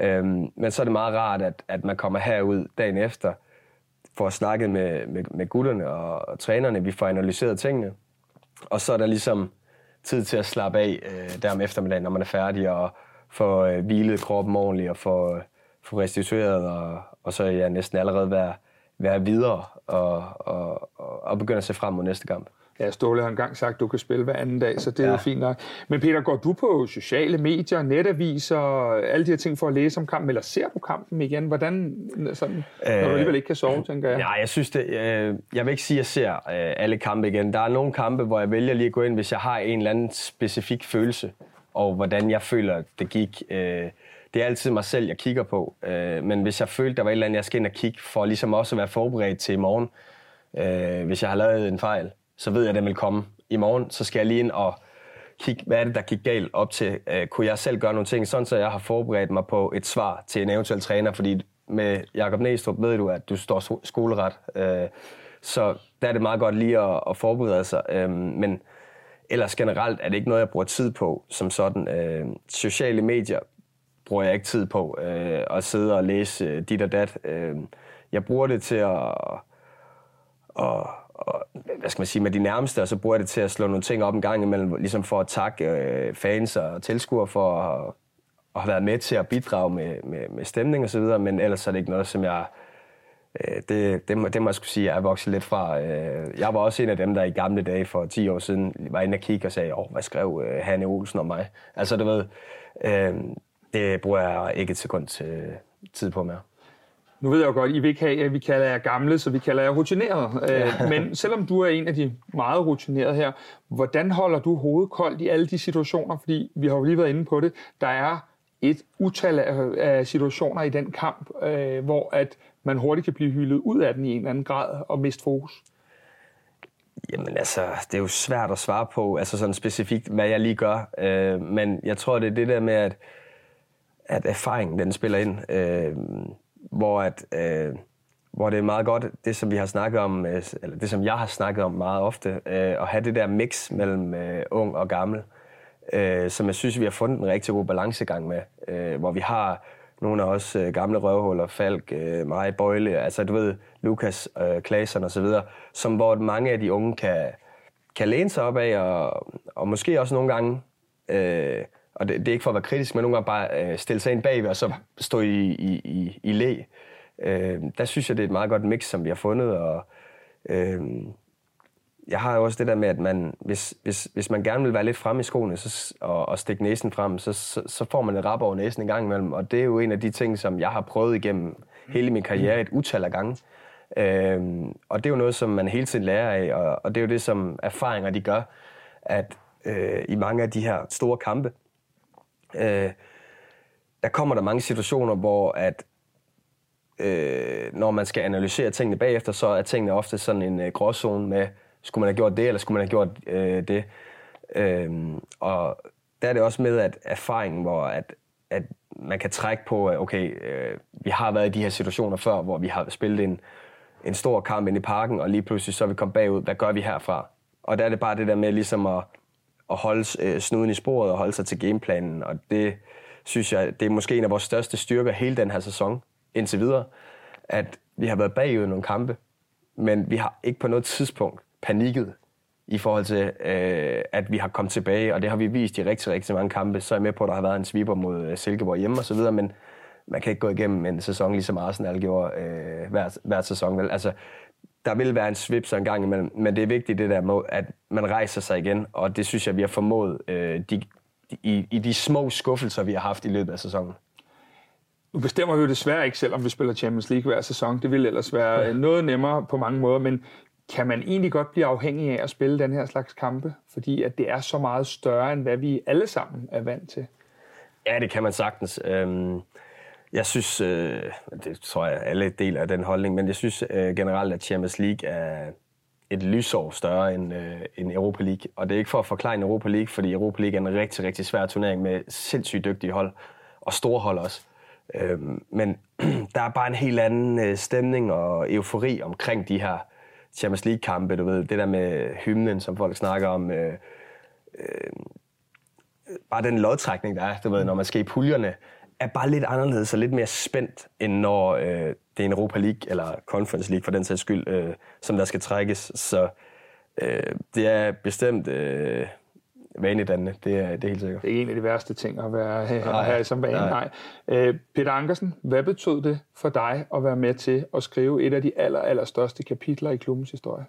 Speaker 14: Øhm, men så er det meget rart, at, at man kommer herud dagen efter, får snakket med, med, med gutterne og, og trænerne, vi får analyseret tingene. Og så er der ligesom tid til at slappe af øh, der om eftermiddagen, når man er færdig, og, få øh, hvilet kroppen ordentligt og få, få restitueret, og, og så ja, næsten allerede være, være videre og, og, og, og begynde at se frem mod næste kamp.
Speaker 2: Ja, Ståle har engang sagt, at du kan spille hver anden dag, så det ja. er fint nok. Men Peter, går du på sociale medier, netaviser, alle de her ting for at læse om kampen, eller ser du kampen igen? Hvordan, sådan, når du alligevel ikke kan sove, tænker jeg?
Speaker 14: Ja, jeg synes det. Øh, jeg vil ikke sige, at jeg ser øh, alle kampe igen. Der er nogle kampe, hvor jeg vælger lige at gå ind, hvis jeg har en eller anden specifik følelse og hvordan jeg føler, det gik. Øh, det er altid mig selv, jeg kigger på. Øh, men hvis jeg følte, der var et eller andet, jeg skal ind og kigge, for ligesom også at være forberedt til i morgen, øh, hvis jeg har lavet en fejl, så ved jeg, at den vil komme i morgen. Så skal jeg lige ind og kigge, hvad er det, der gik galt op til? Øh, kunne jeg selv gøre nogle ting, sådan så jeg har forberedt mig på et svar til en eventuel træner, fordi med Jakob Næstrup ved du, at du står skoleret. Øh, så der er det meget godt lige at, at forberede sig. Øh, men Ellers generelt er det ikke noget, jeg bruger tid på som sådan. Øh, sociale medier bruger jeg ikke tid på øh, at sidde og læse øh, dit og dat. Øh, jeg bruger det til at, og, og, hvad skal man sige, med de nærmeste, og så bruger jeg det til at slå nogle ting op en gang imellem, ligesom for at takke øh, fans og tilskuere for at, at have været med til at bidrage med, med, med stemning og så videre, men ellers er det ikke noget, som jeg, det, det, må, det må jeg skulle sige, jeg er vokset lidt fra. Øh, jeg var også en af dem, der i gamle dage for 10 år siden var inde og kigge og sagde, åh, hvad skrev øh, Hanne Olsen om mig? Altså, du ved, øh, det bruger jeg ikke et sekund til, tid på mere.
Speaker 2: Nu ved jeg jo godt, I vil ikke have, at vi kalder jer gamle, så vi kalder jer rutineret. Ja. Men selvom du er en af de meget rutinerede her, hvordan holder du hovedet koldt i alle de situationer? Fordi vi har jo lige været inde på det. Der er et utal af situationer i den kamp, øh, hvor at man hurtigt kan blive hyldet ud af den i en eller anden grad og miste fokus.
Speaker 14: Jamen altså, det er jo svært at svare på, altså sådan specifikt, hvad jeg lige gør. Øh, men jeg tror, det er det der med, at, at erfaringen, den spiller ind. Øh, hvor, at, øh, hvor det er meget godt, det som vi har snakket om, øh, eller det som jeg har snakket om meget ofte, øh, at have det der mix mellem øh, ung og gammel, øh, som jeg synes, vi har fundet en rigtig god balancegang med, øh, hvor vi har nogle af os øh, gamle røvhuller, Falk, øh, mig, Bøjle, altså du ved, Lukas, øh, Klasen og så videre, som hvor mange af de unge kan, kan læne sig op af, og, og måske også nogle gange, øh, og det, det er ikke for at være kritisk, men nogle gange bare øh, stille sig ind bagved, og så stå i, i, i, i læ. Øh, der synes jeg, det er et meget godt mix, som vi har fundet, og øh, jeg har jo også det der med, at man, hvis, hvis, hvis man gerne vil være lidt frem i skoene så, og, og stikke næsen frem, så, så, så får man et rap over næsen en gang imellem. Og det er jo en af de ting, som jeg har prøvet igennem hele min karriere et utal af gange. Øhm, og det er jo noget, som man hele tiden lærer af, og, og det er jo det, som erfaringer de gør, at øh, i mange af de her store kampe, øh, der kommer der mange situationer, hvor at øh, når man skal analysere tingene bagefter, så er tingene ofte sådan en øh, gråzone med, skulle man have gjort det, eller skulle man have gjort øh, det. Øhm, og der er det også med, at erfaringen, hvor at, at man kan trække på, at okay, øh, vi har været i de her situationer før, hvor vi har spillet en, en stor kamp ind i parken, og lige pludselig så er vi kommet bagud. Hvad gør vi herfra? Og der er det bare det der med ligesom at, at holde øh, snuden i sporet og holde sig til gameplanen. Og det synes jeg, det er måske en af vores største styrker hele den her sæson indtil videre, at vi har været bagud i nogle kampe, men vi har ikke på noget tidspunkt panikket i forhold til, øh, at vi har kommet tilbage, og det har vi vist i rigtig, rigtig mange kampe. Så er jeg med på, at der har været en sweeper mod øh, Silkeborg hjemme og så videre, men man kan ikke gå igennem en sæson, ligesom Arsenal gjorde øh, hver, hver sæson. Vel? Altså, der vil være en svip så en gang imellem, men det er vigtigt det der med, at man rejser sig igen, og det synes jeg, vi har formået øh, de, i, i de små skuffelser, vi har haft i løbet af sæsonen.
Speaker 2: Nu bestemmer vi jo desværre ikke selv, om vi spiller Champions League hver sæson. Det ville ellers være øh, noget nemmere på mange måder, men kan man egentlig godt blive afhængig af at spille den her slags kampe? Fordi at det er så meget større, end hvad vi alle sammen er vant til.
Speaker 14: Ja, det kan man sagtens. Øhm, jeg synes, øh, det tror jeg alle deler den holdning, men jeg synes øh, generelt, at Champions League er et lysår større end, øh, end Europa League. Og det er ikke for at forklare Europa League, fordi Europa League er en rigtig, rigtig svær turnering med sindssygt dygtige hold, og store hold også. Øhm, men der er bare en helt anden øh, stemning og eufori omkring de her Champions League-kampe, du ved, det der med hymnen, som folk snakker om, øh, øh, bare den lodtrækning, der er, du ved, når man skal i puljerne, er bare lidt anderledes og lidt mere spændt, end når øh, det er en Europa League, eller Conference League for den sags skyld, øh, som der skal trækkes. Så øh, det er bestemt øh, vanedannende, det er, det er helt sikkert.
Speaker 2: Det er en af de værste ting at være her, nej, her som vane. Nej. nej. Øh, Peter Ankersen, hvad betød det for dig at være med til at skrive et af de aller, aller største kapitler i klubbens historie?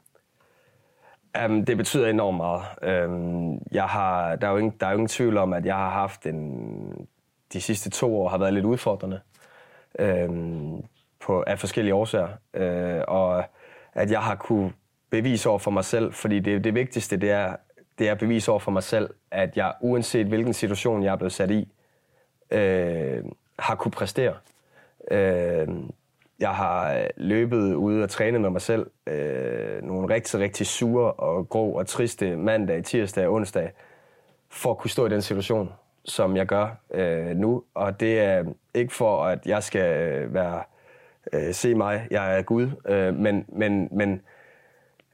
Speaker 14: Um, det betyder enormt meget. Um, jeg har, der, er jo ingen, der er jo ingen tvivl om, at jeg har haft en, de sidste to år har været lidt udfordrende um, på, af forskellige årsager. Uh, og at jeg har kunne bevise over for mig selv, fordi det, det vigtigste det er, det er at bevise over for mig selv, at jeg uanset hvilken situation jeg er blevet sat i, øh, har kunne præstere. Øh, jeg har løbet ude og trænet med mig selv øh, nogle rigtig, rigtig sure og grå og triste mandag, tirsdag og onsdag, for at kunne stå i den situation, som jeg gør øh, nu. Og det er ikke for, at jeg skal øh, være øh, se mig, jeg er Gud, øh, men, men, men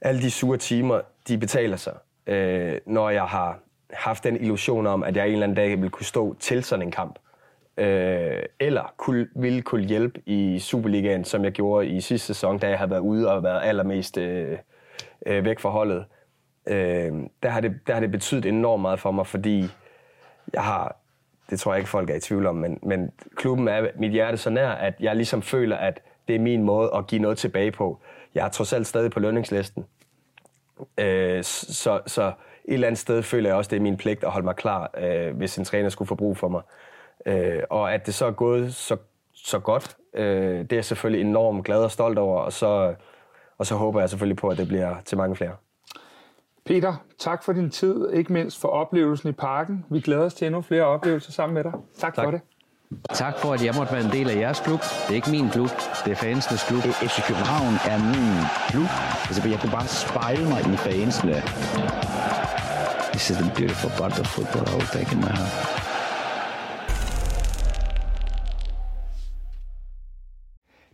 Speaker 14: alle de sure timer, de betaler sig øh, når jeg har haft den illusion om, at jeg en eller anden dag vil kunne stå til sådan en kamp. øh, eller kunne, ville kunne hjælpe i Superligaen, som jeg gjorde i sidste sæson, da jeg havde været ude og været allermest øh, øh, væk fra holdet. Øh, der, har det, der har det betydet enormt meget for mig, fordi jeg har, det tror jeg ikke folk er i tvivl om, men, men klubben er mit hjerte så nær, at jeg ligesom føler, at det er min måde at give noget tilbage på. Jeg er trods alt stadig på lønningslisten. Øh, så, så et eller andet sted føler jeg også, det er min pligt at holde mig klar, øh, hvis en træner skulle få brug for mig. Øh, og at det så er gået så, så godt, øh, det er jeg selvfølgelig enormt glad og stolt over, og så, og så håber jeg selvfølgelig på, at det bliver til mange flere.
Speaker 2: Peter, tak for din tid, ikke mindst for oplevelsen i parken. Vi glæder os til endnu flere oplevelser sammen med dig. Tak, tak. for det.
Speaker 5: Tak for, at jeg måtte være en del af jeres klub. Det er ikke min klub, det er fansenes klub.
Speaker 6: FC København er min klub. Altså, jeg kunne bare spejle mig i fansene. This is the beautiful part of football I will take in my heart.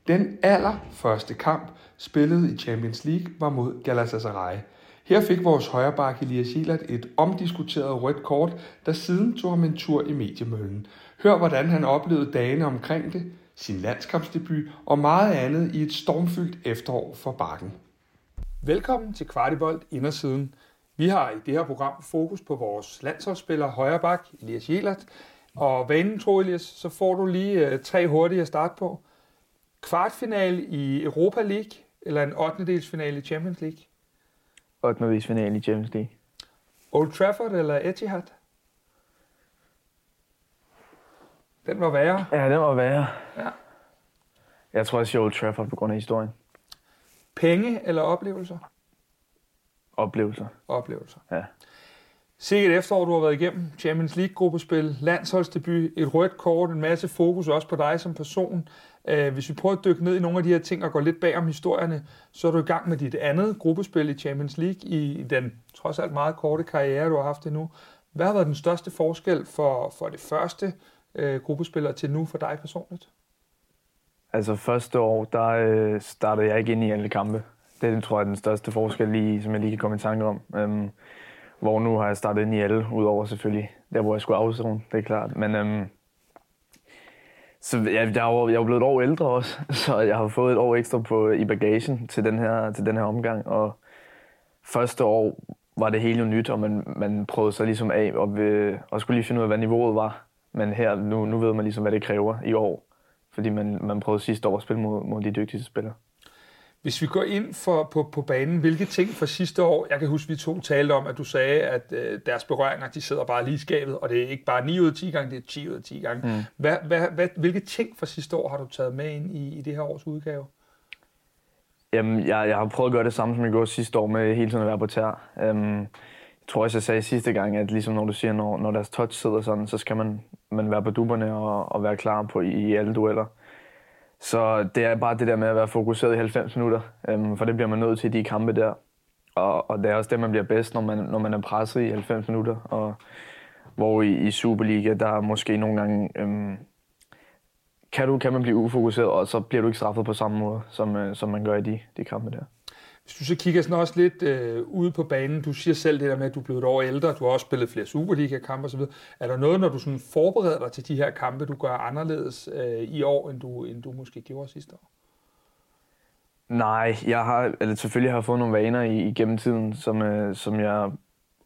Speaker 1: Den allerførste kamp, spillet i Champions League, var mod Galatasaray. Her fik vores højreback Elias Jelert et omdiskuteret rødt kort, der siden tog ham en tur i mediemøllen. Hør, hvordan han oplevede dagene omkring det, sin landskampsdebut og meget andet i et stormfyldt efterår for bakken. Velkommen til Kvartibold Indersiden. Vi har i det her program fokus på vores landsholdsspiller højreback Elias Jelert. Og vanen tro, Elias, så får du lige uh, tre hurtige at starte på. Kvartfinale i Europa League eller en 8. delsfinale i Champions League?
Speaker 15: 8. finale i Champions League.
Speaker 2: Old Trafford eller Etihad? Den var værre.
Speaker 15: Ja, den var værre.
Speaker 2: Ja.
Speaker 15: Jeg tror, jeg siger Old Trafford på grund af historien.
Speaker 2: Penge eller oplevelser?
Speaker 15: Oplevelser.
Speaker 2: Oplevelser.
Speaker 15: Ja.
Speaker 2: Sikkert efterår, du har været igennem. Champions League-gruppespil, landsholdsdebut, et rødt kort, en masse fokus også på dig som person. Øh, hvis vi prøver at dykke ned i nogle af de her ting og gå lidt bag om historierne, så er du i gang med dit andet gruppespil i Champions League i den trods alt meget korte karriere, du har haft endnu. Hvad har været den største forskel for, for det første øh, gruppespiller til nu for dig personligt?
Speaker 15: Altså første år, der øh, startede jeg ikke ind i alle kampe. Det tror jeg er den største forskel, lige, som jeg lige kan komme i tanke om. Øhm, hvor nu har jeg startet ind i alle, udover selvfølgelig der, hvor jeg skulle afzone, det er klart. Men øhm, så jeg, jeg, er, jeg er blevet et år ældre også, så jeg har fået et år ekstra på, i bagagen til den, her, til den her omgang. Og første år var det helt nyt, og man, man prøvede så ligesom af og, ved, og skulle lige finde ud af, hvad niveauet var. Men her, nu, nu ved man ligesom, hvad det kræver i år. Fordi man, man prøvede sidste år at spille mod, mod de dygtigste spillere.
Speaker 2: Hvis vi går ind for, på, på banen, hvilke ting fra sidste år, jeg kan huske, vi to talte om, at du sagde, at øh, deres berøringer, de sidder bare lige i skabet, og det er ikke bare 9 ud af 10 gange, det er 10 ud af 10 gange. Mm. Hvad, hvad, hvad, hvilke ting fra sidste år har du taget med ind i, i det her års udgave?
Speaker 15: Jamen, jeg, jeg har prøvet at gøre det samme, som jeg gjorde sidste år, med hele tiden at være på tær. Jeg tror også, jeg sagde sidste gang, at ligesom når du siger, når, når deres touch sidder sådan, så skal man, man være på duberne og, og være klar på i, i alle dueller. Så det er bare det der med at være fokuseret i 90 minutter, øhm, for det bliver man nødt til i de kampe der. Og, og det er også det, man bliver bedst, når man, når man er presset i 90 minutter. Og, hvor i, i Superliga, der er måske nogle gange... Øhm, kan, du, kan man blive ufokuseret, og så bliver du ikke straffet på samme måde, som, øh, som man gør i de, de kampe der.
Speaker 2: Hvis du så kigger sådan også lidt øh, ude på banen, du siger selv det der med, at du er blevet et år ældre, du har også spillet flere Superliga-kampe osv. Er der noget, når du sådan forbereder dig til de her kampe, du gør anderledes øh, i år, end du, end du måske gjorde sidste år?
Speaker 15: Nej, jeg har eller selvfølgelig har fået nogle vaner i, igennem tiden, som, øh, som jeg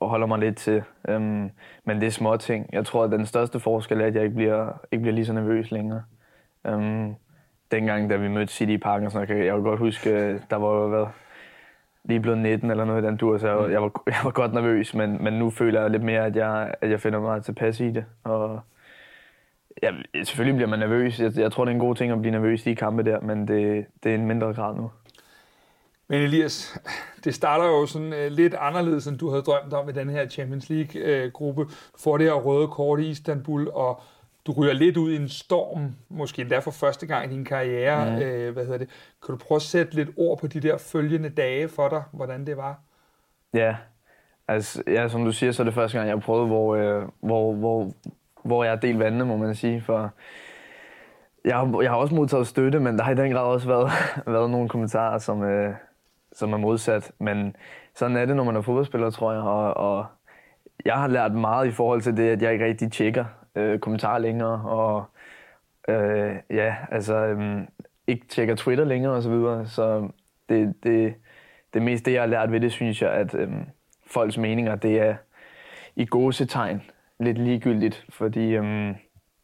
Speaker 15: holder mig lidt til. Øhm, men det er små ting. Jeg tror, at den største forskel er, at jeg ikke bliver, ikke bliver lige så nervøs længere. Øhm, dengang, da vi mødte City i parken, så kan jeg, jeg kan godt huske, øh, der var jo lige blevet 19 eller noget i den dur, så jeg, jeg, var, jeg var godt nervøs, men, men nu føler jeg lidt mere, at jeg, at jeg finder mig tilpas i det. Og ja, selvfølgelig bliver man nervøs. Jeg, jeg tror, det er en god ting at blive nervøs i de kampe der, men det, det er en mindre grad nu.
Speaker 2: Men Elias, det starter jo sådan uh, lidt anderledes, end du havde drømt om i den her Champions League-gruppe. Uh, du får det her røde kort i Istanbul, og du ryger lidt ud i en storm, måske endda for første gang i din karriere. Mm. Øh, hvad hedder det? Kan du prøve at sætte lidt ord på de der følgende dage for dig, hvordan det var?
Speaker 15: Ja, altså, ja, som du siger, så er det første gang, jeg prøvet, hvor, øh, hvor, hvor, hvor jeg har delt vandene, må man sige. For jeg har, jeg har også modtaget støtte, men der har i den grad også været, været nogle kommentarer, som, øh, som er modsat. Men sådan er det, når man er fodboldspiller, tror jeg. Og, og jeg har lært meget i forhold til det, at jeg ikke rigtig tjekker øh, kommentarer længere, og øh, ja, altså øh, ikke tjekker Twitter længere og så videre. Så det, det, det meste, det, jeg har lært ved det, synes jeg, at øh, folks meninger, det er i gåsetegn lidt ligegyldigt, fordi øh,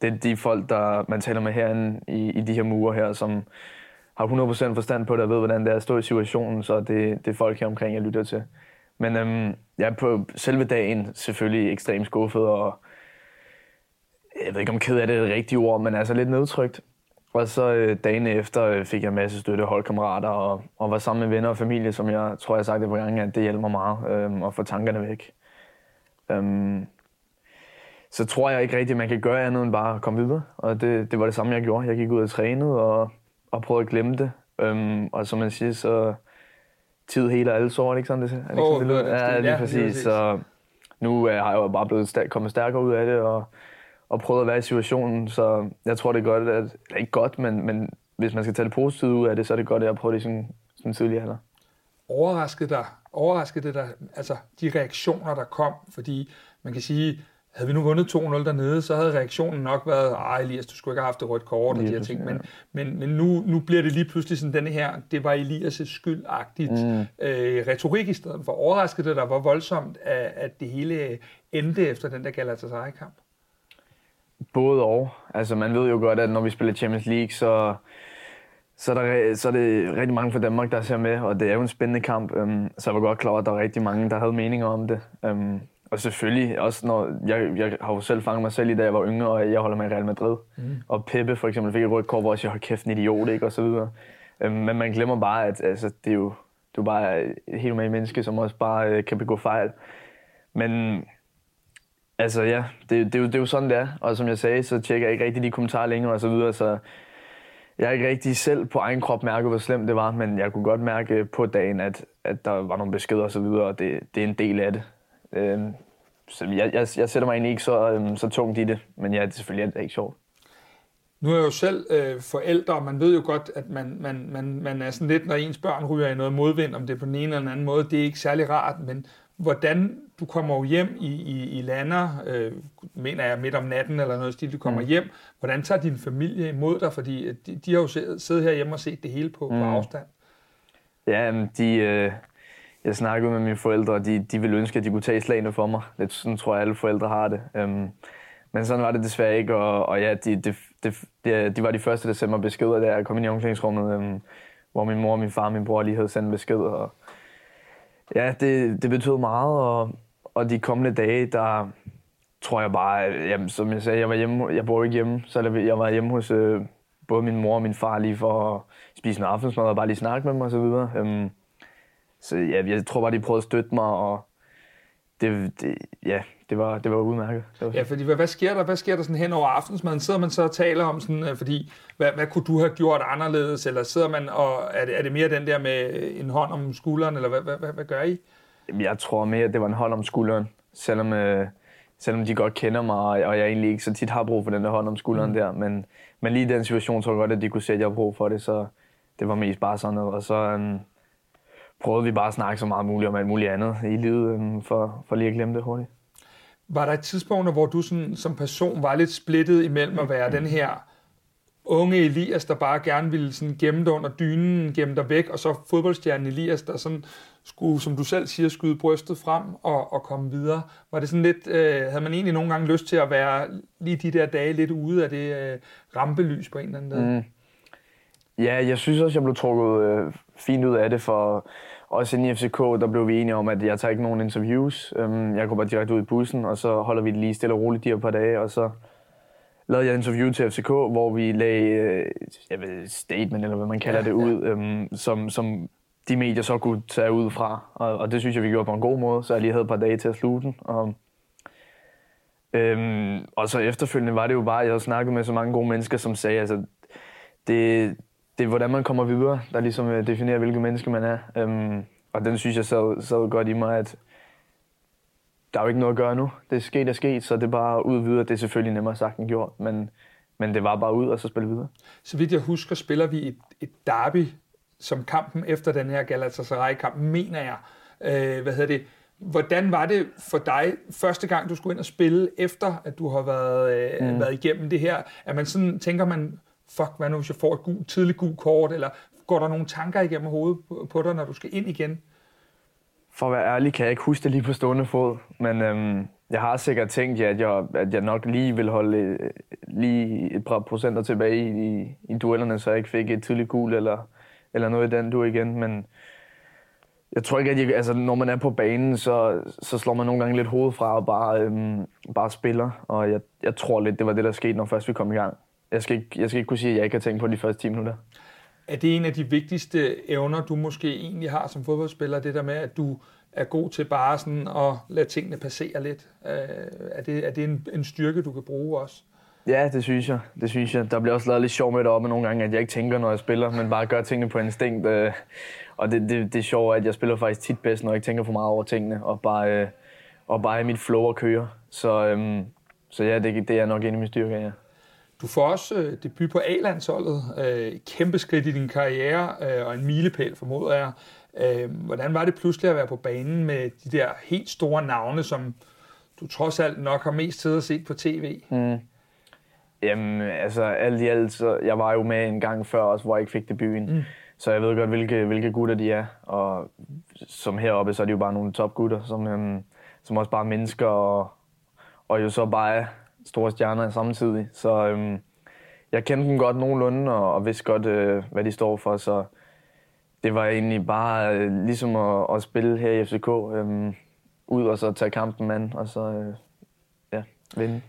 Speaker 15: det er de folk, der man taler med herinde i, i de her murer her, som har 100% forstand på det og ved, hvordan det er at stå i situationen, så det, det er folk her omkring, jeg lytter til. Men øhm, jeg er på selve dagen selvfølgelig ekstremt skuffet, og jeg ved ikke, om ked af det er det rigtige ord, men altså lidt nedtrykt. Og så øh, dagen efter øh, fik jeg en masse støtte, holdkammerater og, og var sammen med venner og familie, som jeg tror, jeg har sagt det på gange, at det hjælper mig meget øh, at få tankerne væk. Øhm, så tror jeg ikke rigtigt, at man kan gøre andet end bare at komme videre. Og det, det var det samme, jeg gjorde. Jeg gik ud og trænede og, og prøvede at glemme det. Øhm, og som man siger, så tid hele alle sår, er det ikke sådan, det, er det, ikke
Speaker 2: Oh,
Speaker 15: sådan, det lyder?
Speaker 2: det-
Speaker 15: Ja, lige
Speaker 2: ja,
Speaker 15: præcis.
Speaker 2: lige præcis.
Speaker 15: Så nu øh, har jeg jo bare blevet stær- kommet stærkere ud af det, og, og prøvet at være i situationen. Så jeg tror, det er godt, at, eller ikke godt, men, men hvis man skal tage det positive ud af det, så er det godt, at jeg har prøvet det sådan, sådan tidligere alder.
Speaker 2: overraskede dig, overraskede det dig, altså de reaktioner, der kom, fordi man kan sige, havde vi nu vundet 2-0 dernede, så havde reaktionen nok været, ej Elias, du skulle ikke have haft det rødt kort og de her ting, men, men, men nu, nu bliver det lige pludselig sådan denne her, det var Elias' skyldagtigt
Speaker 15: Mm.
Speaker 2: øh, retorik i stedet for. Overraskede det dig, hvor voldsomt, at, at det hele endte efter den der Galatasaray-kamp?
Speaker 15: Både og. Altså, man ved jo godt, at når vi spiller Champions League, så, så, er, der, så er det rigtig mange fra Danmark, der ser med, og det er jo en spændende kamp. Um, så jeg var godt klar over, at der var rigtig mange, der havde meninger om det. Um, og selvfølgelig også, når jeg, jeg har jo selv fanget mig selv i, da jeg var yngre, og jeg holder med Real Madrid.
Speaker 2: Mm.
Speaker 15: Og Peppe for eksempel fik et rødt kort, hvor jeg siger, hold kæft, en idiot, ikke? Og så videre. Um, men man glemmer bare, at altså, det er jo du er bare et helt normalt menneske, som også bare øh, kan begå fejl. Men Altså ja, det, det, er jo, det er jo sådan, det er. Og som jeg sagde, så tjekker jeg ikke rigtig de kommentarer længere og så videre, så jeg har ikke rigtig selv på egen krop mærket, hvor slemt det var, men jeg kunne godt mærke på dagen, at, at der var nogle beskeder og så videre, og det, det er en del af det. Øhm, så jeg, jeg, jeg sætter mig egentlig ikke så, øhm, så tungt i det, men ja, det er selvfølgelig er det ikke sjovt.
Speaker 2: Nu er jeg jo selv øh, forældre, og man ved jo godt, at man, man, man, man er sådan lidt, når ens børn ryger i noget modvind, om det er på den ene eller den anden måde, det er ikke særlig rart, men hvordan du kommer jo hjem i, i, i lander, øh, mener jeg midt om natten eller noget stil, du kommer
Speaker 15: Mm.
Speaker 2: hjem, hvordan tager din familie imod dig, fordi at de, de har jo siddet herhjemme og set det hele på, mm. på afstand.
Speaker 15: Ja, de, øh, jeg snakkede med mine forældre, og de, de ville ønske, at de kunne tage slagene for mig. Lidt sådan tror jeg, alle forældre har det. Um, men sådan var det desværre ikke, og, og ja, de, de, de, de, de var de første, der sendte mig beskeder, da jeg kom ind i omklædningsrummet, um, hvor min mor, min far og min bror lige havde sendt en besked. Og, ja, det, det betød meget, og, og de kommende dage, der tror jeg bare, jamen, som jeg sagde, jeg var hjemme, jeg bor ikke hjemme, så jeg- jeg var hjemme hos øh, både min mor og min far lige for at spise en aftensmad og bare lige snakke med dem og så videre. Øhm, så ja, jeg tror bare, de prøvede at støtte mig, og det, det, ja, det var, det var udmærket. Det var
Speaker 2: Ja, fordi hvad, hvad sker der? Hvad sker der sådan hen over aftensmaden? Sidder man så og taler om sådan, øh, fordi hvad, hvad kunne du have gjort anderledes? Eller sidder man og er det, er det mere den der med en hånd om skulderen, eller hvad, hvad, hvad, hvad gør I?
Speaker 15: Jeg tror mere, at det var en hånd om skulderen, selvom, øh, selvom de godt kender mig, og jeg egentlig ikke så tit har brug for den der hånd om skulderen
Speaker 2: Mm.
Speaker 15: der. Men, men lige i den situation tror jeg godt, at de kunne se, at jeg har brug for det, så det var mest bare sådan noget. Og så um, prøvede vi bare at snakke så meget muligt om alt muligt andet i livet, um, for, for lige at glemme det hurtigt.
Speaker 2: Var der et tidspunkt, hvor du sådan, som person var lidt splittet imellem at være den her unge Elias, der bare gerne ville sådan gemme dig under dynen, gemme dig væk, og så fodboldstjernen Elias, der sådan skulle, som du selv siger, skyde brystet frem og, og komme videre. Var det sådan lidt, øh, havde man egentlig nogle gange lyst til at være lige de der dage lidt ude af det øh, rampelys på en eller anden måde?
Speaker 15: Mm. Ja, jeg synes også, jeg blev trukket øh, fint ud af det, for også inde i FCK, der blev vi enige om, at jeg tager ikke nogen interviews. Øhm, jeg går bare direkte ud i bussen, og så holder vi det lige stille og roligt de her par dage, og så lavede jeg et interview til FCK, hvor vi lagde øh, jeg ved, statement, eller hvad man kalder det, ud, øhm, som, som de medier så kunne tage ud fra. Og, og det synes jeg, vi gjorde på en god måde, så jeg lige havde et par dage til at slutte den. Og, øhm, og så efterfølgende var det jo bare, at jeg havde snakket med så mange gode mennesker, som sagde, altså, det, det er, hvordan man kommer videre, der ligesom øh, definerer, hvilket menneske man er. Øhm, og den synes jeg sad, sad godt i mig, at der er jo ikke noget at gøre nu. Det er sket er sket, så det er bare ud videre. Det er selvfølgelig nemmere sagt end gjort, men, men det var bare ud og så spille videre.
Speaker 2: Så vidt jeg husker, spiller vi et, et derby som kampen efter den her Galatasaray-kamp, mener jeg. Øh, hvad hedder det? Hvordan var det for dig første gang, du skulle ind og spille, efter at du har været, øh, mm. været igennem det her? Er man sådan, tænker man, fuck, hvad nu hvis jeg får et gul, tidligt gult kort, eller går der nogle tanker igennem hovedet på, dig, når du skal ind igen?
Speaker 15: For at være ærlig kan jeg ikke huske det lige på stående fod, men øhm, jeg har sikkert tænkt, ja, at, jeg, at jeg nok lige vil holde øh, lige et par procenter tilbage i, i, i duellerne, så jeg ikke fik et tidligt gul eller, eller noget i den du igen. Men jeg tror ikke, at jeg, altså, når man er på banen, så, så slår man nogle gange lidt hovedet fra og bare, øhm, bare spiller. Og jeg, jeg tror lidt, det var det, der skete, når først vi kom i gang. Jeg skal, ikke, jeg skal ikke kunne sige, at jeg ikke har tænkt på de første 10 minutter.
Speaker 2: Er det en af de vigtigste evner, du måske egentlig har som fodboldspiller, det der med, at du er god til bare sådan at lade tingene passere lidt? Øh, er det, er det en, en styrke, du kan bruge også?
Speaker 15: Ja, det synes jeg. Det synes jeg. Der bliver også lavet lidt sjov med det op nogle gange, at jeg ikke tænker, når jeg spiller, men bare gør tingene på instinkt. Øh, og det, det, det er sjovt, at jeg spiller faktisk tit bedst, når jeg ikke tænker for meget over tingene, og bare, øh, og bare i mit flow og køre. Så, øhm, så ja, det, det er nok en af mine styrker, ja.
Speaker 2: Du får også øh, debut på A-landsholdet. Øh, kæmpe skridt i din karriere, øh, og en milepæl, formoder jeg. Øh, hvordan var det pludselig at være på banen med de der helt store navne, som du trods alt nok har mest tid at se på tv?
Speaker 15: Mm. Jamen, altså alt i alt, så jeg var jo med en gang før også, hvor jeg ikke fik debuten. Mm. Så jeg ved godt, hvilke, hvilke gutter de er. Og som heroppe, så er de jo bare nogle topgutter, som, øhm, som også bare er mennesker, og, og jo så bare store stjerner samtidig. Så øhm, jeg kendte dem godt nogenlunde, og, og vidste godt, øh, hvad de står for. Så det var egentlig bare øh, ligesom at, at spille her i FCK. Øh, ud og så tage kampen mand, og så øh, ja, vinde.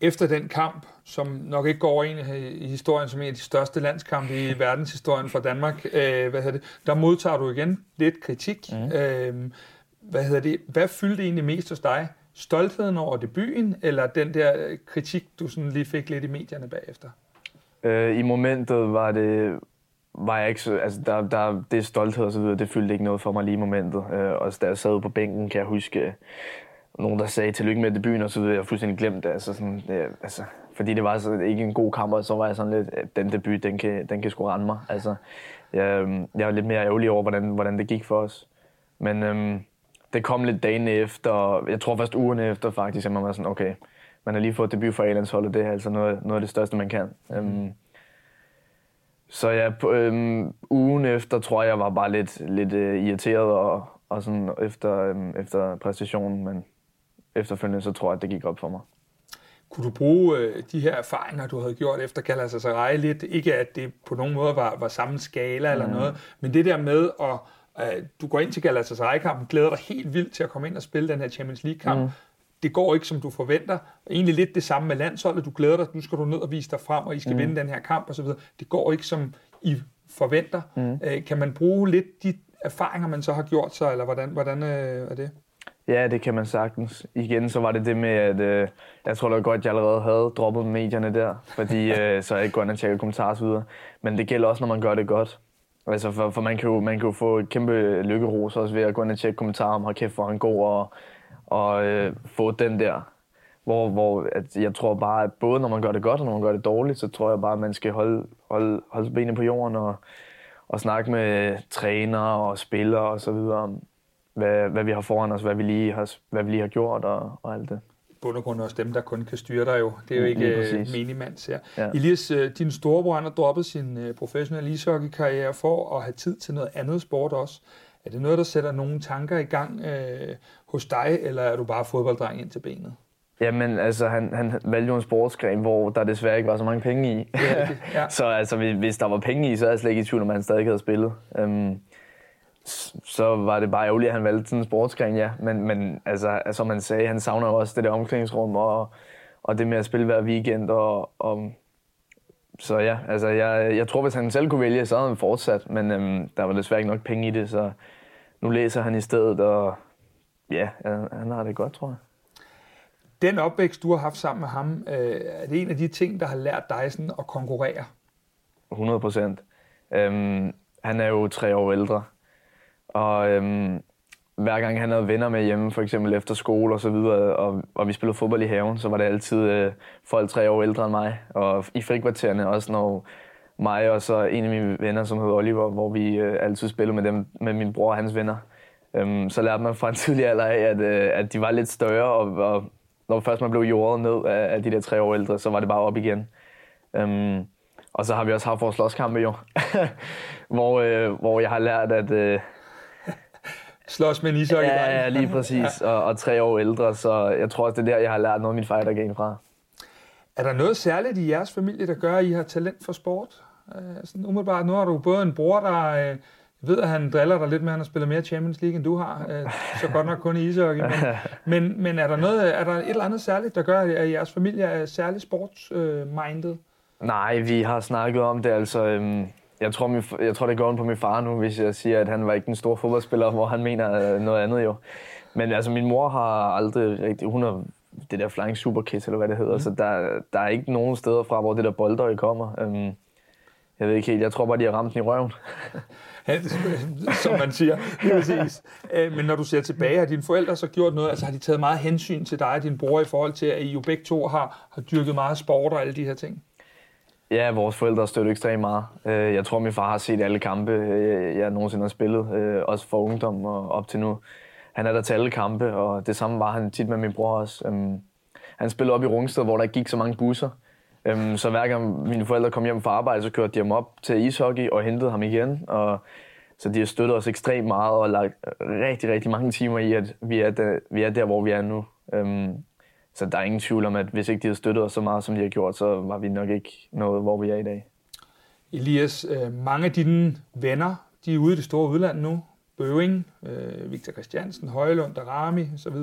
Speaker 2: Efter den kamp, som nok ikke går ind i historien som en af de største landskampe i verdenshistorien for Danmark, øh, hvad hedder det, der modtager du igen lidt kritik. Mm. Øh, hvad hedder det? Hvad fyldte egentlig mest hos dig? Stoltheden over debuten, eller den der øh, kritik, du sådan lige fik lidt i medierne bagefter?
Speaker 15: Øh, I momentet var det, var jeg ikke så, altså der, der, det stolthed og så videre, det fyldte ikke noget for mig lige i momentet. Øh, og da jeg sad på bænken, kan jeg huske, øh, nogen der sagde tillykke med debuten og så videre, jeg fuldstændig glemt det. Altså sådan, det, altså, fordi det var så ikke en god kamp, og så var jeg sådan lidt, den debut, den kan, den kan sgu rende mig. Altså, jeg, øhm, jeg var lidt mere ærgerlig over, hvordan, hvordan det gik for os. Men øhm, det kom lidt dagen efter, jeg tror først ugen efter faktisk, at man var sådan, okay, man har lige fået debut for A-landsholdet, det er altså noget, noget af det største, man kan. Mm. Øhm, så ja, på, øhm, ugen efter tror jeg, jeg var bare lidt, lidt øh, irriteret og, og sådan efter, øhm, efter præstationen, men efterfølgende så tror jeg, at det gik op for mig.
Speaker 2: Kunne du bruge øh, de her erfaringer, du havde gjort efter Galatasaray lidt? Ikke at det på nogen måde var, var samme skala mm. eller noget, men det der med at du går ind til Galatasaray-kampen, glæder dig helt vildt til at komme ind og spille den her Champions League-kamp. Mm. Det går ikke, som du forventer. Egentlig lidt det samme med landsholdet. Du glæder dig, nu skal du ned og vise dig frem, og I skal mm. vinde den her kamp osv. Det går ikke, som I forventer. Mm. Øh, kan man bruge lidt de erfaringer, man så har gjort sig, eller hvordan, hvordan øh, er det?
Speaker 15: Ja, det kan man sagtens. Igen, så var det det med, at øh, jeg tror da godt, at jeg allerede havde droppet medierne der, fordi øh, så jeg ikke går ind og tjekker kommentarer videre. Men det gælder også, når man gør det godt. Altså, for, for man, kan jo, man kan jo få et kæmpe lykkeros også ved at gå ind og tjekke kommentarer om, har kæft, hvor han god, og, og øh, få den der. Hvor, hvor at jeg tror bare, at både når man gør det godt, og når man gør det dårligt, så tror jeg bare, at man skal holde, holde, holde benene på jorden og, og snakke med trænere og spillere og så videre om, hvad, hvad vi har foran os, hvad vi lige har, hvad vi lige har gjort og, og alt det
Speaker 2: bund og grund også dem, der kun kan styre dig jo. Det er jo ikke uh, minimands her. Ja. Elias, uh, din storebror har droppet sin uh, professionelle ishockey-karriere for at have tid til noget andet sport også. Er det noget, der sætter nogle tanker i gang uh, hos dig, eller er du bare fodbolddreng ind til benet?
Speaker 15: Jamen, altså, han, han valgte jo en sportsgren, hvor der desværre ikke var så mange penge i. Ja, ja. så altså, hvis der var penge i, så er jeg slet ikke i tvivl, om han stadig havde spillet. Um, så var det bare ærgerligt, at han valgte sådan en sportsgren, ja. Men, men altså, som man sagde, han savner jo også det der omklædningsrum og, og det med at spille hver weekend. Og, og så ja, altså jeg, jeg tror, hvis han selv kunne vælge, så havde han fortsat. Men øhm, der var desværre ikke nok penge i det, så nu læser han i stedet, og ja, han har det godt, tror jeg.
Speaker 2: Den opvækst, du har haft sammen med ham, øh, er det en af de ting, der har lært dig sådan at konkurrere?
Speaker 15: 100 procent. Øhm, han er jo tre år ældre, og øhm, hver gang han havde venner med hjemme, for eksempel efter skole og så videre, og, og vi spillede fodbold i haven, så var det altid øh, folk tre år ældre end mig. Og i frikvartererne også, når mig og så en af mine venner, som hedder Oliver, hvor vi øh, altid spillede med dem, med min bror og hans venner. Øhm, så lærte man fra en tidlig alder af, at, øh, at de var lidt større, og, og når først man blev jordet ned af, af de der tre år ældre, så var det bare op igen. Øhm, og så har vi også haft vores slåskampe jo, hvor, øh, hvor jeg har lært, at... Øh,
Speaker 2: Slås med en ishockey
Speaker 15: Ja, ja, lige præcis. Og, og tre år ældre, så jeg tror også, det er der, jeg har lært noget af min fighter game fra.
Speaker 2: Er der noget særligt i jeres familie, der gør, at I har talent for sport? Øh, sådan umiddelbart, nu har du både en bror, der øh, ved, at han driller dig lidt med, at han har spillet mere Champions League, end du har. Øh, så godt nok kun i ishockey. Men, men, men er, der noget, er der et eller andet særligt, der gør, at jeres familie er særligt sportsminded?
Speaker 15: Nej, vi har snakket om det. Altså, øhm, jeg, tror, min, jeg tror, det går på min far nu, hvis jeg siger, at han var ikke den store fodboldspiller, hvor han mener øh, noget andet jo. Men altså, min mor har aldrig rigtig... Hun har det der Flying Superkids, eller hvad det hedder. Mm. Så der, der er ikke nogen steder fra, hvor det der boldøje kommer. Øhm, jeg ved ikke helt. Jeg tror bare, de har ramt den i røven.
Speaker 2: som man siger. Lige præcis. Øh, men når du ser tilbage, har dine forældre så gjort noget? Altså har de taget meget hensyn til dig og din bror i forhold til, at I jo begge to har, har dyrket meget sport og alle de her ting?
Speaker 15: Ja, vores forældre støtter ekstremt meget. Øh, jeg tror, min far har set alle kampe, øh, jeg nogensinde har spillet, øh, også for ungdom og op til nu. Han er der til alle kampe, og det samme var han tit med min bror også. Øhm, han spillede op i Rungsted, hvor der ikke gik så mange busser. Øhm, så hver gang mine forældre kom hjem fra arbejde, så kørte de ham op til ishockey og hentede ham igen. Og, så de har støttet os ekstremt meget og lagt rigtig, rigtig mange timer i, at vi er der, vi er der hvor vi er nu. Øhm, så der er ingen tvivl om, at hvis ikke de havde støttet os så meget, som de har gjort, så var vi nok ikke noget, hvor vi er i dag.
Speaker 2: Elias, øh, mange af dine venner, de er ude i det store udland nu. Bøving, øh, Victor Christiansen, Højlund, Darami osv.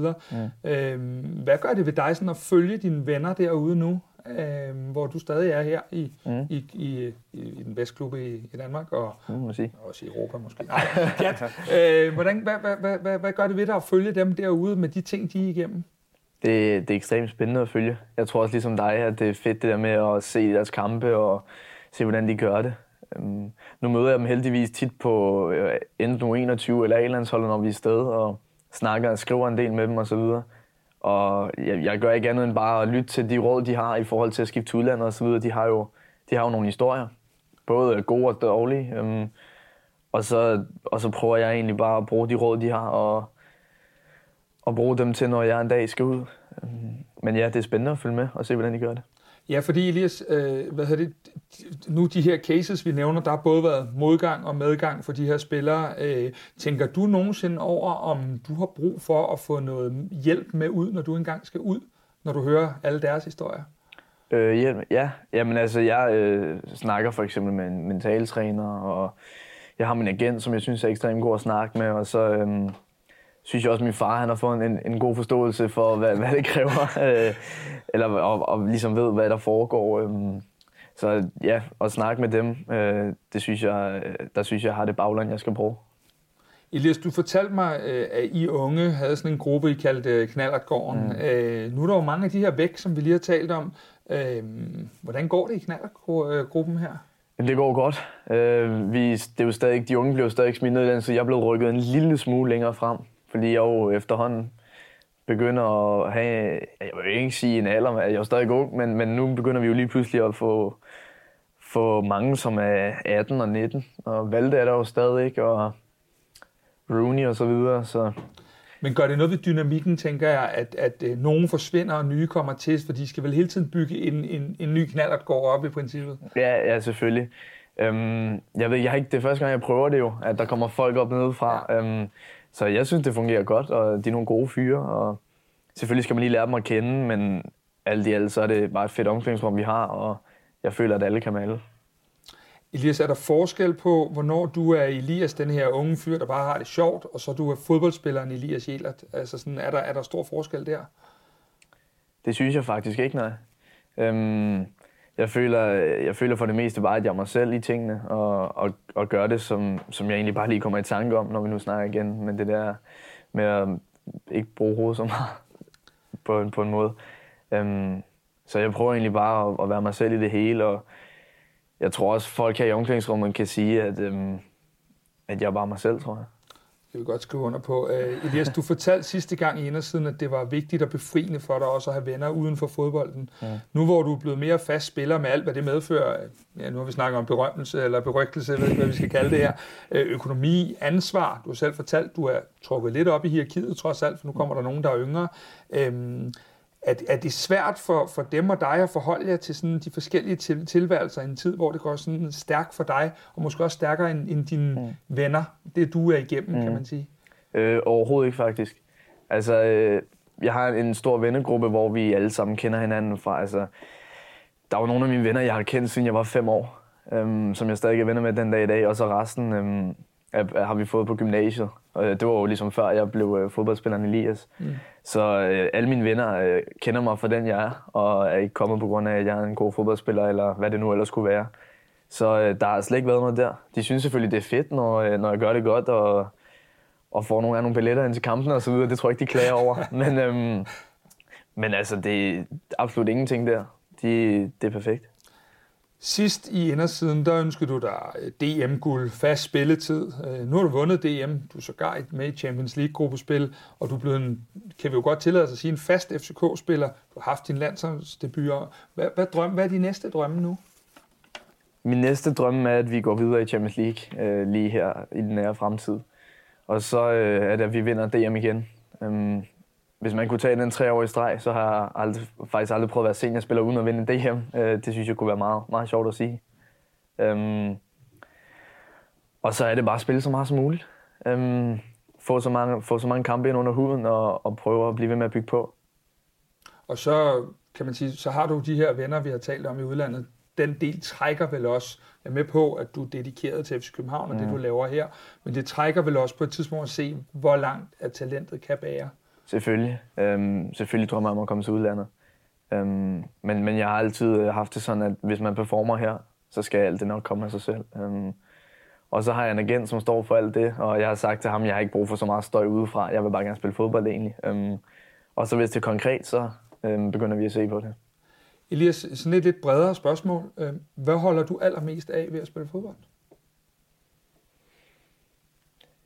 Speaker 2: Ja. Øh, hvad gør det ved dig sådan at følge dine venner derude nu? øh, hvor du stadig er her i, mm. i, i, i, i den bedste klub i, i Danmark, og
Speaker 15: mm, sige.
Speaker 2: også i Europa måske. Nej, ja. øh, hvordan, hvad, hvad, hvad, hvad, hvad gør det ved dig at følge dem derude med de ting, de er igennem?
Speaker 15: Det, det er ekstremt spændende at følge. Jeg tror også ligesom dig, at det er fedt det der med at se deres kampe og se, hvordan de gør det. Um, nu møder jeg dem heldigvis tit på uh, enten U21 eller A-landsholdet, når vi er sted, og snakker og skriver en del med dem osv. Og jeg, jeg gør ikke andet end bare at lytte til de råd, de har i forhold til at skifte til udlandet og så videre. De har jo, de har jo nogle historier, både gode og dårlige. Øhm, og, så, og så prøver jeg egentlig bare at bruge de råd, de har, og, og bruge dem til, når jeg en dag skal ud. Men ja, det er spændende at følge med og se, hvordan de gør det.
Speaker 2: Ja, fordi Elias, øh, hvad hedder det, nu de her cases, vi nævner, der har både været modgang og medgang for de her spillere. Øh, tænker du nogensinde over, om du har brug for at få noget hjælp med ud, når du engang skal ud, når du hører alle deres historier?
Speaker 15: Øh, hjælp, ja, jamen altså, jeg øh, snakker for eksempel med en mentaltræner, og jeg har min agent, som jeg synes er ekstremt god at snakke med, og så... Øh, synes jeg også, at min far han har fået en, en god forståelse for, hvad, hvad det kræver, øh, eller og, og ligesom ved, hvad der foregår. Øh. Så ja, at snakke med dem, øh, det synes jeg, der synes jeg har det bagland, jeg skal bruge.
Speaker 2: Elias, du fortalte mig, øh, at I unge havde sådan en gruppe, I kaldte Knallertgården. Mm. Øh, nu er der jo mange af de her væk, som vi lige har talt om. Øh, hvordan går det i Knallertgruppen her?
Speaker 15: Det går godt. vi, det er jo stadig, de unge bliver stadig smidt ned, så jeg blevet rykket en lille smule længere frem fordi jeg jo efterhånden begynder at have, jeg vil ikke sige en alder, jeg er jo stadig ung, men, men nu begynder vi jo lige pludselig at få, få mange, som er 18 og 19, og Valde er der jo stadig, og Rooney og så videre, så...
Speaker 2: Men gør det noget ved dynamikken, tænker jeg, at, at, at nogen forsvinder og nye kommer til, for de skal vel hele tiden bygge en, en, en ny knald, der går op i princippet?
Speaker 15: Ja, ja selvfølgelig. Øhm, jeg ved, jeg har ikke, det er første gang, jeg prøver det jo, at der kommer folk op nedefra. Ja. Øhm, så jeg synes, det fungerer godt, og de er nogle gode fyre. Og selvfølgelig skal man lige lære dem at kende, men alt i alt, så er det bare et fedt omklædningsrum, vi har, og jeg føler, at alle kan med alle.
Speaker 2: Elias, er der forskel på, hvornår du er Elias, den her unge fyr, der bare har det sjovt, og så du er fodboldspilleren Elias Jelert? Altså sådan, er, der, er der stor forskel der?
Speaker 15: Det synes jeg faktisk ikke, nej. Øhm, jeg føler, jeg føler for det meste bare, at jeg er mig selv i tingene, og, og, og gør det, som, som jeg egentlig bare lige kommer i tanke om, når vi nu snakker igen. Men det der med at ikke bruge hovedet så meget på, en, på en måde. Um, så jeg prøver egentlig bare at, at være mig selv i det hele, og jeg tror også, folk her i omklædningsrummet kan sige, at, um, at jeg er bare mig selv, tror jeg.
Speaker 2: Det vil godt skrive under på. Uh, Elias, du fortalte sidste gang i indersiden, at det var vigtigt og befriende for dig også at have venner uden for fodbolden. Ja. Nu hvor du er blevet mere fast spiller med alt, hvad det medfører, ja, nu har vi snakket om berømmelse eller berygtelse, jeg ved ikke, hvad vi skal kalde det her, uh, økonomi, ansvar. Du har selv fortalt, du er trukket lidt op i hierarkiet trods alt, for nu kommer der nogen, der er yngre. Uh, er, er det svært for, for dem og dig at forholde jer til sådan de forskellige til, tilværelser i en tid, hvor det går sådan stærkt for dig, og måske også stærkere end, end dine mm. venner, det du er igennem, mm. kan man sige?
Speaker 15: Øh, overhovedet ikke faktisk. Altså, øh, jeg har en stor vennegruppe, hvor vi alle sammen kender hinanden fra. Altså, der er jo nogle af mine venner, jeg har kendt, siden jeg var fem år, øhm, som jeg stadig er venner med den dag i dag, og så resten øhm, har vi fået på gymnasiet. Og det var jo ligesom før, jeg blev øh, fodboldspilleren Elias. Mm. Så øh, alle mine venner øh, kender mig for den, jeg er, og er ikke kommet på grund af, at jeg er en god fodboldspiller, eller hvad det nu ellers kunne være. Så øh, der har slet ikke været noget der. De synes selvfølgelig, det er fedt, når, øh, når jeg gør det godt, og, og får nogle af nogle billetter ind til kampen og så videre. Det tror jeg ikke, de klager over. men, øhm, men altså, det er absolut ingenting der. De, det er perfekt.
Speaker 2: Sidst i indersiden, der ønskede du dig DM-guld, fast spilletid. Øh, nu har du vundet DM, du er sågar med i Champions League-gruppespil, og du er blevet en, kan vi jo godt tillade os at sige, en fast FCK-spiller. Du har haft din landsholdsdebut. Hvad, hvad, drøm, hvad er din næste drømme nu?
Speaker 15: Min næste drømme er, at vi går videre i Champions League øh, lige her i den nære fremtid. Og så øh, er det, at vi vinder DM igen. Øhm, hvis man kunne tage den tre år i streg, så har jeg aldrig, faktisk aldrig prøvet at være seniorspiller uden at vinde en DM. Øh, det synes jeg kunne være meget, meget sjovt at sige. Øhm, og så er det bare at spille så meget som muligt. Øhm, få, så mange, få så mange kampe ind under huden og, og prøve at blive ved med at bygge på.
Speaker 2: Og så kan man sige, så har du de her venner, vi har talt om i udlandet. Den del trækker vel også, jeg er med på, at du er dedikeret til FC København og mm. det, du laver her, men det trækker vel også på et tidspunkt at se, hvor langt at talentet kan bære.
Speaker 15: Selvfølgelig. Øhm, selvfølgelig drømmer jeg om at komme til udlandet. Øhm, men, men jeg har altid haft det sådan, at hvis man performer her, så skal alt det nok komme af sig selv. Øhm, og så har jeg en agent, som står for alt det, og jeg har sagt til ham, at jeg har ikke brug for så meget støj udefra. Jeg vil bare gerne spille fodbold egentlig. Øhm, og så hvis det er konkret, så øhm, begynder vi at se på det.
Speaker 2: Elias, sådan et lidt bredere spørgsmål. Øhm, hvad holder du allermest af ved at spille fodbold?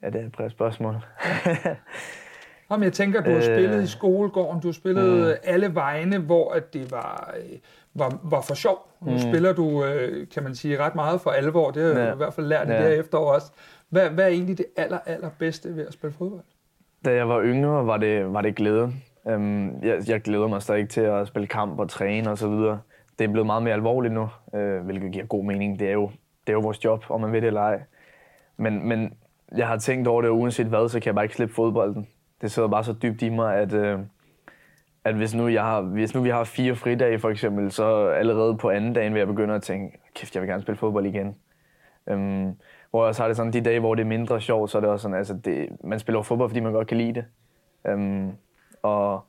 Speaker 15: Ja, det er et bredt spørgsmål.
Speaker 2: Jamen, jeg tænker, du har spillet øh, i skolegården, du har spillet mm. alle vegne, hvor at det var, øh, var, var for sjov. Nu mm. spiller du, øh, kan man sige, ret meget for alvor. Det har ja. jeg i hvert fald lært ja. det der efterår også. Hvad, hvad er egentlig det aller, aller bedste ved at spille fodbold?
Speaker 15: Da jeg var yngre, var det, var det glæde. Um, jeg, jeg glæder mig stadig til at spille kamp og træne og så videre. Det er blevet meget mere alvorligt nu, øh, hvilket giver god mening. Det er, jo, det er jo vores job, om man ved det eller ej. Men, men jeg har tænkt over det, og uanset hvad, så kan jeg bare ikke slippe fodbolden det sidder bare så dybt i mig, at, øh, at hvis, nu jeg har, hvis nu vi har fire fridage for eksempel, så allerede på anden dagen vil jeg begynde at tænke, kæft, jeg vil gerne spille fodbold igen. Øhm, hvor jeg så har det sådan, de dage, hvor det er mindre sjovt, så er det også sådan, altså det, man spiller fodbold, fordi man godt kan lide det. Øhm, og,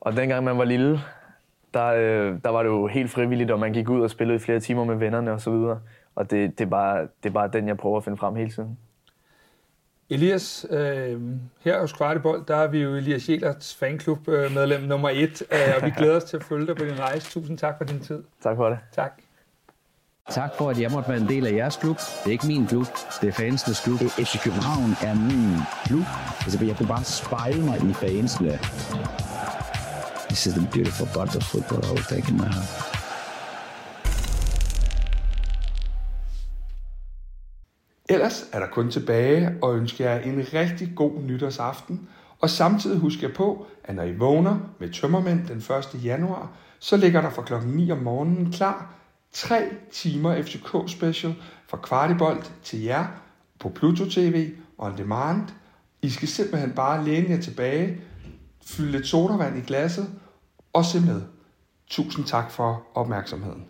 Speaker 15: og dengang man var lille, der, øh, der var det jo helt frivilligt, og man gik ud og spillede i flere timer med vennerne og så videre. Og det, det, er bare, det er bare den, jeg prøver at finde frem hele tiden.
Speaker 2: Elias, øh, her hos Kvartibold, der er vi jo Elias Jelerts fanklub øh, medlem nummer et, øh, og vi glæder os til at følge dig på din rejse. Tusind tak for din tid.
Speaker 15: Tak for det.
Speaker 2: Tak.
Speaker 5: Tak for, at jeg måtte være en del af jeres klub. Det er ikke min klub, det er fansenes klub.
Speaker 6: FC København er min klub. Altså, jeg kunne bare spejle mig i fansene. This is the beautiful part of football I will take in my heart.
Speaker 1: Ellers er der kun tilbage og ønsker jer en rigtig god nytårsaften. Og samtidig husk jer på, at når I vågner med tømmermænd den 1. januar, så ligger der fra klokken 9 om morgenen klar 3 timer FCK special fra Kvartibolt til jer på Pluto TV on demand. I skal simpelthen bare læne jer tilbage, fylde lidt sodavand i glasset og se med. Tusind tak for opmærksomheden.